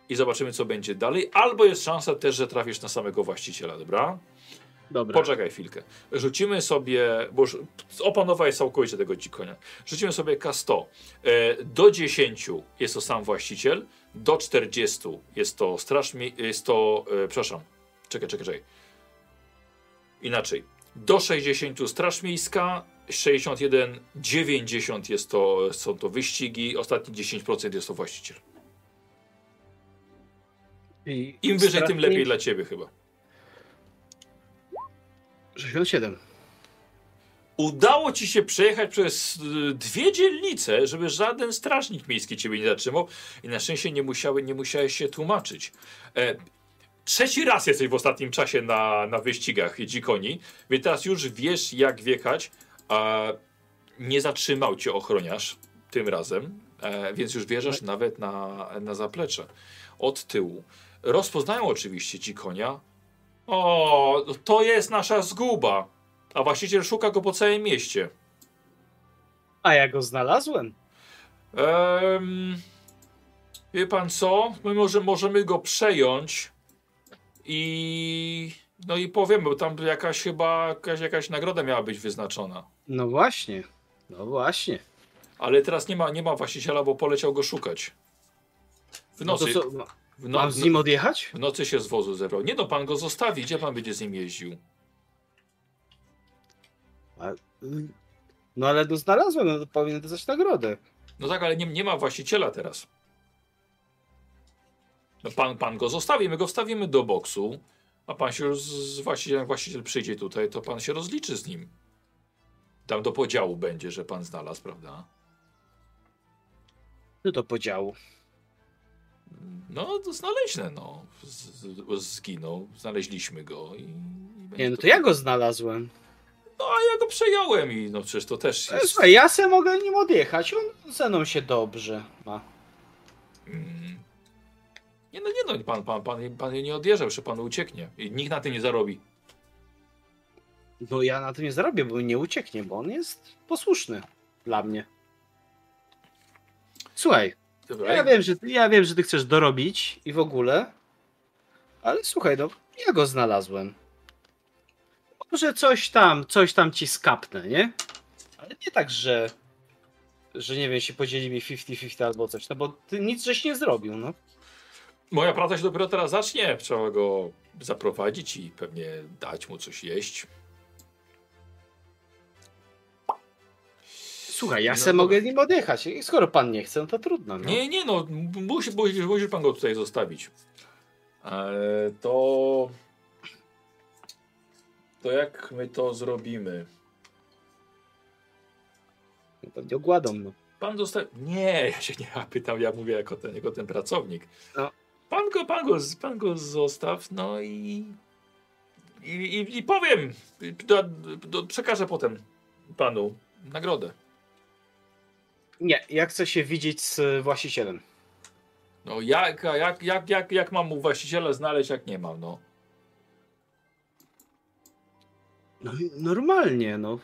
i zobaczymy, co będzie dalej, albo jest szansa też, że trafisz na samego właściciela, dobra? Dobra. Poczekaj chwilkę. Rzucimy sobie, bo już opanowałeś całkowicie tego dzikonia. Rzucimy sobie K100. E, do 10 jest to sam właściciel, do 40 jest to straż, jest to, e, przepraszam, czekaj, czekaj, czekaj. Inaczej. Do 60 straż miejska, 61, 90 jest to, są to wyścigi, ostatni 10% jest to właściciel. I Im wyżej, tym lepiej dla ciebie chyba. 67. Udało ci się przejechać przez y, dwie dzielnice, żeby żaden strażnik miejski ciebie nie zatrzymał i na szczęście nie, musiały, nie musiałeś się tłumaczyć. E, trzeci raz jesteś w ostatnim czasie na, na wyścigach dzikoni, więc teraz już wiesz jak wjechać, a nie zatrzymał cię ochroniarz tym razem, e, więc już wjeżdżasz nawet na, na zaplecze od tyłu. Rozpoznają oczywiście dzikonia. O, to jest nasza zguba. A właściciel szuka go po całym mieście. A ja go znalazłem. Wie pan co? My może, możemy go przejąć i. No i powiem, bo tam jakaś chyba jakaś, jakaś nagroda miała być wyznaczona. No właśnie. No właśnie. Ale teraz nie ma, nie ma właściciela, bo poleciał go szukać. W No to nocy, co, ma- w, no, mam z nim odjechać? w nocy się z wozu zebrał. Nie no, pan go zostawi. Gdzie pan będzie z nim jeździł? No ale no znalazłem, no to powinien dostać nagrodę. No tak, ale nie, nie ma właściciela teraz. No pan, pan go zostawi, my go wstawimy do boksu, a pan się już z właścicielem, właściciel przyjdzie tutaj, to pan się rozliczy z nim. Tam do podziału będzie, że pan znalazł, prawda? No to podziału. No, to znaleźne, no. Z, z, zginął, znaleźliśmy go i... i Nie, no to ja go znalazłem. No, a ja go przejąłem i no przecież to też E, jest... Słuchaj, ja se mogę nim odjechać, on ze mną się dobrze ma. Mm. Nie no, nie no, pan, pan, pan, pan nie odjeżdżał, że pan ucieknie. I nikt na tym nie zarobi. No ja na tym nie zarobię, bo nie ucieknie, bo on jest posłuszny dla mnie. Słuchaj, Dobra, ja wiem, że, ja wiem, że ty chcesz dorobić i w ogóle, ale słuchaj, no ja go znalazłem. Może coś tam, coś tam ci skapnę, nie? Ale nie tak, że że nie wiem, się podzieli mi 50-50 albo coś, no bo ty nic żeś nie zrobił, no. Moja praca się dopiero teraz zacznie. Trzeba go zaprowadzić i pewnie dać mu coś jeść. Słuchaj, ja No se mogę nim odjechać. I skoro pan nie chce, no to trudno. No. Nie, nie, no, musi, musi, musi pan go tutaj zostawić. Ale to. To jak my to zrobimy? Pewnie ogładą, no. Pan zostawi. Nie, ja się nie pytam, ja mówię jako ten, jako ten pracownik. No. Pan go, pan go, pan go zostaw, no i. I, i, i powiem. Do, do, przekażę potem panu nagrodę. Nie, ja chcę się widzieć z właścicielem. No jak, jak, jak, jak, jak mam mu właściciela znaleźć, jak nie mam, no. No normalnie, no.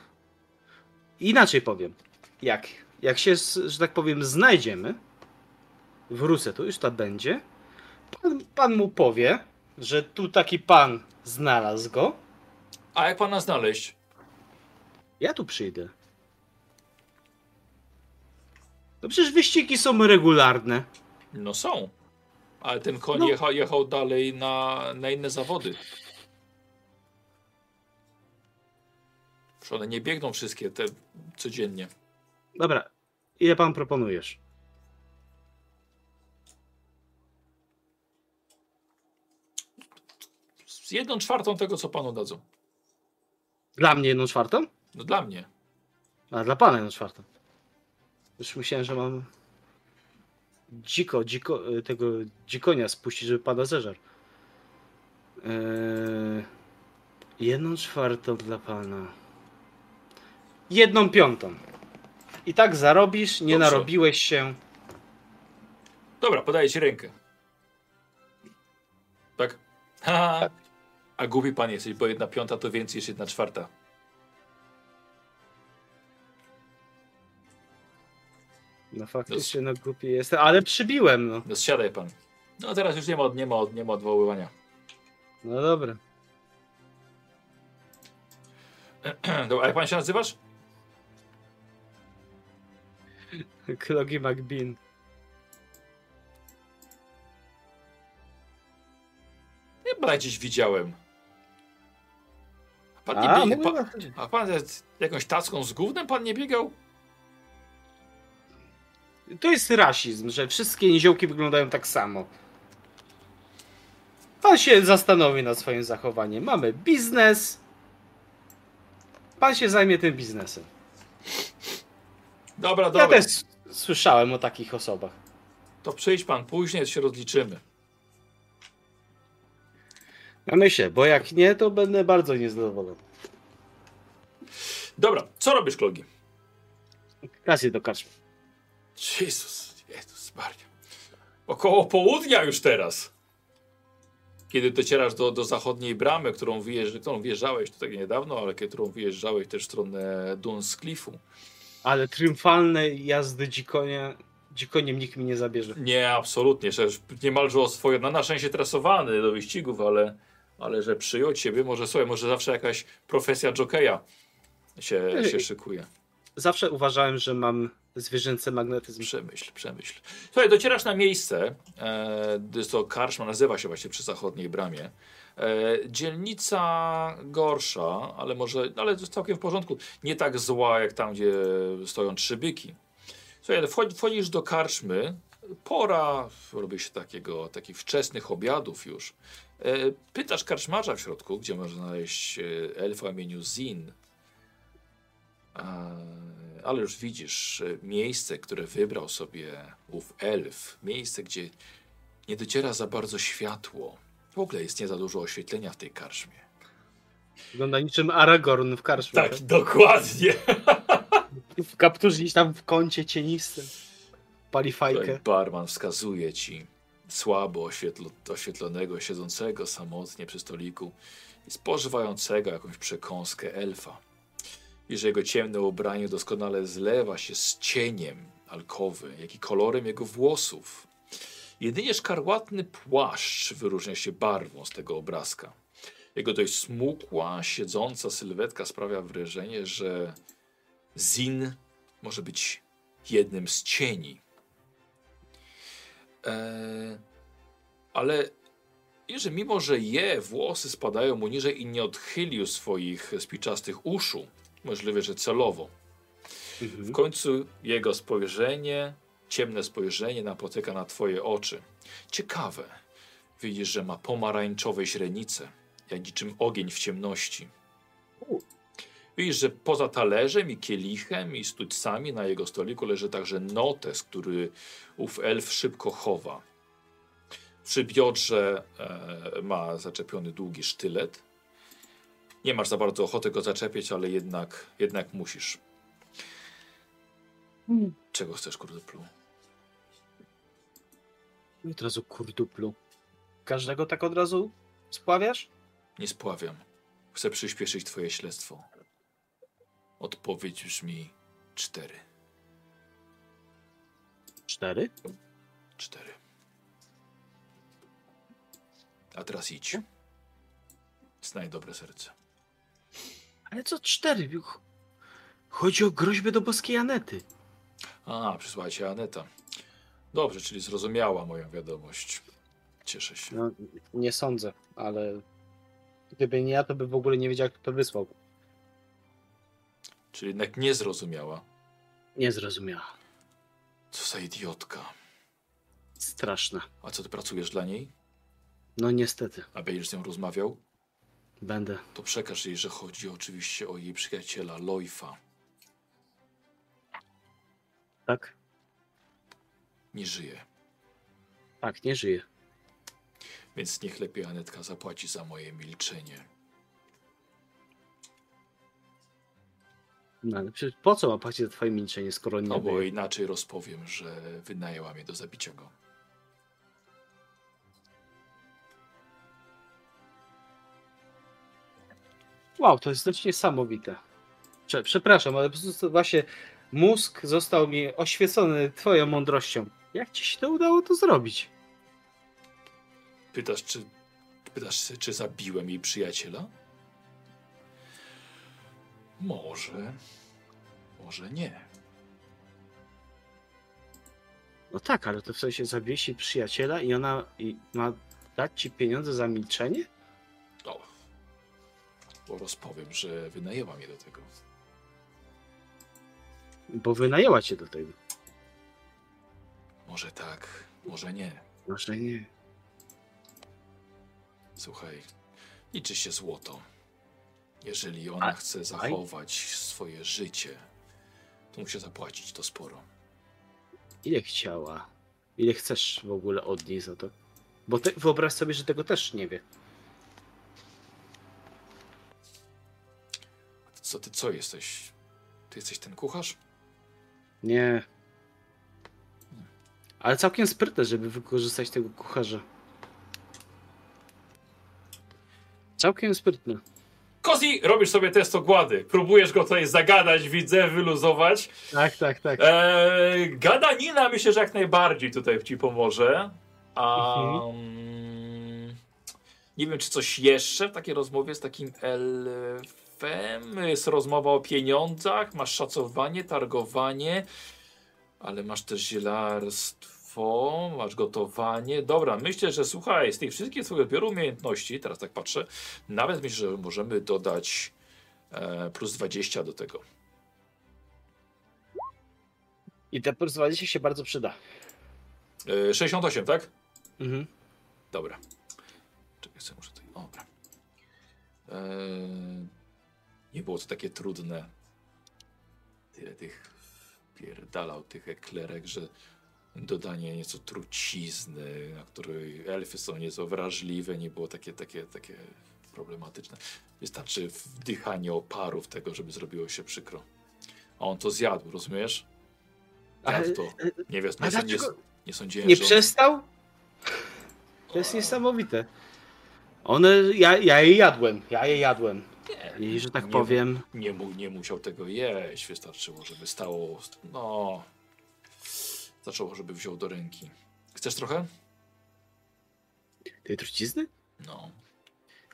Inaczej powiem. jak, jak się, że tak powiem, znajdziemy, wrócę tu, już to będzie, pan, pan mu powie, że tu taki pan znalazł go, A jak pana znaleźć? ja tu przyjdę. No przecież wyścigi są regularne. No są. Ale ten koń No. jechał, jechał dalej na, na inne zawody. Przecież one nie biegną wszystkie te codziennie. Dobra, ile pan proponujesz? Z jedną czwartą tego, co panu dadzą. Dla mnie jedną czwartą? No dla mnie. A dla pana jedną czwartą. Już myślałem, że mam dziko, dziko, y, tego dzikonia spuścić, żeby pana zeżar. Eee, jedną czwartą dla pana. Jedną piątą. I tak zarobisz, nie Dobrze. narobiłeś się. Dobra, podaję ci rękę. Tak? Haha. A głupi pan jesteś, bo jedna piąta to więcej niż jedna czwarta. No faktycznie, no głupi jestem, ale przybiłem, no. No zsiadaj pan. No teraz już nie ma, nie ma, nie ma odwoływania. No dobra. Dobra, a jak pan się nazywasz? Klogi McBean. Pana gdzieś widziałem. A pan nie A, pan, a pan jest jakąś tacką z gównem pan nie biegał? To jest rasizm, że wszystkie niziołki wyglądają tak samo. Pan się zastanowi nad swoim zachowaniem. Mamy biznes. Pan się zajmie tym biznesem. Dobra, Ja dobra. też słyszałem o takich osobach. To przyjdź pan później, się rozliczymy. Ja myślę, bo jak nie, to będę bardzo niezadowolony. Dobra, co robisz, Klogi? Kasję do karczmy. Jezus, Jezus Maria. Około południa już teraz. Kiedy docierasz do, do zachodniej bramy, którą, wyjeżdż, którą wjeżdżałeś tutaj niedawno, ale którą wyjeżdżałeś też w stronę Dunscliffu. Ale triumfalne jazdy dzikonia, dzikoniem nikt mi nie zabierze. Nie, absolutnie, niemalże o swoje, no na szczęście tresowany do wyścigów, ale, ale że przyjął ciebie, może słuchaj, może zawsze jakaś profesja jokeja się, się szykuje. Zawsze uważałem, że mam zwierzęcy magnetyzm. Przemyśl, przemyśl. Słuchaj, docierasz na miejsce, e, to karczma, nazywa się właśnie przy zachodniej bramie. E, dzielnica gorsza, ale może, ale to całkiem w porządku. Nie tak zła jak tam, gdzie stoją trzy byki. Słuchaj, wchodzi- wchodzisz do karczmy, pora, robi się takiego, takich wczesnych obiadów już. E, pytasz karczmarza w środku, gdzie można znaleźć e, elfa imieniu Zin. Ale już widzisz e, miejsce, które wybrał sobie ów elf. Miejsce, gdzie nie dociera za bardzo światło. W ogóle jest nie za dużo oświetlenia w tej karczmie. Wygląda niczym Aragorn w karczmie. Tak, dokładnie. W kapturze gdzieś tam w kącie cienistym. Pali fajkę. Barman wskazuje ci słabo oświetlo, oświetlonego, siedzącego samotnie przy stoliku i spożywającego jakąś przekąskę elfa. I że jego ciemne ubranie doskonale zlewa się z cieniem alkowy, jak i kolorem jego włosów. Jedynie szkarłatny płaszcz wyróżnia się barwą z tego obrazka. Jego dość smukła, siedząca sylwetka sprawia wrażenie, że Zin może być jednym z cieni Eee, ale i że mimo, że je, włosy spadają mu niżej i nie odchylił swoich spiczastych uszu, możliwe, że celowo. W Mhm. końcu jego spojrzenie, ciemne spojrzenie napotyka na twoje oczy. Ciekawe. Widzisz, że ma pomarańczowe źrenice, jak niczym ogień w ciemności. Widzisz, że poza talerzem i kielichem i sztućcami na jego stoliku leży także notes, który ów elf szybko chowa. Przy biodrze e, ma zaczepiony długi sztylet. Nie masz za bardzo ochoty go zaczepiać, ale jednak, jednak musisz. Czego chcesz, kurduplu? I od razu kurduplu. Każdego tak od razu spławiasz? Nie spławiam. Chcę przyspieszyć twoje śledztwo. Odpowiedź brzmi cztery. Cztery? Cztery. A teraz idź. Znaj dobre serce. Ale co cztery? Ch- Chodzi o groźbę do boskiej Anety. A, przysłała cię Aneta. Dobrze, czyli zrozumiała moją wiadomość. Cieszę się. No, nie sądzę, ale gdyby nie ja, to by w ogóle nie wiedział, kto to wysłał. Czyli jednak nie zrozumiała. Nie zrozumiała. Co za idiotka. Straszne. A co ty pracujesz dla niej? No niestety, A będziesz z nią rozmawiał? Będę. To przekaż jej, że chodzi oczywiście o jej przyjaciela Loifa. Tak? Nie żyje. Tak, nie żyje. Więc niech lepiej Anetka zapłaci za moje milczenie. No ale przecież po co ma płacić za twoje milczenie, skoro nie No bo wie? inaczej rozpowiem, że wynajęła mnie do zabicia go. Wow, to jest dość niesamowite. Prze przepraszam, ale po prostu właśnie mózg został mi oświecony twoją mądrością. Jak ci się to udało to zrobić? Pytasz, czy, pytasz, czy zabiłem jej przyjaciela? Może. Może nie. No tak, ale to w sensie zawiesi przyjaciela i ona i ma dać ci pieniądze za milczenie? Bo rozpowiem, że wynajęła mnie do tego. Bo wynajęła cię do tego. Może tak, może nie. Może nie. Słuchaj, liczy się złoto. Jeżeli ona A- chce zachować swoje życie, to musi zapłacić to sporo. Ile chciała? Ile chcesz w ogóle od niej za to? Bo ty, wyobraź sobie, że tego też nie wie. Co ty, co jesteś? Ty jesteś ten kucharz? Nie. Ale całkiem sprytne, żeby wykorzystać tego kucharza. Całkiem sprytne. Kozi, robisz sobie test ogłady. Próbujesz go tutaj zagadać, widzę, wyluzować. Tak, tak, tak. Eee, gadanina myślę, że jak najbardziej tutaj ci pomoże. A, Mhm. mm, Nie wiem, czy coś jeszcze w takiej rozmowie z takim elfem. Jest rozmowa o pieniądzach, masz szacowanie, targowanie, ale masz też zielarstwo, masz gotowanie. Dobra, myślę, że słuchaj, z tych wszystkich swoich zbioru umiejętności, teraz tak patrzę, nawet myślę, że możemy dodać e, plus 20 do tego. I te plus 20 się bardzo przyda. E, 68, tak? Mhm. Dobra. Czekaj, muszę tutaj. Dobra. Eee, nie było to takie trudne. Tyle tych pierdalał tych eklerek, że dodanie nieco trucizny, na której elfy są nieco wrażliwe, nie było takie, takie, takie problematyczne. Wystarczy wdychanie oparów tego, żeby zrobiło się przykro. A on to zjadł, rozumiesz? Zjadł to. Nie, wiesz, nie, nie sądziłem, nie że on- przestał? To jest niesamowite. One, ja, ja je jadłem, ja je jadłem. Nie, I że tak nie, powiem, Nie, mu, nie musiał tego jeść, wystarczyło, żeby stało. No. Zaczęło, żeby wziął do ręki. Chcesz trochę? tej trucizny? No.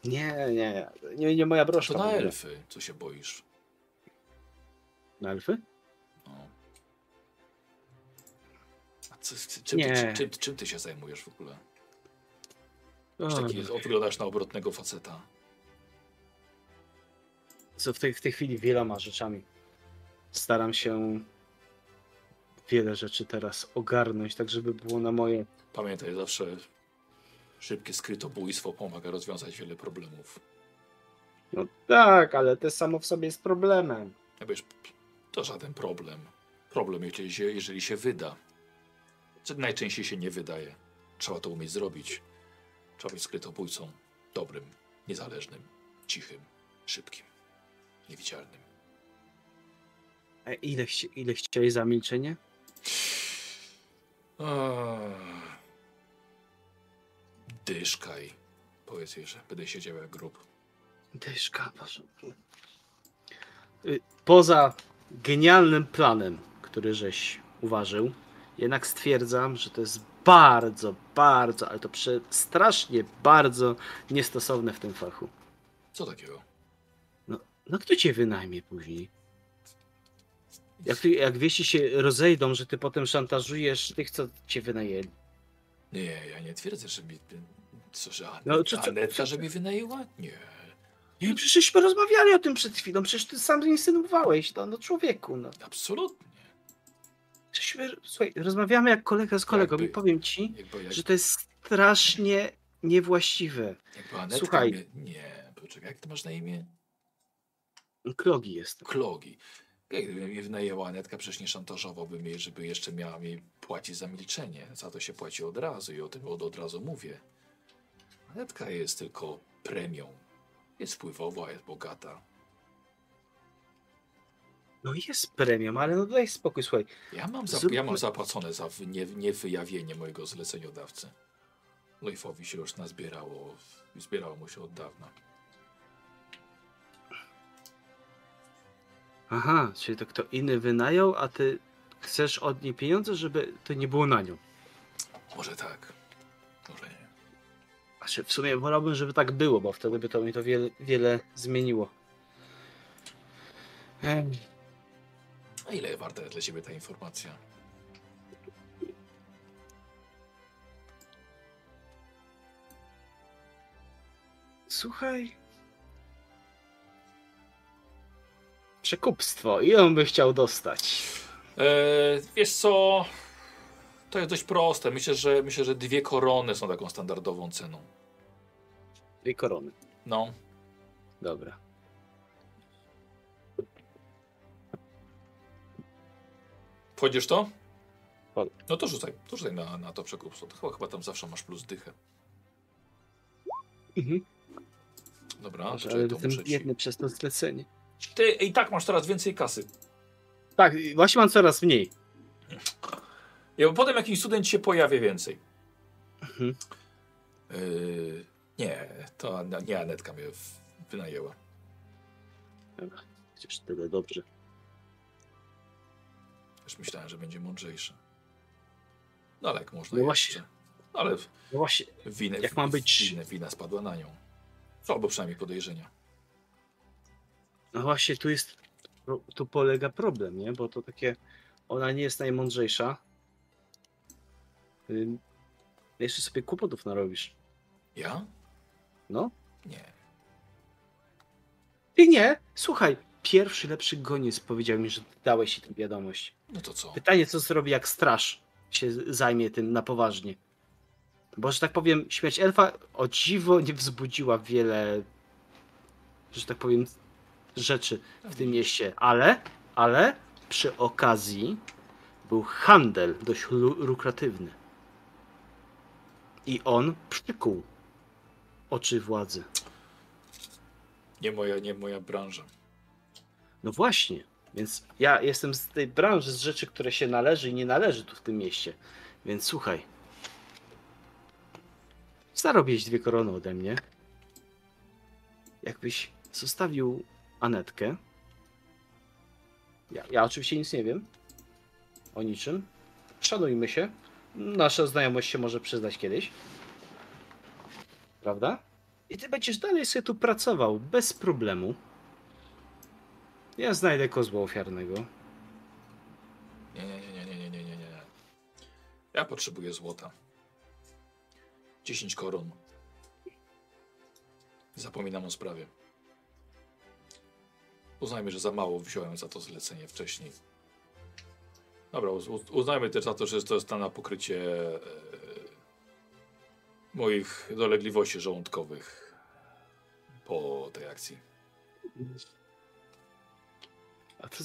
Nie, nie, nie, nie moja To broszka. w na elfy, co się boisz? Na elfy? No. A co, czym, ty, czym, czym ty się zajmujesz w ogóle? Już O, taki wyglądasz na obrotnego faceta. Co w tej, w tej chwili wieloma rzeczami. Staram się wiele rzeczy teraz ogarnąć, tak żeby było na moje. Pamiętaj, zawsze szybkie skrytobójstwo pomaga rozwiązać wiele problemów. No tak, ale to samo w sobie jest problemem. Ja wiesz, to żaden problem. Problem, jeżeli się, jeżeli się wyda. Co najczęściej się nie wydaje. Trzeba to umieć zrobić. Być skrytobójcą. Dobrym, niezależnym, cichym, szybkim, niewidzialnym. A ile, ile chciałeś za milczenie? Dyszkaj. Powiedz jej, że będę siedział jak grób. Dyszka, proszę. Y, Poza genialnym planem, który żeś uważył jednak stwierdzam, że to jest bardzo, bardzo, ale to prze, strasznie bardzo niestosowne w tym fachu. Co takiego? No, no kto cię wynajmie później? Jak, ty, jak wieści się rozejdą, że ty potem szantażujesz tych, co cię wynajęli. Nie, ja nie twierdzę, że mi... Co, że Anet, No, czy co- Anetka, że mi wynajęła? Nie. Nie, przecieżśmy rozmawiali o tym przed chwilą, przecież ty sam insynuowałeś, no, no człowieku, no. Absolutnie. Przecieżśmy, słuchaj, rozmawiamy jak kolega z kolegą Jakby- i powiem ci, jak, że to jest strasznie niewłaściwe. jakby Słuchaj. Nie, poczekaj, jak ty masz na imię? Klogi jest. Klogi. Gdyby mnie wynajęła Anetka, przecież nie szantażowałbym jej, żeby jeszcze miała mi płacić za milczenie. Za to się płaci od razu i o tym od, od razu mówię. Anetka jest tylko premią. Jest wpływowa, jest bogata. No jest premium, ale no daj spokój, słuchaj. Ja mam, Zróbmy- ja mam zapłacone za nie, niewyjawienie mojego zleceniodawcy. Lejfowi się już nazbierało. Zbierało mu się od dawna. Aha, czyli to kto inny wynajął, a ty chcesz od niej pieniądze, żeby to nie było na nią. Może tak. Może nie. Znaczy, w sumie wolałbym, żeby tak było, bo wtedy by to mi to wiele, wiele zmieniło. Em, A ile warta jest dla ciebie ta informacja? Słuchaj. Przekupstwo. Ile on by chciał dostać? Eee, wiesz co? To jest dość proste. Myślę, że myślę, że dwie korony są taką standardową ceną. Dwie korony. No. Dobra. Wchodzisz to? Wchodzę. No to rzucaj. To rzucaj na, na to przekupstwo. To chyba, chyba tam zawsze masz plus dychę. Mhm. Dobra, Boże, poczekaj, ale to jestem muszę ci... biedny przez to zlecenie. Ty i tak masz coraz więcej kasy. Tak, właśnie mam coraz mniej. Ja, bo potem jakiś student się pojawia więcej. Mhm. Yy, nie, to nie Anetka mnie wynajęła. Dobra, chociaż tyle dobrze. Już myślałem, że będzie mądrzejsza. No ale jak można No właśnie. jeszcze. No ale No właśnie, winę, Jak ma być- winę, wina spadła na nią. Albo przynajmniej podejrzenia. no właśnie tu jest, pro- tu polega problem, nie? Bo to takie, ona nie jest najmądrzejsza. Ym, Jeszcze sobie kłopotów narobisz. Ja? No. Nie. Ty nie, słuchaj, pierwszy lepszy goniec powiedział mi, że dałeś ci tę wiadomość. No to co? Pytanie, co zrobi, jak straż się zajmie tym na poważnie. Bo, że tak powiem, śmierć elfa o dziwo nie wzbudziła wiele, że tak powiem, rzeczy w tym mieście, ale, ale przy okazji był handel dość lu- lukratywny. I on przykuł oczy władzy. Nie moja, nie moja branża. No właśnie, więc ja jestem z tej branży, z rzeczy, które się należy i nie należy tu w tym mieście. Więc słuchaj. Zarobiłeś dwie korony ode mnie. Jakbyś zostawił Anetkę. Ja, ja oczywiście nic nie wiem o niczym. Szanujmy się. Nasza znajomość się może przyznać kiedyś. Prawda? I ty będziesz dalej sobie tu pracował bez problemu. Ja znajdę kozła ofiarnego. Nie, nie, nie, nie, nie, nie, nie, nie. Ja potrzebuję złota. 10 koron. Zapominam o sprawie. Uznajmy, że za mało wziąłem za to zlecenie wcześniej. Dobra, uznajmy też za to, że to jest na pokrycie e, moich dolegliwości żołądkowych po tej akcji. A to...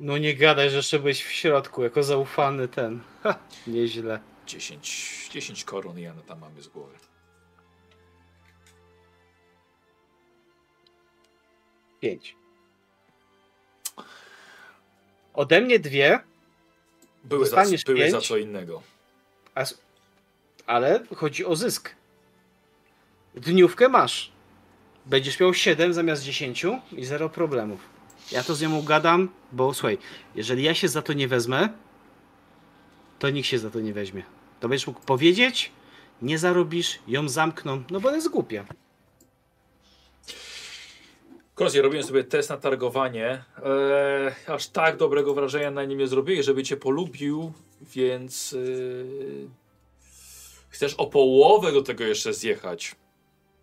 No nie gadaj, że jeszcze byłeś w środku, jako zaufany ten. Ha, nieźle. 10, 10 koron i ja tam mamy z głowy. Pięć. Ode mnie dwie, Były, za, były za pięć? co innego. a... ale chodzi o zysk. Dniówkę masz. Będziesz miał 7 zamiast 10 i zero problemów. Ja to z nią ugadam, bo słuchaj, jeżeli ja się za to nie wezmę, to nikt się za to nie weźmie. To będziesz mógł powiedzieć, nie zarobisz, ją zamkną, no bo jest głupia. Kozi, robiłem sobie test na targowanie. Eee, aż tak dobrego wrażenia na nim nie zrobiłeś, żeby cię polubił, więc yy, chcesz o połowę do tego jeszcze zjechać.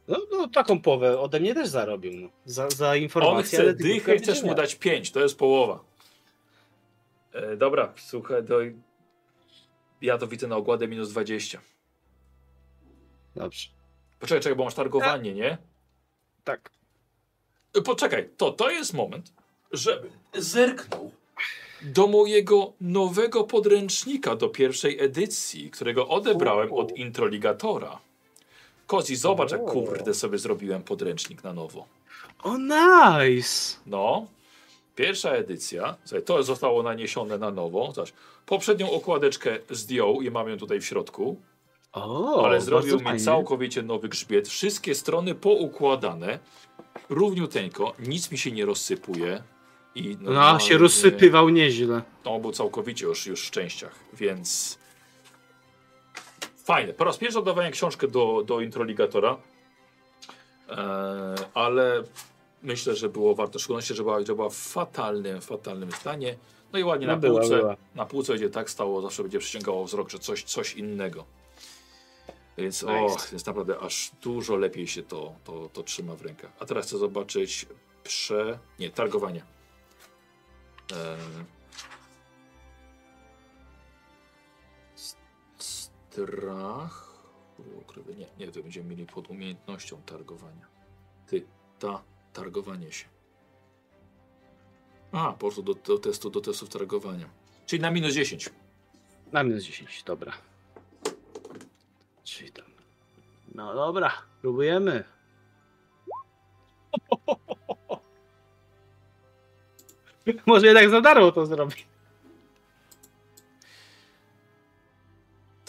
No, no taką połowę ode mnie też zarobił, no. Za, za informację. On chce dychę, chcesz mu dać pięć, to jest połowa. E, dobra, słuchaj, to ja to widzę na ogładę minus 20. Dobrze. Poczekaj, czekaj, bo masz targowanie, nie? Tak. E, Poczekaj, to, to jest moment, żebym zerknął do mojego nowego podręcznika do pierwszej edycji, którego odebrałem od introligatora. Kozi, zobacz, jak kurde sobie zrobiłem podręcznik na nowo. O, nice! No, pierwsza edycja, słuchaj, to zostało naniesione na nowo. Zobacz, poprzednią okładeczkę zdjął i mam ją tutaj w środku, O, ale zrobił mi fajnie. całkowicie nowy grzbiet. Wszystkie strony poukładane, równiuteńko, nic mi się nie rozsypuje. I No, się rozsypywał nieźle. On był całkowicie już, już w częściach, więc fajne. Po raz pierwszy oddawałem książkę do, do introligatora, eee, ale myślę, że było warto, w szczególności, że była, że była w fatalnym, fatalnym stanie. No i ładnie No na była, półce, była. na półce będzie tak stało, zawsze będzie przyciągało wzrok, że coś, coś innego. Więc o, Nice. jest naprawdę aż dużo lepiej się to, to, to trzyma w rękach. A teraz chcę zobaczyć prze... nie, targowanie. Eee, Strach. Ukrywy. Nie, nie, to będziemy mieli pod umiejętnością targowania. Ty, ta, targowanie się. A, po prostu do, do testu, do testów targowania. Czyli na minus 10. Na minus 10, dobra. Czyli tam. No dobra, próbujemy. Może jednak za darmo to zrobi.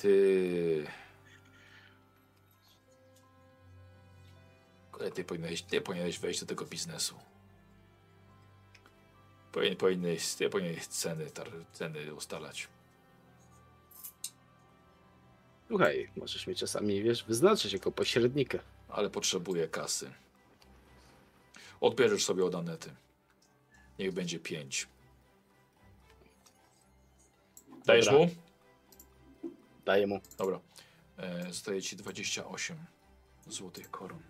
Ty. Ty powinieneś, ty powinieneś wejść do tego biznesu. Powinien, powinieneś, ty powinieneś ceny, tar, ceny ustalać. Słuchaj, możesz mnie czasami, wiesz, wyznaczyć jako pośrednika. ale potrzebuję kasy. Odbierzesz sobie od Anety. Niech będzie 5. Dajesz Dobra. mu? Daję mu. Dobra. E, zostaje ci 28 złotych koron.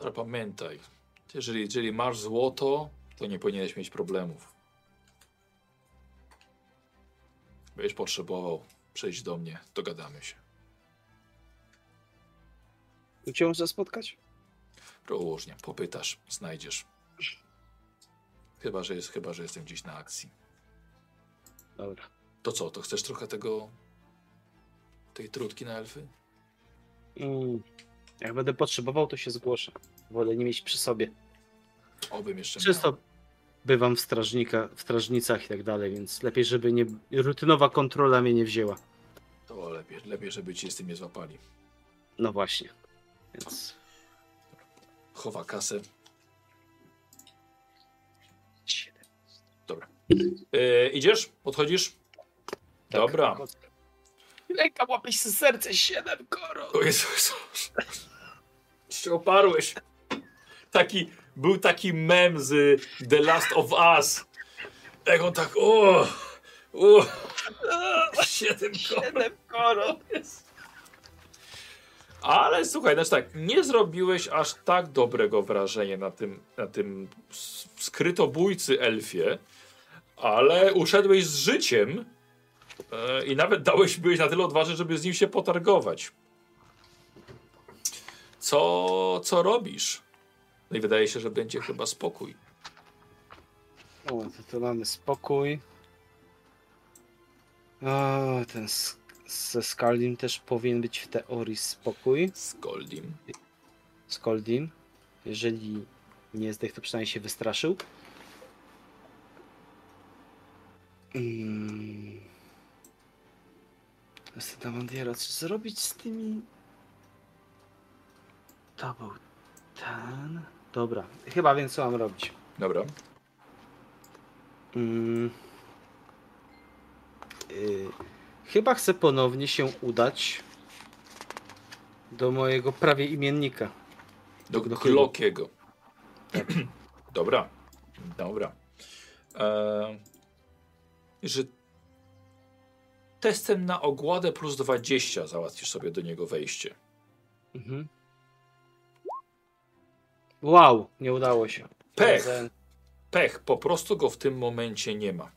Ale pamiętaj, jeżeli, jeżeli masz złoto, to nie powinieneś mieć problemów. Będziesz potrzebował, przyjdź do mnie, dogadamy się. Gdzie można spotkać? Różnie, popytasz, znajdziesz. Chyba, że jest, chyba, że jestem gdzieś na akcji. Dobra. To co, to chcesz trochę tego. tej trutki na elfy? Mm. Jak będę potrzebował, to się zgłoszę. Wolę nie mieć przy sobie. Obym jeszcze Często bywam w strażnika, w strażnicach i tak dalej, więc lepiej, żeby nie, rutynowa kontrola mnie nie wzięła. miał. To lepiej, lepiej, żeby cię z tym nie złapali. No właśnie. Więc Chowa kasę. E, idziesz? Podchodzisz? Dobra. Lęka łapać serce 7 koron. O Jezus. Się oparłeś. Taki, był taki mem z The Last of Us. Jak on tak, o, o, siedem koron. 7 koron. Ale słuchaj, znaczy tak, nie zrobiłeś aż tak dobrego wrażenia na tym, na tym skrytobójcy elfie, ale uszedłeś z życiem e, i nawet dałeś, byłeś na tyle odważny, żeby z nim się potargować. Co, co robisz? No i wydaje się, że będzie chyba spokój. O, to, to mamy spokój. O, ten z, ze Skaldim też powinien być w teorii spokój. Z Goldim. Skaldim. Jeżeli nie zdech, to przynajmniej się wystraszył. Mm. Zastanawiam co zrobić z tymi... To był ten... Dobra, chyba wiem co mam robić. Dobra. Mm. Y, chyba chcę ponownie się udać do mojego prawie imiennika. Do, Do Glockiego. Dobra. Dobra. E, że testem na ogładę plus 20 załatwisz sobie do niego wejście. Mhm. Wow, nie udało się. Pech. Pech, po prostu go w tym momencie nie ma.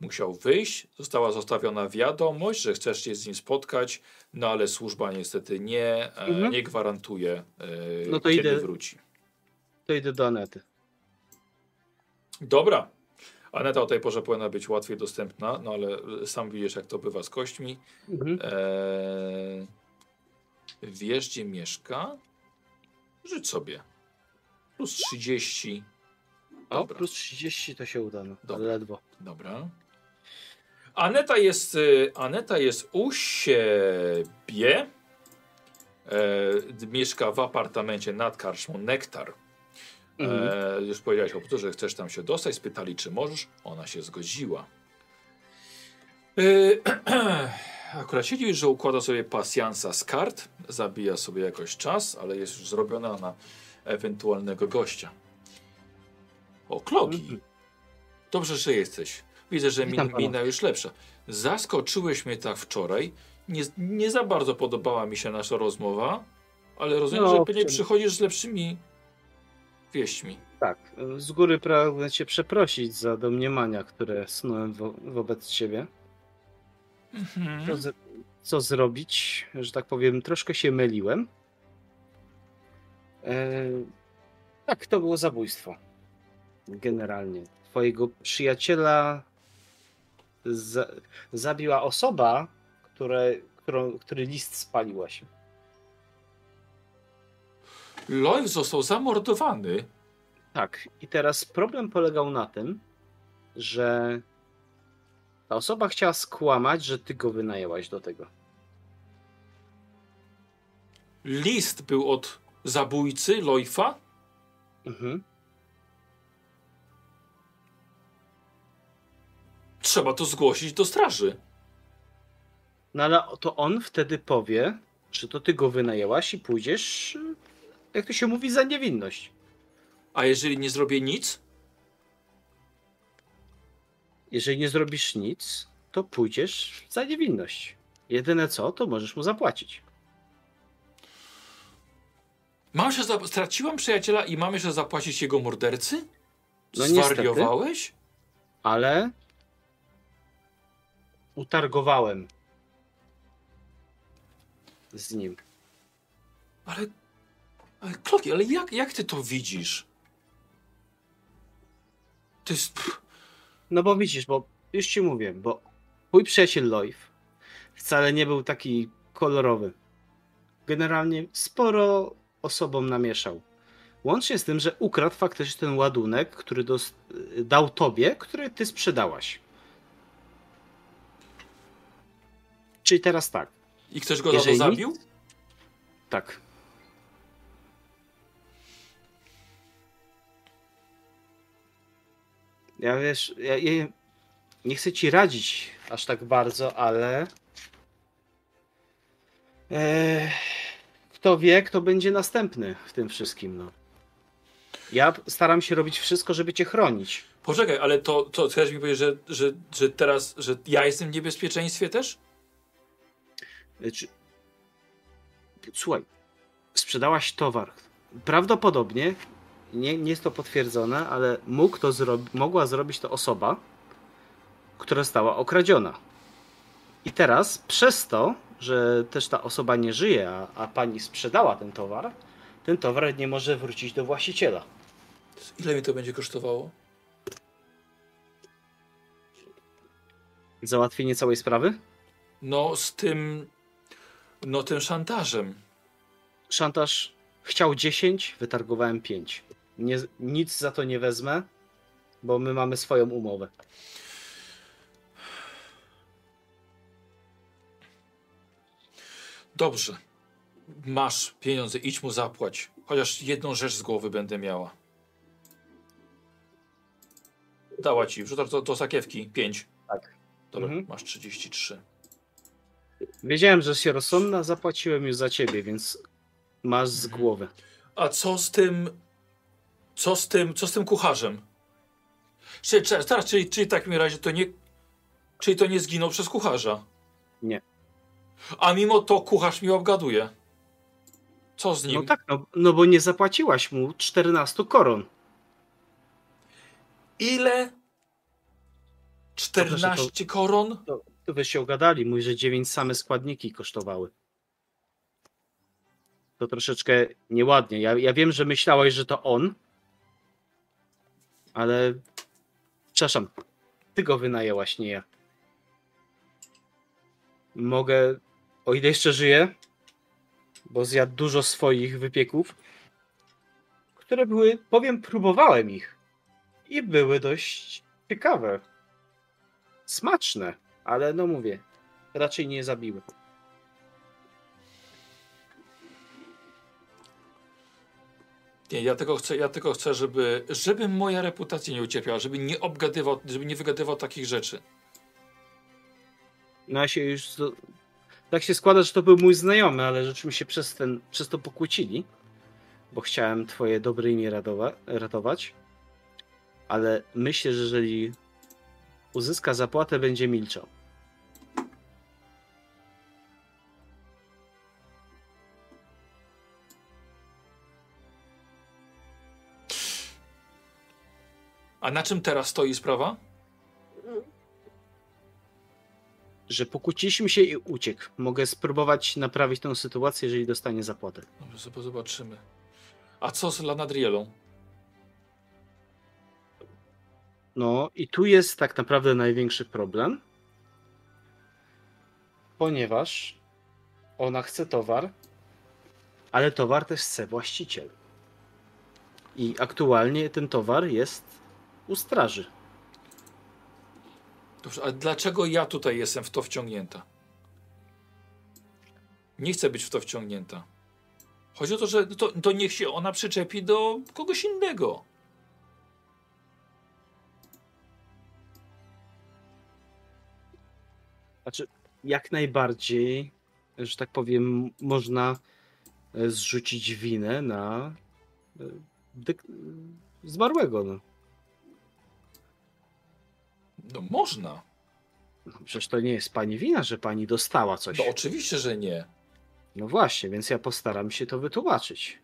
Musiał wyjść, została zostawiona wiadomość, że chcesz się z nim spotkać, no ale służba niestety nie, e, Mhm. nie gwarantuje, e, No to kiedy idę. wróci. To idę do Anety. Dobra. Aneta o tej porze powinna być łatwiej dostępna, no ale sam widzisz, jak to bywa z kośćmi. Mhm. Eee, wiesz, gdzie mieszka? Rzuć sobie. Plus 30. O, Dobra. plus 30 to się uda, no. Dobra. Ledwo. Dobra. Aneta jest, y, Aneta jest u siebie. E, mieszka w apartamencie nad karczmą Nektar. Mhm. E, już powiedziałeś o to, że chcesz tam się dostać. Spytali, czy możesz. Ona się zgodziła. E, akurat siedzi, że układa sobie pasjansa z kart. Zabija sobie jakoś czas, ale jest już zrobiona na ewentualnego gościa. O, Klogi. Mhm. Dobrze, że jesteś. Widzę, że min, mina już lepsza. Zaskoczyłeś mnie tak wczoraj. Nie, nie za bardzo podobała mi się nasza rozmowa, ale rozumiem, No, że pewnie przychodzisz z lepszymi Tak, z góry pragnę cię przeprosić za domniemania, które snułem wo wobec ciebie. Mhm. Co, co zrobić, że tak powiem, troszkę się myliłem. E, tak, to było zabójstwo. Generalnie. Twojego przyjaciela za zabiła osoba, które, którą, który list spaliłaś. Lloyd został zamordowany. Tak, i teraz problem polegał na tym, że ta osoba chciała skłamać, że ty go wynajęłaś do tego. List był od zabójcy Lojfa. Mhm. Trzeba to zgłosić do straży. No ale to on wtedy powie, czy to ty go wynajęłaś i pójdziesz, jak to się mówi, za niewinność. A jeżeli nie zrobię nic, Jeżeli nie zrobisz nic, to pójdziesz za niewinność. Jedyne co, to możesz mu zapłacić. mam się za... straciłam przyjaciela i mam jeszcze zapłacić jego mordercy? No niestety. Zwariowałeś? Ale utargowałem z nim. Ale, ale Kloki, ale jak, jak ty to widzisz? To jest... pff, No bo widzisz, bo już ci mówię, bo mój przyjaciel Loif wcale nie był taki kolorowy. Generalnie sporo osobom namieszał. Łącznie z tym, że ukradł faktycznie ten ładunek, który dał tobie, który ty sprzedałaś. Czyli teraz tak. I ktoś go Jeżeli zabił? Tak. Ja wiesz, ja, ja nie chcę ci radzić aż tak bardzo, ale. E, kto wie, kto będzie następny w tym wszystkim. No. Ja staram się robić wszystko, żeby cię chronić. Poczekaj, ale to, to chcesz mi powiedzieć, że, że, że teraz, że ja jestem w niebezpieczeństwie też? E, Czy... Słuchaj, sprzedałaś towar. Prawdopodobnie, nie, nie jest to potwierdzone, ale mógł to zrobi- mogła zrobić to osoba, która została okradziona. I teraz, przez to, że też ta osoba nie żyje, a, a pani sprzedała ten towar, ten towar nie może wrócić do właściciela. Ile mi to będzie kosztowało? Załatwienie całej sprawy? No z tym, no tym szantażem. Szantaż chciał 10, wytargowałem 5. Nie, nic za to nie wezmę, bo my mamy swoją umowę. Dobrze. Masz pieniądze, idź mu zapłać. Chociaż jedną rzecz z głowy będę miała. Dała ci, wrzucasz do, do sakiewki. 5. Tak. Dobra, Mhm. masz 33. Wiedziałem, że się rozsądna, zapłaciłem już za ciebie, więc masz z Mhm. głowy. A co z tym. Co z tym, co z tym kucharzem? Czy, czy, teraz, czyli, czyli w takim razie to nie. Czyli to nie zginął przez kucharza? Nie. A mimo to kucharz mi obgaduje. Co z nim? No tak, no, no bo nie zapłaciłaś mu 14 koron. Ile? 14 koron? To, to wy się ogadali, mówi, że 9 same składniki kosztowały. To troszeczkę nieładnie. Ja, ja wiem, że myślałeś, że to on, ale przepraszam, ty go wynajęłaś, nie ja. Mogę, o ile jeszcze żyję, bo zjadł dużo swoich wypieków, które były, powiem, próbowałem ich i były dość ciekawe. Smaczne, ale no mówię, raczej nie zabiły. Nie, ja tylko chcę, ja tylko chcę żeby, żeby moja reputacja nie ucierpiała, żeby nie obgadywał, żeby nie wygadywał takich rzeczy. No ja się już. Tak się składa, że to był mój znajomy, ale żeśmy się przez, ten, przez to pokłócili, bo chciałem twoje dobre imię radowa- ratować. Ale myślę, że jeżeli uzyska zapłatę, będzie milczał. A na czym teraz stoi sprawa? Że pokłóciliśmy się i uciekł. Mogę spróbować naprawić tę sytuację, jeżeli dostanie zapłatę. Dobrze, sobie zobaczymy. A co z Lanadrielą? No i tu jest tak naprawdę największy problem, ponieważ ona chce towar, ale towar też chce właściciel. I aktualnie ten towar jest u straży. Dobrze, a dlaczego ja tutaj jestem w to wciągnięta? Nie chcę być w to wciągnięta. Chodzi o to, że to, to niech się ona przyczepi do kogoś innego. Znaczy, jak najbardziej, że tak powiem, można e, zrzucić winę na e, dyk- zmarłego. No. No można. Przecież to nie jest pani wina, że pani dostała coś. No oczywiście, że nie. No właśnie, więc ja postaram się to wytłumaczyć.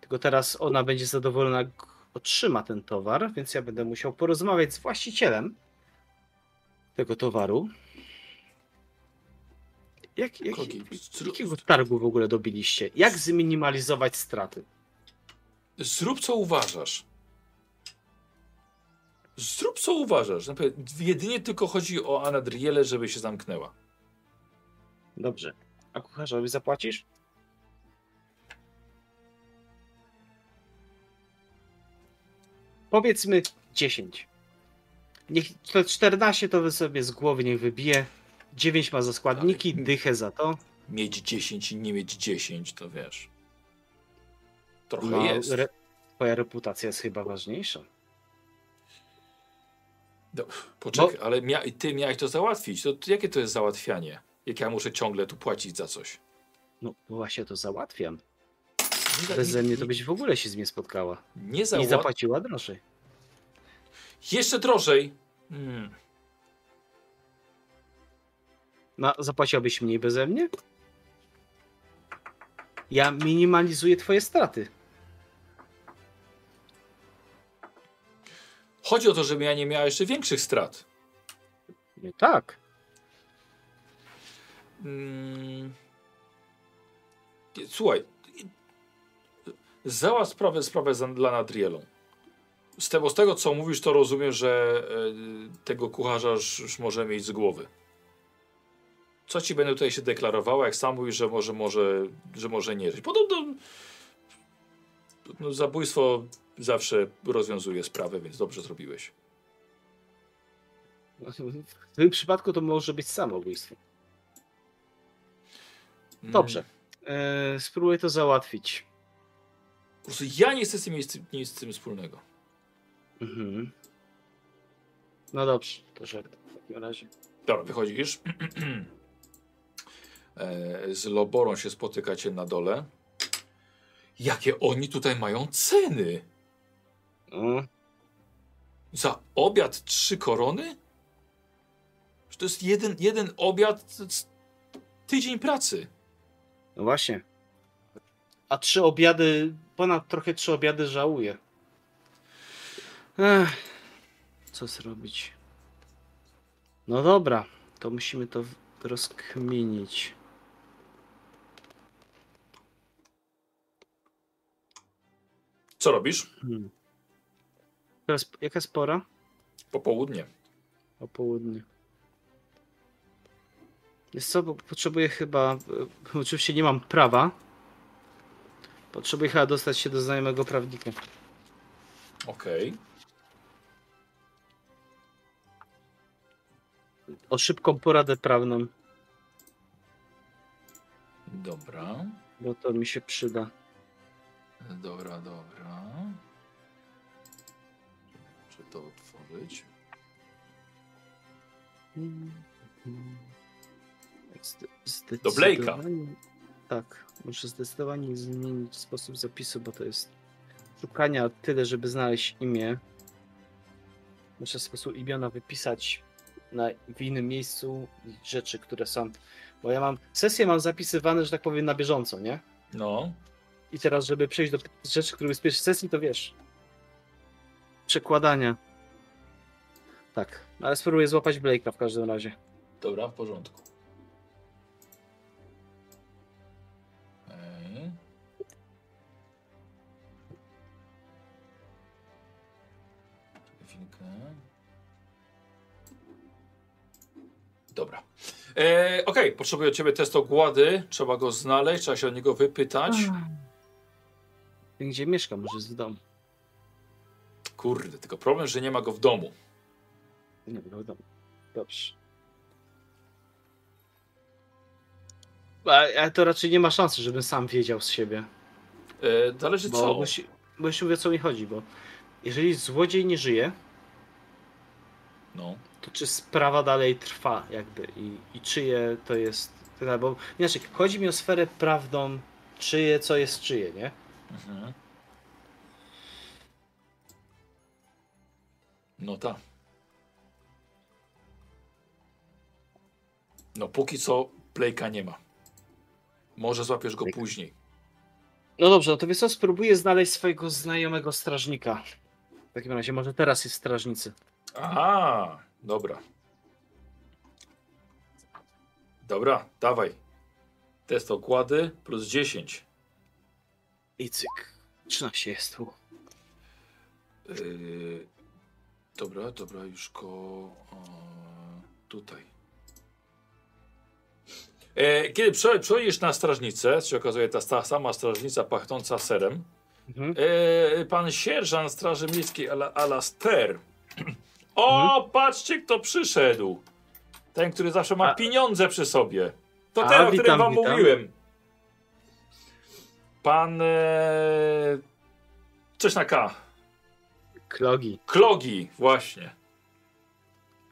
Tylko teraz ona będzie zadowolona, jak otrzyma ten towar, więc ja będę musiał porozmawiać z właścicielem tego towaru. Jak, jak, jakiego targu w ogóle dobiliście? Jak zminimalizować straty? zrób co uważasz. Zrób co uważasz. Jedynie tylko chodzi o Anadrielę, żeby się zamknęła. Dobrze. A kucharzowi zapłacisz? Powiedzmy 10. Niech to 14 to wy sobie z głowy niech wybije. 9 ma za składniki, dychę za to. Mieć 10 i nie mieć 10, to wiesz. Trochę No, jest. re, twoja reputacja jest chyba ważniejsza. Poczekaj, ale mia ty miałeś to załatwić. To, to jakie to jest załatwianie? Jak ja muszę ciągle tu płacić za coś? No właśnie to załatwiam. Nie, Beze mnie to byś w ogóle się z mnie spotkała. nie I załat... zapłaciła drożej. Jeszcze drożej. Hmm. No, zapłaciłabyś mniej beze mnie? Ja minimalizuję twoje straty. Chodzi o to, żebym ja nie miała jeszcze większych strat. Nie tak. Mm. Słuchaj. Załatw sprawę, sprawę dla Nadrielą. Z tego, z tego, co mówisz, to rozumiem, że e, tego kucharza już, już może mieć z głowy. Co ci będę tutaj się deklarowała, jak sam mówisz, że może, może, że może nie żyć. Podobno no, zabójstwo zawsze rozwiązuje sprawę, więc dobrze zrobiłeś. W tym przypadku to może być samobójstwo. Mm. Dobrze. E, spróbuję to załatwić. prostu ja nie chcę z tym mieć nic z tym wspólnego. Mhm. No dobrze, to żart w takim razie. Dobra, wychodzisz. E, z Loborą się spotykacie na dole. Jakie oni tutaj mają ceny? No, Za obiad trzy korony? Że to jest jeden, jeden obiad, tydzień pracy. no właśnie. A trzy obiady, ponad trochę trzy obiady żałuję. Ech, co zrobić? No dobra, to musimy to rozkminić. Co robisz? Hmm. Teraz, jaka jest pora? Popołudnie. O południu. Jest co, bo potrzebuję chyba. e, Oczywiście nie mam prawa. Potrzebuję chyba dostać się do znajomego prawnika. Okej. O szybką poradę prawną, Dobra. bo to mi się przyda. Dobra, dobra. To otworzyć. Do Blake'a. Tak, muszę zdecydowanie zmienić sposób zapisu, bo to jest szukania tyle, żeby znaleźć imię. Muszę w sposób imiona wypisać na, w innym miejscu rzeczy, które są. Bo ja mam. Sesje mam zapisywane, że tak powiem, na bieżąco, nie? No. I teraz, żeby przejść do rzeczy, które z pierwszej sesji, to wiesz. Przekładania. Tak, ale spróbuję złapać Blake'a w każdym razie. Dobra, w porządku. Chwilkę. Dobra. E, Okej, potrzebuję od ciebie test ogłady. Trzeba go znaleźć, trzeba się o niego wypytać. Gdzie mieszka, może jest w domu. Kurde, tylko problem, że nie ma go w domu. Nie, no w domu. Dobrze. A, a to raczej nie ma szansy, żebym sam wiedział z siebie. E, zależy Bo, co. bo, się, bo już mówię, co mi chodzi, bo jeżeli złodziej nie żyje, No. to czy sprawa dalej trwa jakby i, i czyje to jest, bo inaczej, chodzi mi o sferę prawdą, czyje co jest czyje, nie? Mhm. No tak. No póki co Playka nie ma. Może złapiesz go później. No dobrze, no to wiesz co, spróbuję znaleźć swojego znajomego strażnika. W takim razie, może teraz jest strażnicy. Aha, dobra. Dobra, dawaj. Test okłady plus 10. I cyk. 13 jest tu. Yy, dobra, dobra, już go o, tutaj. E, kiedy prze- przechodzisz na strażnicę, się okazuje ta, ta sama strażnica pachnąca serem, Mhm. e, pan sierżant Straży Miejskiej Ala, Alaster. O, patrzcie kto przyszedł. Ten, który zawsze ma A- pieniądze przy sobie. To A, ten, o którym wam witam. mówiłem. Pan... E, coś na K. Klogi, Klogi, właśnie.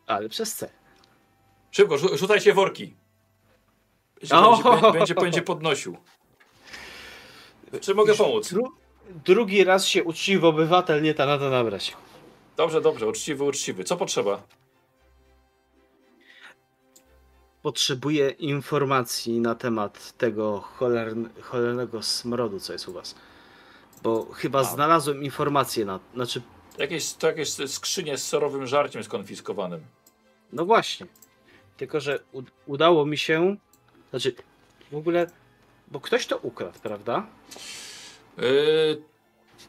ale przez C. Szybko, rzu- rzucajcie worki. Będzie, będzie, będzie, będzie podnosił. Czy mogę pomóc? Dru drugi raz się uczciwy obywatel nie da na to nabrać. Dobrze, dobrze, uczciwy, uczciwy. Co potrzeba? Potrzebuję informacji na temat tego cholern cholernego smrodu, co jest u was. Bo chyba A. znalazłem informację na. Znaczy, Jakieś, to jakieś skrzynie z serowym żarciem skonfiskowanym. no właśnie. Tylko, że udało mi się. Znaczy, w ogóle. Bo ktoś to ukradł, prawda? Yy,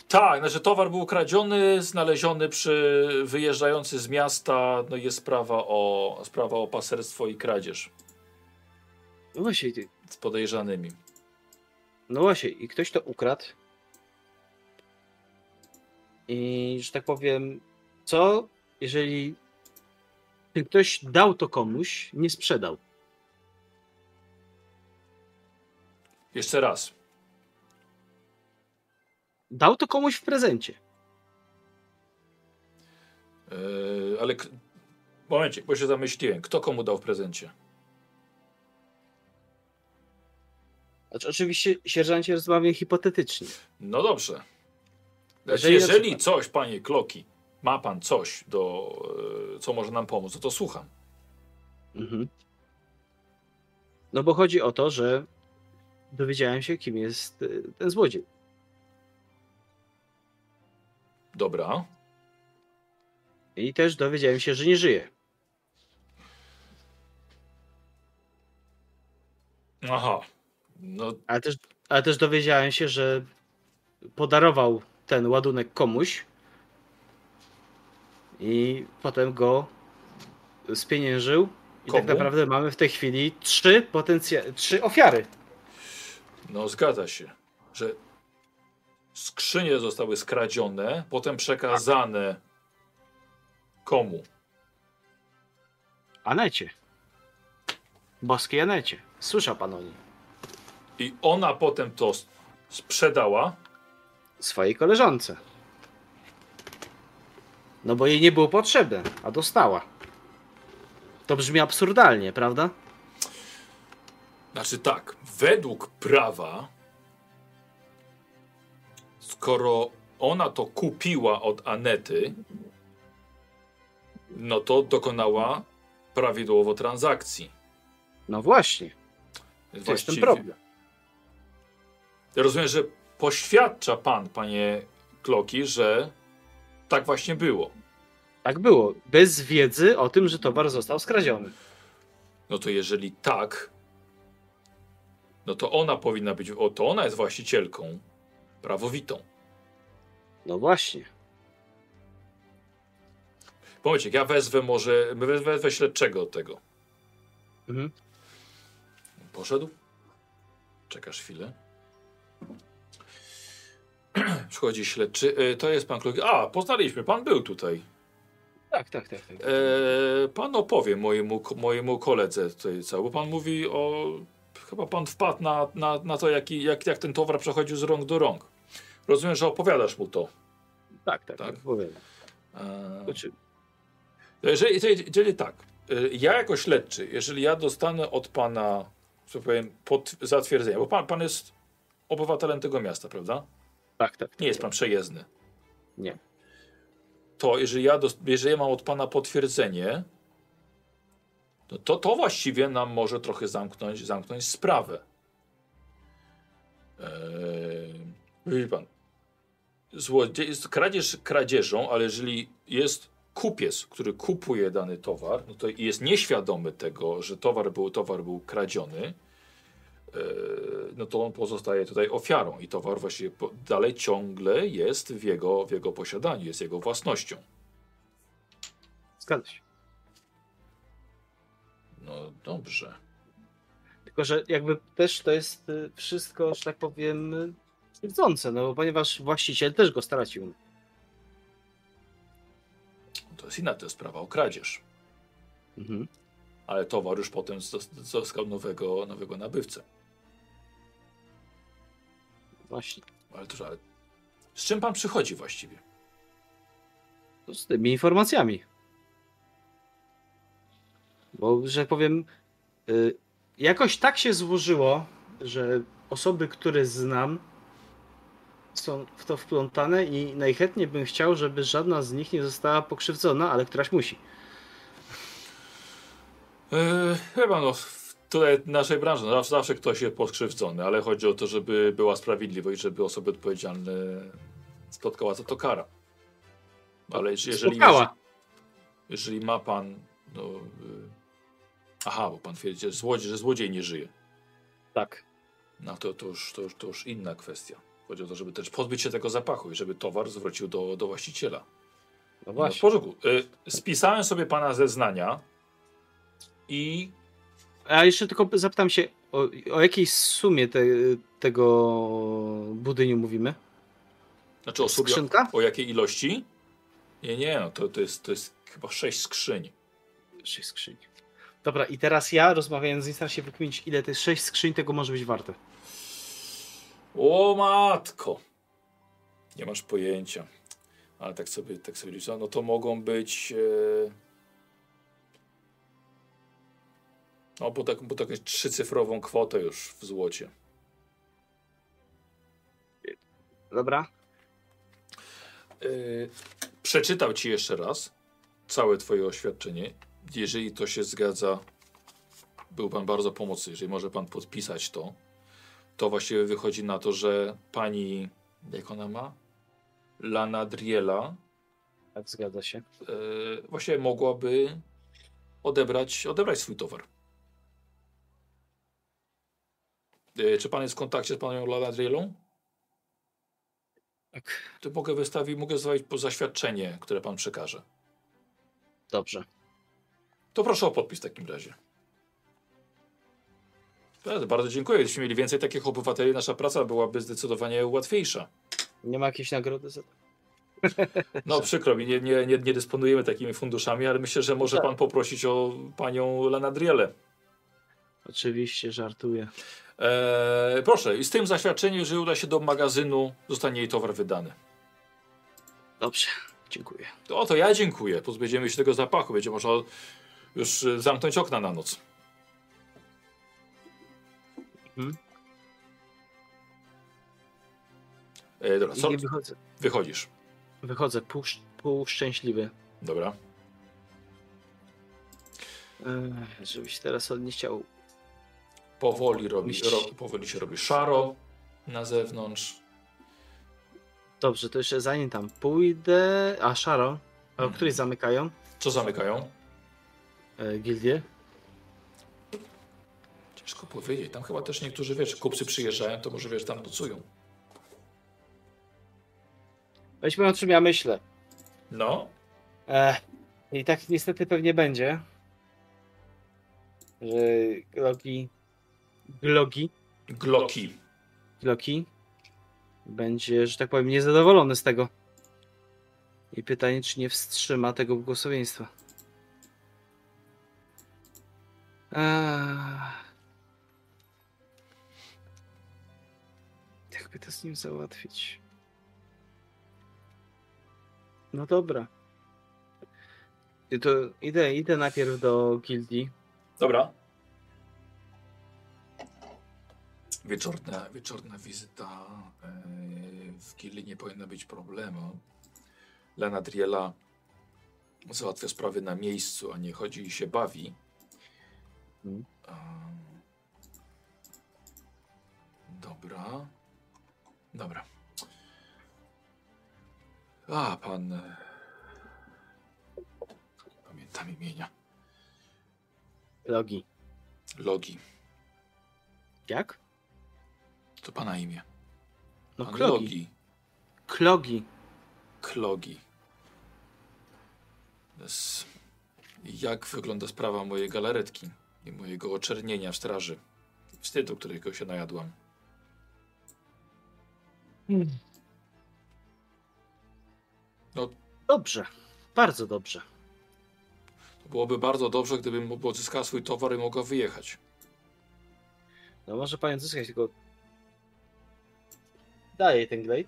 tak, znaczy towar był ukradziony, znaleziony przy wyjeżdżający z miasta. No jest sprawa o, sprawa o paserstwo i kradzież No właśnie, ty- z podejrzanymi. no właśnie, i ktoś to ukradł. I że tak powiem, co jeżeli ten ktoś dał to komuś, nie sprzedał? Jeszcze raz. Dał to komuś w prezencie. Yy, ale. k- Momencie, bo się zamyśliłem. Kto komu dał w prezencie? Znaczy, oczywiście, sierżancie, rozmawiam hipotetycznie. No dobrze. Znaczy, Jeżeli coś, panie Kloki, ma pan coś, do, e, co może nam pomóc, no to słucham. Mhm. No bo chodzi o to, że dowiedziałem się, kim jest y, ten złodziej. Dobra. I też dowiedziałem się, że nie żyje. Aha. No, Ale też, ale też dowiedziałem się, że podarował ten ładunek komuś i potem go spieniężył. I Komu? tak naprawdę mamy w tej chwili trzy potencja- trzy ofiary. no zgadza się, że skrzynie zostały skradzione, potem przekazane komu? Anecie. Boskiej Anecie. Słyszał pan o niej. I ona potem to sprzedała. Swojej koleżance. No bo jej nie było potrzebne, a dostała. To brzmi absurdalnie, prawda? Znaczy tak, według prawa, skoro ona to kupiła od Anety, no to dokonała prawidłowo transakcji. No właśnie. To jest ten problem. Rozumiem, że poświadcza pan, panie Kloki, że tak właśnie było. Tak było. Bez wiedzy o tym, że towar został skradziony. No to jeżeli tak, no to ona powinna być, o to ona jest właścicielką prawowitą. No właśnie. Momencik, ja wezwę może, wezwę, wezwę śledczego od tego. Mhm. Poszedł? Czekasz chwilę. Przychodzi śledczy. E, to jest pan Kloki. A, poznaliśmy, pan był tutaj. Tak, tak, tak. tak. E, pan opowie mojemu, mojemu koledze tutaj co, bo pan mówi o... Chyba pan wpadł na, na, na to, jaki, jak, jak ten towar przechodził z rąk do rąk. Rozumiem, że opowiadasz mu to. tak, tak, tak. Powiem. E, Znaczy, Jeżeli, jeżeli, jeżeli tak, y, ja jako śledczy, jeżeli ja dostanę od pana, że powiem, pod, zatwierdzenie, bo pan, pan jest obywatelem tego miasta, prawda? Tak, tak. Nie jest pan przejezdny. Nie. To jeżeli ja, jeżeli ja mam od pana potwierdzenie, no to to właściwie nam może trochę zamknąć, zamknąć sprawę. Eee, widzi pan, złodziej, jest kradzież kradzieżą, ale jeżeli jest kupiec, który kupuje dany towar, no to jest nieświadomy tego, że towar był, towar był kradziony, no to on pozostaje tutaj ofiarą i towar właściwie dalej ciągle jest w jego, w jego posiadaniu, jest jego własnością. Zgadza się. No dobrze. Tylko, że jakby też to jest y, wszystko, że tak powiem, krzywdzące, no bo ponieważ właściciel też go stracił. To jest inna to jest sprawa o kradzież, Mhm. Ale towar już potem zos- zyskał nowego, nowego nabywcę. Właśnie. Ale to, ale z czym pan przychodzi właściwie? To z tymi informacjami. Bo, że powiem, y, jakoś tak się złożyło, że osoby, które znam, są w to wplątane i najchętniej bym chciał, żeby żadna z nich nie została pokrzywdzona, ale któraś musi. Yy, chyba no, w naszej branży no, zawsze, ktoś jest podkrzywdzony, ale chodzi o to, żeby była sprawiedliwość, żeby osoby odpowiedzialne spotkała za to kara. Ale jeżeli, jeżeli, Spotkała. jeżeli ma pan. No, yy, aha, bo pan twierdzi, że złodziej, że złodziej nie żyje. Tak. No to, to, już, to, już, to już inna kwestia. Chodzi o to, żeby też pozbyć się tego zapachu i żeby towar zwrócił do, do właściciela. No No, w właśnie. porządku. Y, spisałem sobie pana zeznania i A jeszcze tylko zapytam się, o, o jakiej sumie te, tego budyniu mówimy? znaczy o, sobie, Skrzynka? o jakiej ilości? Nie, nie, no to, to, jest, to jest chyba sześć skrzyń. Sześć skrzyń. Dobra, i teraz ja rozmawiając z nim staram się wykminić, ile tych sześć skrzyń tego może być warte. O matko! Nie masz pojęcia. Ale tak sobie, tak sobie liczę. No to mogą być. E... No, bo tak, bo tak trzycyfrową kwotę już w złocie. Dobra. Yy, przeczytał ci jeszcze raz całe twoje oświadczenie. Jeżeli to się zgadza, był pan bardzo pomocny. Jeżeli może pan podpisać to, to właściwie wychodzi na to, że pani, jak ona ma? Lana Driela, Tak, zgadza się. yy, właściwie mogłaby odebrać, odebrać swój towar. Czy pan jest w kontakcie z panią Lana Drielą? Tak. To mogę wystawić, mogę zostawić po zaświadczenie, które pan przekaże. Dobrze. To proszę o podpis w takim razie. Bardzo, bardzo dziękuję. Jeśli mieli więcej takich obywateli, nasza praca byłaby zdecydowanie łatwiejsza. Nie ma jakiejś nagrody za to? No przykro mi, nie, nie, nie, nie dysponujemy takimi funduszami, ale myślę, że może Tak. pan poprosić o panią Lanadrielę. Oczywiście, żartuję. Eee, proszę, i z tym zaświadczeniem, że uda się do magazynu, zostanie jej towar wydany. Dobrze, dziękuję. O, to ja dziękuję. Pozbędziemy się tego zapachu. Będzie można już e, zamknąć okna na noc. Mhm. E, dobra, co? I wychodzę, Wychodzisz. wychodzę pół, pół szczęśliwy. Dobra. Ech, żebyś teraz on nie chciał. Powoli, robi, ro, powoli się robi szaro na zewnątrz. Dobrze, to jeszcze zanim tam pójdę. A szaro. A o Mhm. której zamykają Co zamykają? e, gildię? Ciężko powiedzieć. Tam chyba też niektórzy, wiesz, kupcy przyjeżdżają, to może, wiesz, tam nocują. Weźmy o czym ja myślę. No. Ech, I tak niestety pewnie będzie, że Glogi, Glogi, Gloki. Gloki będzie, że tak powiem, niezadowolony z tego. I pytanie, czy nie wstrzyma tego błogosławieństwa. Eee. Jakby to z nim załatwić? No dobra. To idę, idę najpierw do gildii. Dobra. Wieczorna, wieczorna wizyta e, w Kili nie powinna być problemu. Lena Driela załatwia sprawy na miejscu, a nie chodzi i się bawi. Em, Dobra. Dobra. A, pan... e, Pamiętam imienia. Logi. Logi. Jak? To pana imię. No Pan klogi. Logi. Klogi. Klogi. Jest- Jak wygląda sprawa mojej galaretki i mojego oczernienia w straży? Wstydu, którego się najadłam. No, Dobrze. Bardzo dobrze. to byłoby bardzo dobrze, gdybym odzyskała swój towar i mogła wyjechać. No może pani odzyskać, tylko daję ten glade.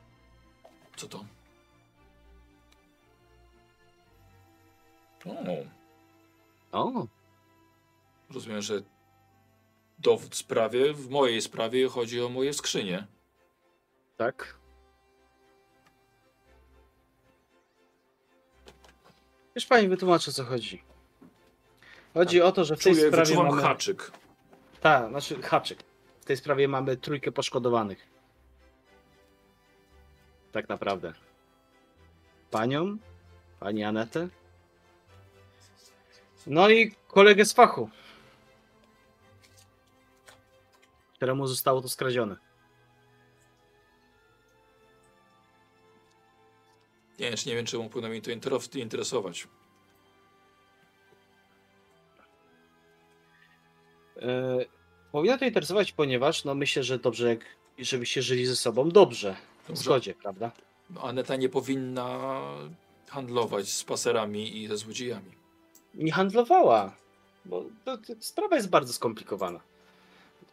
Co to? O, O, rozumiem, że dowód w sprawie, w mojej sprawie chodzi o moje skrzynie. tak. Już pani wytłumaczy o co chodzi. Chodzi o to, że w tej Czuję, sprawie mamy... haczyk. Tak, znaczy haczyk. W tej sprawie mamy trójkę poszkodowanych. Tak naprawdę. Panią, pani Anetę, no i kolegę z fachu, któremu zostało to skradzione. Nie, jeszcze nie wiem, czemu powinno mnie to interes- interesować. E, powinno to interesować, ponieważ no myślę, że dobrze, jak, żebyście żyli ze sobą Dobrze. Zgodzie, prawda? No, Aneta nie powinna handlować z paserami i ze złodziejami. nie handlowała. Bo to, to, sprawa jest bardzo skomplikowana.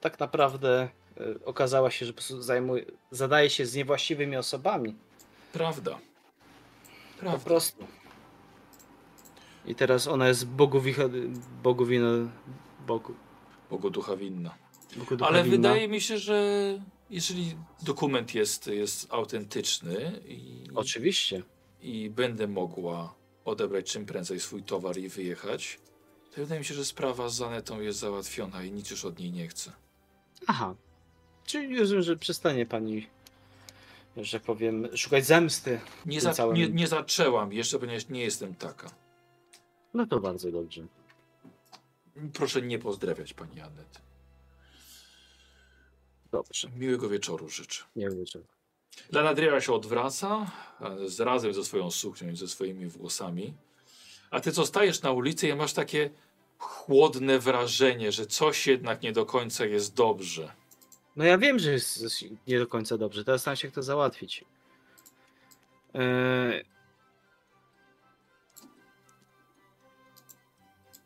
Tak naprawdę e, okazała się, że po prostu zajmuje, zadaje się z niewłaściwymi osobami. Prawda. Po Prawda. prostu. I teraz ona jest bogowicha, bogowina, bogu, Bogu ducha winna. bogu ducha Ale winna. wydaje mi się, że jeżeli dokument jest, jest autentyczny i, Oczywiście. i będę mogła odebrać czym prędzej swój towar i wyjechać, to wydaje mi się, że sprawa z Zanetą jest załatwiona i nic już od niej nie chcę. Aha. Czyli rozumiem, że przestanie pani, że powiem, szukać zemsty. Nie, za, całym- nie, nie zaczęłam jeszcze, ponieważ nie jestem taka. No to bardzo dobrze. Proszę nie pozdrawiać pani Anet. Dobrze. Miłego wieczoru życzę. Wiem czego. Lanadriera się odwraca, a z, razem ze swoją suknią i ze swoimi włosami. A ty co stajesz na ulicy i masz takie chłodne wrażenie, że coś jednak nie do końca jest dobrze. No ja wiem, że jest nie do końca dobrze. Teraz staram się to załatwić. Eee...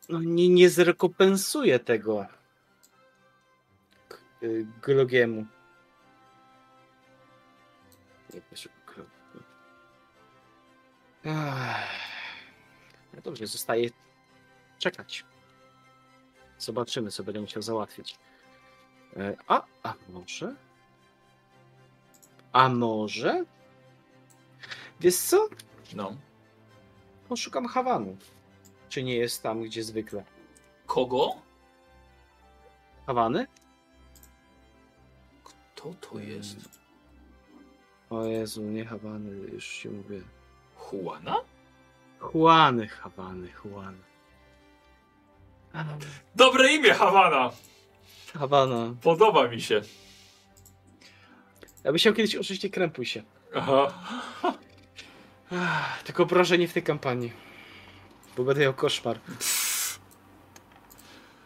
No nie, nie zrekompensuję tego Glogiemu. Nie, proszę. No dobrze, zostaje czekać. Zobaczymy, co będę musiał załatwić. E, A, a może? A może? Wiesz co? No. Poszukam Hawanu. Czy nie jest tam, gdzie zwykle? Kogo? Hawany? Kto to jest? O Jezu, nie Hawany, już się mówię. Juana? Juany, Hawany, Juany. Dobre imię, Hawana! Hawana. Podoba mi się. Ja bym chciał kiedyś oczywiście krępuj się. Aha. Ach, Tylko proszę nie w tej kampanii. Bo będę miał koszmar.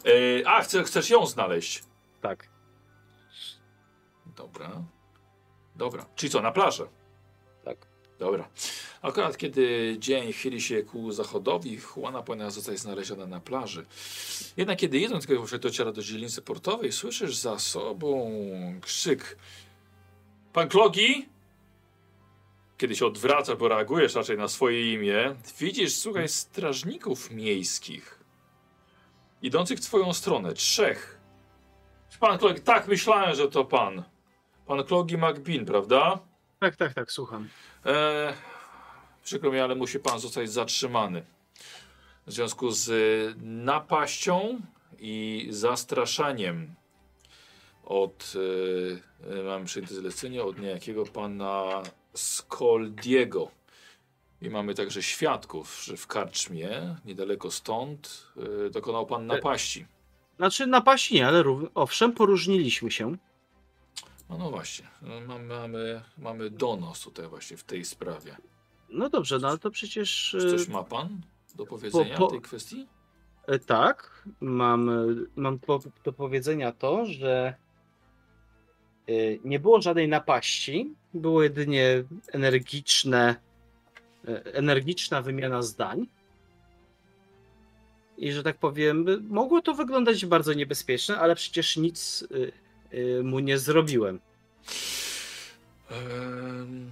E, a, chcesz, chcesz ją znaleźć? Tak. Dobra. Dobra. Czyli co, na plażę? Tak. Dobra. Akurat kiedy dzień chyli się ku zachodowi, Juana powinna zostać znaleziona na plaży. Jednak kiedy jedząc, dociera do dzielnicy portowej, słyszysz za sobą krzyk. Pan Klogi? Kiedy się odwracasz, bo reagujesz raczej na swoje imię, widzisz, słuchaj, strażników miejskich. Idących w twoją stronę. Trzech. Pan Klogi, tak, myślałem, że to pan. Pan Klogi McBean, prawda? Tak, tak, tak, słucham. E, przykro mi, ale musi pan zostać zatrzymany. W związku z y, napaścią i zastraszaniem od, y, mamy przyjęte zlecenie od niejakiego pana Skoldiego. I mamy także świadków, że w karczmie, niedaleko stąd, y, dokonał pan napaści. Znaczy napaści nie, ale owszem, poróżniliśmy się. No, no właśnie, no, mamy, mamy, mamy donos tutaj właśnie w tej sprawie. No dobrze, no ale to przecież... Czy e, coś ma pan do powiedzenia po- w tej kwestii? E, Tak, mam, e, mam po, do powiedzenia to, że e, nie było żadnej napaści, było jedynie energiczne, e, energiczna wymiana zdań. I że tak powiem, e, mogło to wyglądać bardzo niebezpieczne, ale przecież nic e, e, mu nie zrobiłem. Em,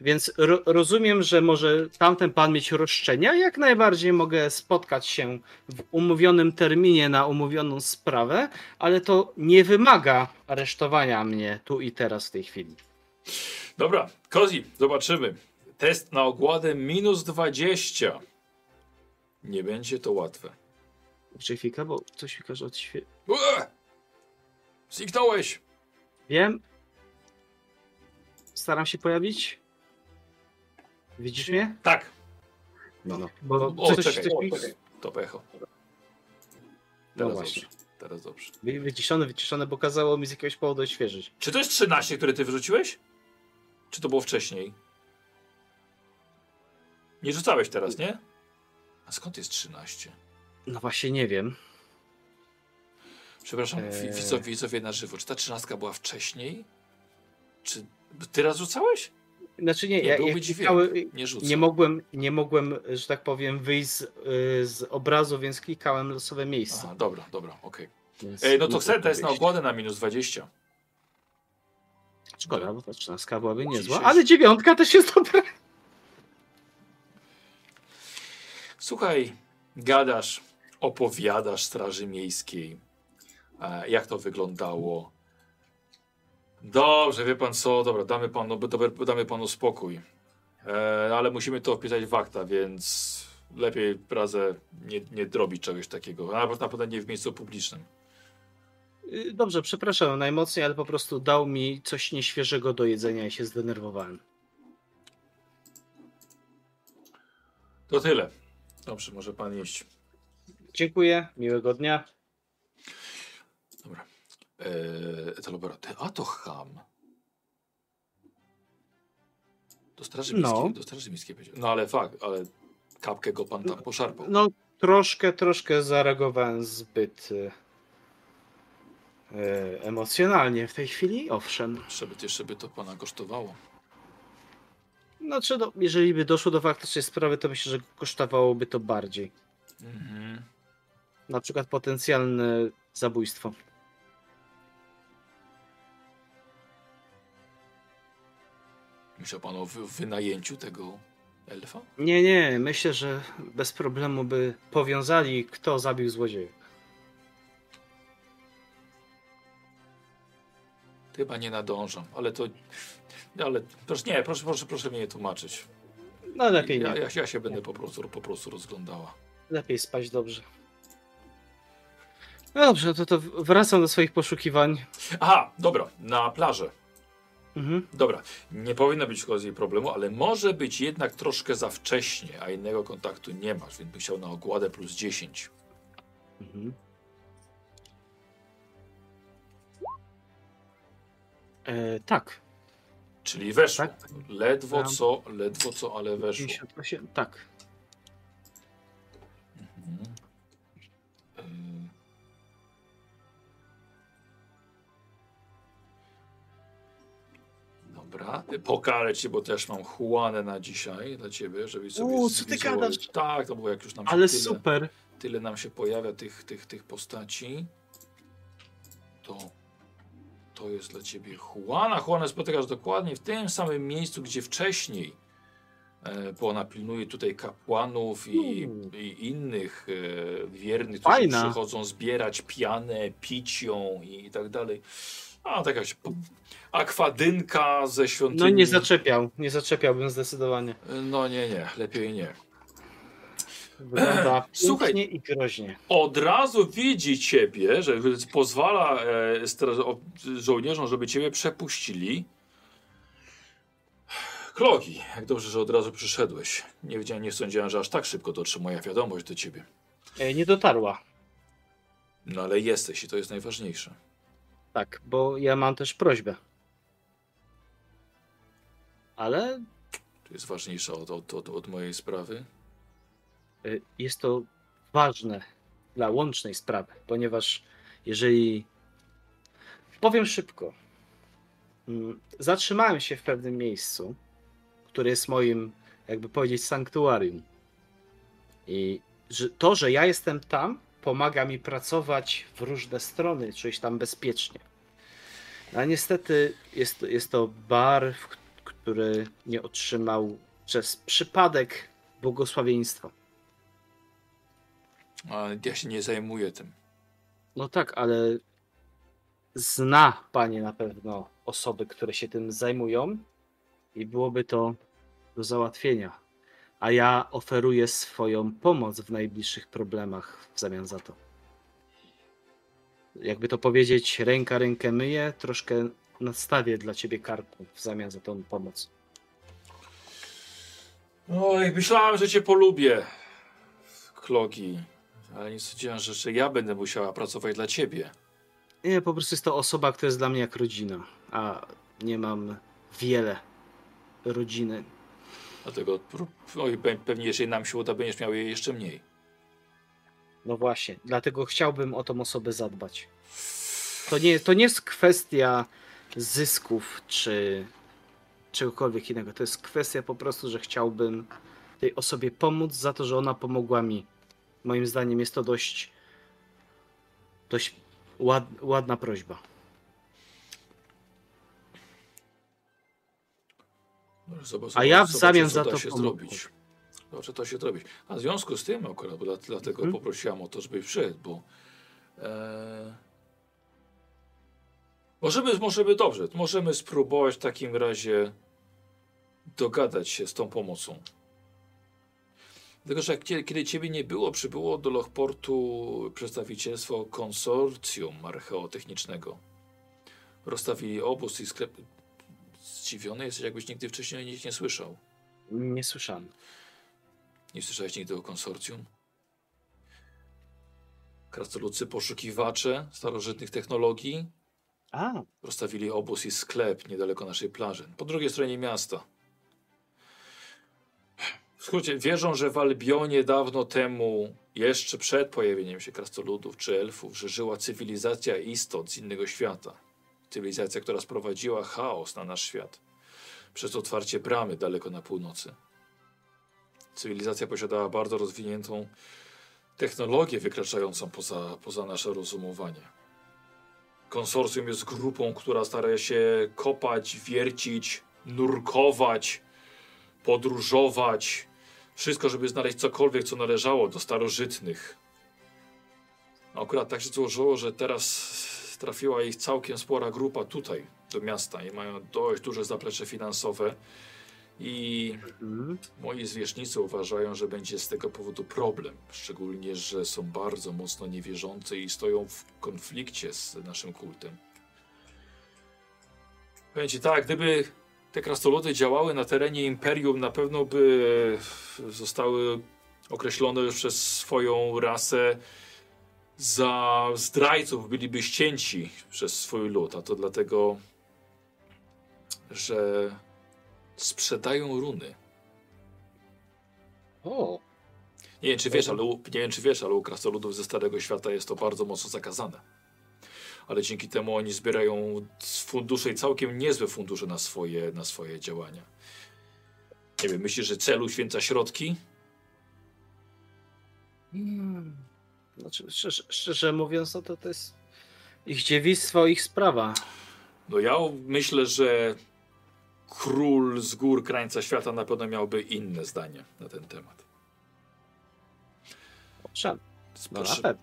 Więc ro, rozumiem, że może tamten pan mieć roszczenia. Jak najbardziej mogę spotkać się w umówionym terminie na umówioną sprawę, ale to nie wymaga aresztowania mnie tu i teraz w tej chwili. Dobra, Kozi, zobaczymy. Test na ogładę minus 20. Nie będzie to łatwe. Czy chwilkę, bo coś mi każe odświe... Zniknąłeś! Wiem. Staram się pojawić. Widzisz mnie? Tak. No, no. Bo O, coś, czekaj, coś o, mi... To pecho. No Teraz właśnie. dobrze. Teraz dobrze. Wy- Wyciszone, wyciszone, bo kazało mi z jakiegoś powodu odświeżyć. Czy to jest 13, które ty wyrzuciłeś? Czy to było wcześniej? Nie rzucałeś teraz, nie? A skąd jest 13? No właśnie nie wiem. Przepraszam, Eee. eee... widzowie, widzowie na żywo. Czy ta 13 była wcześniej? Czy ty raz rzucałeś? Znaczy nie, Nie, ja, ja klikały, Nie nie mogłem, nie mogłem, że tak powiem, wyjść z, y, z obrazu, więc klikałem losowe miejsce. Aha, dobra, dobra, okej. Więc Ej, No to mogłem test na ogładę na minus 20. Szkoda, bo ta trzynastka byłaby niezła, ale dziewiątka też jest dobra. Słuchaj, gadasz, opowiadasz Straży Miejskiej, e, jak to wyglądało. Dobrze, wie pan co, dobra, damy panu, damy panu spokój. E, ale musimy to wpisać w akta, więc lepiej razem nie, nie robić czegoś takiego. Na pewno nie w miejscu publicznym. Y, Dobrze, przepraszam najmocniej, ale po prostu dał mi coś nieświeżego do jedzenia i się zdenerwowałem. To tyle. Dobrze, może pan iść. Dziękuję, miłego dnia. Eee, to laboraty. A to ham. Do straży No. miejskiej. Do straży miejskiej będzie. No ale fakt, ale kapkę go pan tam poszarpał. No, troszkę, troszkę zareagowałem zbyt y, y, emocjonalnie w tej chwili, owszem. Żeby, jeszcze by to pana kosztowało. Znaczy, no, jeżeli by doszło do faktycznej sprawy, to myślę, że kosztowałoby to bardziej. Mhm. Na przykład potencjalne zabójstwo. Myślał pan o wy, wynajęciu tego elfa? Nie, nie, myślę, że bez problemu by powiązali, kto zabił złodzieja. Chyba nie nadążam, ale to. Ale proszę, nie, proszę, proszę, proszę mnie nie tłumaczyć. No lepiej Ja, nie. ja, ja się będę po prostu, po prostu rozglądała. Lepiej spać dobrze. No dobrze, to, to wracam do swoich poszukiwań. Aha, dobra, na plażę. Mhm. Dobra, nie powinno być jej problemu, ale może być jednak troszkę za wcześnie, a innego kontaktu nie masz, więc bym chciał na ogładę plus 10. Mhm. E, tak. Czyli weszło. Tak. Ledwo Tam. co, ledwo co, ale weszło. 58, tak. Mhm. Dobra, pokarę cię, bo też mam Juanę na dzisiaj dla ciebie, żebyś sobie U, co ty gadasz? Tak, no bo jak już nam się Ale tyle, super. tyle nam się pojawia tych, tych, tych postaci, to to jest dla ciebie Juana. Juana spotykasz dokładnie w tym samym miejscu, gdzie wcześniej, e, bo ona pilnuje tutaj kapłanów i, i innych e, wiernych, którzy Fajna. przychodzą zbierać pianę, pić ją i, tak dalej. A taka się po- akwadynka ze świątyni. No nie zaczepiał. Nie zaczepiałbym zdecydowanie. No nie, nie, lepiej nie. Wygląda Słuchaj. i groźnie. od razu widzi ciebie, że pozwala e, żołnierzom, żeby ciebie przepuścili. Klogi, jak dobrze, że od razu przyszedłeś. Nie wiedziałem, nie sądziłem, że aż tak szybko dotrze moja wiadomość do ciebie. E, nie dotarła. No ale jesteś i to jest najważniejsze. Tak, bo ja mam też prośbę. Ale To jest ważniejsze od, od, od, od mojej sprawy. y, jest to ważne dla łącznej sprawy, ponieważ jeżeli powiem szybko, mm, zatrzymałem się w pewnym miejscu, które jest moim, jakby powiedzieć, sanktuarium. I to, że ja jestem tam, pomaga mi pracować w różne strony, czuć tam bezpiecznie. A niestety jest, jest to bar, w k- który nie otrzymał przez przypadek błogosławieństwa. A ja się nie zajmuję tym. No tak, ale zna Panie na pewno osoby, które się tym zajmują i byłoby to do załatwienia. A ja oferuję swoją pomoc w najbliższych problemach w zamian za to. Jakby to powiedzieć, ręka rękę myje, troszkę nastawię dla Ciebie karku w zamian za tą pomoc. Oj, myślałem, że cię polubię. Klogi. Ale nie sądziłem, że ja będę musiała pracować dla ciebie. Nie, po prostu jest to osoba, która jest dla mnie jak rodzina, a nie mam wiele rodziny. Dlatego oj, pe- pewnie jeżeli nam się uda, będziesz miał jej jeszcze mniej. No właśnie, dlatego chciałbym o tą osobę zadbać. To nie, to nie jest kwestia zysków czy czegokolwiek innego. To jest kwestia po prostu, że chciałbym tej osobie pomóc za to, że ona pomogła mi. Moim zdaniem jest to dość, dość ład, ładna prośba. No, zobacz, A ja w zamian za to się pomogę. zrobić. Zobaczę, to się zrobić. A w związku z tym akurat, bo dlatego Mhm. poprosiłam o to, żebyś przyszedł, bo e, możemy, możemy, dobrze, możemy spróbować w takim razie dogadać się z tą pomocą. Dlatego, że kiedy ciebie nie było, przybyło do Lochportu przedstawicielstwo konsorcjum archeotechnicznego. Rozstawili obóz i sklep. Zdziwiony jesteś, jakbyś nigdy wcześniej o nich nie słyszał. Nie słyszałem. Nie słyszałeś nigdy o konsorcjum? Krasnoludcy poszukiwacze starożytnych technologii A, rozstawili obóz i sklep niedaleko naszej plaży, po drugiej stronie miasta. W skrócie, wierzą, że w Albionie dawno temu, jeszcze przed pojawieniem się krasnoludów czy elfów, że żyła cywilizacja istot z innego świata. Cywilizacja, która sprowadziła chaos na nasz świat przez otwarcie bramy daleko na północy. Cywilizacja posiadała bardzo rozwiniętą technologię wykraczającą poza, poza nasze rozumowanie. Konsorcjum jest grupą, która stara się kopać, wiercić, nurkować, podróżować. Wszystko, żeby znaleźć cokolwiek, co należało do starożytnych. Akurat tak się złożyło, że teraz trafiła ich całkiem spora grupa tutaj, do miasta i mają dość duże zaplecze finansowe. I mm, Moi zwierzchnicy uważają, że będzie z tego powodu problem, szczególnie, że są bardzo mocno niewierzący i stoją w konflikcie z naszym kultem. Ci tak, gdyby te krasnoludy działały na terenie Imperium, na pewno by zostały określone już przez swoją rasę za zdrajców, byliby ścięci przez swój lud, a to dlatego, że sprzedają runy. o, Nie wiem, czy wiesz, ale u, nie wiem, czy wiesz, ale u krasnoludów ze Starego Świata jest to bardzo mocno zakazane. Ale dzięki temu oni zbierają fundusze i całkiem niezłe fundusze na swoje, na swoje działania. Nie wiem, myślisz, że celu święca środki? Mm. Znaczy, szczerze, szczerze mówiąc, no to to jest ich dziewictwo, ich sprawa. No ja myślę, że król z gór krańca świata na pewno miałby inne zdanie na ten temat. Owszem, no Potrze-.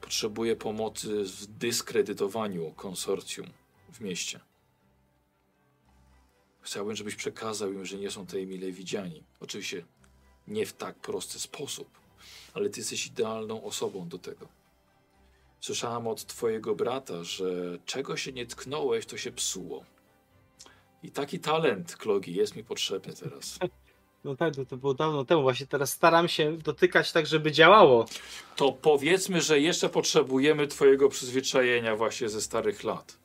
Potrzebuje pomocy w dyskredytowaniu konsorcjum w mieście. Chciałbym, żebyś przekazał im, że nie są tutaj mile widziani. Oczywiście nie w tak prosty sposób, ale ty jesteś idealną osobą do tego. Słyszałam od twojego brata, że czego się nie tknąłeś, to się psuło. I taki talent, Klogi, jest mi potrzebny teraz. No tak, to, to było dawno temu. Właśnie teraz staram się dotykać tak, żeby działało. To powiedzmy, że jeszcze potrzebujemy twojego przyzwyczajenia właśnie ze starych lat.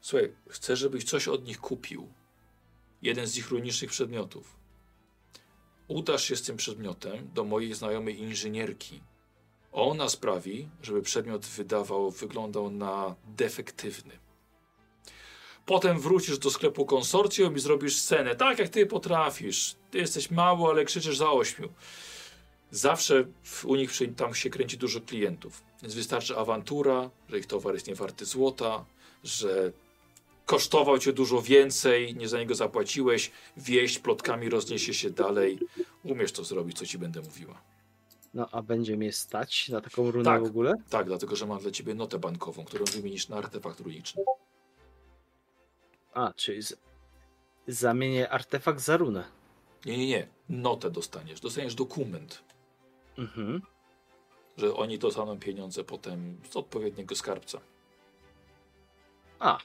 Słuchaj, chcę, żebyś coś od nich kupił. Jeden z ich runicznych przedmiotów. Udasz się z tym przedmiotem do mojej znajomej inżynierki. Ona sprawi, żeby przedmiot wydawał, wyglądał na defektywny. Potem wrócisz do sklepu konsorcjum i zrobisz scenę, tak jak ty potrafisz. Ty jesteś mały, ale krzyczysz za ośmiu. Zawsze w, u nich tam się kręci dużo klientów, więc wystarczy awantura, że ich towar jest niewarty złota, że kosztował cię dużo więcej, nie za niego zapłaciłeś, wieść plotkami rozniesie się dalej. Umiesz to zrobić, co ci będę mówiła. No a będzie mnie stać na taką runę Tak. w ogóle? Tak, dlatego że mam dla ciebie notę bankową, którą wymienisz na artefakt runiczny. A, czyli z... zamienię artefakt za runę. Nie, nie, nie. Notę dostaniesz. Dostaniesz dokument, Mhm. że oni dostaną pieniądze potem z odpowiedniego skarbca. A,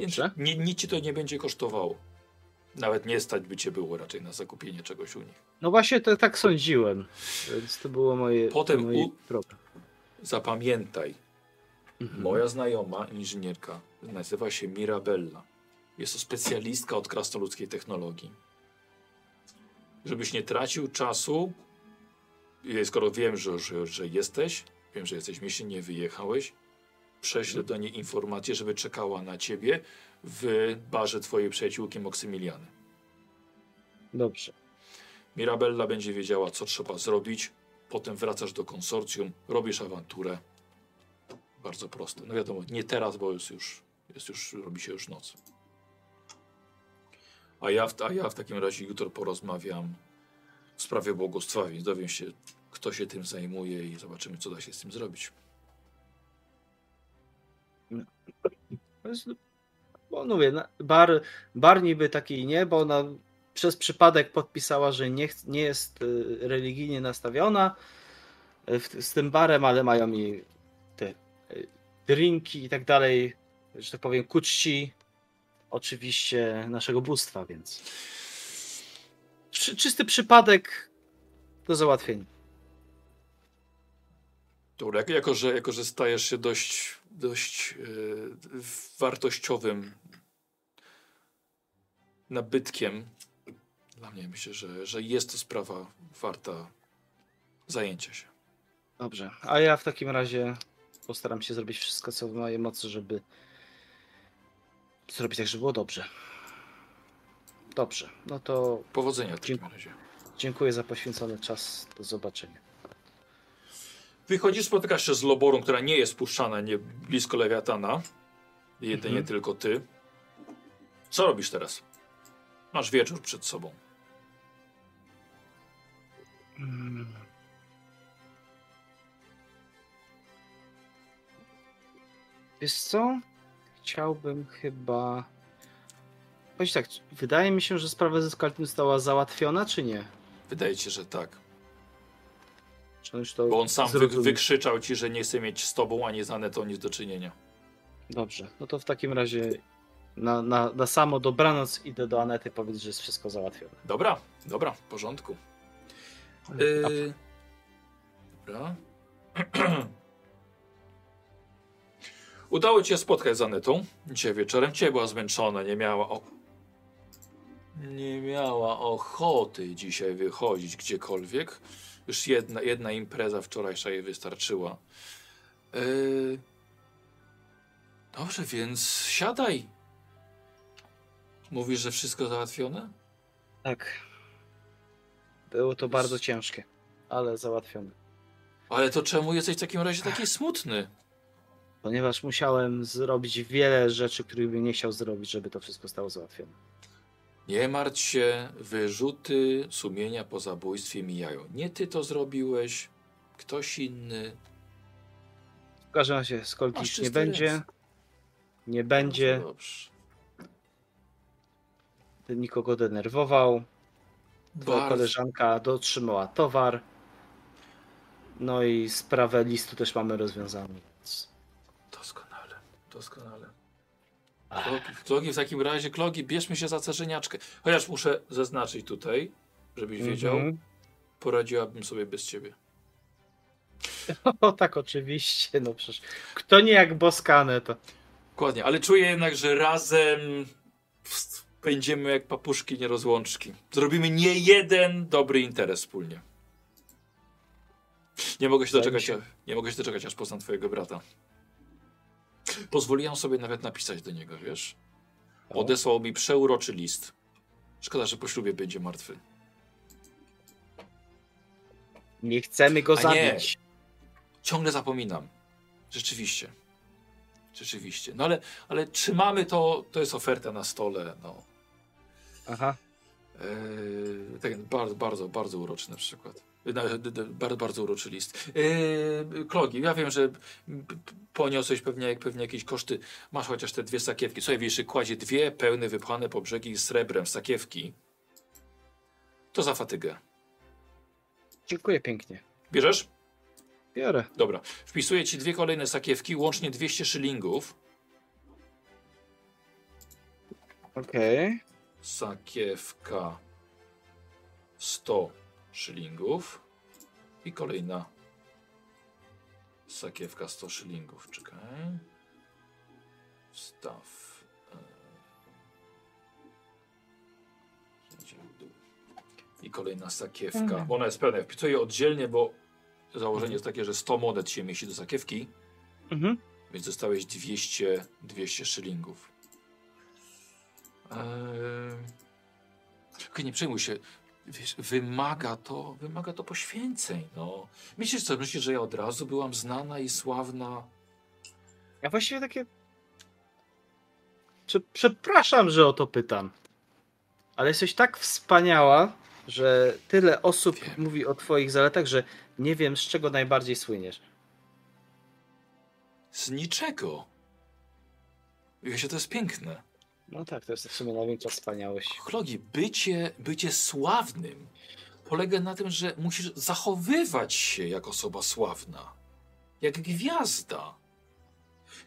Więc dobrze. ni- nic ci to nie będzie kosztowało. Nawet nie stać by cię było raczej na zakupienie czegoś u nich. No właśnie to tak sądziłem, więc to było moje, Potem moje u-. Zapamiętaj, Mhm. moja znajoma inżynierka nazywa się Mirabella. Jest to specjalistka od krasnoludzkiej technologii. Żebyś nie tracił czasu, i skoro wiem, że, że, że jesteś, wiem, że jesteś w mieście, nie wyjechałeś, prześlę do niej informację, żeby czekała na ciebie w barze twojej przyjaciółki Moksymiliany. Dobrze. Mirabella będzie wiedziała, co trzeba zrobić. Potem wracasz do konsorcjum, robisz awanturę. Bardzo proste. No wiadomo, nie teraz, bo jest już, jest już robi się już noc. A ja, w, a ja w takim razie jutro porozmawiam w sprawie błogostwa, więc dowiem się, kto się tym zajmuje i zobaczymy, co da się z tym zrobić. Jest- Bo mówię, bar, bar niby taki nie, bo ona przez przypadek podpisała, że nie, nie jest y, religijnie nastawiona y, z tym barem, ale mają i te y, drinki i tak dalej, że tak powiem, ku czci oczywiście naszego bóstwa, więc Czy, czysty przypadek do załatwienia. Dobra, jak- jako że, jako że stajesz się dość, dość e, wartościowym nabytkiem, dla mnie myślę, że, że jest to sprawa warta zajęcia się. Dobrze, a ja w takim razie postaram się zrobić wszystko, co w mojej mocy, żeby zrobić tak, żeby było dobrze. Dobrze, no to Powodzenia w takim Dziękuję. razie. dziękuję za poświęcony czas. Do zobaczenia. Wychodzisz, spotykasz się z Loborą, która nie jest puszczana nie blisko Lewiatana. Jedynie Mhm. tylko ty. Co robisz teraz? Masz wieczór przed sobą. Mm. Wiesz co? Chciałbym chyba. Powiedz tak, wydaje mi się, że sprawa ze Skalpem została załatwiona, czy nie? Wydaje ci się, że tak. Czy on już to Bo on sam wy, wykrzyczał ci, że nie chce mieć z tobą ani z Anetą nic do czynienia. Dobrze, no to w takim razie na, na, na samo dobranoc idę do Anety powiedzieć, że jest wszystko załatwione. Dobra, dobra, w porządku. Yy, dobra. Udało ci się spotkać z Anetą dzisiaj wieczorem. Cię była zmęczona, nie miała o... Nie miała ochoty dzisiaj wychodzić gdziekolwiek. Już jedna, jedna impreza wczorajsza jej wystarczyła. Yy... Dobrze, więc siadaj. Mówisz, że wszystko załatwione? Tak. Było to bardzo ciężkie, ale załatwione. Ale to czemu jesteś w takim razie taki smutny? Ponieważ musiałem zrobić wiele rzeczy, których bym nie chciał zrobić, żeby to wszystko stało załatwione. Nie martw się, wyrzuty sumienia po zabójstwie mijają. Nie ty to zrobiłeś, ktoś inny. W każdym razie skolki Masz nie będzie. ręce. Nie będzie. Dobrze, dobrze. Nikogo denerwował. Twoja Bardzo. koleżanka dotrzymała towar. No i sprawę listu też mamy rozwiązaną. Doskonale. Klogi, klogi w takim razie, klogi, bierzmy się za cerzeniaczkę. Chociaż muszę zaznaczyć tutaj, żebyś wiedział, Mhm. poradziłabym sobie bez ciebie. O tak, oczywiście. No przecież kto nie jak Boskane to. Dokładnie, ale czuję jednak, że razem będziemy jak papuszki nierozłączki. Zrobimy nie jeden dobry interes wspólnie. Nie mogę się doczekać, nie mogę się doczekać, aż poznam twojego brata. Pozwoliłem sobie nawet napisać do niego, wiesz? Odesłał mi przeuroczy list. Szkoda, że po ślubie będzie martwy. Nie chcemy go A nie. zabić. Ciągle zapominam. Rzeczywiście. Rzeczywiście. No ale, ale trzymamy to, to jest oferta na stole. No. Aha. Eee, tak, bardzo, bardzo, bardzo uroczy na przykład. Bardzo, bardzo uroczy list. Eee, Klogi, ja wiem, że poniosłeś pewnie, pewnie jakieś koszty. Masz chociaż te dwie sakiewki. Słuchaj, wiesz, kładzie dwie pełne, wypchane po brzegi srebrem sakiewki. To za fatygę. Dziękuję pięknie. Bierzesz? Biorę. Dobra. Wpisuję ci dwie kolejne sakiewki, łącznie 200 szylingów. Okej. Sakiewka 100 szylingów. I kolejna sakiewka 100 szylingów. Czekaj. Staw. e. I kolejna sakiewka. Mhm. Ona jest pełna. Ja Wpisuję oddzielnie, bo założenie jest takie, że 100 monet się mieści do sakiewki. Mhm. Więc dostałeś 200, 200 szylingów. Eee... Nie przejmuj się. Wiesz, wymaga to, wymaga to poświęceń. No. Myślisz co, myślisz, że ja od razu byłam znana i sławna? Ja właściwie takie. Prze- Przepraszam, że o to pytam. Ale jesteś tak wspaniała, że tyle osób Wiem. mówi o twoich zaletach, że nie wiem z czego najbardziej słyniesz. Z niczego. Wiecie, to jest piękne. No tak, to jest w sumie największa wspaniałość. Chlogi, bycie, bycie sławnym polega na tym, że musisz zachowywać się jak osoba sławna. Jak gwiazda.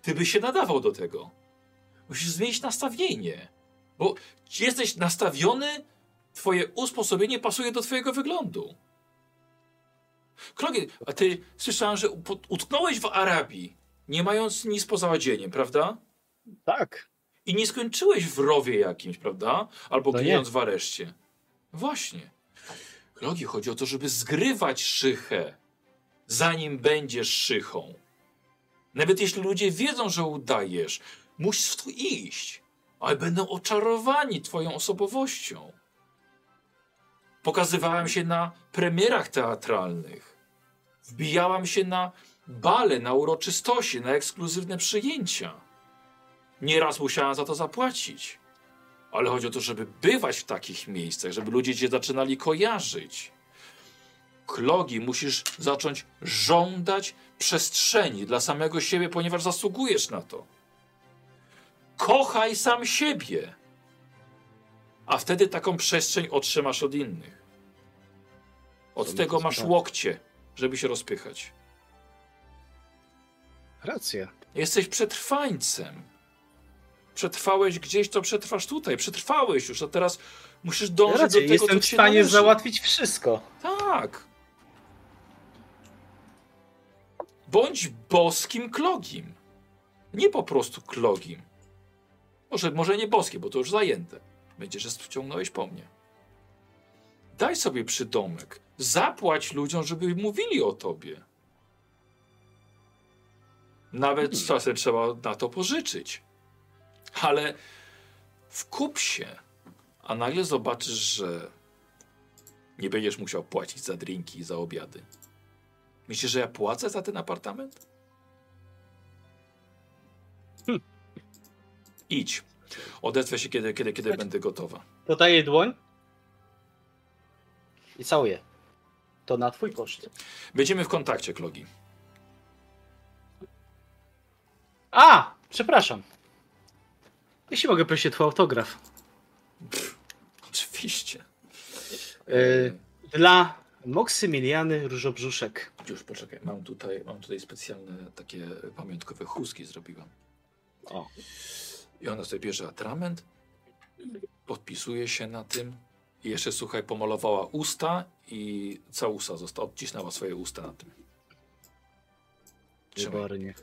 Ty byś się nadawał do tego. Musisz zmienić nastawienie. Bo jesteś nastawiony, twoje usposobienie pasuje do twojego wyglądu. Klogi, a ty słyszałem, że utknąłeś w Arabii, nie mając nic poza ładzieniem, prawda? Tak. I nie skończyłeś w rowie jakimś, prawda? Albo No gnijąc w areszcie. Właśnie. Klogi, chodzi o to, żeby zgrywać szychę, zanim będziesz szychą. Nawet jeśli ludzie wiedzą, że udajesz, musisz w to iść, ale będą oczarowani twoją osobowością. Pokazywałem się na premierach teatralnych. Wbijałam się na bale, na uroczystości, na ekskluzywne przyjęcia. Nieraz musiałem za to zapłacić. Ale chodzi o to, żeby bywać w takich miejscach, żeby ludzie cię zaczynali kojarzyć. Klogi musisz zacząć żądać przestrzeni dla samego siebie, ponieważ zasługujesz na to. Kochaj sam siebie, a wtedy taką przestrzeń otrzymasz od innych. Od tego masz łokcie, żeby się rozpychać. Racja. Jesteś przetrwańcem. Przetrwałeś gdzieś, to przetrwasz tutaj. Przetrwałeś już, a teraz musisz dążyć Racja, do tego, jestem co w stanie należy. załatwić wszystko. Tak. Bądź boskim klogim. Nie po prostu klogim. Może, może nie boskie, bo to już zajęte. Będzie, że wciągnąłeś po mnie. Daj sobie przydomek. Zapłać ludziom, żeby mówili o tobie. Nawet czasem trzeba na to pożyczyć. Ale wkup się, a nagle zobaczysz, że nie będziesz musiał płacić za drinki i za obiady. Myślisz, że ja płacę za ten apartament? Hm. Idź. Odezwę się, kiedy, kiedy, kiedy będę gotowa. Podaję dłoń i całuję. To na twój koszt. Będziemy w kontakcie, Klogi. A! Przepraszam. Jeśli mogę prosić o twój autograf. Oczywiście. Yy, dla Moksymiliany Różobrzuszek. Już poczekaj, mam tutaj, mam tutaj specjalne takie pamiątkowe chustki zrobiłam. O. I ona sobie bierze atrament, podpisuje się na tym i jeszcze, słuchaj, pomalowała usta i całusa została, odcisnęła swoje usta na tym. Trzymaj.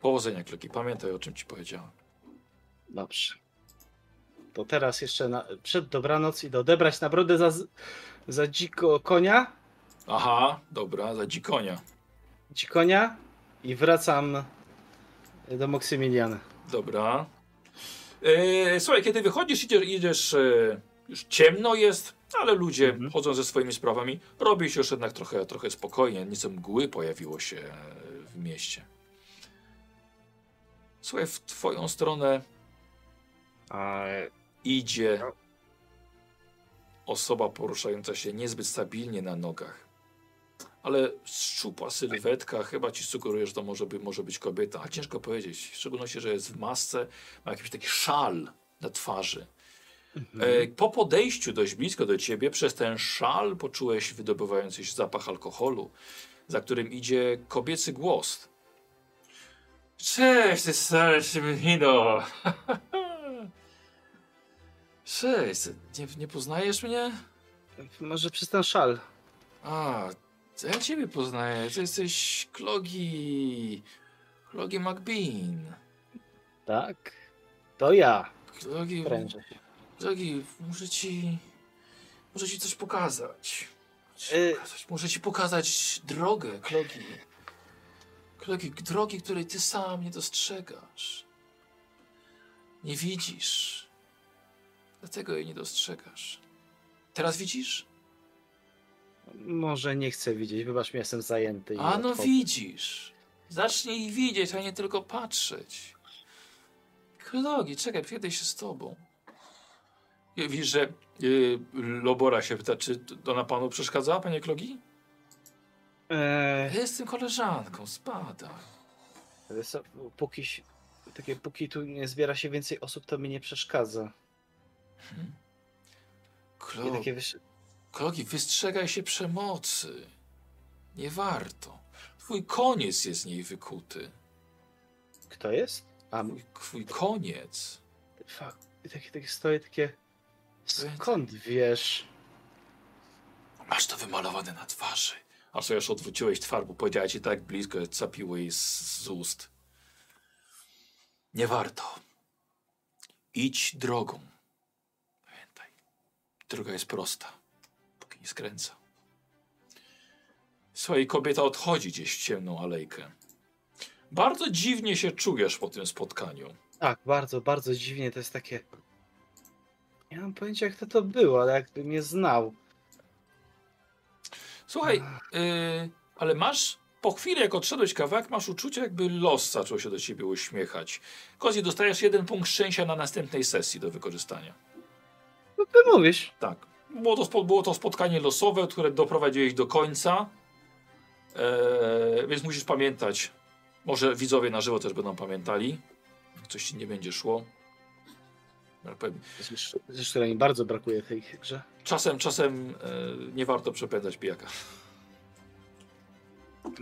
Powodzenia, Kloki. Pamiętaj, o czym ci powiedziałem. Dobrze. To teraz jeszcze na, przed dobranoc idę odebrać nagrodę za, za dziko konia. Aha, dobra, za dzikonia. Dzikonia i wracam do Moksymiliana. Dobra. E, słuchaj, kiedy wychodzisz, idziesz, idziesz e, już ciemno jest, ale ludzie Mhm. chodzą ze swoimi sprawami. Robi się już jednak trochę, trochę spokojnie. Nieco mgły pojawiło się e, w mieście. Słuchaj, w twoją stronę A, idzie osoba poruszająca się niezbyt stabilnie na nogach. Ale szczupła sylwetka, chyba ci sugeruje, że to może, by, może być kobieta. A ciężko powiedzieć, w szczególności, że jest w masce, ma jakiś taki szal na twarzy. E, po podejściu dość blisko do ciebie, przez ten szal poczułeś wydobywający się zapach alkoholu, za którym idzie kobiecy głos. Cześć, ty stary Szymino! Cześć, nie, nie poznajesz mnie? może przez ten szal. A, ja ciebie poznaję. To jesteś Klogi. Klogi McBean. Tak? To ja. Klogi, się. Klogi, muszę ci... Muszę ci coś pokazać. Muszę ci Y- pokazać, muszę ci pokazać drogę, Klogi. Klogi, drogi, której ty sam nie dostrzegasz. Nie widzisz. Dlatego jej nie dostrzegasz. Teraz widzisz? Może nie chcę widzieć, wybacz mi, jestem zajęty. A no widzisz. Zacznij ich widzieć, a nie tylko patrzeć. Klogi, czekaj, przyjadę się z tobą. Widzisz, że y, Lobora się pyta, czy to na panu przeszkadza, panie Klogi? Eee, Ja jestem koleżanką, spada. póki, takie, póki tu nie zbiera się więcej osób, to mi nie przeszkadza. Wiesz, Klogi, wystrzegaj się przemocy. Nie warto. Twój koniec jest z niej wykuty. kto jest? A, Twój, twój koniec. fuck. I takie, takie stoję, takie... Skąd wiesz? Masz to wymalowane na twarzy. A co już odwróciłeś twarz, bo powiedziała ci tak blisko, że capiło jej z, z ust. Nie warto. Idź drogą. Droga jest prosta, póki nie skręca. Słuchaj, kobieta odchodzi gdzieś w ciemną alejkę. Bardzo dziwnie się czujesz po tym spotkaniu. Tak, bardzo, bardzo dziwnie, to jest takie... Nie mam pojęcia jak to to było, ale jakby mnie znał. Słuchaj, yy, ale masz po chwili, jak odszedłeś kawałek, masz uczucie, jakby los zaczął się do ciebie uśmiechać. Kozi, dostajesz jeden punkt szczęścia na następnej sesji do wykorzystania. No ty mówisz. Tak. Było to, było to spotkanie losowe, które doprowadziłeś do końca. Eee, więc musisz pamiętać. Może widzowie na żywo też będą pamiętali. Jak coś ci nie będzie szło. Powiem, Zresztą, mi bardzo brakuje tej grze. Czasem, czasem e, nie warto przepędzać pijaka.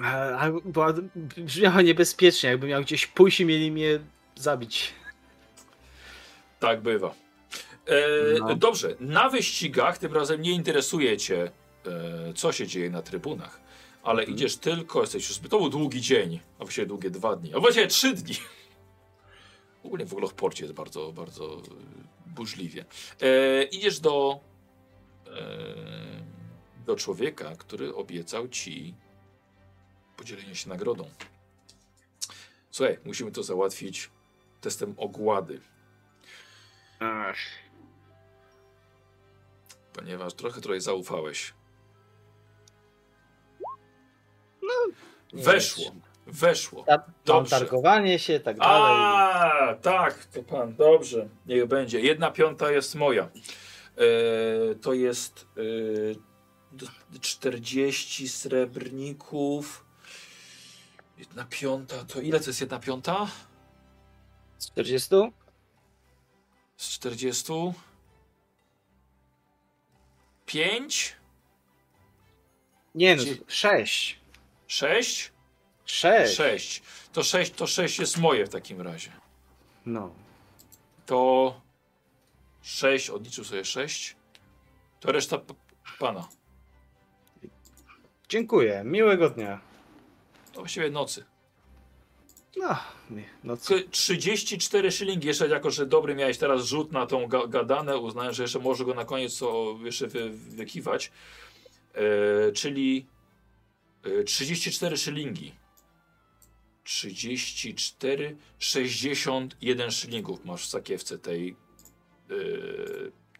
A, a, była, brzmiała niebezpiecznie, jakby miał gdzieś pójść i mieli mnie zabić. Tak bywa. E, No. Dobrze, na wyścigach tym razem nie interesuje cię, e, co się dzieje na trybunach, ale Mhm. idziesz tylko, jesteś już, to był długi dzień, a właściwie długie dwa dni, a właściwie trzy dni. Ogólnie w ogóle w porcie jest bardzo, bardzo burzliwie. E, idziesz do, e, do człowieka, który obiecał ci podzielenie się nagrodą. Słuchaj, musimy to załatwić testem ogłady. Ach, Ponieważ trochę trochę zaufałeś. nie Weszło. Weszło. Ta, Dobrze. targowanie się, tak dalej. A, tak, to pan, dobrze. Niech będzie. Jedna piąta jest moja. E, to jest e, do- 40 srebrników. Jedna piąta, to ile to jest jedna piąta? Z 40? Z 40? 5? Nie no, Dzie- 6. 6? 6. 6. To 6 to 6 jest moje w takim razie. No. To 6, odliczył sobie 6. To reszta pana. Dziękuję, miłego dnia. To właściwie nocy. No, nie, no co? Tylko 34 szylingi, jeszcze jako, że dobry miałeś teraz rzut na tą ga gadanę, uznałem, że jeszcze może go na koniec co jeszcze wy wykiwać. E, czyli e, 34 szylingi. 34, 61 szylingów masz w sakiewce tej e,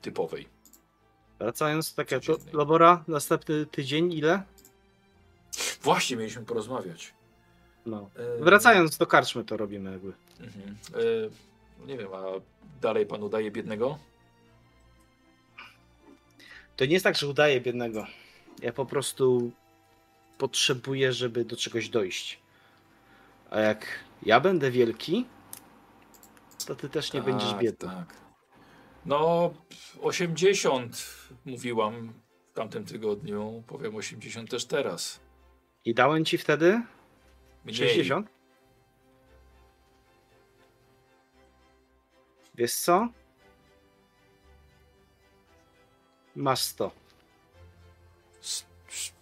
typowej. Wracając, takie to, Codziennej. Lobora, następny tydzień ile? Właśnie mieliśmy porozmawiać. No. E, Wracając do karczmy to robimy jakby. Mhm. E, nie wiem, a dalej pan udaje biednego? To nie jest tak, że udaję biednego. Ja po prostu potrzebuję, żeby do czegoś dojść. A jak ja będę wielki, to ty też nie będziesz biedny. Tak. No, 80 mówiłam w tamtym tygodniu, powiem 80 też teraz. I dałem ci wtedy Mniej. 60? Wiesz co? Masz 100. S- sz-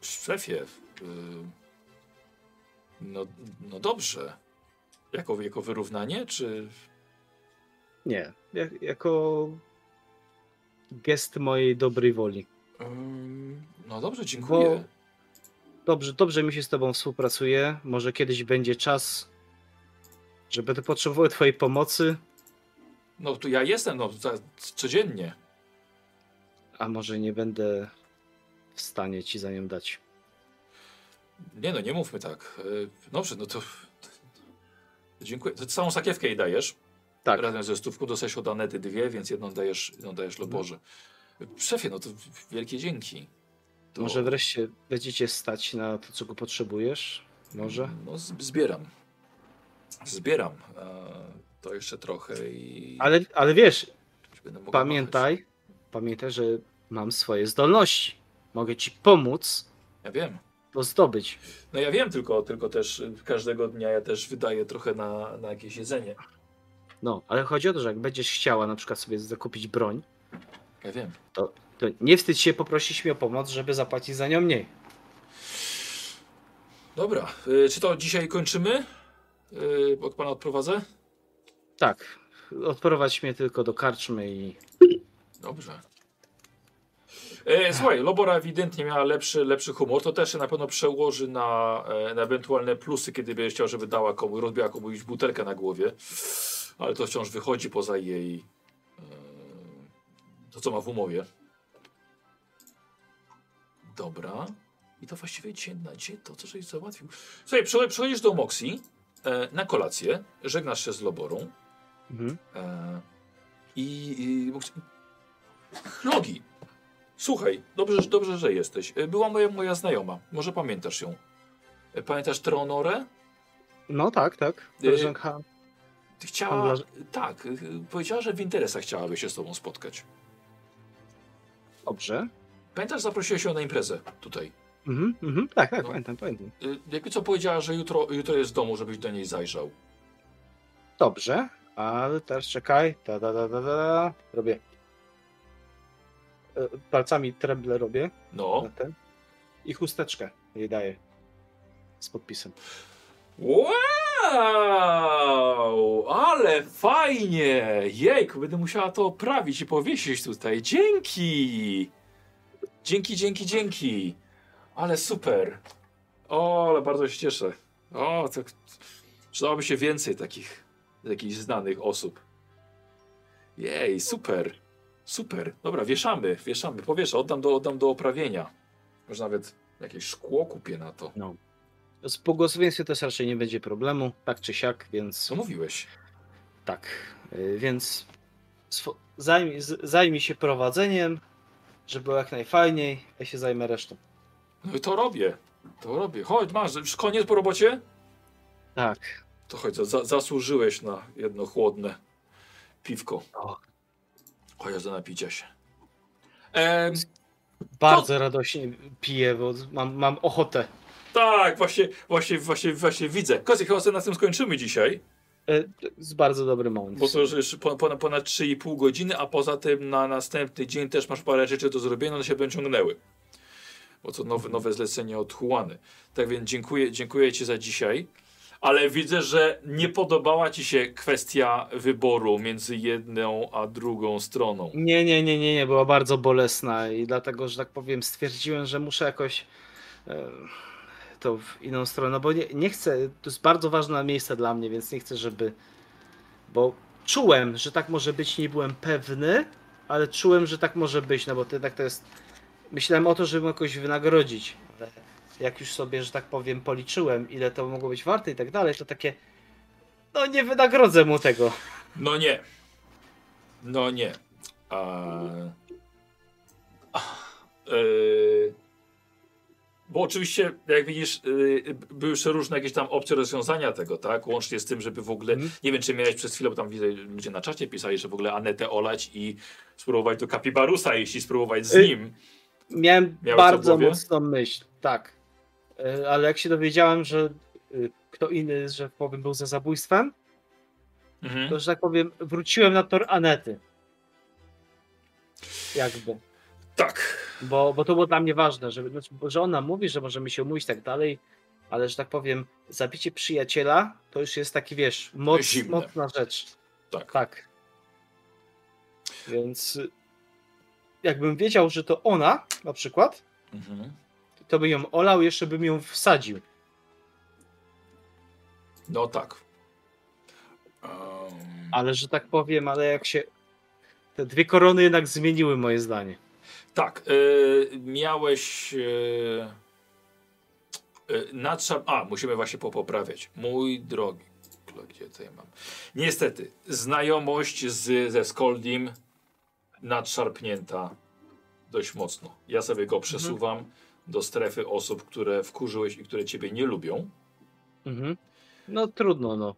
Szefie, y, no, no dobrze. Jako, jako wyrównanie, czy... Nie, jak, jako gest mojej dobrej woli. Ym, no dobrze, dziękuję. Dobrze, dobrze mi się z tobą współpracuje. Może kiedyś będzie czas, że będę potrzebował twojej pomocy, No tu ja jestem, no, za, codziennie. a może nie będę w stanie ci za nią dać. Nie no, nie mówmy tak. Y, Dobrze, no to... Dziękuję. To całą sakiewkę jej dajesz. Tak. Razem ze stówką dostałeś od Anety dwie, więc jedną dajesz, jedną dajesz Loborze. Szefie, no to wielkie dzięki. To, Może wreszcie będziecie stać na to, co go potrzebujesz? Może? No, zbieram. Zbieram. E, to jeszcze trochę i... Ale, ale wiesz, będę mógł pamiętaj, pamiętaj, że mam swoje zdolności. Mogę ci pomóc machać. Ja wiem. to zdobyć. No ja wiem, tylko, tylko też każdego dnia ja też wydaję trochę na, na jakieś jedzenie. No, ale chodzi o to, że jak będziesz chciała na przykład sobie zakupić broń, Ja wiem. to nie wstydź się poprosić mnie o pomoc, żeby zapłacić za nią mniej. Dobra, y, czy to dzisiaj kończymy? Y, od pana odprowadzę? Tak, odprowadź mnie tylko do karczmy i... Dobrze. E, słuchaj, Lobora ewidentnie miała lepszy, lepszy humor. To też się na pewno przełoży na, e, na ewentualne plusy, kiedy będziesz chciał, żeby dała komuś, rozbiła komuś butelkę na głowie. Ale to wciąż wychodzi poza jej e, to, co ma w umowie. Dobra. I to właściwie dzisiaj na dzień to, co żeś załatwił. Słuchaj, przycho- przychodzisz do Moxie e, na kolację, żegnasz się z Loborą. Mhm. E, I, i Logi, słuchaj, dobrze, dobrze, że jesteś. E, Była moja, moja znajoma, może pamiętasz ją. E, Pamiętasz Treonorę? No tak, tak. Koleżanka... Ty chciała, Handlarz- tak, e, powiedziała, że w interesach chciałaby się z tobą spotkać. Dobrze. Pamiętasz, zaprosiłeś ją na imprezę tutaj. Mhm, mhm. Tak, tak, No. pamiętam, pamiętam. E, Jakby co powiedziała, że jutro, jutro jest w domu, żebyś do niej zajrzał. Dobrze, ale teraz czekaj. Da, da, da, da, da. Robię. E, Palcami treble robię. No. Ten. I chusteczkę jej daję. Z podpisem. Wow, ale fajnie! Jejku, będę musiała to oprawić i powiesić tutaj. Dzięki! Dzięki, dzięki, dzięki. Ale super. O, ale bardzo się cieszę. O, to przydałoby się więcej takich jakichś znanych osób. Jej, super. Super. Dobra, wieszamy, wieszamy. Powieszę, oddam do, oddam do oprawienia. Może nawet jakieś szkło kupię na to. Z błogosławieństwem też raczej nie będzie problemu, tak czy siak, więc Co mówiłeś? tak. Y, Więc zajmij, zajmij się prowadzeniem, żeby było jak najfajniej, ja się zajmę resztą. No i to robię. To robię. Chodź, masz, już koniec po robocie? Tak. To chodź, za, zasłużyłeś na jedno chłodne piwko. O. Chociaż do napicia się. Em, Bardzo radośnie piję, bo mam, mam ochotę. tak, właśnie, właśnie, właśnie, właśnie widzę. Kozy, chyba sobie na tym skończymy dzisiaj, Z bardzo dobry moment. bo to już już po- ponad, ponad 3,5 godziny, a poza tym na następny dzień też masz parę rzeczy do zrobienia, one się będą ciągnęły. Bo to nowe, nowe zlecenie od Juany. Tak więc dziękuję, dziękuję Ci za dzisiaj. Ale widzę, że nie podobała Ci się kwestia wyboru między jedną a drugą stroną. Nie, nie, nie, nie, nie, była bardzo bolesna i dlatego, że tak powiem, stwierdziłem, że muszę jakoś e, to w inną stronę, no bo nie, nie chcę, to jest bardzo ważne miejsce dla mnie, więc nie chcę, żeby, bo czułem, że tak może być, nie byłem pewny, ale czułem, że tak może być, no bo to jednak to jest, myślałem o to, żeby jakoś wynagrodzić, ale jak już sobie, że tak powiem, policzyłem, ile to mogło być warte i tak dalej, to takie, no nie wynagrodzę mu tego. No nie. No nie. A... Yy... Bo oczywiście, jak widzisz, yy, były jeszcze różne jakieś tam opcje rozwiązania tego, tak? Łącznie z tym, żeby w ogóle, Mhm. nie wiem czy miałeś przez chwilę, bo tam widzę, ludzie na czacie pisali, że w ogóle Anetę olać i spróbować do Kapibarusa, jeśli spróbować z Y- nim. Miałem Miałeś bardzo mocną myśl, tak. E, Ale jak się dowiedziałem, że y, kto inny, że powiem, był za zabójstwem, Mhm. to że tak powiem, wróciłem na tor Anety. Jakby. Tak. Bo, bo to było dla mnie ważne, że, znaczy, że ona mówi, że możemy się umówić i tak dalej, ale że tak powiem, zabicie przyjaciela to już jest taki, wiesz, moc, Zimne. mocna rzecz. Tak. Tak. Więc jakbym wiedział, że to ona na przykład, Mhm. to bym ją olał, jeszcze bym ją wsadził. No tak. Um, Ale że tak powiem, ale jak się. Te dwie korony jednak zmieniły moje zdanie. Tak, y, miałeś. Y, y, nadszab... A, musimy właśnie popoprawiać. Mój drogi gdzie tutaj mam. Niestety, znajomość z, ze Skoldim nadszarpnięta dość mocno. Ja sobie go przesuwam do strefy osób, które wkurzyłeś i które ciebie nie lubią. Mhm. No trudno, no.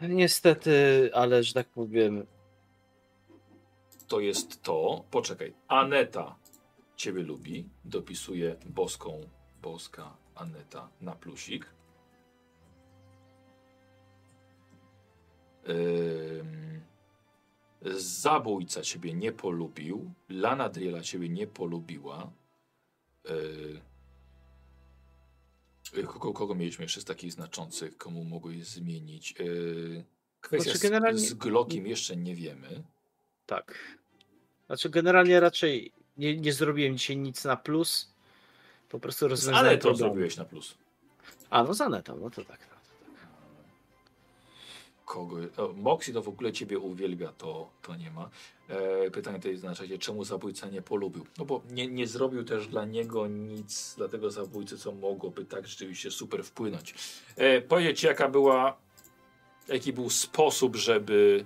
Yy, Niestety, ale że tak powiem. To jest to. Poczekaj. Aneta ciebie lubi. Dopisuje boską, boska Aneta na plusik. Zabójca ciebie nie polubił. Lana Driela ciebie nie polubiła. Yy, kogo, kogo mieliśmy jeszcze z takich znaczących, komu mogłeś zmienić? Yy, kwestia Znaczy, z, generalnie- z Glockiem jeszcze nie wiemy. Tak. Znaczy, generalnie raczej nie, nie zrobiłem dzisiaj nic na plus. Po prostu rozwiązałem Anetą problem. zrobiłeś na plus. A, no z Anetą, no to tak. No. Kogo? O, Moxie to w ogóle ciebie uwielbia, to, to nie ma. E, pytanie to jest na czemu zabójca nie polubił? No bo nie, nie zrobił też dla niego nic, dla tego zabójcy, co mogłoby tak rzeczywiście super wpłynąć. E, powiedz, jaka była, jaki był sposób, żeby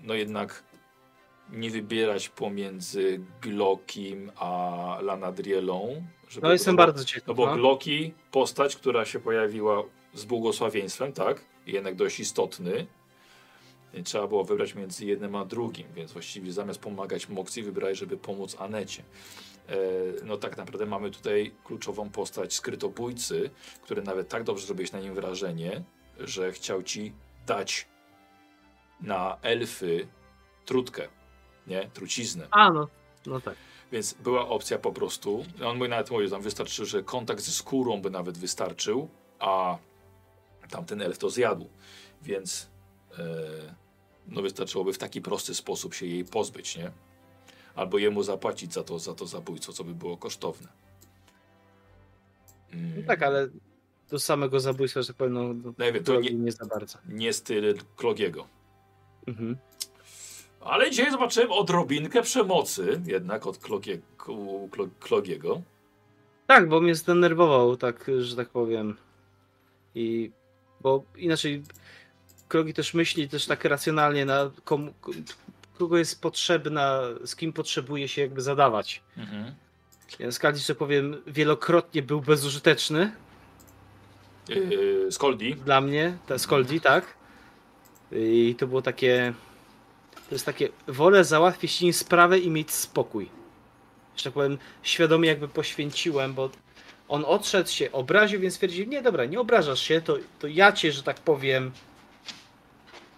no jednak nie wybierać pomiędzy Glockim a Lanadrielą. żeby- no jestem bardzo ciekaw. no bo. Glocki, postać, która się pojawiła z błogosławieństwem, tak? Jednak dość istotny. Trzeba było wybrać między jednym a drugim, więc właściwie zamiast pomagać Moxie, wybrałeś, żeby pomóc Anecie. E, no tak naprawdę mamy tutaj kluczową postać skrytobójcy, który nawet tak dobrze zrobiłeś na nim wrażenie, że chciał ci dać na elfy trutkę, nie? Truciznę. A, no. No tak. Więc była opcja po prostu. On mówi nawet mówił, tam wystarczy, że kontakt ze skórą by nawet wystarczył, a tamten elf to zjadł. Więc e, no wystarczyłoby w taki prosty sposób się jej pozbyć, nie? Albo jemu zapłacić za to, za to zabójco, co by było kosztowne. Mm. No tak, ale do samego zabójstwa, że tak powiem, no, no, ja wiem, to nie, nie za bardzo. nie styl Klogiego. Mhm. Ale dzisiaj zobaczyłem odrobinkę przemocy jednak od Klogie, Klo- Klogiego. Tak, bo mnie zdenerwował, tak, że tak powiem. I bo inaczej Krogi też myśli też tak racjonalnie na komu, kogo jest potrzebna, z kim potrzebuje się jakby zadawać. Mhm. Więc Kali, że powiem, wielokrotnie był bezużyteczny Yy, Skoldi. dla mnie, ta Skoldi, tak? I to było takie. To jest takie. Wolę załatwić im sprawę i mieć spokój. Że tak powiem, świadomie jakby poświęciłem, bo on odszedł się, obraził, więc stwierdził, nie dobra, nie obrażasz się, to, to ja cię, że tak powiem,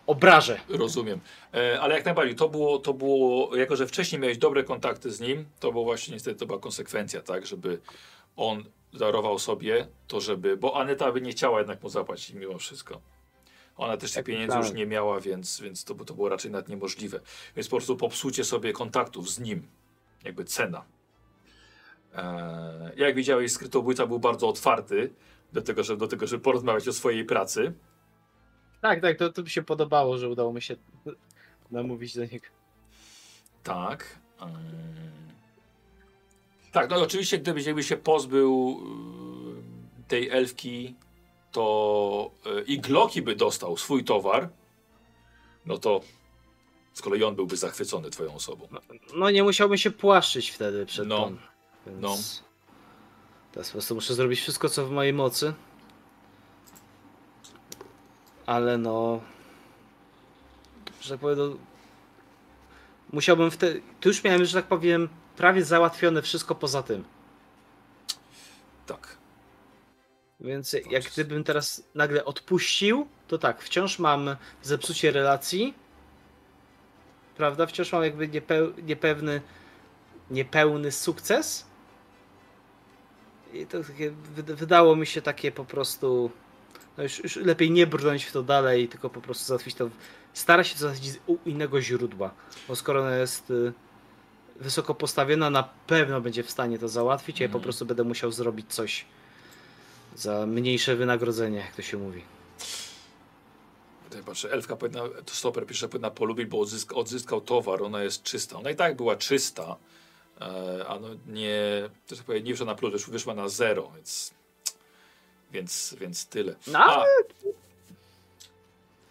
obrażę. Rozumiem. E, ale jak najbardziej, to było, to było, jako że wcześniej miałeś dobre kontakty z nim, to było właśnie niestety to była konsekwencja, tak, żeby on darował sobie to, żeby, bo Aneta by nie chciała jednak mu zapłacić mimo wszystko. Ona też tych Tak, pieniędzy tak. już nie miała, więc, więc to, to było raczej nawet niemożliwe. Więc po prostu popsucie sobie kontaktów z nim, jakby cena. E, jak widziałeś, skrytobójca był bardzo otwarty do tego, żeby, do tego, żeby porozmawiać o swojej pracy. Tak, tak, to, to mi się podobało, że udało mi się namówić do niego. Tak. Ym. Tak, no i oczywiście jakby się pozbył y, tej elfki, to y, i Glocki by dostał swój towar, no to z kolei on byłby zachwycony twoją osobą. No nie musiałbym się płaszczyć wtedy przed No, tą. Więc no. Teraz po prostu muszę zrobić wszystko, co w mojej mocy. Ale no... Że tak powiem, no, musiałbym wtedy... Tu już miałem, że tak powiem, prawie załatwione wszystko poza tym. Tak. Więc jak gdybym teraz nagle odpuścił, to tak, wciąż mam zepsucie relacji. Prawda? Wciąż mam jakby niepeł, niepewny, niepełny sukces. I to takie, wyd- wydało mi się takie po prostu. No już, już lepiej nie brnąć w to dalej, tylko po prostu załatwić to. Stara się to załatwić u innego źródła. Bo skoro ona jest y, wysoko postawiona, na pewno będzie w stanie to załatwić. Ja po Mhm. prostu będę musiał zrobić coś za mniejsze wynagrodzenie, jak to się mówi. Tutaj patrzę, elfka powinna, to stoper pisze, że powinna polubić, bo odzyska, odzyskał towar, ona jest czysta. Ona i tak była czysta, e, a no nie, to tak powiem, nie wyszła na plus, już wyszła na zero, więc więc, więc tyle. No, A,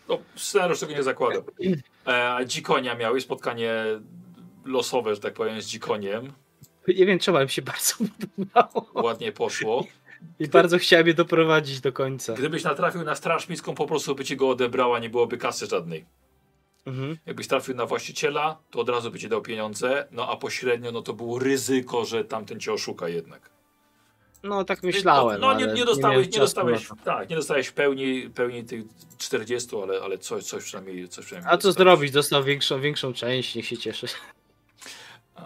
no, scenariusz tego nie zakłada. E, a dzikonia miałeś spotkanie losowe, że tak powiem, z dzikoniem. nie wiem czemu, ale mi się bardzo podobało. Ładnie poszło. I bardzo chciałem je doprowadzić do końca. Gdybyś natrafił na straż miejską, po prostu by ci go odebrała, nie byłoby kasy żadnej. Mhm. Jakbyś trafił na właściciela, to od razu by ci dał pieniądze, no a pośrednio no to było ryzyko, że tamten cię oszuka jednak. No tak myślałem. No, no nie, nie dostałeś, nie, czasu dostałeś, tak, nie dostałeś pełni, pełni tych 40, ale, ale coś, coś przynajmniej, coś przynajmniej A co dostałeś. zrobić? Dostał większą, większą część, niech się cieszy. Eee,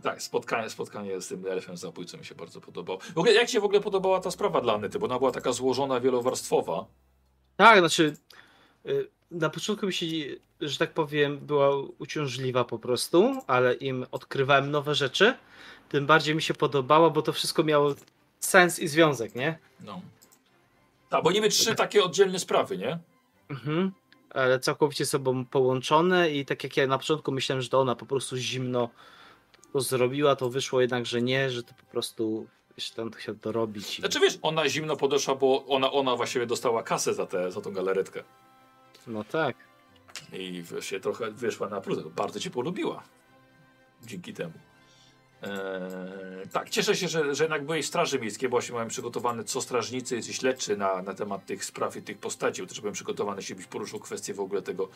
tak, spotkanie, spotkanie z tym elfem zabójcą mi się bardzo podobało. W ogóle, jak się w ogóle podobała ta sprawa dla Anety? Bo ona była taka złożona, wielowarstwowa. Tak, znaczy y, na początku mi się, że tak powiem, była uciążliwa po prostu, ale im odkrywałem nowe rzeczy, tym bardziej mi się podobało, bo to wszystko miało sens i związek, nie? No. Tak, bo niby trzy takie oddzielne sprawy, nie? Mhm. Ale całkowicie sobą połączone i tak jak ja na początku myślałem, że to ona po prostu zimno to zrobiła, to wyszło jednak, że nie, że to po prostu wiesz, tam chciał dorobić. i- Znaczy wiesz, ona zimno podeszła, bo ona, ona właściwie dostała kasę za, tę za tą galaretkę. No tak. I się trochę wyszła na plus. Bardzo cię polubiła. Dzięki temu. Eee, tak, cieszę się, że, że jednak byłeś w Straży Miejskiej, bo właśnie miałem przygotowane co strażnicy, jesteś śledczy na, na temat tych spraw i tych postaci, bo też byłem przygotowany, żebyś poruszył kwestię w ogóle tego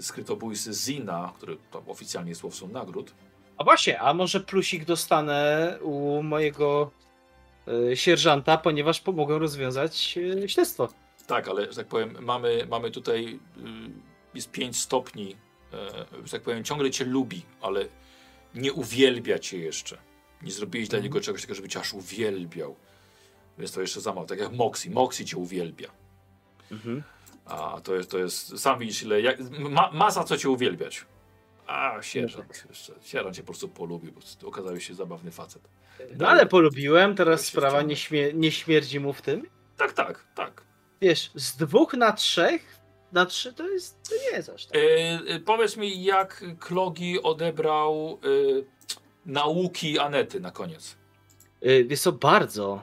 skrytobójcy Zina, który tam oficjalnie jest łowcą nagród. A właśnie, a może plusik dostanę u mojego y, sierżanta, ponieważ pomogę rozwiązać y, śledztwo. Tak, ale że tak powiem, mamy, mamy tutaj, y, jest 5 stopni, e, że tak powiem, ciągle cię lubi, ale nie uwielbia cię jeszcze. Nie zrobiłeś dla Mhm. niego czegoś takiego, żeby cię aż uwielbiał. Więc to jeszcze za mało. Tak jak Moxie. Moxie cię uwielbia. Mhm. A to jest, to jest sam widzisz ile, jak, ma, ma za co cię uwielbiać. A, sierżant, jeszcze, sierżant cię po prostu polubił, bo okazałeś się zabawny facet. No ale polubiłem, teraz sprawa nie, śmie- nie śmierdzi mu w tym. Tak, tak, tak. Wiesz, z dwóch na trzech, na trzy to jest, to nie jest aż tak. E, e, powiedz mi, jak Klogi odebrał e, nauki Anety na koniec. Y, Wiesz co, bardzo.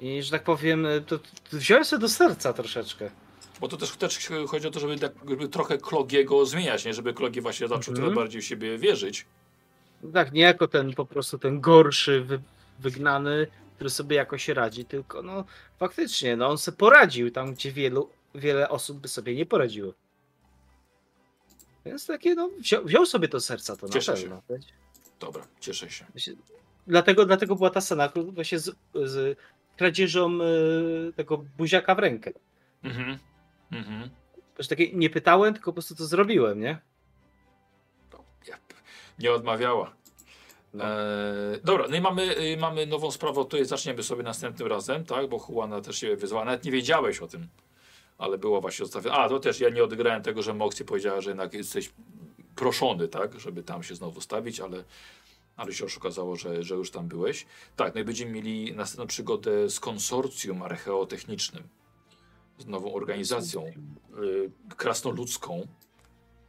I że tak powiem, y, to, to wziąłem sobie do serca troszeczkę. Bo to też, też chodzi o to, żeby, tak, żeby trochę Klogiego zmieniać, nie? Żeby Klogi właśnie zaczął Mhm. trochę bardziej w siebie wierzyć. Tak, nie jako ten po prostu ten gorszy, wy, wygnany, który sobie jakoś radzi, tylko no faktycznie, no on sobie poradził tam, gdzie wielu, wiele osób by sobie nie poradziło. Więc takie, no, wziął, wziął sobie to serca, to Cieszę na się. pewno. Dobra, cieszę się. Dlatego, dlatego była ta scena właśnie z, z kradzieżą y, tego buziaka w rękę. Mhm. Mhm. Też takie nie pytałem, tylko po prostu to zrobiłem, nie? No. Nie odmawiała. No. Eee, dobra, no i mamy, y, mamy nową sprawę, od której zaczniemy sobie następnym razem, tak? Bo Juana też się wyzwała. Nawet nie wiedziałeś o tym, ale było właśnie zostawione. A, to też ja nie odegrałem tego, że Moxie powiedziała, że jednak jesteś proszony, tak? Żeby tam się znowu stawić, ale, ale się okazało, że, że już tam byłeś. Tak, no i będziemy mieli następną przygodę z konsorcjum archeotechnicznym, z nową organizacją y, krasnoludzką,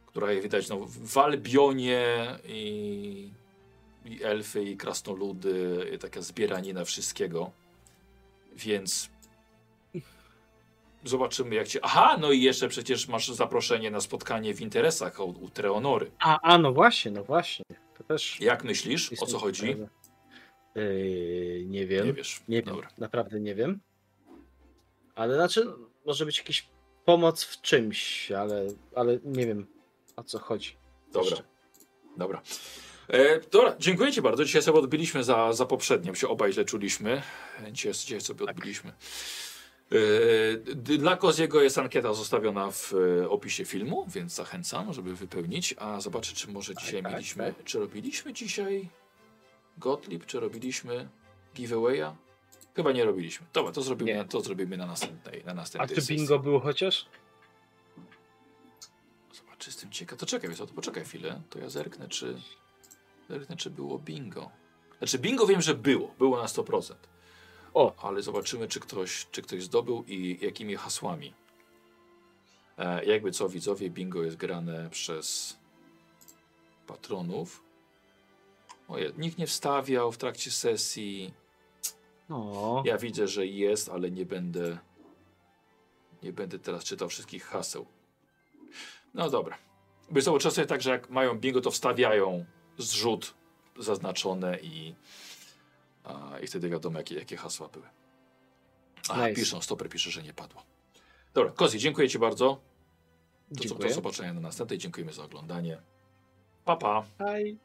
która jak widać no, w Albionie i, i elfy i krasnoludy, i taka zbieranina wszystkiego. Więc zobaczymy jak cię... Aha, no i jeszcze przecież masz zaproszenie na spotkanie w interesach u, u Treonory. A, a, no właśnie, no właśnie. To też. Jak myślisz? O co chodzi? Yy, nie wiem. Nie wiesz. Nie wiem, Dobra. naprawdę nie wiem. Ale znaczy, może być jakiś pomoc w czymś, ale, ale nie wiem o co chodzi. Dobra. Jeszcze. Dobra. E, dobra, dziękuję Ci bardzo. Dzisiaj sobie odbiliśmy za, za poprzednim. Się obaj źle czuliśmy. Dzisiaj, dzisiaj sobie odbiliśmy. E, dla Koziego jest ankieta zostawiona w e, opisie filmu, więc zachęcam, żeby wypełnić. A zobaczę, czy może dzisiaj tak, mieliśmy. Czy robiliśmy dzisiaj Gottlieb, czy robiliśmy giveawaya? Chyba nie robiliśmy. Dobra, to zrobimy, Nie. to zrobimy na następnej, na A następnej czy sesji. bingo było chociaż? Zobacz, czy jestem ciekaw. To czekaj, to poczekaj chwilę. To ja zerknę, czy, zerknę, czy było bingo. Znaczy bingo wiem, że było. Było na 100%. O. Ale zobaczymy, czy ktoś, czy ktoś zdobył i jakimi hasłami. E, jakby co, widzowie, bingo jest grane przez patronów. Oje, nikt nie wstawiał w trakcie sesji. No. Ja widzę, że jest, ale nie będę. Nie będę teraz czytał wszystkich haseł. No dobra. Bo są czasem tak, że jak mają bingo, to wstawiają zrzut zaznaczone i, i wtedy wiadomo, jakie, jakie hasła były. A, Nice. piszą, stoper pisze, że nie padło. Dobra, Kozi, dziękuję Ci bardzo. Do Dziękuję. zobaczenia na następnej. Dziękujemy za oglądanie. Pa, pa. Bye.